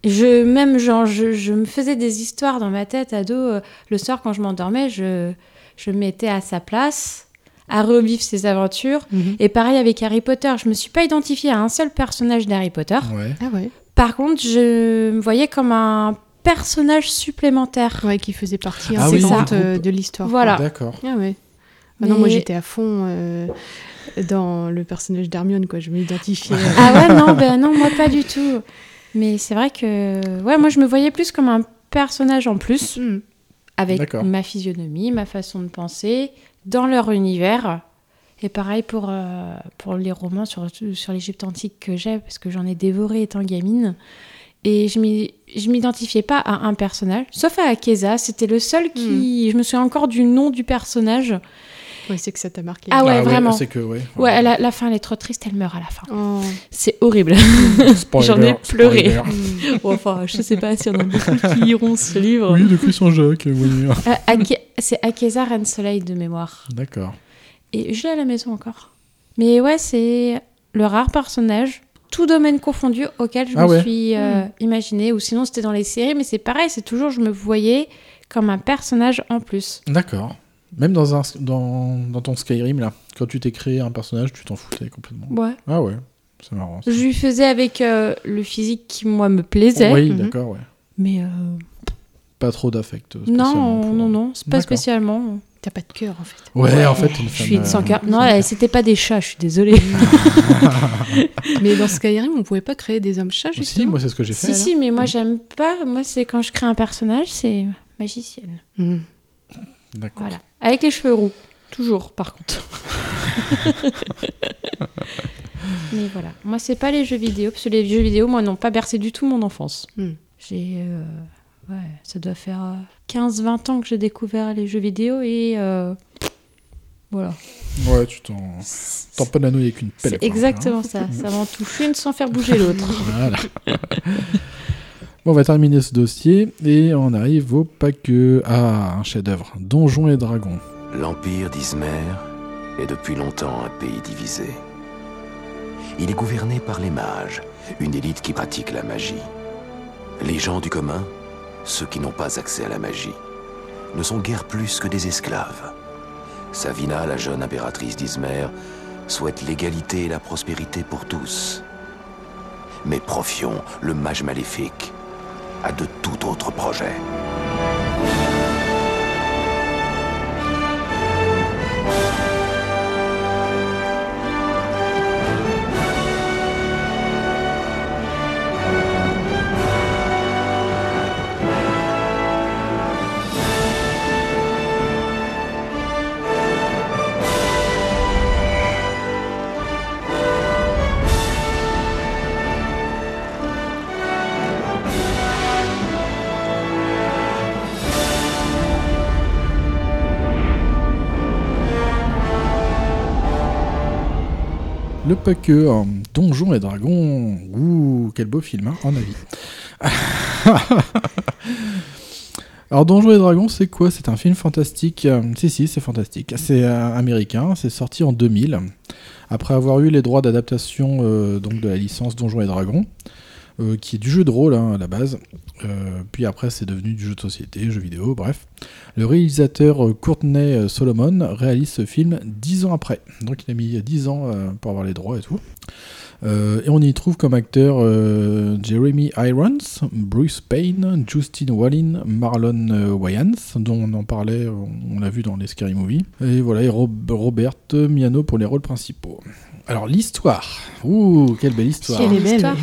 Je même genre, je, je me faisais des histoires dans ma tête ado. euh, le soir, quand je m'endormais, je, je me mettais à sa place à revivre ses aventures. Mhm. Et pareil avec Harry Potter, je me suis pas identifiée à un seul personnage d'Harry Potter. Ouais. Ah ouais. Par contre, je me voyais comme un personnage supplémentaire. Ouais, qui faisait partie Ah oui, intégrante du euh, de l'histoire. Voilà. D'accord. Ah ouais. Ah non, moi Mais- j'étais à fond euh, dans le personnage d'Hermione, quoi. Je m'identifiais. euh, Ah ouais, non, ben non, moi pas du tout. Mais c'est vrai que, ouais, moi je me voyais plus comme un personnage en plus, hmm. avec ma physionomie, ma façon de penser, dans leur univers. Et pareil pour, euh, pour les romans sur, sur l'Égypte antique que j'ai, parce que j'en ai dévoré étant gamine. Et je m'identifiais pas à un personnage, sauf à Akeza. C'était le seul qui. Je me souviens encore du nom du personnage. Ouais, c'est que ça t'a marqué. Ah ouais, vraiment. C'est que, ouais. Ouais, la, la fin, elle est trop triste, elle meurt à la fin. Oh. C'est horrible. J'en ai pleuré. Bon, enfin, je sais pas s'il y en a beaucoup qui liront ce livre. Oui, de Christian Jacques, oui. Euh, Ake- c'est Akeza Reine Soleil de mémoire. D'accord. Et je l'ai à la maison encore. Mais ouais, c'est le rare personnage, tout domaine confondu, auquel je Ah me ouais. suis euh, imaginé. Ou sinon, c'était dans les séries, mais c'est pareil, c'est toujours, je me voyais comme un personnage en plus. D'accord. Même dans, un, dans, dans ton Skyrim, là, quand tu t'es créé un personnage, tu t'en foutais complètement. Ouais. Ah ouais, c'est marrant. ça. Je lui faisais avec euh, le physique qui, moi, me plaisait. Oui, Mhm. d'accord, ouais. Mais euh, Pas trop d'affect. euh, non, pour- non, non, c'est pas spécialement. T'as pas de cœur en fait. Ouais, en fait, une Je femme, suis euh, sans cœur. Non, c'était pas des chats, je suis désolée. Mais dans Skyrim, on pouvait pas créer des hommes chats, Si, justement moi, c'est ce que j'ai fait. Si, si, mais moi j'aime pas. Moi, c'est quand je crée un personnage, c'est magicienne. Mhm. D'accord. Voilà. Avec les cheveux roux. Toujours, par contre. mais voilà. Moi, c'est pas les jeux vidéo, parce que les jeux vidéo, moi, n'ont pas bercé du tout mon enfance. Hmm. J'ai. euh, ouais, ça doit faire euh, 15-20 ans que j'ai découvert les jeux vidéo et. euh, voilà. Ouais, tu t'en t'en nouille avec une pelle. C'est quoi. exactement ça. Ça m'en touche une sans faire bouger l'autre. Voilà. On va terminer ce dossier et on arrive au pack Ah, un chef-d'œuvre. Donjons et Dragons. L'Empire d'Izmer est depuis longtemps un pays divisé. Il est gouverné par les mages, une élite qui pratique la magie. Les gens du commun, ceux qui n'ont pas accès à la magie, ne sont guère plus que des esclaves. Savina, la jeune impératrice d'Izmer, souhaite l'égalité et la prospérité pour tous. Mais Profion, le mage maléfique, a de tout autres projets. Le pack euh, Donjons et Dragons. Ouh, quel beau film, hein, en avis. Alors, Donjons et Dragons, c'est quoi? C'est un film fantastique. si, si, c'est fantastique. C'est euh, américain, c'est sorti en 2000. Après avoir eu les droits d'adaptation euh, donc de la licence Donjons et Dragons, euh, qui est du jeu de rôle hein, à la base. Euh, puis après, c'est devenu du jeu de société, jeu vidéo, bref. Le réalisateur euh, Courtney Solomon réalise ce film dix ans après. Donc il a mis 10 ans pour avoir les droits et tout. Et on y trouve comme acteurs Jeremy Irons, Bruce Payne, Justin Wallin, Marlon Wayans, dont on en parlait, on l'a vu dans les Scary Movie. Et voilà, Robert Miano pour les rôles principaux. Alors l'histoire, ouh, quelle belle histoire. Si elle est belle. Histoire.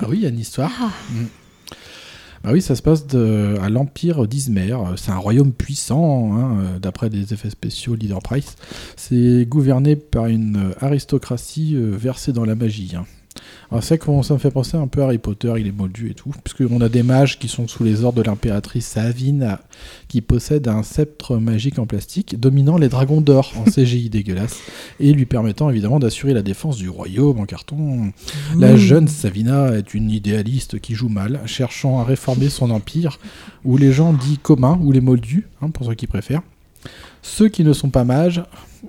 Ah oui, il y a une histoire. Mm. Bah oui, ça se passe de- à l'Empire d'Izmer. C'est un royaume puissant, hein, euh, d'après des effets spéciaux Leader Price. C'est gouverné par une aristocratie euh, versée dans la magie. hein. Alors c'est vrai que ça me fait penser un peu à Harry Potter, il est moldu et tout, puisqu'on a des mages qui sont sous les ordres de l'impératrice Savine, qui possède un sceptre magique en plastique, dominant les dragons d'or en CGI dégueulasse, et lui permettant évidemment d'assurer la défense du royaume en carton. La jeune Savina est une idéaliste qui joue mal, cherchant à réformer son empire, où les gens dits communs, ou les moldus, hein, pour ceux qui préfèrent. Ceux qui ne sont pas mages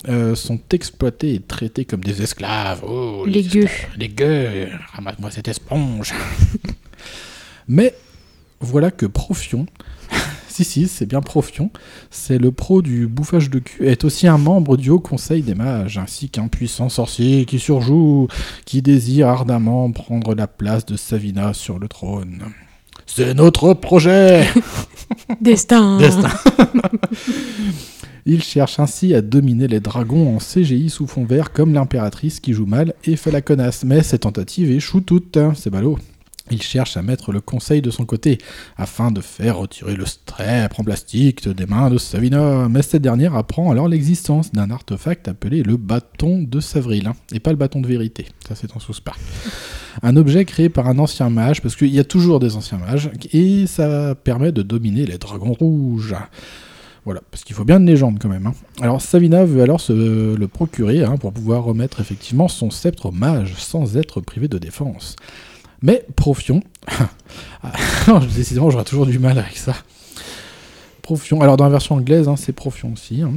euh, sont exploités et traités comme des esclaves. Oh, Les gueux. Les gueux, ramasse-moi cette esponge. Mais voilà que Profion, si si, c'est bien Profion, c'est le pro du bouffage de cul, est aussi un membre du Haut Conseil des Mages, ainsi qu'un puissant sorcier qui surjoue, qui désire ardemment prendre la place de Savina sur le trône. C'est notre projet Destin. Destin. Il cherche ainsi à dominer les dragons en CGI sous fond vert comme l'impératrice qui joue mal et fait la connasse. Mais ces tentatives échouent toutes, c'est ballot. Il cherche à mettre le conseil de son côté, afin de faire retirer le strep en plastique des mains de Savina. Mais cette dernière apprend alors l'existence d'un artefact appelé le bâton de Savril, hein, et pas le bâton de vérité. Ça, c'est en sous-spark. Un objet créé par un ancien mage, parce qu'il y a toujours des anciens mages, et ça permet de dominer les dragons rouges. Voilà, parce qu'il faut bien une légende quand même. hein. Alors Savina veut alors se le procurer hein, pour pouvoir remettre effectivement son sceptre au mage sans être privé de défense. Mais Profion, Ah, décidément j'aurai toujours du mal avec ça. Profion, alors dans la version anglaise hein, c'est Profion aussi. hein.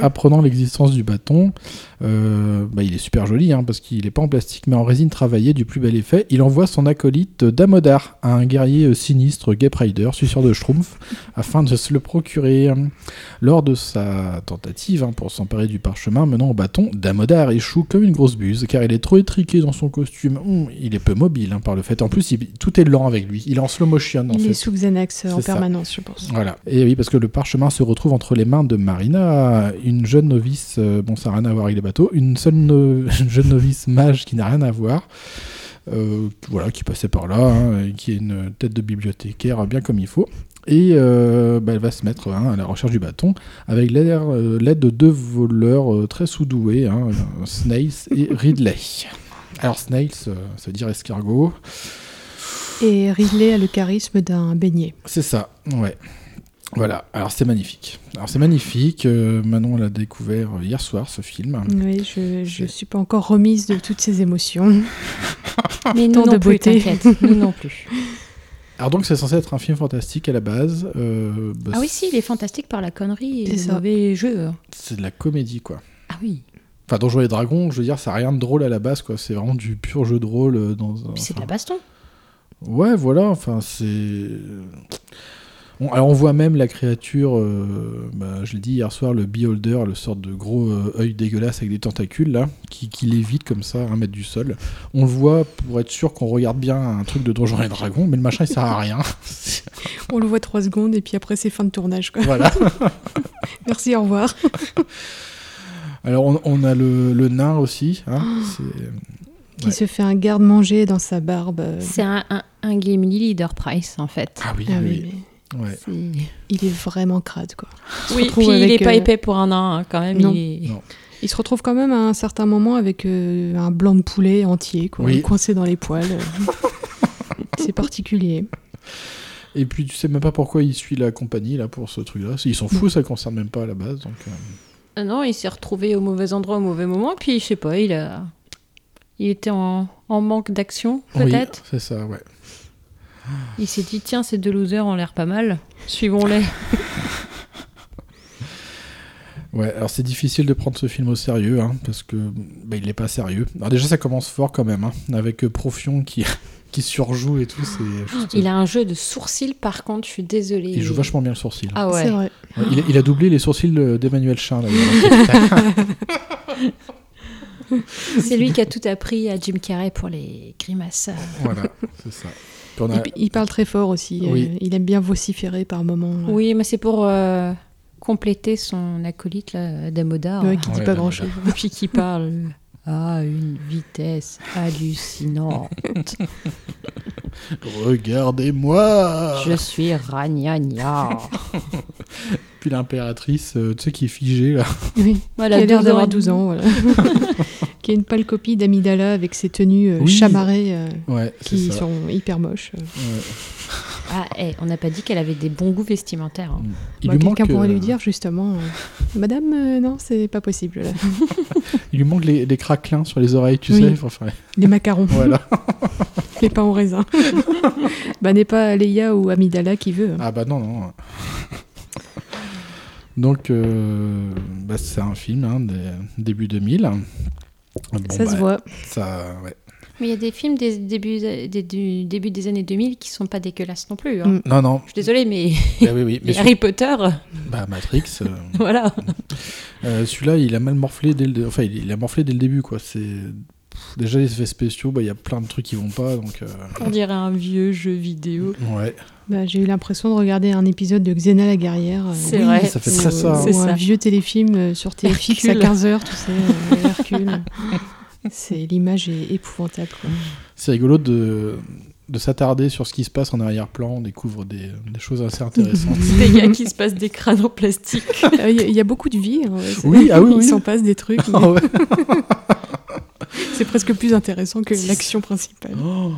Apprenant l'existence du bâton, euh, bah, il est super joli hein, parce qu'il n'est pas en plastique mais en résine travaillée du plus bel effet. Il envoie son acolyte Damodar, un guerrier euh, sinistre, Gap Rider, suceur de Schtroumpf, afin de se le procurer. Lors de sa tentative pour s'emparer du parchemin menant au bâton, Damodar échoue comme une grosse buse car il est trop étriqué dans son costume. Hum, il est peu mobile par le fait. En plus, il- tout est lent avec lui. Il est en slow motion en Il fait. est sous Xanax euh, en ça. permanence, je pense. Voilà. Et oui, parce que le parchemin se retrouve entre les mains de Marina, une jeune novice, euh, bon, ça n'a rien à voir avec les bateaux, une seule no- une jeune novice mage qui n'a rien à voir, euh, voilà, qui passait par là, hein, et qui est une tête de bibliothécaire bien comme il faut. Et euh, bah, elle va se mettre hein, à la recherche du bâton avec l'aide de deux voleurs très sous-doués, hein, Snails et Ridley. Alors Snails, ça veut dire escargot. Et Ridley a le charisme d'un beignet. C'est ça, ouais. Voilà, alors c'est magnifique. Alors c'est magnifique, euh, Manon l'a découvert hier soir ce film. Oui, je, je suis pas encore remise de toutes ces émotions. Mais nous Tant non de plus, beauté. nous non plus. Alors donc c'est censé être un film fantastique à la base. euh, bah, Ah oui, si, il est fantastique par la connerie et C'est le mauvais jeu. C'est de la comédie quoi. Ah oui. Enfin Donjons et Dragons, je veux dire, ça n'a rien de drôle à la base quoi. C'est vraiment du pur jeu de rôle euh, dans un. Puis c'est de la baston. Ouais, voilà, enfin c'est. On- alors on voit même la créature, euh, bah, je l'ai dit hier soir, le beholder, le sorte de gros euh, œil dégueulasse avec des tentacules là, qui, qui lévite comme ça, à un mètre du sol. On le voit pour être sûr qu'on regarde bien un truc de Donjons et Dragons, mais le machin il sert à rien. On le voit trois secondes et puis après c'est fin de tournage. Quoi. voilà. Merci, au revoir. Alors on, on a le, le nain aussi, hein, c'est- Qui Ouais. se fait un garde-manger dans sa barbe. euh, C'est un, un, un Game Leader Price en fait. Ah oui, Ah oui, oui, oui. Ouais. Il est vraiment crade, quoi. Il Oui, puis il avec, est pas euh, épais pour un nain hein, quand même. Non. Il est... Non. Il se retrouve quand même à un certain moment avec euh, un blanc de poulet entier, quoi, Oui. coincé dans les poils. C'est particulier. Et puis tu sais même pas pourquoi il suit la compagnie là pour ce truc-là. Ils s'en foutent, ça concerne même pas à la base. Donc, euh, Ah non, il s'est retrouvé au mauvais endroit au mauvais moment. Puis je sais pas, il a, il était en, en manque d'action oui, peut-être? c'est ça, ouais. Il s'est dit tiens, ces deux losers ont l'air pas mal. Suivons-les. Ouais, alors c'est difficile de prendre ce film au sérieux, hein, parce que bah, il n'est pas sérieux. Alors déjà ça commence fort quand même, hein, avec euh, Profion qui, qui surjoue et tout. C'est juste- Il a un jeu de sourcils par contre, je suis désolée. il joue vachement bien le sourcil. Ah ouais. C'est vrai. Ouais, il, a- il a doublé les sourcils d'Emmanuel Chin d'ailleurs. C'est lui qui a tout appris à Jim Carrey pour les grimaces. Voilà, c'est ça. Puis on a- Il, il parle très fort aussi. Oui. euh, il aime bien vociférer par moments. Oui, mais c'est pour euh, compléter son acolyte, là, Damoda. Ouais, qui dit Ouais, pas Damoda. grand chose. Et puis qui parle à une vitesse hallucinante. Regardez-moi Je suis Ragnagna. Puis l'impératrice, euh, tu sais, qui est figée là. Oui, Voilà, qui a l'air 12 ans d'avoir et 12 demi. ans. Voilà. Qui est une pâle copie d'Amidala avec ses tenues euh, Oui. chamarrées euh, Ouais, qui ça. sont hyper moches. euh. Ouais. Ah, eh, on n'a pas dit qu'elle avait des bons goûts vestimentaires. hein. Bah, Quelqu'un manque, pourrait euh, lui dire justement euh, Madame, euh, non, c'est pas possible. là. Il lui manque les, les craquelins sur les oreilles, tu Oui. sais. Enfin, Les macarons, voilà. les pains au raisin. bah, n'est pas Leia ou Amidala qui veut. hein. Ah bah non, non. Donc, euh, bah, c'est un film, hein, des- début 2000. Bon, Ça se bah, voit. Ça, ouais. Mais il y a des films des débuts, des- du début des années 2000 qui sont pas dégueulasses non plus. hein. Mm. Non, non. Je suis désolée, mais Bah oui, oui. Mais Harry Potter, Bah, Matrix. euh, voilà. euh, Celui-là, il a mal morflé dès le, enfin, il, il a morflé dès le début, quoi. C'est pff, déjà les effets spéciaux, bah, il y a plein de trucs qui vont pas, donc. euh, On dirait un vieux jeu vidéo. Ouais. Bah, J'ai eu l'impression de regarder un épisode de Xena la guerrière. euh, C'est Oui, vrai. ça fait ou- très ça. ou C'est un ça. vieux téléfilm euh, sur TFX à Hercule. 15h, tu sais, euh, Hercule. C'est l'image est épouvantable. quoi. C'est rigolo de, de s'attarder sur ce qui se passe en arrière-plan. On découvre des, des choses assez intéressantes. Des gars qui se passent des crânes en plastique. Euh, Il y, a- il y a beaucoup de vie. hein, ouais, Oui, ah oui, Il oui. s'en passe des trucs. mais Ah ouais. C'est presque plus intéressant que l'action principale. Oh.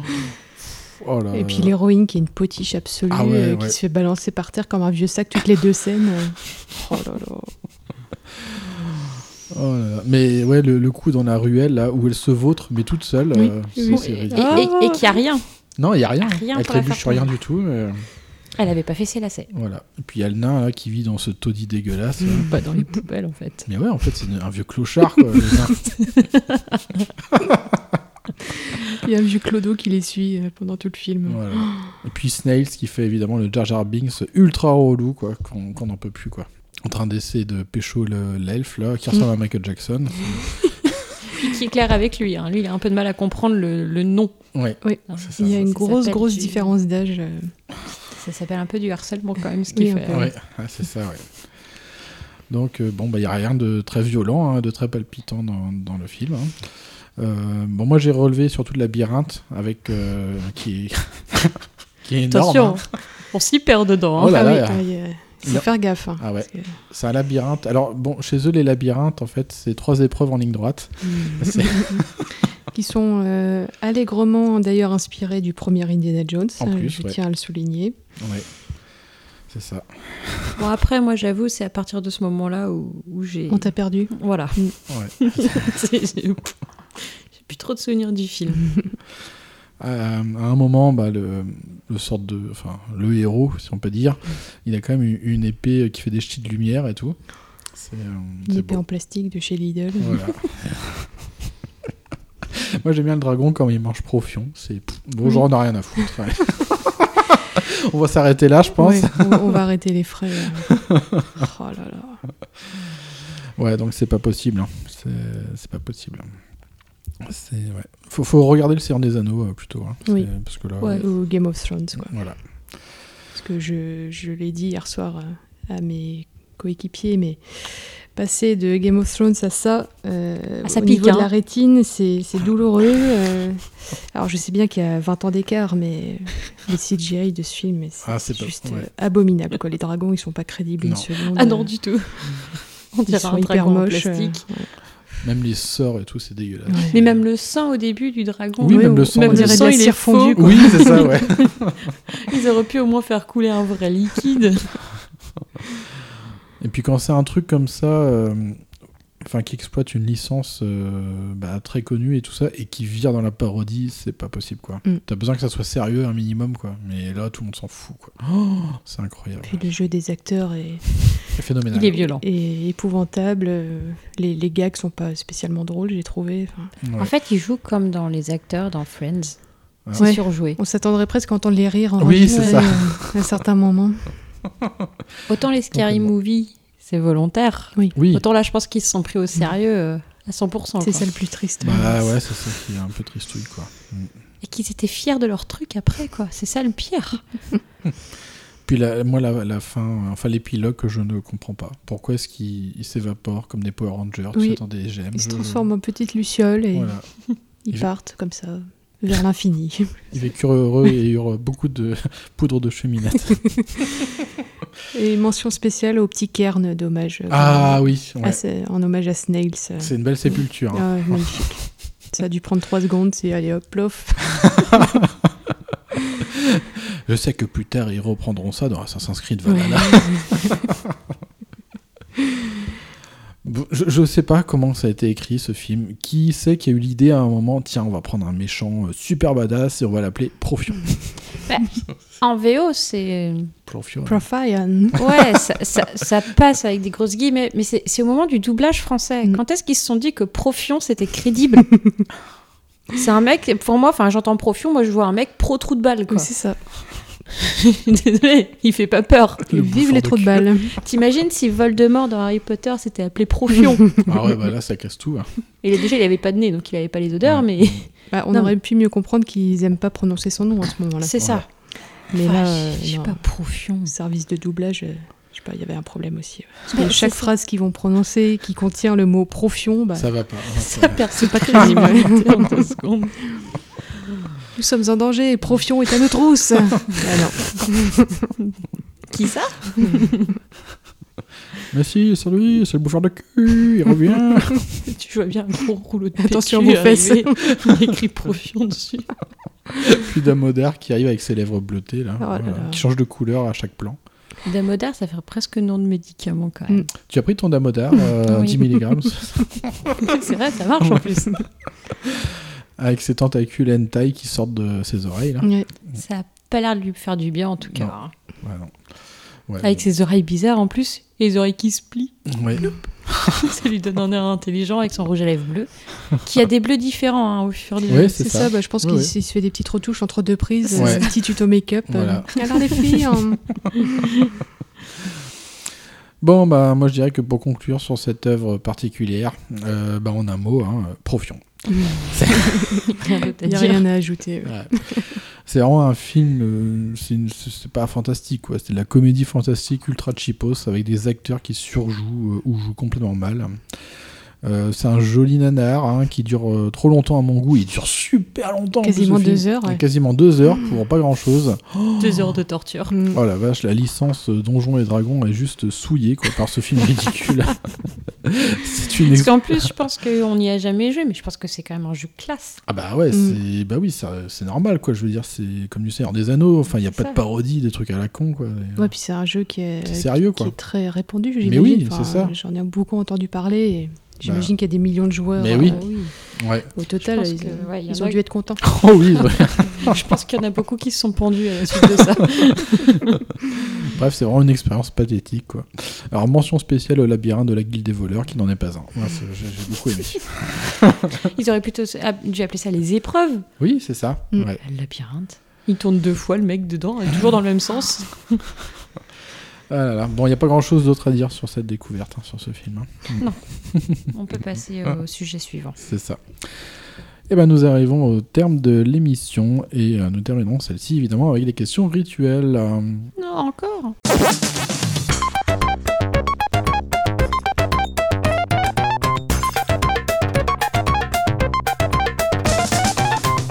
Oh là Et là. puis l'héroïne qui est une potiche absolue, Ah ouais, euh, ouais. qui se fait balancer par terre comme un vieux sac toutes les deux scènes. euh. Oh là là. Oh là là. Mais ouais, le, le coup dans la ruelle, là, où elle se vautre, mais toute seule, Oui, euh, oui. c'est Et, ridicule. et, et qu'il n'y a rien. Non, il n'y a rien. Rien elle trébuche rien du tout. mais, Elle avait pas fait ses lacets. Voilà. Et puis il y a le nain, là, qui vit dans ce taudis dégueulasse. là. Pas dans les poubelles en fait. Mais ouais, en fait, c'est un vieux clochard, quoi. Il y a un vieux Clodo qui les suit euh, pendant tout le film. Voilà. Et puis Snails qui fait évidemment le Jar Jar Binks ultra relou, quoi, qu'on n'en peut plus, quoi. En train d'essayer de pécho le- l'elfe, là, qui ressemble à Michael Jackson. Qui est clair avec lui. hein. Lui, il a un peu de mal à comprendre le, le nom. Ouais. Oui, il y a une grosse, grosse du- différence d'âge. euh. Ça s'appelle un peu du harcèlement quand même, ce qu'il Oui, fait. Ouais, ouais, c'est ça, ouais. Donc, euh, bon, bah, il n'y a rien de très violent, hein, de très palpitant dans, dans le film. hein. Euh, bon, moi, j'ai relevé surtout le labyrinthe, avec, euh, qui, est... qui est énorme. Attention, hein. on s'y perd dedans. hein. Oh là Ah là, oui, attends, il faut faire gaffe. hein, Ah ouais. que- C'est un labyrinthe. Alors, bon, chez eux, les labyrinthes, en fait, c'est trois épreuves en ligne droite. C'est- qui sont euh, allègrement d'ailleurs inspirés du premier Indiana Jones. En euh, plus, je ouais. tiens à le souligner. Ouais. C'est ça. Bon, après, moi, j'avoue, c'est à partir de ce moment-là où, où j'ai. On t'a perdu. Voilà. Ouais. Plus trop de souvenirs du film. Euh, à un moment, bah, le, le sorte de, enfin, le héros, si on peut dire, il a quand même une, une épée qui fait des ch'tis de lumière et tout. C'est, euh, Une c'est épée beau. en plastique de chez Lidl. Voilà. Moi, j'aime bien le dragon quand il mange profion. C'est bon, genre, on a rien à foutre. ouais. on va s'arrêter là, je pense. Ouais, on, on va arrêter les frais. euh. oh là là. Ouais, donc c'est pas possible. hein. C'est, c'est pas possible. C'est ouais. Faut, faut regarder le Seigneur des Anneaux euh, plutôt. hein. Oui. Parce que là, Ouais, ou Game of Thrones. Quoi. voilà. Parce que je, je l'ai dit hier soir à, à mes coéquipiers, mais passer de Game of Thrones à ça, euh, Ah, ça au pique, niveau de hein. la rétine, c'est douloureux. euh. alors je sais bien qu'il y a 20 ans d'écart, mais les CGI de ce film, c'est Ah, pas- juste ouais. euh, abominable. Quoi. Les dragons, ils sont pas crédibles Non. une seconde. Ah non, du tout. On Ils dirait sont un hyper dragon en moches. euh, plastique. ouais. Même les sorts et tout, c'est dégueulasse. Ouais. Mais même le sang au début du dragon. Oui, ouais, même le sang, Même le dirait sang, il est quoi. Oui, c'est ça, ouais. Ils auraient pu au moins faire couler un vrai liquide. Et puis quand c'est un truc comme ça, euh, enfin qui exploite une licence euh, bah, très connue et tout ça, et qui vire dans la parodie, c'est pas possible quoi. Mm. T'as besoin que ça soit sérieux un minimum quoi. Mais là, tout le monde s'en fout quoi. Oh, c'est incroyable. Puis le jeu des acteurs est, C'est phénoménal. Il est violent. est épouvantable. euh, Les, les gags sont pas spécialement drôles, j'ai trouvé. enfin. Ouais. En fait, il joue comme dans les acteurs dans Friends. Ouais. C'est Ouais. surjoué. On s'attendrait presque à entendre les rires en Oui, c'est ça. à un certain moment. Autant les scary movies, c'est volontaire. Oui. Oui. Autant là, je pense qu'ils se sont pris au sérieux. euh, à 100%. C'est ça le plus triste. Bah ouais, c'est ça qui est un peu tristouille, quoi. Mm. Et qu'ils étaient fiers de leur truc après, quoi. C'est ça le pire. Puis la- moi, la, la fin, enfin l'épilogue que je ne comprends pas. Pourquoi est-ce qu'ils ils s'évaporent comme des Power Rangers, Oui. dans des gemmes Ils se je- transforment en petites lucioles et Voilà. ils Il- partent comme ça vers l'infini. Ils vécurent heureux et eurent beaucoup de poudre de cheminette. Et mention spéciale au petit cairn d'hommage. euh, Ah oui, ouais. à en hommage à Snails. euh. C'est une belle sépulture. hein. Ah ouais, magnifique. Ça a dû prendre 3 secondes, c'est allez hop, plof. Je sais que plus tard, ils reprendront ça dans Assassin's Creed Valhalla. Bon, je, je sais pas comment ça a été écrit ce film. Qui sait qui a eu l'idée à un moment, tiens, on va prendre un méchant euh, super badass et on va l'appeler Profion. Bah, en VO, c'est. Profion. Profion. Ouais, ça, ça- ça passe avec des grosses guillemets, mais c'est c'est au moment du doublage français. Mm. Quand est-ce qu'ils se sont dit que Profion c'était crédible? C'est un mec, pour moi, enfin j'entends Profion, moi je vois un mec pro trou de balle quoi. Oui, c'est ça. Désolé, il fait pas peur. Le Vive les trous de balles. T'imagines si Voldemort dans Harry Potter s'était appelé Profion Ah ouais, bah là, ça casse tout. hein. Et déjà il avait pas de nez donc il avait pas les odeurs, Ouais. mais Bah, on Non, aurait pu mieux comprendre qu'ils aiment pas prononcer son nom à ce moment-là. c'est ça. Mais là, je- euh, je sais pas, Profion. service de doublage, euh, je sais pas, il y avait un problème aussi. Parce Bah, que chaque ça. phrase qu'ils vont prononcer qui contient le mot profion, bah, Ça va pas. hein, Ça perd c'est pas crédible en deux secondes. Nous sommes en danger, profion est à nos trousses. ah non. Qui ça? Mais si, c'est lui, c'est le bouffeur de cul, il revient. Tu vois bien un gros rouleau de Attention vos fesses. Il y a écrit Profion dessus. Puis Damodar qui arrive avec ses lèvres bleutées, là, Oh là voilà, là. qui change de couleur à chaque plan. Damodar, ça fait presque nom de médicament quand même. Tu as pris ton Damodar, euh, Oui. 10 mg, c'est vrai, ça marche en plus. Avec ses tentacules hentai qui sortent de ses oreilles. Là. Ouais. Ça a pas l'air de lui faire du bien en tout cas. hein. Ouais, non. Ouais, Avec ses oreilles bizarres en plus, et les oreilles qui se plient. ouais. ça lui donne un air intelligent avec son rouge à lèvres bleu, qui a des bleus différents hein, au fur et à mesure. c'est ça. ça, bah, je pense Ouais, qu'il se fait des petites retouches entre deux prises, Ouais. euh, des petits tutos make-up. euh. Voilà. Alors les filles, hein, Bon, bah, moi je dirais que pour conclure sur cette œuvre particulière, euh, bah, en un mot, hein, Profion. Rien d'autre à il n'y a rien à ajouter. ouais. Ouais. c'est vraiment un film, euh, c'est pas fantastique, quoi. C'est de la comédie fantastique ultra cheapos avec des acteurs qui surjouent euh, ou jouent complètement mal. Euh, c'est un joli nanar hein, qui dure euh, trop longtemps à mon goût. Il dure super longtemps. plus, Quasiment film. deux heures, ouais. Quasiment deux heures pour pas grand chose. Deux heures de torture. Mm. Oh la vache, la licence euh, Donjons et Dragons est juste souillée quoi, par ce film ridicule. c'est une Parce qu'en plus, je pense qu'on n'y a jamais joué, mais je pense que c'est quand même un jeu classe. Ah bah ouais, Mm. c'est bah oui, c'est normal quoi. Je veux dire, c'est comme du Seigneur des Anneaux. Enfin, il y a pas ça. de parodie, des trucs à la con quoi. Et, Ouais, puis c'est un jeu qui est, C'est sérieux, qui quoi. est très répandu, Mais oui, Enfin, c'est ça. J'en ai beaucoup entendu parler. Et j'imagine Bah. qu'il y a des millions de joueurs. Mais oui. euh, Ouais. Au total, ils, que, ouais, ont a- dû être contents. Oh oui. je pense qu'il y en a beaucoup qui se sont pendus à la suite de ça. Bref, c'est vraiment une expérience pathétique quoi. Alors mention spéciale au labyrinthe de la guilde des voleurs qui n'en est pas un. J'ai beaucoup aimé. Ils auraient plutôt dû appeler ça les épreuves. Oui, c'est ça. Mm. Ouais. Le labyrinthe. Il tourne deux fois le mec dedans, et toujours dans le même sens. Ah là là. Bon, il y a pas grand chose d'autre à dire sur cette découverte, hein, sur ce film. hein. Non. On peut passer au sujet suivant. C'est ça. Et ben nous arrivons au terme de l'émission et euh, nous terminerons celle-ci évidemment avec les questions rituelles. Euh, Non, encore.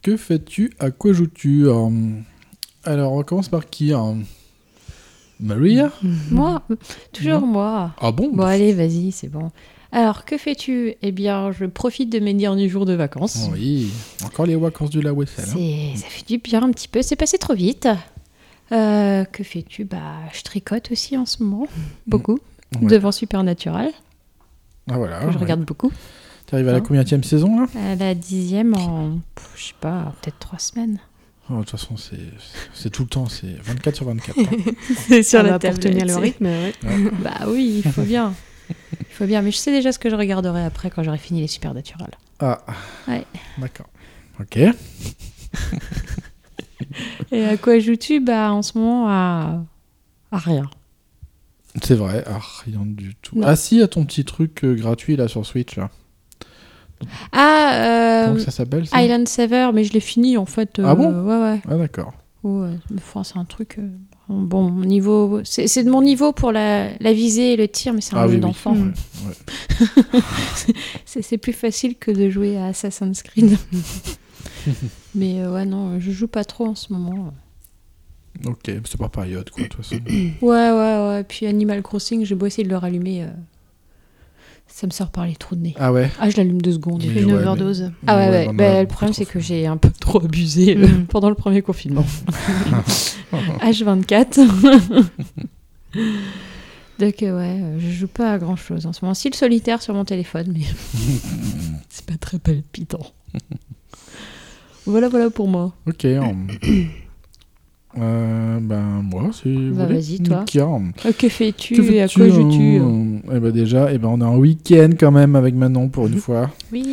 que fais-tu? À quoi joues-tu? Euh, Alors on commence par qui euh, Maria Moi, toujours moi. Ah bon Bon, allez, vas-y, c'est bon. Alors, que fais-tu? Eh bien, je profite de mes derniers jours de vacances. Oui, encore les vacances du la Wessel. hein. C'est- Ça fait du bien un petit peu. C'est passé trop vite. Euh, que fais-tu? Bah, je tricote aussi en ce moment. Beaucoup. Ouais. Devant Supernatural, Ah voilà. que je ouais. regarde beaucoup. T'arrives à la Hein combienième saison là? À la dixième en, pff, je sais pas, peut-être trois semaines. De toute façon, c'est c'est tout le temps, c'est 24 sur 24. hein. c'est sur Ah la bah, pour tenir le rythme, ouais. Bah oui, il faut bien. Il faut bien, mais je sais déjà ce que je regarderai après quand j'aurai fini les Supernatural. Ah, Ouais. d'accord. Ok. Et à quoi joues-tu? Bah en ce moment à, à rien. C'est vrai, ah, rien du tout. Non. Ah si, à ton petit truc euh, gratuit là sur Switch là. Ah, euh, ça s'appelle Island Saver, mais je l'ai fini en fait. Ah bon euh, Ouais, ouais. Ah d'accord. Ouais, mais enfin, c'est un truc. euh, bon, niveau. C'est de mon niveau pour la, la visée et le tir, mais c'est un Ah jeu oui, oui. d'enfant. Ouais, ouais. c'est plus facile que de jouer à Assassin's Creed. mais euh, ouais, non, je joue pas trop en ce moment. Ok, c'est par période quoi, de toute façon. Ouais, ouais, ouais. Puis Animal Crossing, j'ai beau essayer de le rallumer. Ça me sort par les trous de nez. Ah ouais Ah, je l'allume deux secondes. Mais Une ouais, overdose. mais- Ah ouais, ouais. vraiment, Bah, le problème, c'est que j'ai un peu trop abusé euh, Mm. pendant le premier confinement. H24. Donc, euh, ouais, euh, je joue pas à grand chose en ce moment. Si le solitaire sur mon téléphone, mais c'est pas très palpitant. voilà, voilà pour moi. Ok. hum. Euh, ben moi, c'est. Bah, vas-y, toi. Euh, que fais-tu Que et à quoi joues-tu Eh ben déjà, eh ben on a un week-end quand même avec Manon pour une fois. Oui.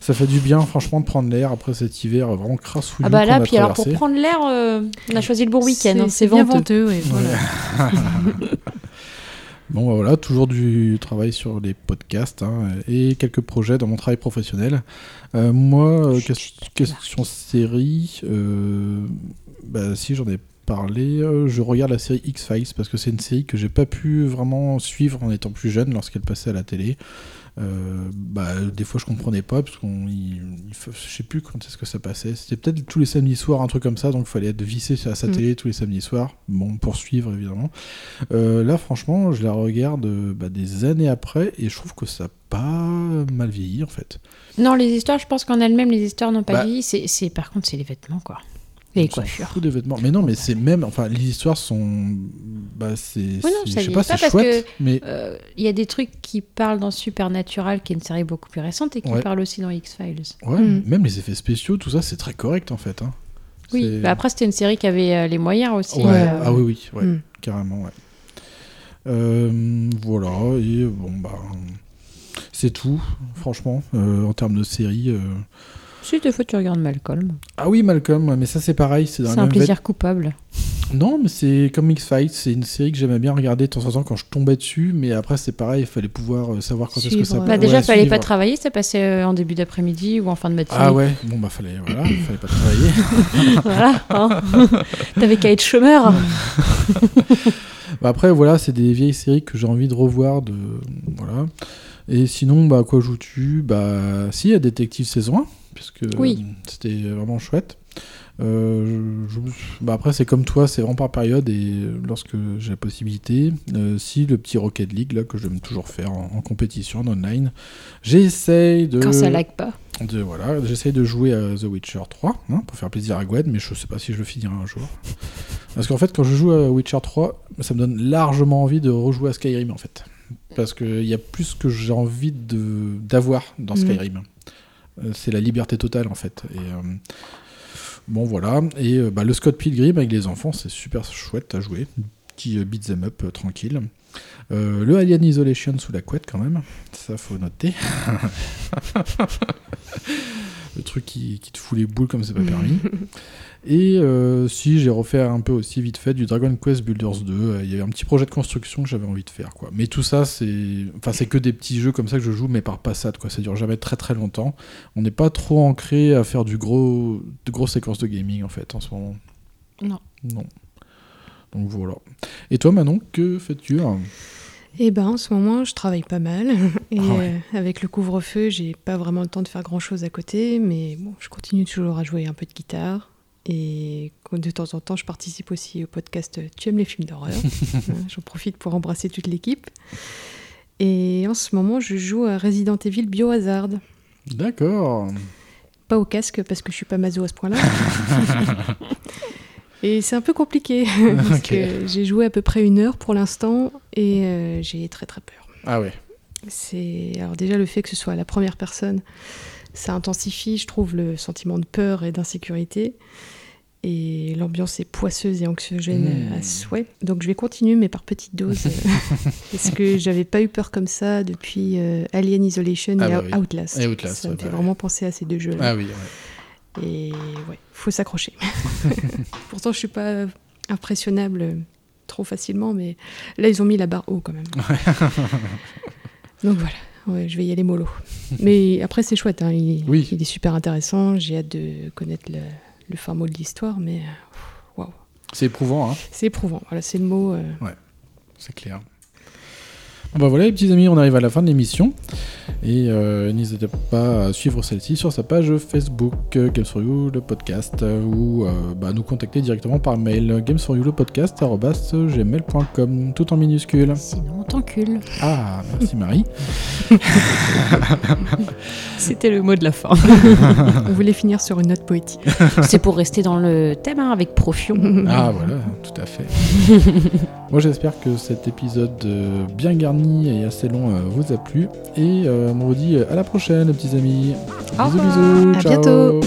Ça fait du bien, franchement, de prendre l'air après cet hiver vraiment crassouilleux Ah bah là, puis alors pour prendre l'air, euh, on a choisi le bon week-end. hein, C'est bien venteux. venteux, ouais, voilà. Bon, bah voilà, toujours du travail sur les podcasts hein, et quelques projets dans mon travail professionnel. Euh, moi, euh, ques- question série, euh, bah, si j'en ai parlé, euh, je regarde la série X-Files parce que c'est une série que j'ai pas pu vraiment suivre en étant plus jeune lorsqu'elle passait à la télé. Euh, bah, des fois je comprenais pas parce qu'on je sais plus quand est-ce que ça passait c'était peut-être tous les samedis soirs un truc comme ça donc il fallait être vissé à sa Mm. télé tous les samedis soirs bon pour suivre évidemment euh, là, franchement, je la regarde bah, des années après et je trouve que ça a pas mal vieilli en fait. Non, les histoires, je pense qu'en elles-mêmes, les histoires n'ont pas Bah. vieilli. C'est- par contre, c'est les vêtements, quoi. Les coiffures. des vêtements. Mais non, mais c'est même. Enfin, les histoires sont. Bah, c'est. Oui, je sais pas, pas c'est chouette. que Mais euh, il y a des trucs qui parlent dans Supernatural, qui est une série beaucoup plus récente, et qui Ouais. parlent aussi dans X-Files. ouais, Mm. même les effets spéciaux, tout ça, c'est très correct en fait. hein. Oui, bah après, c'était une série qui avait euh, les moyens aussi. Ouais, euh, Ah oui, oui, ouais, Mm. carrément, ouais. Euh, voilà, et bon, bah. C'est tout, franchement, euh, en termes de série. Si, des fois, tu regardes Malcolm. Ah oui, Malcolm, mais ça c'est pareil, c'est un plaisir coupable. Non, mais c'est comme X-Files, c'est une série que j'aimais bien regarder de temps en temps quand je tombais dessus, mais après c'est pareil, il fallait pouvoir euh, savoir quand est-ce que ça Bah, déjà, ouais, fallait pas travailler, ça passait euh, en début d'après-midi ou en fin de matinée. Ah ouais, bon bah fallait, voilà, fallait pas travailler. voilà. hein. T'avais qu'à être chômeur. Bah, après voilà, c'est des vieilles séries que j'ai envie de revoir, de voilà. Et sinon, bah quoi joues-tu? Bah si, il y a Détective saison 1, puisque Oui. euh, c'était vraiment chouette. Euh, je- bah après c'est comme toi, c'est vraiment par période et lorsque j'ai la possibilité, euh, si le petit Rocket League là que j'aime toujours faire en, en compétition en online, j'essaye de Quand ça lag pas. de voilà, j'essaye de jouer à The Witcher 3 hein, pour faire plaisir à Gwen, mais je sais pas si je le finirai un jour. Parce qu'en fait, quand je joue à Witcher 3, ça me donne largement envie de rejouer à Skyrim en fait, parce qu'il y a plus que j'ai envie de d'avoir dans Mhm. Skyrim. C'est la liberté totale en fait. Et euh, bon voilà, et euh, bah, le Scott Pilgrim avec les enfants, c'est super chouette à jouer, petit euh, beat 'em up euh, tranquille. Euh, le Alien Isolation sous la couette quand même, ça faut noter. le truc qui, qui te fout les boules comme c'est pas permis. Et euh, si j'ai refait un peu aussi vite fait du Dragon Quest Builders 2, euh, il y avait un petit projet de construction que j'avais envie de faire quoi. Mais tout ça c'est enfin c'est que des petits jeux comme ça que je joue mais par passade quoi, ça dure jamais très très longtemps. On n'est pas trop ancré à faire du gros de grosses séquences de gaming en fait en ce moment. Non. Non. Donc voilà. Et toi Manon, que fais-tu hein? Eh ben, en ce moment, je travaille pas mal. Et Ah ouais. euh, avec le couvre-feu, j'ai pas vraiment le temps de faire grand-chose à côté. Mais bon, je continue toujours à jouer un peu de guitare. Et de temps en temps, je participe aussi au podcast Tu aimes les films d'horreur. Hein, J'en profite pour embrasser toute l'équipe. Et en ce moment, je joue à Resident Evil Biohazard. D'accord. Pas au casque parce que je suis pas maso à ce point-là. Et c'est un peu compliqué parce que j'ai joué à peu près une heure pour l'instant et euh, j'ai très très peur. Ah ouais. C'est alors déjà le fait que ce soit à la première personne, ça intensifie, je trouve, le sentiment de peur et d'insécurité. Et l'ambiance est poisseuse et anxiogène Mmh. à souhait. Donc je vais continuer, mais par petites doses. parce que j'avais pas eu peur comme ça depuis euh, Alien Isolation Ah et bah oui. Outlast. Et Outlast, ça me fait bah vraiment penser à ces deux jeux-là. Ah oui. ouais. Et ouais, faut s'accrocher. Pourtant, je suis pas impressionnable trop facilement, mais là, ils ont mis la barre haut quand même. Donc voilà, Ouais, je vais y aller mollo. Mais après, c'est chouette. hein, Il, Oui. il est super intéressant. J'ai hâte de connaître le, le fin mot de l'histoire, mais euh, waouh. C'est éprouvant, hein C'est éprouvant. Voilà, c'est le mot. euh, Ouais, c'est clair. Bon bah voilà les petits amis, on arrive à la fin de l'émission. Et euh, n'hésitez pas à suivre celle-ci sur sa page Facebook euh, Games for You, le podcast, euh, ou euh, bah, nous contacter directement par mail games for you le podcast gmail.com tout en minuscule. Sinon, on t'encule. Ah, merci Marie. C'était le mot de la fin. On voulait finir sur une note poétique. C'est pour rester dans le thème hein, avec Profion. Ah voilà, tout à fait. Moi j'espère que cet épisode bien garni et assez long euh, vous a plu. Et euh, on vous dit à la prochaine les petits amis. Au bisous revoir. bisous. À ciao. bientôt.